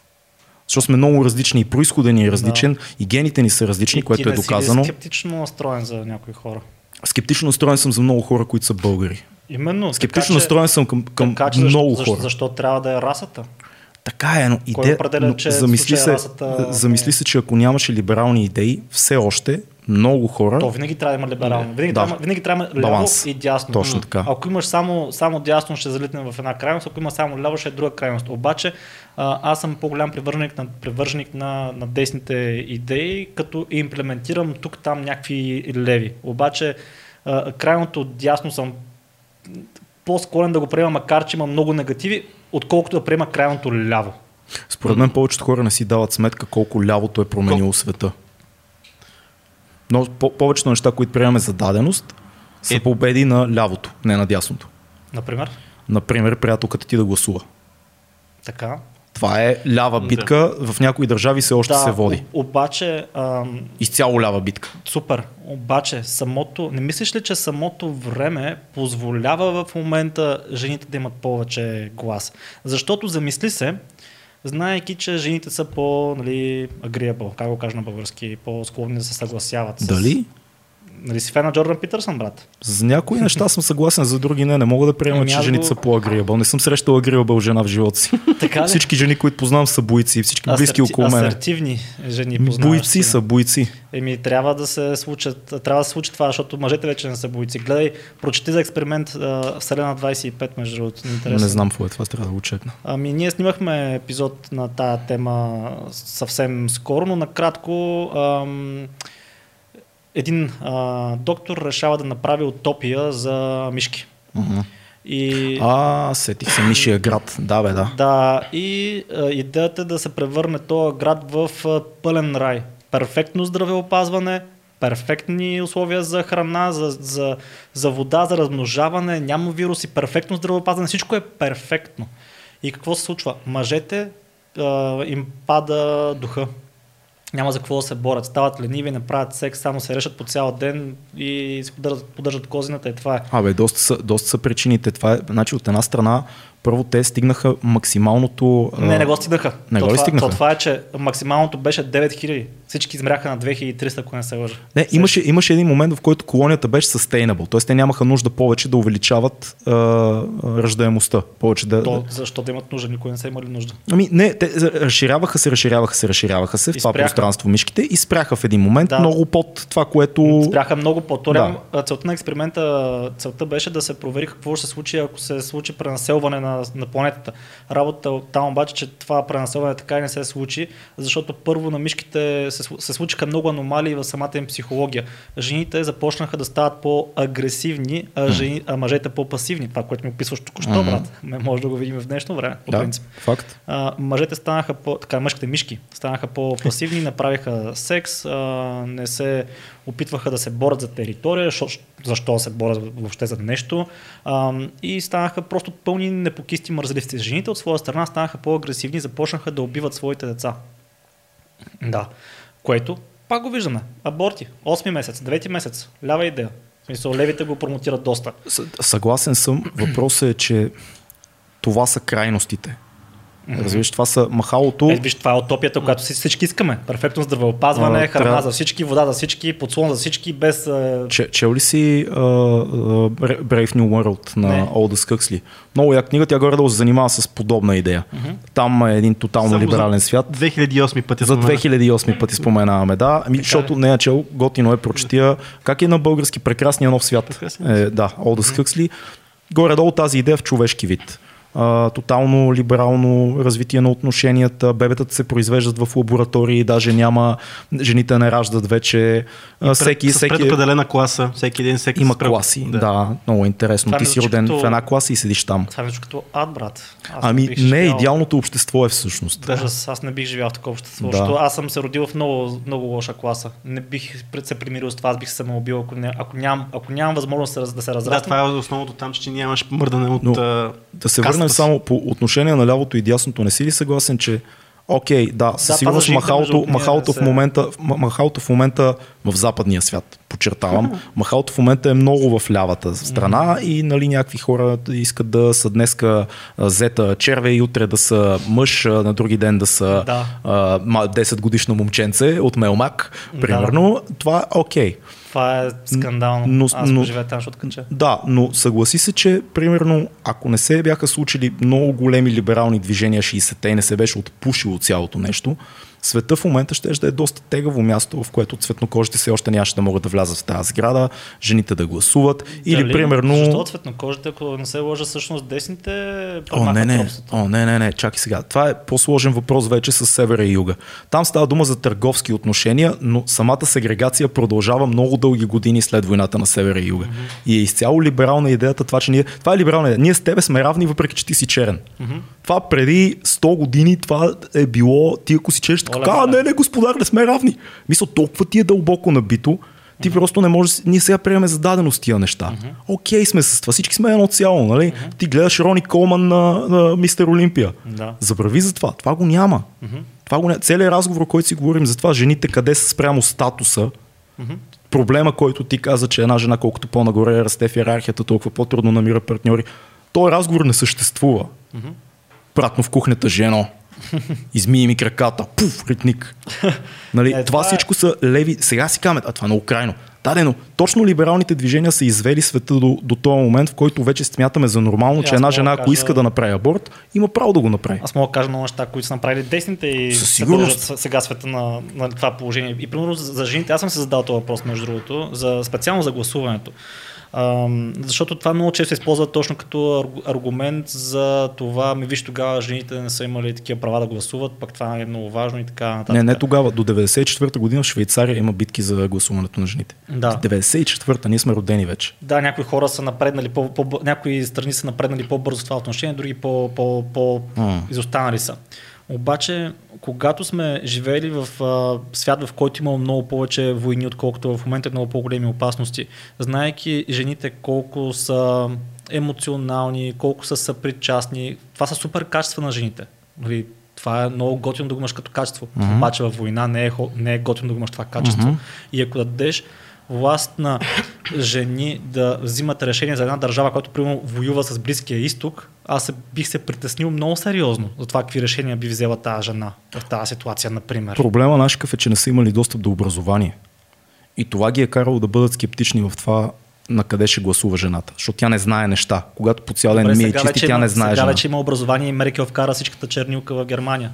Защото сме много различни и происхода ни е различен, и гените ни са различни, И което ти е доказано. скептично настроен за някои хора. Скептично настроен съм за много хора, които са българи. Именно. Скептично настроен съм към, към така, че много защо, хора. Защо, защо трябва да е расата? Така е, но, иде... определя, но замисли, се, расата замисли е- се, че ако нямаше либерални идеи, все още много хора... То винаги трябва да има либерално. Винаги, Да. трябва, винаги трябва да има ляво Баланс. и дясно. Точно така. Ако имаш само, само дясно, ще залитнем в една крайност, ако има само ляво, ще е друга крайност. Обаче аз съм по-голям привърженик на, привърженик на, на десните идеи, като имплементирам тук-там някакви леви. Обаче крайното дясно съм по-склонен да го приема, макар че има много негативи, отколкото да приема крайното ляво. Според мен повечето хора не си дават сметка колко лявото е променило света. Но по- повечето неща, които приемаме за даденост, са Е- победи на лявото, не на дясното. Например. Например, приятелката ти да гласува. Така. Това е лява битка, в някои държави все още да, се води. обаче ам, Изцяло лява битка. Супер. Обаче, самото, не мислиш ли, че самото време позволява в момента жените да имат повече глас? Защото замисли се, знаеки, че жените са по, нали, agreeable, как го кажа на български, по-склонни да се съгласяват. С, Дали? Нали си фен на Джордан Питърсън, брат? За някои неща съм съгласен, за други не. Не мога да приема, Ами че жените са по-агриабъл. Не съм срещал агриабъл жена в живота си. Така ли? Всички жени, които познавам, са бойци. Всички близки Асерти- около мен. Асертивни жени познаваш. Бойци са, бойци. Еми, трябва да се случат, трябва да се случи това, защото мъжете вече не са бойци. Гледай, прочети за експеримент а, Вселена 25, между другото. Интересно. Не знам какво е това, трябва да го чекна. Ами ние снимахме епизод на тая тема съвсем скоро, но накратко ам, един а, доктор решава да направи утопия за мишки. Мгм. И, А, сетих се Мишия град. Да, бе, да. да, и а, идеята е да се превърне този град в а, пълен рай. Перфектно здравеопазване, перфектни условия за храна, за, за, за вода, за размножаване, няма вируси, перфектно здравеопазване, всичко е перфектно. И какво се случва? Мъжете а, им пада духа. Няма за какво да се борят. Стават лениви, не правят секс, само се решат по цял ден и си поддържат, поддържат козината и това е. Абе, доста са, доста са причините. Това е, значи от една страна, първо те стигнаха максималното... Не, не го стигнаха. Не то, го това, стигнаха? То, това е, че максималното беше 9000. Всички измряха на 2300, ако не се лъжа. Не, имаше, имаше един момент, в който колонията беше sustainable, т.е. те нямаха нужда повече да увеличават а, ръждаемостта. Повече да, То, защо да имат нужда? Никой не са имали нужда. Ами не, те разширяваха се, разширяваха се, разширяваха се в това пространство мишките и спряха в един момент Да. много под това, което... Спряха много по Да. да. Целта на експеримента целта беше да се провери какво ще се случи, ако се случи пренаселване на, на планетата. Работа там обаче, че това пренаселване така и не се случи, защото първо на мишките се, слу- се случиха много аномалии в самата им психология. Жените започнаха да стават по-агресивни, а, жени, а мъжете по-пасивни. Това, което ми описваш току-що, брат. Ме може да го видим в днешно време, по да, принцип. факт. А, мъжете станаха по, така, мъжките мишки станаха по-пасивни, направиха секс, а, не се опитваха да се борят за територия, защо, защо се борят въобще за нещо а, и станаха просто пълни непокисти мързеливци. Жените от своя страна станаха по-агресивни, започнаха да убиват своите деца. Да, което пак го виждаме. Аборти, 8 месец, 9 месец, лява идея. В смисъл, левите го промотират доста. Съгласен съм. Въпросът е, че това са крайностите. Разбираш, това са махалото. Е, виж, това е утопията, която си- всички искаме. Перфектно здравеопазване, А, храна трябва- за всички, вода за всички, подслон за всички, без... а, Че, чел ли си uh, uh, Brave New World на Не. Aldous Huxley? Много як книга, тя горе да се занимава с подобна идея. Там е един тотално Само либерален свят. 2008 пъти За спомена. 2008 пъти споменаваме, да. Ами, защото не е чел, готино е прочетия. Как е на български прекрасния нов свят? Прекрасният Е, да, Олдъс Хъксли. Горе-долу тази идея в човешки вид. А, тотално либерално развитие на отношенията, бебетата се произвеждат в лаборатории, даже няма, жените не раждат вече. А, Пред- всеки, с всеки предопределена класа, всеки един всеки има с пред- класи, да. да, много интересно. Това Ти ми си роден като- в една класа и седиш там. Това нещо като ад, брат. Аз Ами бих не, живял- идеалното общество е всъщност. Да. Аз не бих живял в такова общество, Да. защото аз съм се родил в много, много лоша класа. Не бих пред- се примирил с това, аз бих се самоубил, ако, не, ако, нямам, ако нямам възможност да се раз- да разрасна. това е основното там, че нямаш мърдане от... Но- а, Да се върнем си. само по отношение на лявото и дясното. Не си ли съгласен, че Окей, да, със това сигурност за жените, махалото, махалото, в момента, махалото в момента в западния свят, подчертавам, махалото в момента е много в лявата страна и нали, някакви хора искат да са днеска зета черве и утре да са мъж, на други ден да са Да. а, ма- 10 годишно момченце от Мелмак, примерно. Това е окей. Това е скандално. Но- аз но- живея там, ще откача. Да, но съгласи се, че примерно ако не се бяха случили много големи либерални движения 60-те и не се беше отпушило цялото нещо, света в момента ще да е доста тегаво място, в което цветнокожите все още нямаше да могат да влязат в тази сграда, жените да гласуват или Дали? примерно... Защо цветнокожите, ако не се лъжа, всъщност десните О, не, не, о, не, не, не, чакай сега. Това е по-сложен въпрос вече с севера и юга. Там става дума за търговски отношения, но самата сегрегация продължава много дълги години след войната на севера и юга. Mm-hmm. И е изцяло либерална идеята това, че ние... Това е либерална идея. Ние с тебе сме равни, въпреки че ти си черен. Mm-hmm. Това преди 100 години, това е било, ти ако си Оле, така, а, не, не, господар, не сме равни. Мисля, толкова ти е дълбоко набито, ти просто не можеш. Ние сега приемаме за даденост тия неща. Окей сме с това. Всички сме едно цяло, нали? Ти гледаш Рони Колман на, на Мистер Олимпия. Да. Забрави за това. Това го няма. Това го няма. Целият разговор, който си говорим за това, жените къде са спрямо статуса, проблема, който ти каза, че една жена колкото по-нагоре расте в иерархията, толкова по-трудно намира партньори. Той разговор не съществува. Пратно в кухнята жено. Измии ми краката. Пуф, ритник. Нали, Е, това, е- всичко са леви. Сега си каме, а това е много крайно. Да, но точно либералните движения са извели света до, до този момент, в който вече смятаме за нормално, Е, че една жена, да ако кажа- иска да направи аборт, има право да го направи. Аз мога да кажа много неща, които са направили десните и Със се сигурност. държат с- сега света на, на това положение. И примерно за за жените, аз съм се задал този въпрос, между другото, за, специално за гласуването. Защото това много често се използва точно като арг- аргумент за това, ми виж тогава жените не са имали такива права да гласуват, пък това е много важно и така нататък. Не, не тогава. До 94-та година в Швейцария има битки за гласуването на жените. Да. 94-та, ние сме родени вече. Да, някои хора са напреднали, по, по, някои страни са напреднали по-бързо в това отношение, други по, по, по М. изостанали са. Обаче, когато сме живели в а, свят, в който има много повече войни, отколкото в момента много по-големи опасности, знаеки жените колко са емоционални, колко са съпричастни, това са супер качества на жените. Нали, това е много готино да го имаш като качество. Мгм. Обаче във война не е, не е готино да го имаш това качество. Мгм. И ако дадеш власт на жени да взимат решение за една държава, която примерно воюва с Близкия изток, аз се, бих се притеснил много сериозно за това какви решения би взела тази жена в тази ситуация, например. Проблема нашкъв е, че не са имали достъп до образование. И това ги е карало да бъдат скептични в това на къде ще гласува жената. Защото тя не знае неща. Когато по цял ден ми е чисти, тя не знае Сега жена. вече има образование и Меркел вкара всичката чернилка в Германия.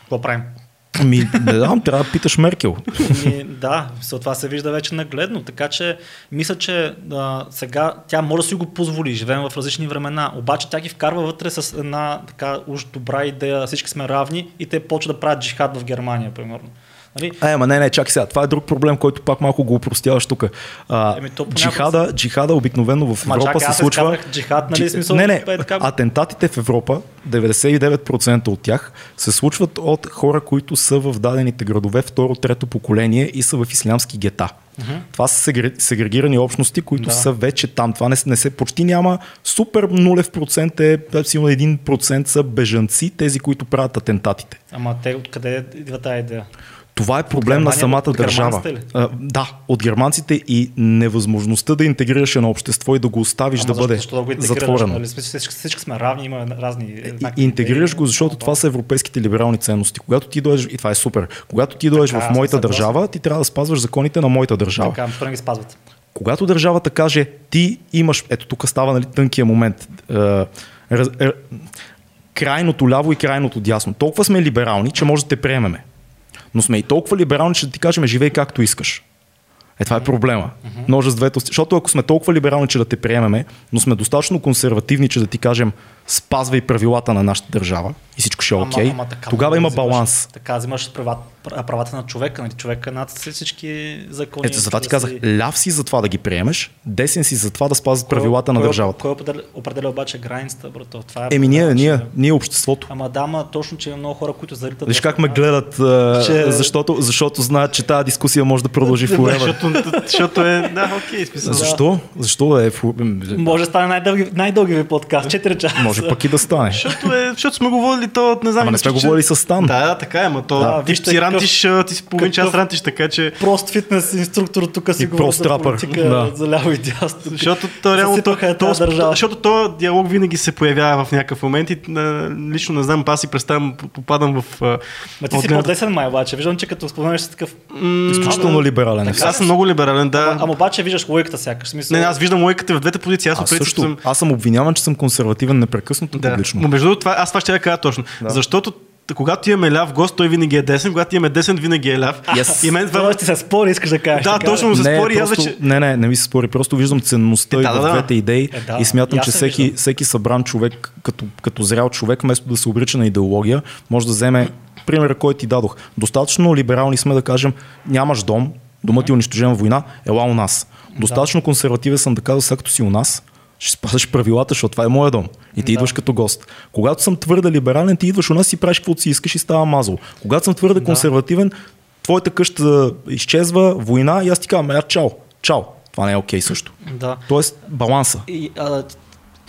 Какво правим? Ами, не знам, трябва да питаш Меркел. Ами, да, това се вижда вече нагледно. Така че, мисля, че а, сега тя може да си го позволи. Живеем в различни времена. Обаче тя ги вкарва вътре с една така уж добра идея, всички сме равни и те почват да правят джихад в Германия, примерно. Нали? Е, ма не, не, чакай сега. Това е друг проблем, който пак малко го упростяваш тук. А, Еми, то понякога джихада, джихада обикновено в Ма Европа чакай, аз се случва... казах джихад, нали, смисъл, не, не, е така- атентатите в Европа, 99% от тях се случват от хора, които са в дадените градове второ, трето поколение и са в ислямски гета. Това са сегре- сегрегирани общности, които Да. са вече там. Това не, не се почти няма. Супер нулев процент е, е, сигурно 1% са бежанци, тези, които правят атентатите. Ама те откъде идва тази идея? Това е проблем на Германия, самата държава. А, да, от германците и невъзможността да интегрираш едно общество и да го оставиш Ама да защо- бъде защо да затворено. Нали, всички, всички сме равни, има разни. И, еднакви и интегрираш го, защото това са европейските либерални ценности. Когато ти дойдеш, и това е супер, когато ти дойдеш в моята държава, ти трябва да спазваш законите на моята държава. Така, защо не ги спазват? Когато държавата каже, ти имаш, ето тук става нали, тънкия момент, е, е, крайното ляво и крайното дясно. Толкова сме либерални, че може да те приемеме. Но сме и толкова либерални, че да ти кажем, живей както искаш. Е, това е проблема. Може с двете. Защото ако сме толкова либерални, че да те приемеме, но сме достатъчно консервативни, че да ти кажем, спазвай правилата на нашата държава и всичко ще е окей, така тогава може да има взимаш- баланс. Така взимаш права, пр- правата на човека. Нали? Човека е над всички закони. Ето, затова ти да казах, си- ляв си за това да ги приемеш, десен си за това да спазват правилата на кой, държавата. Кой определя, определя обаче границата, брато? Това е Еми ние, проблема, ние, че- ние обществото. Ама да, ма точно, че има много хора, които заритат. Виж как ме гледат, а, Че- защото, защото знаят, че тази дискусия може да продължи в Защото, защото е, да, окей, смисъл. Защо? Защо да е. Може да стане най-дълги, най-дълги ви подкаст, 4 часа. Може пък и да стане. Защото, е, защото сме говорили то, не знам. Ама не сме че- говорили с Стан. Да, да, така е, ама то Да, ти вижте си рантиш, ти си половин час какъв- рантиш, така че... Прост фитнес инструктор тук си говори прост за политика да. за ляво и дясно. Защото то, реално, то, е то, защото то диалог винаги се появява в някакъв момент и лично не знам, аз си представям, попадам в... а, Ма ти си по-десен май, обаче. Виждам, че като споменеш си такъв... Изключително либерален е. Аз съм много либерален, да. Ама обаче виждаш логиката сякаш. Не, аз виждам логиката в двете позиции. Аз, Аз съм... Аз съм обвиняван, че съм консервативен непрекъснато Да. Но публично. между другото, това, аз това ще я кажа точно. Да. Защото когато имаме ляв гост, той винаги е десен, когато имаме десен, винаги е ляв. Yes. И мен това... Ще се спори, искаш да кажеш. Да, точно му се не, спори. Аз просто, вече... не, не, не ми се спори. Просто виждам ценността Е, и да, в да, да. двете идеи Е, да. и смятам, И аз че се всеки, виждам. всеки събран човек, като, като зрял човек, вместо да се обрича на идеология, може да вземе примера, който ти дадох. Достатъчно либерални сме да кажем, нямаш дом, домът ти е унищожен във война, ела у нас. Достатъчно консервативен съм да кажа, сега като си у нас, ще спазваш правилата, защото това е моя дом. И ти Да. идваш като гост. Когато съм твърде либерален, ти идваш у нас и правиш каквото си искаш и става мазал. Когато съм твърде консервативен, твоята къща изчезва, война и аз ти казвам, я чао, чао. Това не е окей също. Да. Тоест, баланса. И, а,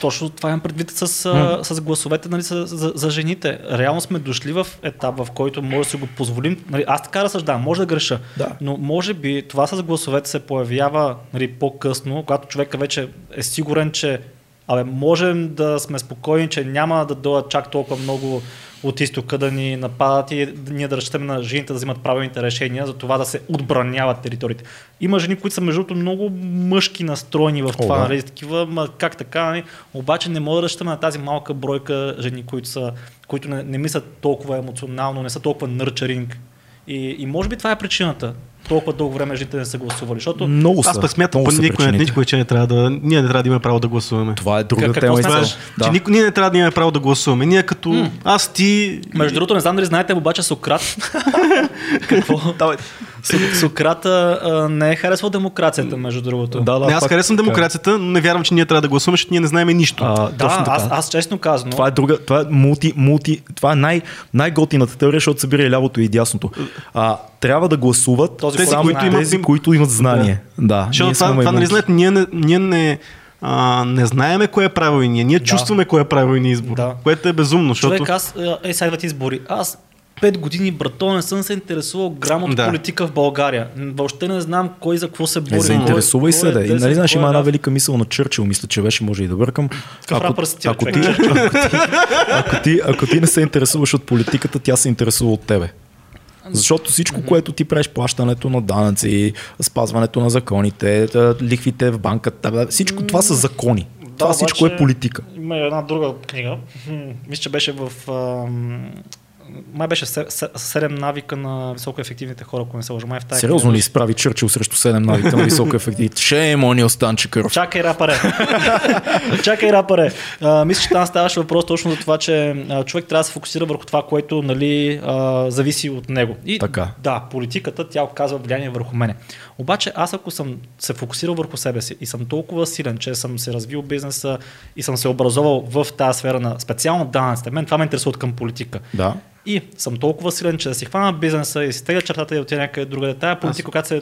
точно това имам предвид с, а, с гласовете нали, за, за, за жените. Реално сме дошли в етап, в който може да си го позволим. Нали, аз така разсъждавам, може да греша, Да. но може би това с гласовете се появява нали, по-късно, когато човека вече е сигурен, че абе, можем да сме спокойни, че няма да дойдат чак толкова много от изтока да ни нападат и да- ние да разчитаме на жените да взимат правилните решения за това да се отбраняват териториите. Има жени, които са между другото много мъжки настроени в това, нали, такива, ма как така, нали? обаче не мога да разчитаме на тази малка бройка жени, които, са, които не, не мислят толкова емоционално, не са толкова нърчаринг. И, и може би това е причината. Толкова дълго време жените не са гласували? Защото Много Аз пък смятам, са никой, никой, че не трябва да, ние не трябва да имаме право да гласуваме. Това е друга Какво тема. изцяло. Да. Че никой, ние не трябва да имаме право да гласуваме. Ние като аз, ти... Между другото, не знам дали знаете, обаче Сократ. Какво? Со- Сократ а, не е харесвал демокрацията, между другото. Да, да, не, аз пак харесвам демокрацията, но не вярвам, че ние трябва да гласуваме, защото ние не знаем нищо. А, Да, точно така. аз, аз честно казано. Това е друга, това е мулти, мулти, това е най, най-готината теория, защото събира и лявото и дясното. А, трябва да гласуват Този, тези, които, знае. имат, тези, които имат знание. Да, Защото ние това, това нали знаете, ние не, ние не, а, не знаеме кое е правилният. Ние чувстваме кое е правилният избор. Да. Което е безумно, защото... Човек, аз, е, сега идват избори. Аз пет години, брато, не съм се интересувал грам от Да. политика в България. Въобще не знам кой за какво се бори. Е, заинтересувай кой- се, да. И нали знаеш, има една велика мисъл на Чърчил, мисля, че беше, може и да бъркам. Какъв си ти, ако, ти, ако, ти, ако, ти, ако ти не се интересуваш от политиката, тя се интересува от тебе. Защото всичко, което ти правиш, плащането на данъци, спазването на законите, да, лихвите в банката, да, всичко това са закони. това всичко е политика. Има една друга книга. Мисля, че беше в... Май беше се- се- седем навика на високоефективните хора, ако не се лъжа. Май в тази Сериозно книга ли изправи Чърчил срещу 7 навика на висока ефективност? Шейм он Станчикъров. Чакай, рапаре. Чакай, рапаре. А, мисля, че там ставаше въпрос точно за това, че а, човек трябва да се фокусира върху това, което нали, а, зависи от него. И Така. да, политиката, тя оказва влияние върху мене. Обаче аз ако съм се фокусирал върху себе си и съм толкова силен, че съм се развил бизнеса и съм се образовал в тази сфера на специално данъците, мен това ме интересува от към политика. Да. И съм толкова силен, че да си хвана бизнеса и си тега чертата и отида някъде другаде. Тая политика, която се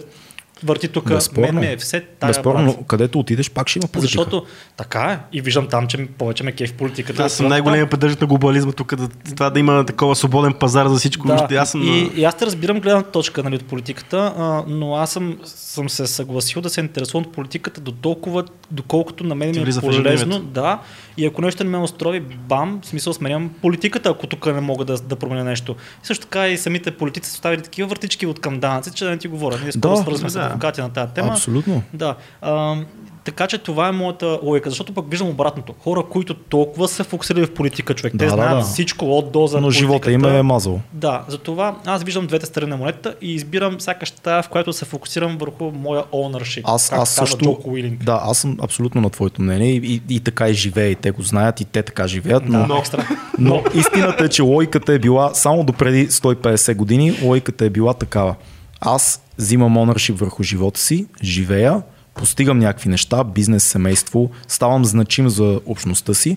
върти тук, мен Безспорно. ми е все тая Безспорно, но където отидеш, пак ще има политика. Защото така е. И виждам там, че повече ме кеф политиката. Аз съм най-големия поддържат на глобализма тук, да, това да има такова свободен пазар за всичко. Да, аз съм и, и, аз те разбирам гледната точка нали, от политиката, а, но аз съм, съм се съгласил да се интересувам от политиката до толкова, доколкото на мен Ти ми е в полезно. Да, и ако нещо не ме устрои, бам, в смисъл сменям политиката, ако тук не мога да, да променя нещо. И също така и самите политици са оставили такива въртички от към данъци, че да не ти говоря. Ние скоро Да, свързваме с да. адвокати на тази тема. Абсолютно. Да. А, така че това е моята логика, защото пък виждам обратното. Хора, които толкова се фокусирали в политика, човек, те Да, да, знаят да. всичко от доза Но на живота им е мазал. Да, затова аз виждам двете страни на монетата и избирам сякаш тая, в която се фокусирам върху моя ownership. Аз, както аз също. Да, аз съм абсолютно на твоето мнение и, и, и така и живее, и те го знаят, и те така живеят. Но, Да, екстра. но истината е, че логиката е била, само до преди 150 години, логиката е била такава. Аз взимам ownership върху живота си, живея, постигам някакви неща, бизнес, семейство, ставам значим за общността си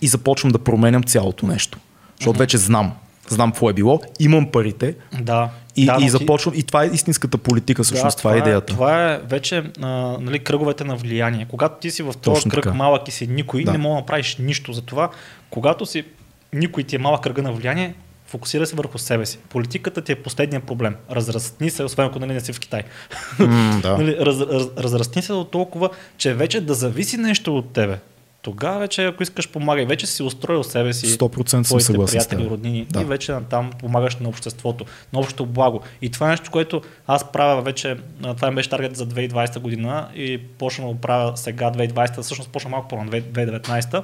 и започвам да променям цялото нещо. Защото вече знам. Знам какво е било, имам парите Да. и, да, и но ти- започвам. И това е истинската политика, всъщност. това, е идеята. Това е вече а, нали, кръговете на влияние. Когато ти си в този кръг така. малък и си никой, Да. не мога да направиш нищо. Затова, когато си никой ти е малък кръга на влияние, фокусира се върху себе си. Политиката ти е последният проблем. Разрастни се, освен ако нали, не си в Китай. М, да. нали, раз, раз, разрастни се до толкова, че вече да зависи нещо от тебе. Тогава вече, ако искаш, помагай. Вече си устроил себе си, 100% съм твоите съгласен с приятели, роднини Да. и вече там помагаш на обществото, на общото благо. И това е нещо, което аз правя вече, това ми беше таргет за 2020 година и почна да го правя сега 2020, всъщност почна малко по-на 2019,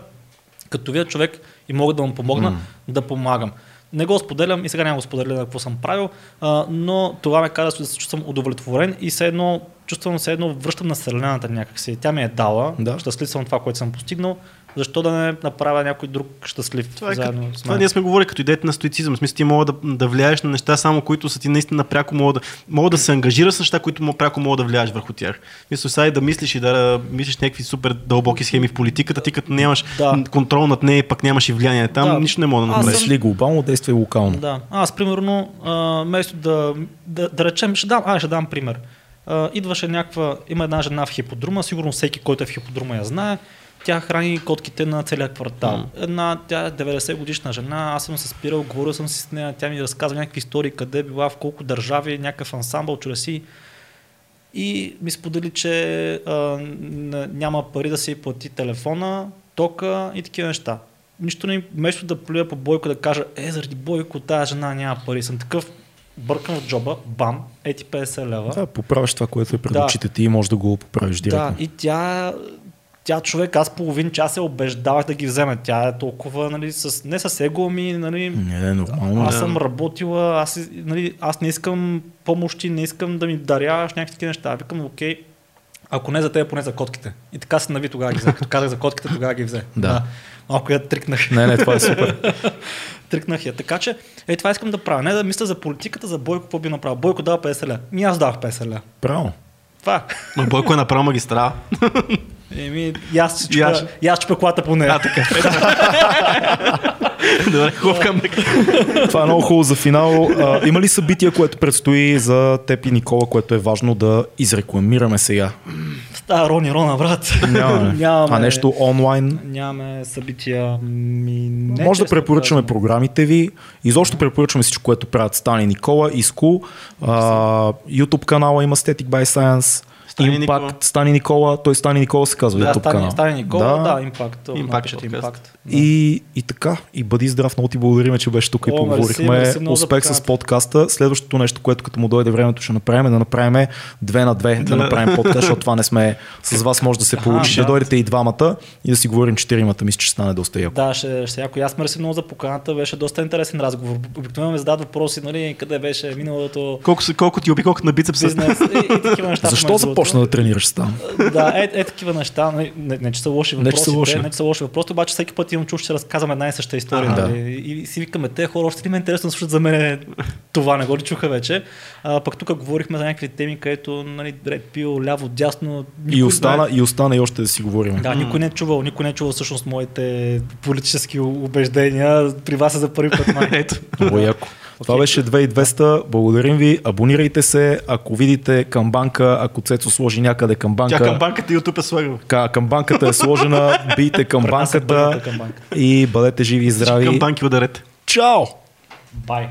като видя човек и мога да му помогна да помагам. Не го споделям и сега няма го споделя какво съм правил, а, но това ме кара да се чувствам удовлетворен и все едно чувствам се едно връщам на Вселената някакси. Тя ми е дала, Да. щастлив съм това, което съм постигнал, защо да не направя някой друг щастлив Това, е заедно като, с това ние сме говорили като идеята на стоицизъм. В смисъл, ти мога да, да влияеш на неща, само които са ти наистина пряко могат да, мога да се ангажираш с неща, които пряко могат да влияеш върху тях. Мисля, сега и да мислиш и да мислиш някакви супер дълбоки схеми в политиката, ти като нямаш Да. контрол над нея пък нямаш и влияние там, Да. нищо не мога да Аз направиш. съм- Мисли глобално, действай локално. Да. Аз, примерно, а, вместо да, да, да речем, ще дам, а, ще дам пример. А, идваше някаква, има една жена в хиподрума, сигурно всеки, който е в хиподрума я знае. Тя храни котките на целия квартал. Една, тя е 90 годишна жена, аз съм се спирал, говорил съм си с нея, тя ми разказва някакви истории, къде е била, в колко държави, някакъв ансамбъл, чудеси. И ми сподели, че а, няма пари да си плати телефона, тока и такива неща. Нищо не, вместо да плюя по Бойко да кажа, е, заради Бойко тази жена няма пари. Съм такъв бъркан в джоба, бам, ети 50 лева. Да, поправиш това, което е пред Да. очите ти и можеш да го поправиш Да, директно. и тя, тя човек, аз половин час се убеждавах да ги вземе. Тя е толкова, нали, с, не с его ми, нали, Не, е нормално. аз да. съм работила, аз, нали, аз не искам помощи, не искам да ми даряваш някакви такива неща. Викам, окей, ако не за теб, поне за котките. И така се нави тогава ги взе. Като казах за котките, тогава ги взе. Да. Малко я трикнах. Не, не, това е супер. Трикнах я. Така че, е, това искам да правя. Не да мисля за политиката, за Бойко, какво би направил. Бойко дава 50 ля. Ми аз давах 50 ля. Право. Това. Ма Бойко е направил магистрала. Еми, и аз И аз- аз чупя колата по нея. А, така. Добре, хубав камък. Това е много хубаво за финал. А, има ли събития, което предстои за теб и Никола, което е важно да изрекламираме сега? Става Рони Рона, брат. Нямаме. Нямаме. А нещо онлайн? Нямаме събития. Ми, не, Може да честно препоръчваме казано. програмите ви. Изобщо препоръчваме всичко, което правят Стани Никола, Иску. А, YouTube канала има Static by Science. Стани Impact, Никола. Стани Никола, той Стани Никола се казва Да, YouTube стане, канал. стане Никола, да, импакт. Impact Напишете подкаст. импакт. Да. И, и така, и бъди здрав, много ти благодарим, че беше тук и О, поговорихме. мерси, мерси Успех с подкаста. Следващото нещо, което като му дойде времето ще направим, е да направим две на две, да направим подкаст, защото това не сме с вас може да се получи. да. Да дойдете и двамата и да си говорим четиримата. Мисля, че ще стане доста яко. Да, ще, ще яко. И Аз мерси много за поканата. Беше доста интересен разговор. Обикновено ме задават въпроси, нали, къде беше миналото Колко, колко ти обиколката на бицепса? бизнес и, и такива неща. Защо започна да тренираш там? Да, е, е такива неща. Не, не, не, че са лоши Не, че въпроси. са лоши. Не, че са лоши въпроси, обаче всеки път имам чуш, че разказвам една и съща история. Ага. нали? И, и си викаме, те хора, още ли ме е интересно да слушат за мен това, не го ли чуха вече. А, пък тук говорихме за някакви теми, където нали, ред пил, ляво, дясно. И остана, не- и остана и още да си говорим. Да, никой не е чувал, никой не е чувал всъщност моите политически убеждения. При вас е за първи път. Ето. Много яко. Това беше 2200. Благодарим ви. Абонирайте се. Ако видите камбанка, ако Цецо сложи някъде камбанка, Тя към банката YouTube е слагал. Ка- камбанката е сложена, бийте камбанката и бъдете живи и здрави. Към банки ударете. Чао! Бай.